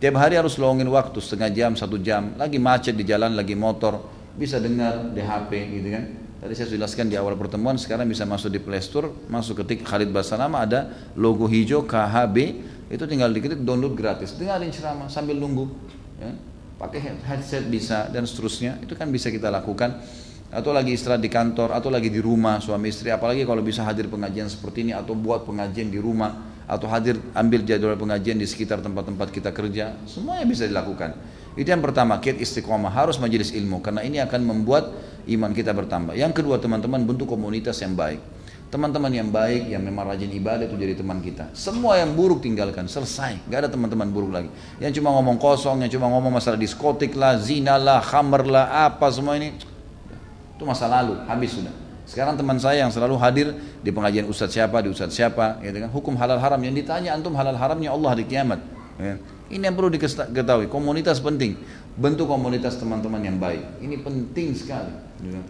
S1: tiap hari harus longin waktu setengah jam, satu jam. Lagi macet di jalan, lagi motor, bisa dengar di HP gitu kan. Tadi saya jelaskan di awal pertemuan, sekarang bisa masuk di Play Store, masuk ketik Khalid Basalamah ada logo hijau KHB, itu tinggal diketik download gratis. Dengarin ceramah sambil nunggu. Ya. Pakai headset bisa dan seterusnya, itu kan bisa kita lakukan. Atau lagi istirahat di kantor atau lagi di rumah suami istri. Apalagi kalau bisa hadir pengajian seperti ini atau buat pengajian di rumah atau hadir ambil jadwal pengajian di sekitar tempat-tempat kita kerja semuanya bisa dilakukan. Itu yang pertama kiat istiqomah. Harus majelis ilmu karena ini akan membuat iman kita bertambah. Yang kedua teman-teman bentuk komunitas yang baik teman-teman yang baik yang memang rajin ibadah itu jadi teman kita semua yang buruk tinggalkan selesai gak ada teman-teman buruk lagi yang cuma ngomong kosong yang cuma ngomong masalah diskotik lah zina lah khamer lah apa semua ini itu masa lalu, habis sudah. Sekarang teman saya yang selalu hadir di pengajian ustadz siapa, di ustadz siapa, ya kan? hukum halal haram yang ditanya antum halal haramnya Allah di kiamat. Ya. Ini yang perlu diketahui, komunitas penting. Bentuk komunitas teman-teman yang baik. Ini penting sekali. Ya.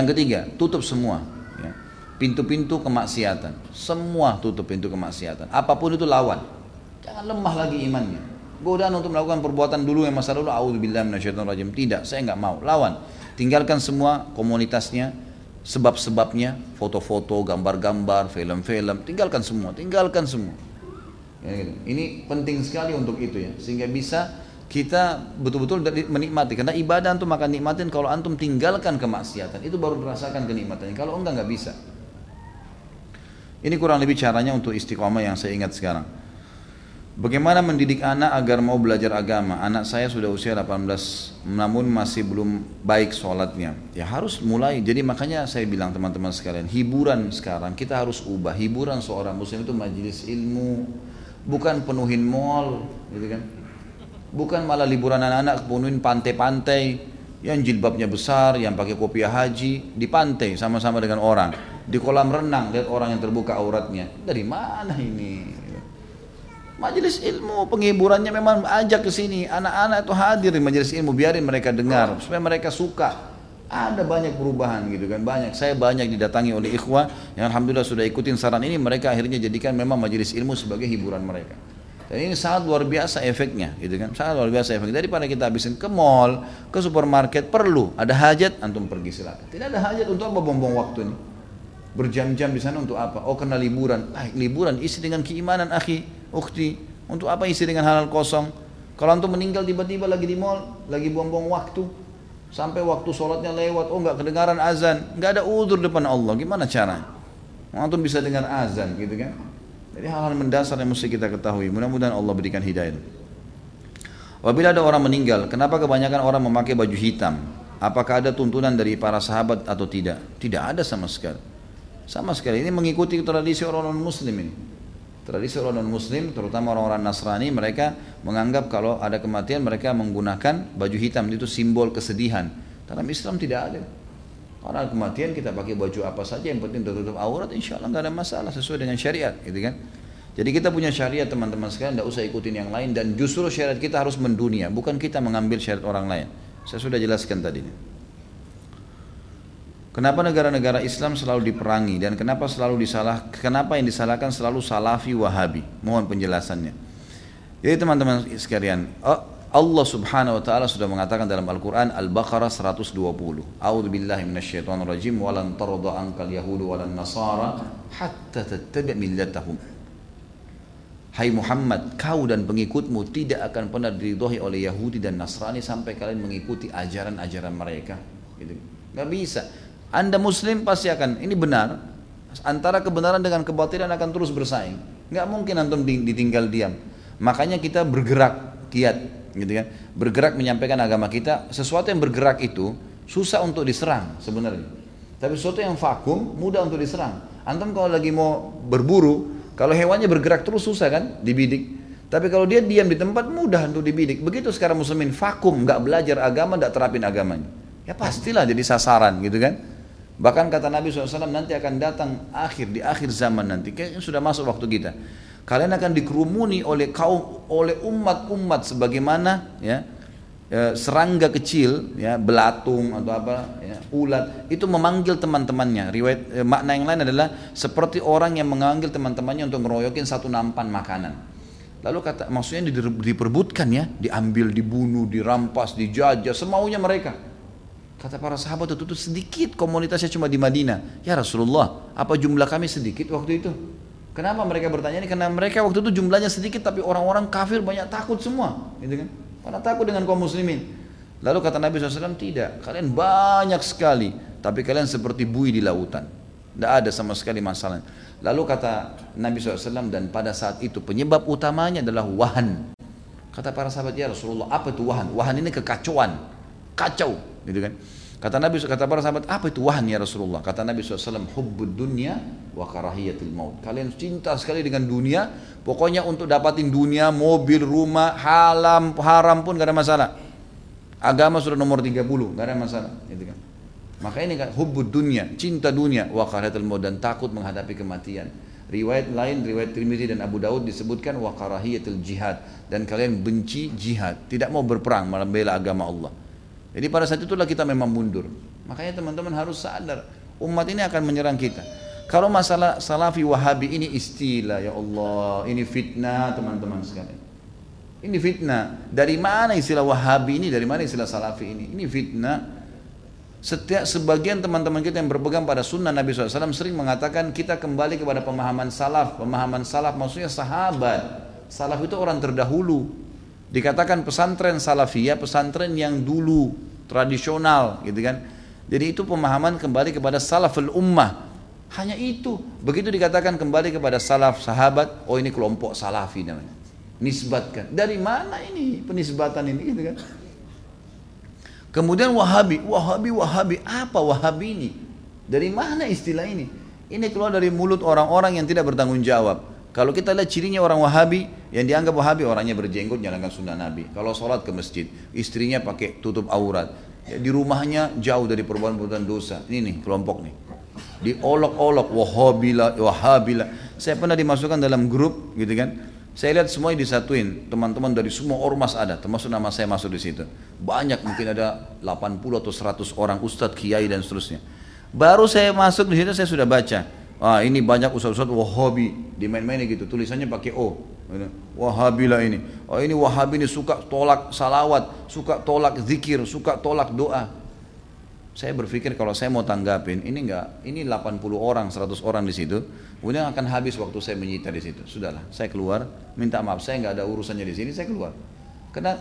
S1: Yang ketiga, tutup semua. Ya. Pintu-pintu kemaksiatan. Semua tutup pintu kemaksiatan. Apa pun itu lawan. Jangan lemah lagi imannya. Godaan untuk melakukan perbuatan dulu yang masa lalu, rajim. Tidak, saya nggak mau. Lawan. Tinggalkan semua komunitasnya, sebab-sebabnya, foto-foto, gambar-gambar, film-film, tinggalkan semua, tinggalkan semua. Ya, gitu. Ini penting sekali untuk itu ya, sehingga bisa kita betul-betul menikmati karena ibadah antum akan nikmatin kalau antum tinggalkan kemaksiatan itu baru merasakan kenikmatannya kalau enggak nggak bisa ini kurang lebih caranya untuk istiqomah yang saya ingat sekarang Bagaimana mendidik anak agar mau belajar agama? Anak saya sudah usia 18 namun masih belum baik sholatnya. Ya harus mulai. Jadi makanya saya bilang teman-teman sekalian, hiburan sekarang kita harus ubah. Hiburan seorang muslim itu majelis ilmu, bukan penuhin mall, gitu kan? Bukan malah liburan anak-anak penuhin pantai-pantai yang jilbabnya besar, yang pakai kopiah haji di pantai sama-sama dengan orang. Di kolam renang lihat orang yang terbuka auratnya. Dari mana ini? Majelis ilmu penghiburannya memang ajak ke sini. Anak-anak itu hadir di majelis ilmu, biarin mereka dengar supaya mereka suka. Ada banyak perubahan gitu kan, banyak. Saya banyak didatangi oleh ikhwah yang alhamdulillah sudah ikutin saran ini, mereka akhirnya jadikan memang majelis ilmu sebagai hiburan mereka. Dan ini sangat luar biasa efeknya, gitu kan? Sangat luar biasa efeknya. Daripada kita habisin ke mall, ke supermarket, perlu ada hajat, antum pergi silakan. Tidak ada hajat untuk apa buang-buang waktu ini. Berjam-jam di sana untuk apa? Oh karena liburan. Ah, liburan isi dengan keimanan akhi Ukti, untuk apa isi dengan halal kosong? Kalau antum meninggal tiba-tiba lagi di mall, lagi buang-buang waktu, sampai waktu sholatnya lewat, oh nggak kedengaran azan, nggak ada udur depan Allah, gimana cara? Antum bisa dengar azan, gitu kan? Jadi hal-hal mendasar yang mesti kita ketahui. Mudah-mudahan Allah berikan hidayah. Apabila ada orang meninggal, kenapa kebanyakan orang memakai baju hitam? Apakah ada tuntunan dari para sahabat atau tidak? Tidak ada sama sekali. Sama sekali. Ini mengikuti tradisi orang-orang muslim ini. Tradisi orang non muslim, terutama orang-orang Nasrani, mereka menganggap kalau ada kematian mereka menggunakan baju hitam itu simbol kesedihan. Dalam Islam tidak ada. Karena kematian kita pakai baju apa saja yang penting tertutup aurat, insya Allah nggak ada masalah sesuai dengan syariat, gitu kan? Jadi kita punya syariat teman-teman sekalian, tidak usah ikutin yang lain dan justru syariat kita harus mendunia, bukan kita mengambil syariat orang lain. Saya sudah jelaskan tadi. Kenapa negara-negara Islam selalu diperangi dan kenapa selalu disalah kenapa yang disalahkan selalu salafi wahabi? Mohon penjelasannya. Jadi teman-teman sekalian, oh, Allah Subhanahu wa taala sudah mengatakan dalam Al-Qur'an Al-Baqarah 120. A'udzu billahi minasyaitonir rajim wa lan tarda ankal yahudu wa nasara hatta tattabi' millatahum. Hai Muhammad, kau dan pengikutmu tidak akan pernah diridhoi oleh Yahudi dan Nasrani sampai kalian mengikuti ajaran-ajaran mereka. Gitu. Gak bisa. Anda muslim pasti akan, ini benar. Antara kebenaran dengan kebatilan akan terus bersaing. Nggak mungkin antum ditinggal diam. Makanya kita bergerak kiat, gitu kan? Bergerak menyampaikan agama kita. Sesuatu yang bergerak itu susah untuk diserang sebenarnya. Tapi sesuatu yang vakum mudah untuk diserang. Antum kalau lagi mau berburu, kalau hewannya bergerak terus susah kan dibidik. Tapi kalau dia diam di tempat mudah untuk dibidik. Begitu sekarang muslimin vakum, nggak belajar agama, nggak terapin agamanya. Ya pastilah jadi sasaran gitu kan. Bahkan kata Nabi SAW nanti akan datang akhir di akhir zaman nanti. Kayaknya sudah masuk waktu kita. Kalian akan dikerumuni oleh kaum oleh umat-umat sebagaimana ya e, serangga kecil ya belatung atau apa ya, ulat. Itu memanggil teman-temannya. Riwayat e, makna yang lain adalah seperti orang yang mengambil teman-temannya untuk ngeroyokin satu nampan makanan. Lalu kata maksudnya diperbutkan ya diambil dibunuh dirampas dijajah semaunya mereka. Kata para sahabat itu, itu sedikit komunitasnya cuma di Madinah. Ya Rasulullah apa jumlah kami sedikit waktu itu Kenapa mereka bertanya ini? Karena mereka waktu itu jumlahnya sedikit tapi orang-orang kafir banyak takut semua, gitu kan? Karena takut dengan kaum muslimin. Lalu kata Nabi SAW, tidak. Kalian banyak sekali. Tapi kalian seperti bui di lautan. Tidak ada sama sekali masalah. Lalu kata Nabi SAW, dan pada saat itu penyebab utamanya adalah wahan. Kata para sahabat, ya Rasulullah, apa itu wahan? Wahan ini kekacauan. Kacau. Gitu kan. Kata Nabi kata para sahabat, apa itu wahan ya Rasulullah? Kata Nabi SAW, hubbud dunya wa karahiyatil maut. Kalian cinta sekali dengan dunia, pokoknya untuk dapatin dunia, mobil, rumah, halam, haram pun gak ada masalah. Agama sudah nomor 30, gak ada masalah. Gitu kan. Maka ini kan hubbud dunya, cinta dunia, wa karahiyatil maut dan takut menghadapi kematian. Riwayat lain, riwayat Tirmidzi dan Abu Daud disebutkan wa karahiyatil jihad dan kalian benci jihad, tidak mau berperang membela agama Allah. Jadi pada saat itulah kita memang mundur. Makanya teman-teman harus sadar, umat ini akan menyerang kita. Kalau masalah salafi wahabi ini istilah ya Allah, ini fitnah teman-teman sekalian. Ini fitnah. Dari mana istilah wahabi ini? Dari mana istilah salafi ini? Ini fitnah. Setiap sebagian teman-teman kita yang berpegang pada sunnah Nabi SAW sering mengatakan kita kembali kepada pemahaman salaf. Pemahaman salaf maksudnya sahabat. Salaf itu orang terdahulu. Dikatakan pesantren salafiyah, pesantren yang dulu tradisional gitu kan. Jadi itu pemahaman kembali kepada salaful ummah. Hanya itu. Begitu dikatakan kembali kepada salaf sahabat, oh ini kelompok salafi namanya. Nisbatkan. Dari mana ini penisbatan ini gitu kan? Kemudian Wahabi, Wahabi, Wahabi, apa Wahabi ini? Dari mana istilah ini? Ini keluar dari mulut orang-orang yang tidak bertanggung jawab. Kalau kita lihat cirinya orang Wahabi, yang dianggap Wahabi orangnya berjenggot jalankan sunnah Nabi. Kalau sholat ke masjid, istrinya pakai tutup aurat. Ya, di rumahnya jauh dari perbuatan-perbuatan dosa. Ini nih kelompok nih. Diolok-olok Wahabila, Wahabila. Saya pernah dimasukkan dalam grup gitu kan. Saya lihat semuanya disatuin, teman-teman dari semua ormas ada, termasuk nama saya masuk di situ. Banyak mungkin ada 80 atau 100 orang ustadz, kiai dan seterusnya. Baru saya masuk di situ saya sudah baca ah ini banyak ustaz-ustaz wahabi. Dimain-mainin gitu tulisannya pakai O. Wahabi lah ini. Oh ini wahabi ini suka tolak salawat suka tolak zikir suka tolak doa. Saya berpikir kalau saya mau tanggapin ini enggak ini 80 orang 100 orang di situ kemudian akan habis waktu saya menyita di situ. Sudahlah saya keluar minta maaf saya enggak ada urusannya di sini saya keluar. Karena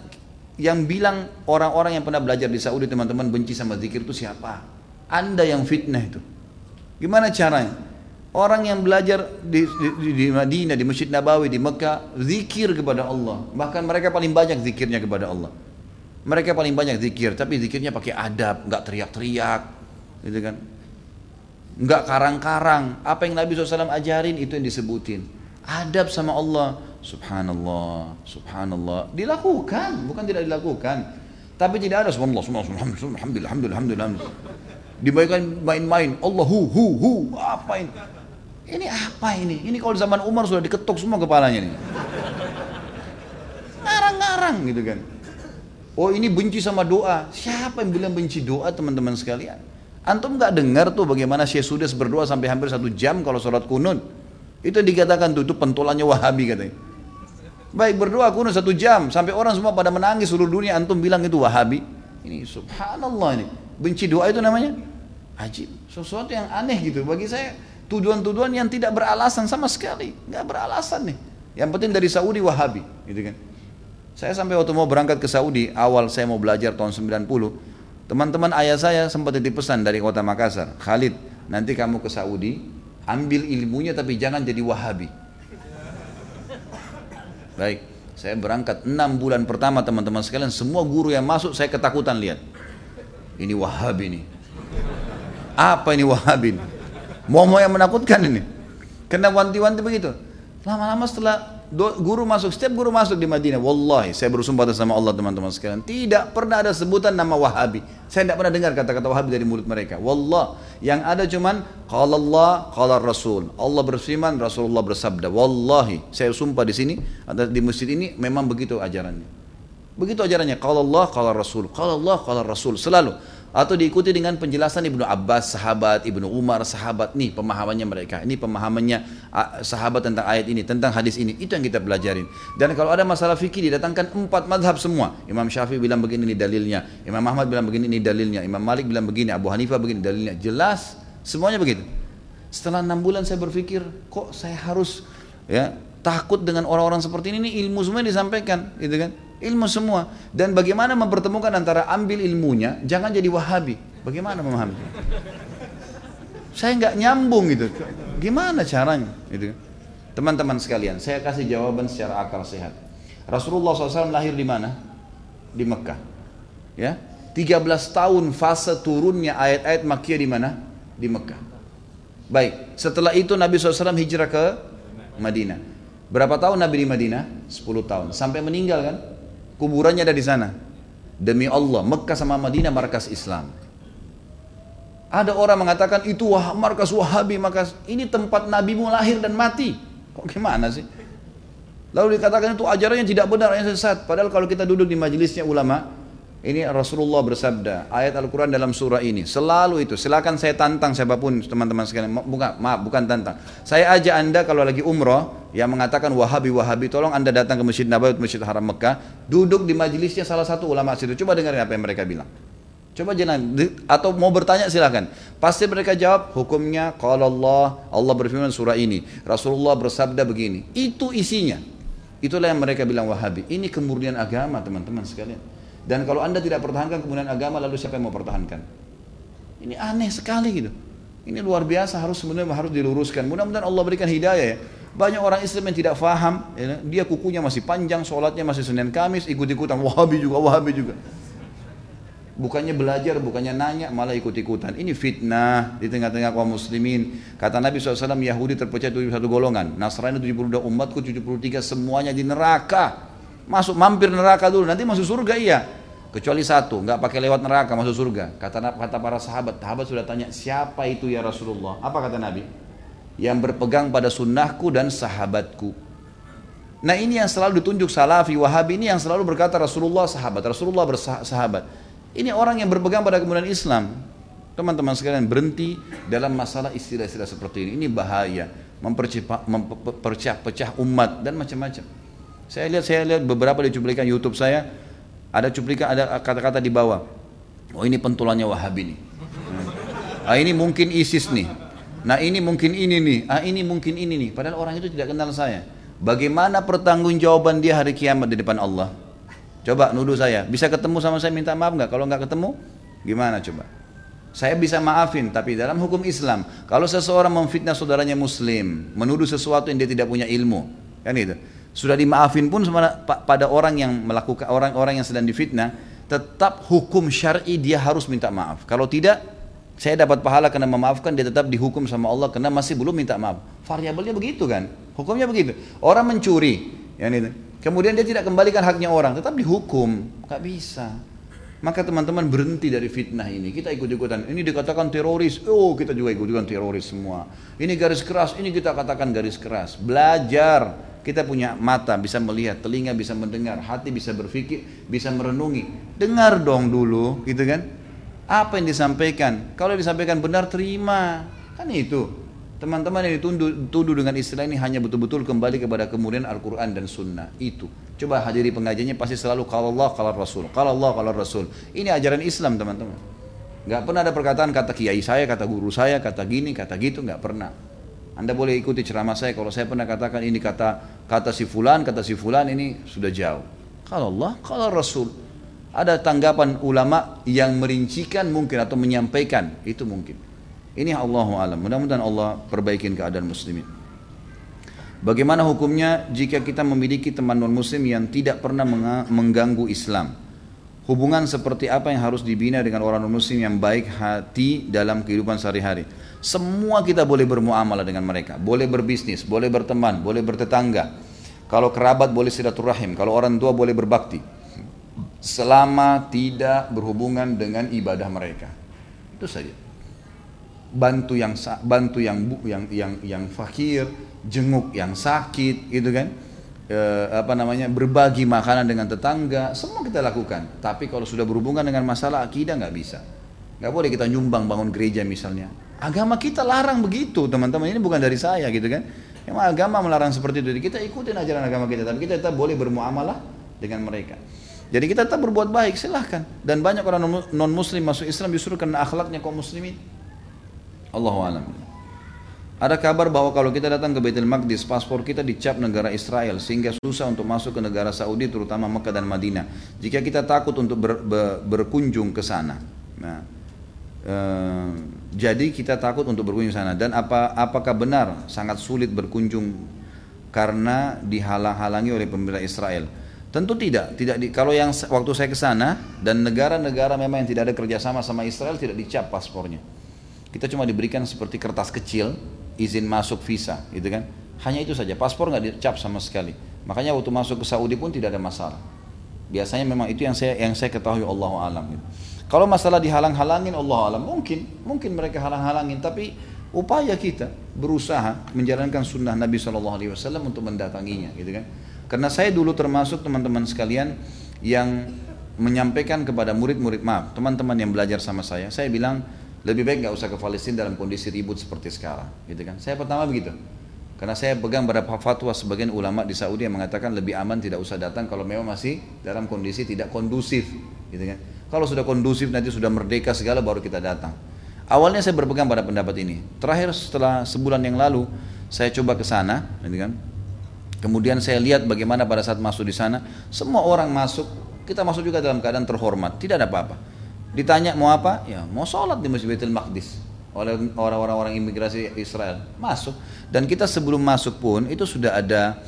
S1: yang bilang orang-orang yang pernah belajar di Saudi teman-teman benci sama zikir itu siapa? Anda yang fitnah itu. Gimana caranya Orang yang belajar di, di, di Madinah, di Masjid Nabawi, di Mekah, zikir kepada Allah. Bahkan mereka paling banyak zikirnya kepada Allah. Mereka paling banyak zikir, tapi zikirnya pakai adab, nggak teriak-teriak, gitu kan? Nggak karang-karang. Apa yang Nabi SAW ajarin itu yang disebutin. Adab sama Allah, Subhanallah, Subhanallah, dilakukan, bukan tidak dilakukan. Tapi tidak ada Subhanallah, Subhanallah, Alhamdulillah, Alhamdulillah, Alhamdulillah. Dibayangkan main-main, Allah hu hu hu, apa ini? Ini apa ini? Ini kalau zaman Umar sudah diketuk semua kepalanya nih. Ngarang-ngarang gitu kan. Oh ini benci sama doa. Siapa yang bilang benci doa teman-teman sekalian? Antum nggak dengar tuh bagaimana Syekh Sudes berdoa sampai hampir satu jam kalau sholat kunut. Itu dikatakan tuh, itu pentolannya Wahabi katanya. Baik berdoa kunut satu jam sampai orang semua pada menangis seluruh dunia. Antum bilang itu Wahabi. Ini subhanallah ini. Benci doa itu namanya ajib. Sesuatu yang aneh gitu. Bagi saya tuduhan-tuduhan yang tidak beralasan sama sekali, nggak beralasan nih. Yang penting dari Saudi Wahabi, gitu kan. Saya sampai waktu mau berangkat ke Saudi, awal saya mau belajar tahun 90, teman-teman ayah saya sempat dipesan dari kota Makassar, Khalid, nanti kamu ke Saudi, ambil ilmunya tapi jangan jadi Wahabi. Baik, saya berangkat enam bulan pertama teman-teman sekalian, semua guru yang masuk saya ketakutan lihat. Ini Wahabi nih. Apa ini Wahabi? Mau-mau yang menakutkan ini. Karena wanti-wanti begitu. Lama-lama setelah guru masuk, setiap guru masuk di Madinah, wallahi saya bersumpah atas sama Allah teman-teman sekalian, tidak pernah ada sebutan nama Wahabi. Saya tidak pernah dengar kata-kata Wahabi dari mulut mereka. Wallah, yang ada cuman qala Allah, qala Rasul. Allah berfirman, Rasulullah bersabda. Wallahi, saya sumpah di sini, di masjid ini memang begitu ajarannya. Begitu ajarannya, qala Allah, qala Rasul. Qala Allah, qala Rasul. Selalu atau diikuti dengan penjelasan Ibnu Abbas sahabat, Ibnu Umar sahabat, nih pemahamannya mereka, ini pemahamannya sahabat tentang ayat ini, tentang hadis ini, itu yang kita pelajarin. Dan kalau ada masalah fikih didatangkan empat madhab semua. Imam Syafi'i bilang begini ini dalilnya, Imam Ahmad bilang begini ini dalilnya, Imam Malik bilang begini, Abu Hanifah begini dalilnya. Jelas, semuanya begitu. Setelah enam bulan saya berpikir, kok saya harus ya takut dengan orang-orang seperti ini, ini ilmu semua disampaikan, gitu kan? Ilmu semua. Dan bagaimana mempertemukan antara ambil ilmunya, jangan jadi wahabi. Bagaimana memahami? Saya nggak nyambung gitu. Gimana caranya? Gitu. Teman-teman sekalian, saya kasih jawaban secara akal sehat. Rasulullah SAW lahir di mana? Di Mekah. Ya, 13 tahun fase turunnya ayat-ayat Makkiyah di mana? Di Mekah. Baik, setelah itu Nabi SAW hijrah ke Madinah. Berapa tahun Nabi di Madinah? 10 tahun. Sampai meninggal kan? Kuburannya ada di sana. Demi Allah, Mekah sama Madinah markas Islam. Ada orang mengatakan itu wah, markas Wahabi, markas ini tempat nabimu lahir dan mati. Kok gimana sih? Lalu dikatakan itu ajaran yang tidak benar, yang sesat. Padahal kalau kita duduk di majelisnya ulama, ini Rasulullah bersabda, ayat Al-Quran dalam surah ini. Selalu itu, silakan saya tantang siapa pun teman-teman sekalian. Bukan, maaf, bukan tantang. Saya ajak anda kalau lagi umroh, yang mengatakan wahabi-wahabi, tolong anda datang ke Masjid Nabawi, Masjid Haram Mekah, duduk di majelisnya salah satu ulama situ. Coba dengarin apa yang mereka bilang. Coba jangan, atau mau bertanya silakan. Pasti mereka jawab, hukumnya kalau Allah, Allah berfirman surah ini. Rasulullah bersabda begini. Itu isinya. Itulah yang mereka bilang wahabi. Ini kemurnian agama teman-teman sekalian. Dan kalau anda tidak pertahankan kemudian agama, lalu siapa yang mau pertahankan? Ini aneh sekali gitu. Ini luar biasa harus sebenarnya harus diluruskan. Mudah-mudahan Allah berikan hidayah ya. Banyak orang Islam yang tidak faham, ya, dia kukunya masih panjang, sholatnya masih Senin Kamis, ikut-ikutan Wahabi juga, Wahabi juga. Bukannya belajar, bukannya nanya, malah ikut-ikutan. Ini fitnah di tengah-tengah kaum muslimin. Kata Nabi SAW, Yahudi terpecah 71 golongan. Nasrani 72 umatku 73 semuanya di neraka. Masuk mampir neraka dulu, nanti masuk surga iya. Kecuali satu, nggak pakai lewat neraka masuk surga. Kata kata para sahabat, sahabat sudah tanya siapa itu ya Rasulullah? Apa kata Nabi? Yang berpegang pada sunnahku dan sahabatku. Nah ini yang selalu ditunjuk salafi wahabi ini yang selalu berkata Rasulullah sahabat, Rasulullah bersahabat. Ini orang yang berpegang pada kemudian Islam. Teman-teman sekalian berhenti dalam masalah istilah-istilah seperti ini. Ini bahaya, mempercah pecah umat dan macam-macam. Saya lihat saya lihat beberapa di cuplikan YouTube saya ada cuplikan ada kata-kata di bawah. Oh ini pentulannya Wahabi nih. Ah ini mungkin ISIS nih. Nah ini mungkin ini nih. Ah ini mungkin ini nih. Padahal orang itu tidak kenal saya. Bagaimana pertanggungjawaban dia hari kiamat di depan Allah? Coba nuduh saya. Bisa ketemu sama saya minta maaf nggak? Kalau nggak ketemu, gimana coba? Saya bisa maafin, tapi dalam hukum Islam, kalau seseorang memfitnah saudaranya Muslim, menuduh sesuatu yang dia tidak punya ilmu, kan itu sudah dimaafin pun pada orang yang melakukan orang-orang yang sedang difitnah, tetap hukum syar'i dia harus minta maaf. Kalau tidak, saya dapat pahala karena memaafkan, dia tetap dihukum sama Allah karena masih belum minta maaf. Variabelnya begitu kan? Hukumnya begitu. Orang mencuri, ya ini. Kemudian dia tidak kembalikan haknya orang, tetap dihukum. Gak bisa. Maka teman-teman berhenti dari fitnah ini. Kita ikut-ikutan. Ini dikatakan teroris. Oh, kita juga ikut-ikutan teroris semua. Ini garis keras. Ini kita katakan garis keras. Belajar. Kita punya mata bisa melihat, telinga bisa mendengar, hati bisa berpikir, bisa merenungi. Dengar dong dulu, gitu kan? Apa yang disampaikan? Kalau disampaikan benar, terima. Kan itu. Teman-teman yang dituduh dengan istilah ini hanya betul-betul kembali kepada kemudian Al-Quran dan Sunnah. Itu. Coba hadiri pengajiannya pasti selalu kalau Allah, kalau Rasul. Kalau Allah, kalau Rasul. Ini ajaran Islam teman-teman. Gak pernah ada perkataan kata kiai saya, kata guru saya, kata gini, kata gitu. Gak pernah. Anda boleh ikuti ceramah saya kalau saya pernah katakan ini kata kata si fulan, kata si fulan ini sudah jauh. Kalau Allah, kalau Rasul. Ada tanggapan ulama yang merincikan mungkin atau menyampaikan, itu mungkin. Ini Allah alam. Mudah-mudahan Allah perbaikin keadaan muslimin. Bagaimana hukumnya jika kita memiliki teman non muslim yang tidak pernah mengganggu Islam? Hubungan seperti apa yang harus dibina dengan orang non muslim yang baik hati dalam kehidupan sehari-hari? Semua kita boleh bermuamalah dengan mereka, boleh berbisnis, boleh berteman, boleh bertetangga. Kalau kerabat boleh silaturahim, kalau orang tua boleh berbakti. Selama tidak berhubungan dengan ibadah mereka. Itu saja. Bantu yang bantu yang yang yang yang fakir, jenguk yang sakit, gitu kan? E, apa namanya? berbagi makanan dengan tetangga, semua kita lakukan. Tapi kalau sudah berhubungan dengan masalah akidah nggak bisa. Nggak boleh kita nyumbang bangun gereja misalnya. Agama kita larang begitu, teman-teman. Ini bukan dari saya, gitu kan? Memang agama melarang seperti itu. Kita ikutin ajaran agama kita, tapi kita tetap boleh bermuamalah dengan mereka. Jadi kita tetap berbuat baik, silahkan. Dan banyak orang non muslim masuk Islam justru karena akhlaknya kaum muslimin. Allahu alam. Ada kabar bahwa kalau kita datang ke Baitul Maqdis, paspor kita dicap negara Israel sehingga susah untuk masuk ke negara Saudi terutama Mekah dan Madinah. Jika kita takut untuk ber, ber, berkunjung ke sana. Nah, eh, jadi kita takut untuk berkunjung sana dan apa apakah benar sangat sulit berkunjung karena dihalang-halangi oleh pemerintah Israel? Tentu tidak. Tidak di, kalau yang waktu saya ke sana dan negara-negara memang yang tidak ada kerjasama sama Israel tidak dicap paspornya. Kita cuma diberikan seperti kertas kecil izin masuk visa, gitu kan? Hanya itu saja. Paspor nggak dicap sama sekali. Makanya waktu masuk ke Saudi pun tidak ada masalah. Biasanya memang itu yang saya yang saya ketahui Allah alam. Gitu. Kalau masalah dihalang-halangin Allah alam mungkin, mungkin mereka halang-halangin tapi upaya kita berusaha menjalankan sunnah Nabi Wasallam untuk mendatanginya, gitu kan? Karena saya dulu termasuk teman-teman sekalian yang menyampaikan kepada murid-murid maaf teman-teman yang belajar sama saya, saya bilang lebih baik nggak usah ke Palestina dalam kondisi ribut seperti sekarang, gitu kan? Saya pertama begitu. Karena saya pegang beberapa fatwa sebagian ulama di Saudi yang mengatakan lebih aman tidak usah datang kalau memang masih dalam kondisi tidak kondusif, gitu kan? Kalau sudah kondusif nanti sudah merdeka segala baru kita datang. Awalnya saya berpegang pada pendapat ini. Terakhir setelah sebulan yang lalu saya coba ke sana, kan? Kemudian saya lihat bagaimana pada saat masuk di sana, semua orang masuk, kita masuk juga dalam keadaan terhormat, tidak ada apa-apa. Ditanya mau apa? Ya mau sholat di Masjid Baitul Maqdis oleh orang-orang imigrasi Israel. Masuk. Dan kita sebelum masuk pun itu sudah ada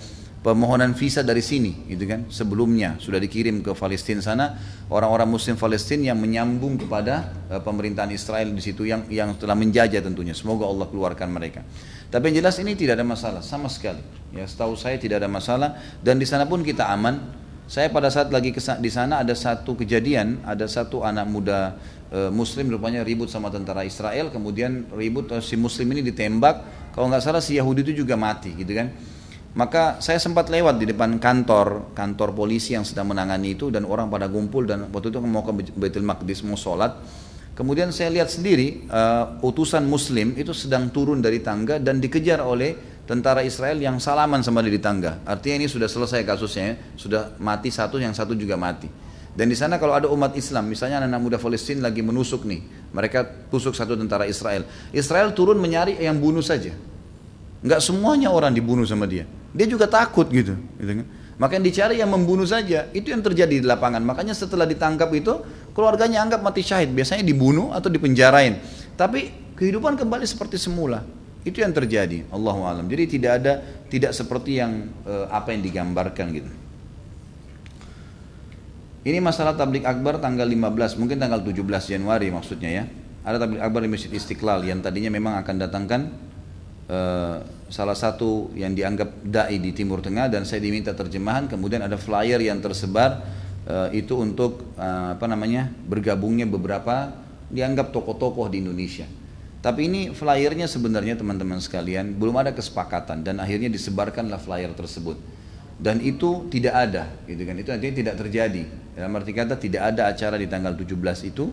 S1: permohonan visa dari sini gitu kan sebelumnya. Sudah dikirim ke Palestina sana. Orang-orang muslim Palestina yang menyambung kepada uh, pemerintahan Israel di situ yang yang telah menjajah tentunya. Semoga Allah keluarkan mereka. Tapi yang jelas ini tidak ada masalah sama sekali. Ya setahu saya tidak ada masalah. Dan di sana pun kita aman. Saya pada saat lagi di sana ada satu kejadian ada satu anak muda uh, muslim rupanya ribut sama tentara Israel. Kemudian ribut uh, si muslim ini ditembak. Kalau nggak salah si Yahudi itu juga mati gitu kan maka saya sempat lewat di depan kantor, kantor polisi yang sedang menangani itu dan orang pada kumpul dan waktu itu mau ke Baitul Maqdis mau sholat. Kemudian saya lihat sendiri uh, utusan Muslim itu sedang turun dari tangga dan dikejar oleh tentara Israel yang salaman sama dia di tangga. Artinya ini sudah selesai kasusnya, sudah mati satu, yang satu juga mati. Dan di sana kalau ada umat Islam, misalnya anak-anak muda Palestina lagi menusuk nih, mereka tusuk satu tentara Israel. Israel turun menyari yang bunuh saja. Enggak semuanya orang dibunuh sama dia. Dia juga takut gitu. gitu kan. Maka yang dicari yang membunuh saja. Itu yang terjadi di lapangan. Makanya setelah ditangkap itu, keluarganya anggap mati syahid. Biasanya dibunuh atau dipenjarain. Tapi kehidupan kembali seperti semula. Itu yang terjadi. Allah alam. Jadi tidak ada, tidak seperti yang eh, apa yang digambarkan gitu. Ini masalah tablik akbar tanggal 15, mungkin tanggal 17 Januari maksudnya ya. Ada tablik akbar di Masjid Istiqlal yang tadinya memang akan datangkan Eh, salah satu yang dianggap dai di Timur Tengah dan saya diminta terjemahan kemudian ada flyer yang tersebar uh, itu untuk uh, apa namanya bergabungnya beberapa dianggap tokoh-tokoh di Indonesia. Tapi ini flyernya sebenarnya teman-teman sekalian belum ada kesepakatan dan akhirnya disebarkanlah flyer tersebut. Dan itu tidak ada gitu kan? Itu artinya tidak terjadi. Dalam arti kata tidak ada acara di tanggal 17 itu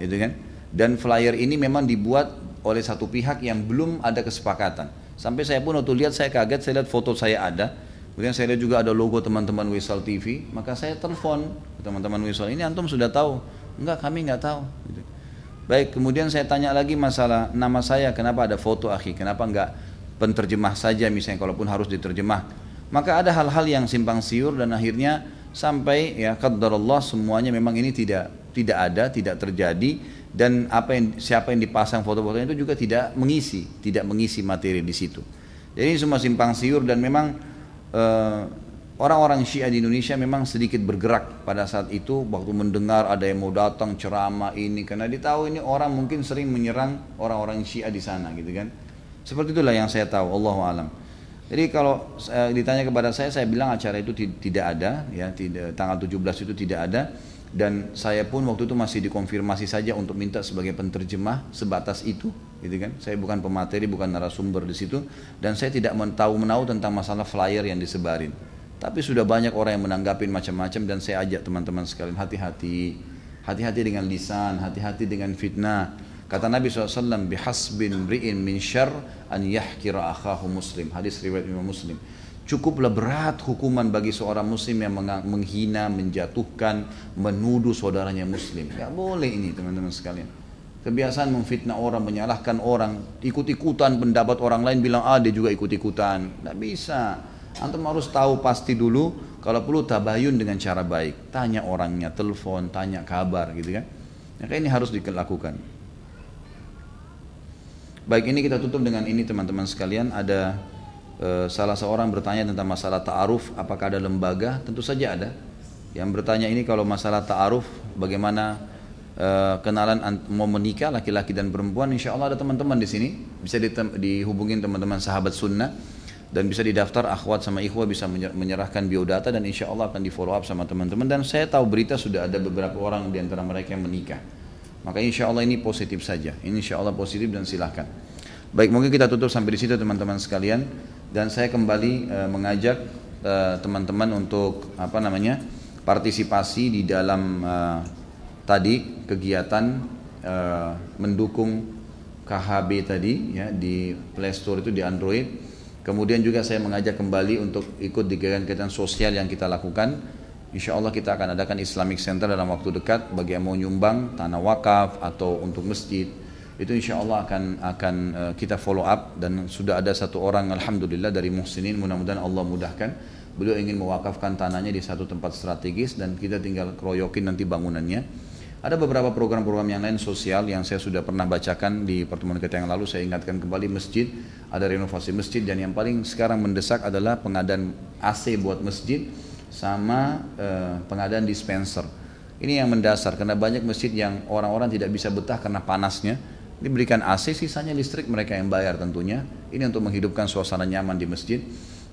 S1: gitu kan? Dan flyer ini memang dibuat oleh satu pihak yang belum ada kesepakatan. Sampai saya pun waktu lihat saya kaget, saya lihat foto saya ada. Kemudian saya lihat juga ada logo teman-teman Wisal TV. Maka saya telepon teman-teman Wisal ini antum sudah tahu? Enggak, kami nggak tahu. Gitu. Baik, kemudian saya tanya lagi masalah nama saya, kenapa ada foto akhi, kenapa enggak penterjemah saja misalnya kalaupun harus diterjemah. Maka ada hal-hal yang simpang siur dan akhirnya sampai ya Allah semuanya memang ini tidak tidak ada, tidak terjadi dan apa yang siapa yang dipasang foto-fotonya itu juga tidak mengisi, tidak mengisi materi di situ. Jadi ini semua simpang siur dan memang eh, orang-orang Syiah di Indonesia memang sedikit bergerak pada saat itu waktu mendengar ada yang mau datang ceramah ini karena ditahu ini orang mungkin sering menyerang orang-orang Syiah di sana gitu kan. Seperti itulah yang saya tahu, Allah alam. Jadi kalau uh, ditanya kepada saya, saya bilang acara itu tidak ada, ya tidak, tanggal 17 itu tidak ada. Dan saya pun waktu itu masih dikonfirmasi saja untuk minta sebagai penterjemah sebatas itu, gitu kan? Saya bukan pemateri, bukan narasumber di situ, dan saya tidak tahu menahu tentang masalah flyer yang disebarin. Tapi sudah banyak orang yang menanggapi macam-macam dan saya ajak teman-teman sekalian hati-hati, hati-hati dengan lisan, hati-hati dengan fitnah Kata Nabi SAW, bihasbin ri'in min syar an yahkira akhahu muslim. Hadis riwayat Imam Muslim. Cukuplah berat hukuman bagi seorang muslim yang menghina, menjatuhkan, menuduh saudaranya muslim. Ya boleh ini teman-teman sekalian. Kebiasaan memfitnah orang, menyalahkan orang, ikut-ikutan pendapat orang lain bilang ah dia juga ikut-ikutan. Tidak bisa. Antum harus tahu pasti dulu, kalau perlu tabayun dengan cara baik. Tanya orangnya, telepon, tanya kabar gitu kan. Maka ini harus dilakukan. Baik ini kita tutup dengan ini teman-teman sekalian ada e, salah seorang bertanya tentang masalah ta'aruf apakah ada lembaga tentu saja ada yang bertanya ini kalau masalah ta'aruf bagaimana e, kenalan mau menikah laki-laki dan perempuan insya Allah ada teman-teman di sini bisa dihubungin teman-teman sahabat sunnah dan bisa didaftar akhwat sama ikhwah bisa menyerahkan biodata dan insya Allah akan di follow up sama teman-teman dan saya tahu berita sudah ada beberapa orang di antara mereka yang menikah maka insya Allah ini positif saja. Insya Allah positif dan silahkan. Baik, mungkin kita tutup sampai di situ teman-teman sekalian. Dan saya kembali uh, mengajak eh, teman-teman untuk apa namanya partisipasi di dalam uh, tadi kegiatan mendukung KHB tadi ya di Play Store itu di Android. Kemudian juga saya mengajak kembali untuk ikut di kegiatan-kegiatan sosial yang kita lakukan Insya Allah kita akan adakan Islamic Center dalam waktu dekat bagi yang mau nyumbang tanah wakaf atau untuk masjid itu insya Allah akan akan uh, kita follow up dan sudah ada satu orang alhamdulillah dari muhsinin. Mudah-mudahan Allah mudahkan. Beliau ingin mewakafkan tanahnya di satu tempat strategis dan kita tinggal keroyokin nanti bangunannya. Ada beberapa program-program yang lain sosial yang saya sudah pernah bacakan di pertemuan kita yang lalu. Saya ingatkan kembali masjid. Ada renovasi masjid dan yang paling sekarang mendesak adalah pengadaan AC buat masjid sama uh, pengadaan dispenser. Ini yang mendasar karena banyak masjid yang orang-orang tidak bisa betah karena panasnya. Diberikan AC, sisanya listrik mereka yang bayar tentunya. Ini untuk menghidupkan suasana nyaman di masjid.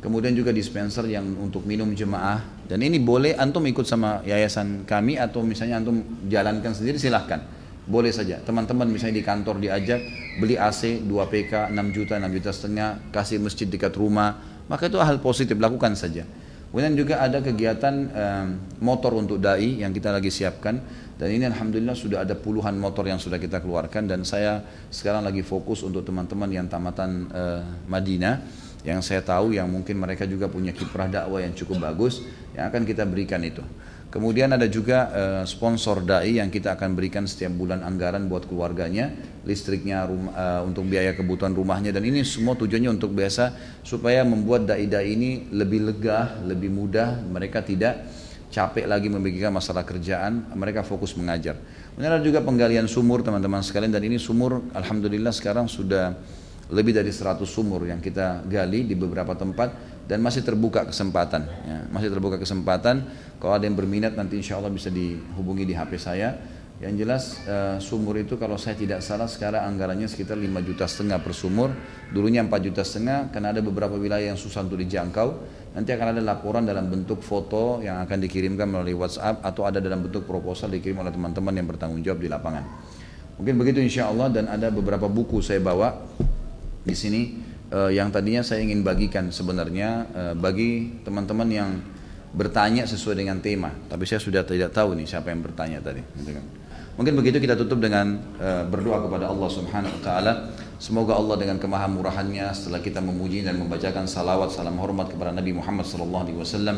S1: Kemudian juga dispenser yang untuk minum jemaah. Dan ini boleh antum ikut sama yayasan kami atau misalnya antum jalankan sendiri silahkan. Boleh saja. Teman-teman misalnya di kantor diajak beli AC 2 PK 6 juta, 6 juta setengah, kasih masjid dekat rumah. Maka itu hal positif, lakukan saja. Kemudian juga ada kegiatan um, motor untuk dai yang kita lagi siapkan dan ini alhamdulillah sudah ada puluhan motor yang sudah kita keluarkan dan saya sekarang lagi fokus untuk teman-teman yang tamatan uh, Madinah. Yang saya tahu yang mungkin mereka juga punya kiprah dakwah yang cukup bagus yang akan kita berikan itu. Kemudian ada juga uh, sponsor dai yang kita akan berikan setiap bulan anggaran buat keluarganya, listriknya rumah, uh, untuk biaya kebutuhan rumahnya. Dan ini semua tujuannya untuk biasa supaya membuat dai-dai ini lebih lega, lebih mudah, mereka tidak capek lagi memikirkan masalah kerjaan, mereka fokus mengajar. Kemudian juga penggalian sumur teman-teman sekalian dan ini sumur alhamdulillah sekarang sudah lebih dari 100 sumur yang kita gali di beberapa tempat dan masih terbuka kesempatan ya, masih terbuka kesempatan. Kalau ada yang berminat nanti insya Allah bisa dihubungi di HP saya. Yang jelas uh, sumur itu kalau saya tidak salah sekarang anggarannya sekitar 5 juta setengah per sumur. Dulunya 4 juta setengah karena ada beberapa wilayah yang susah untuk dijangkau nanti akan ada laporan dalam bentuk foto yang akan dikirimkan melalui WhatsApp atau ada dalam bentuk proposal dikirim oleh teman-teman yang bertanggung jawab di lapangan mungkin begitu insya Allah dan ada beberapa buku saya bawa di sini uh, yang tadinya saya ingin bagikan sebenarnya uh, bagi teman-teman yang bertanya sesuai dengan tema. Tapi saya sudah tidak tahu nih siapa yang bertanya tadi. Mungkin begitu kita tutup dengan uh, berdoa kepada Allah Subhanahu Wa Taala. Semoga Allah dengan kemahamurahannya setelah kita memuji dan membacakan salawat salam hormat kepada Nabi Muhammad Sallallahu Alaihi Wasallam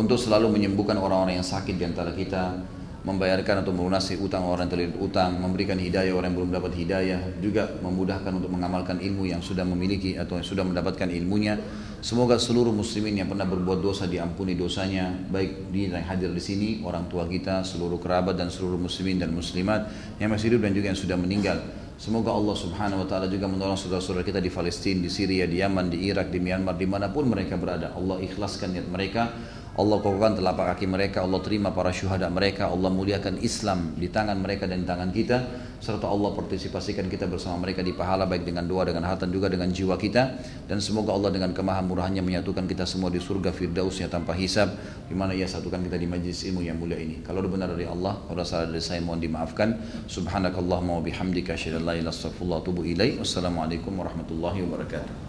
S1: untuk selalu menyembuhkan orang-orang yang sakit di antara kita, membayarkan atau melunasi utang orang yang terlilit utang, memberikan hidayah orang yang belum dapat hidayah, juga memudahkan untuk mengamalkan ilmu yang sudah memiliki atau yang sudah mendapatkan ilmunya. Semoga seluruh muslimin yang pernah berbuat dosa diampuni dosanya, baik di yang hadir di sini, orang tua kita, seluruh kerabat dan seluruh muslimin dan muslimat yang masih hidup dan juga yang sudah meninggal. Semoga Allah subhanahu wa ta'ala juga menolong saudara-saudara kita di Palestina, di Syria, di Yaman, di Irak, di Myanmar, di mana pun mereka berada. Allah ikhlaskan niat mereka Allah kokohkan telapak kaki mereka, Allah terima para syuhada mereka, Allah muliakan Islam di tangan mereka dan di tangan kita, serta Allah partisipasikan kita bersama mereka di pahala baik dengan doa, dengan harta juga dengan jiwa kita, dan semoga Allah dengan kemahamurahannya menyatukan kita semua di surga firdausnya tanpa hisab, di mana ia satukan kita di majlis ilmu yang mulia ini. Kalau ada benar dari Allah, kalau salah dari saya mohon dimaafkan. Subhanakallahumma wa bihamdika asyhadu an la ilaha illa anta astaghfiruka. Wassalamualaikum warahmatullahi wabarakatuh.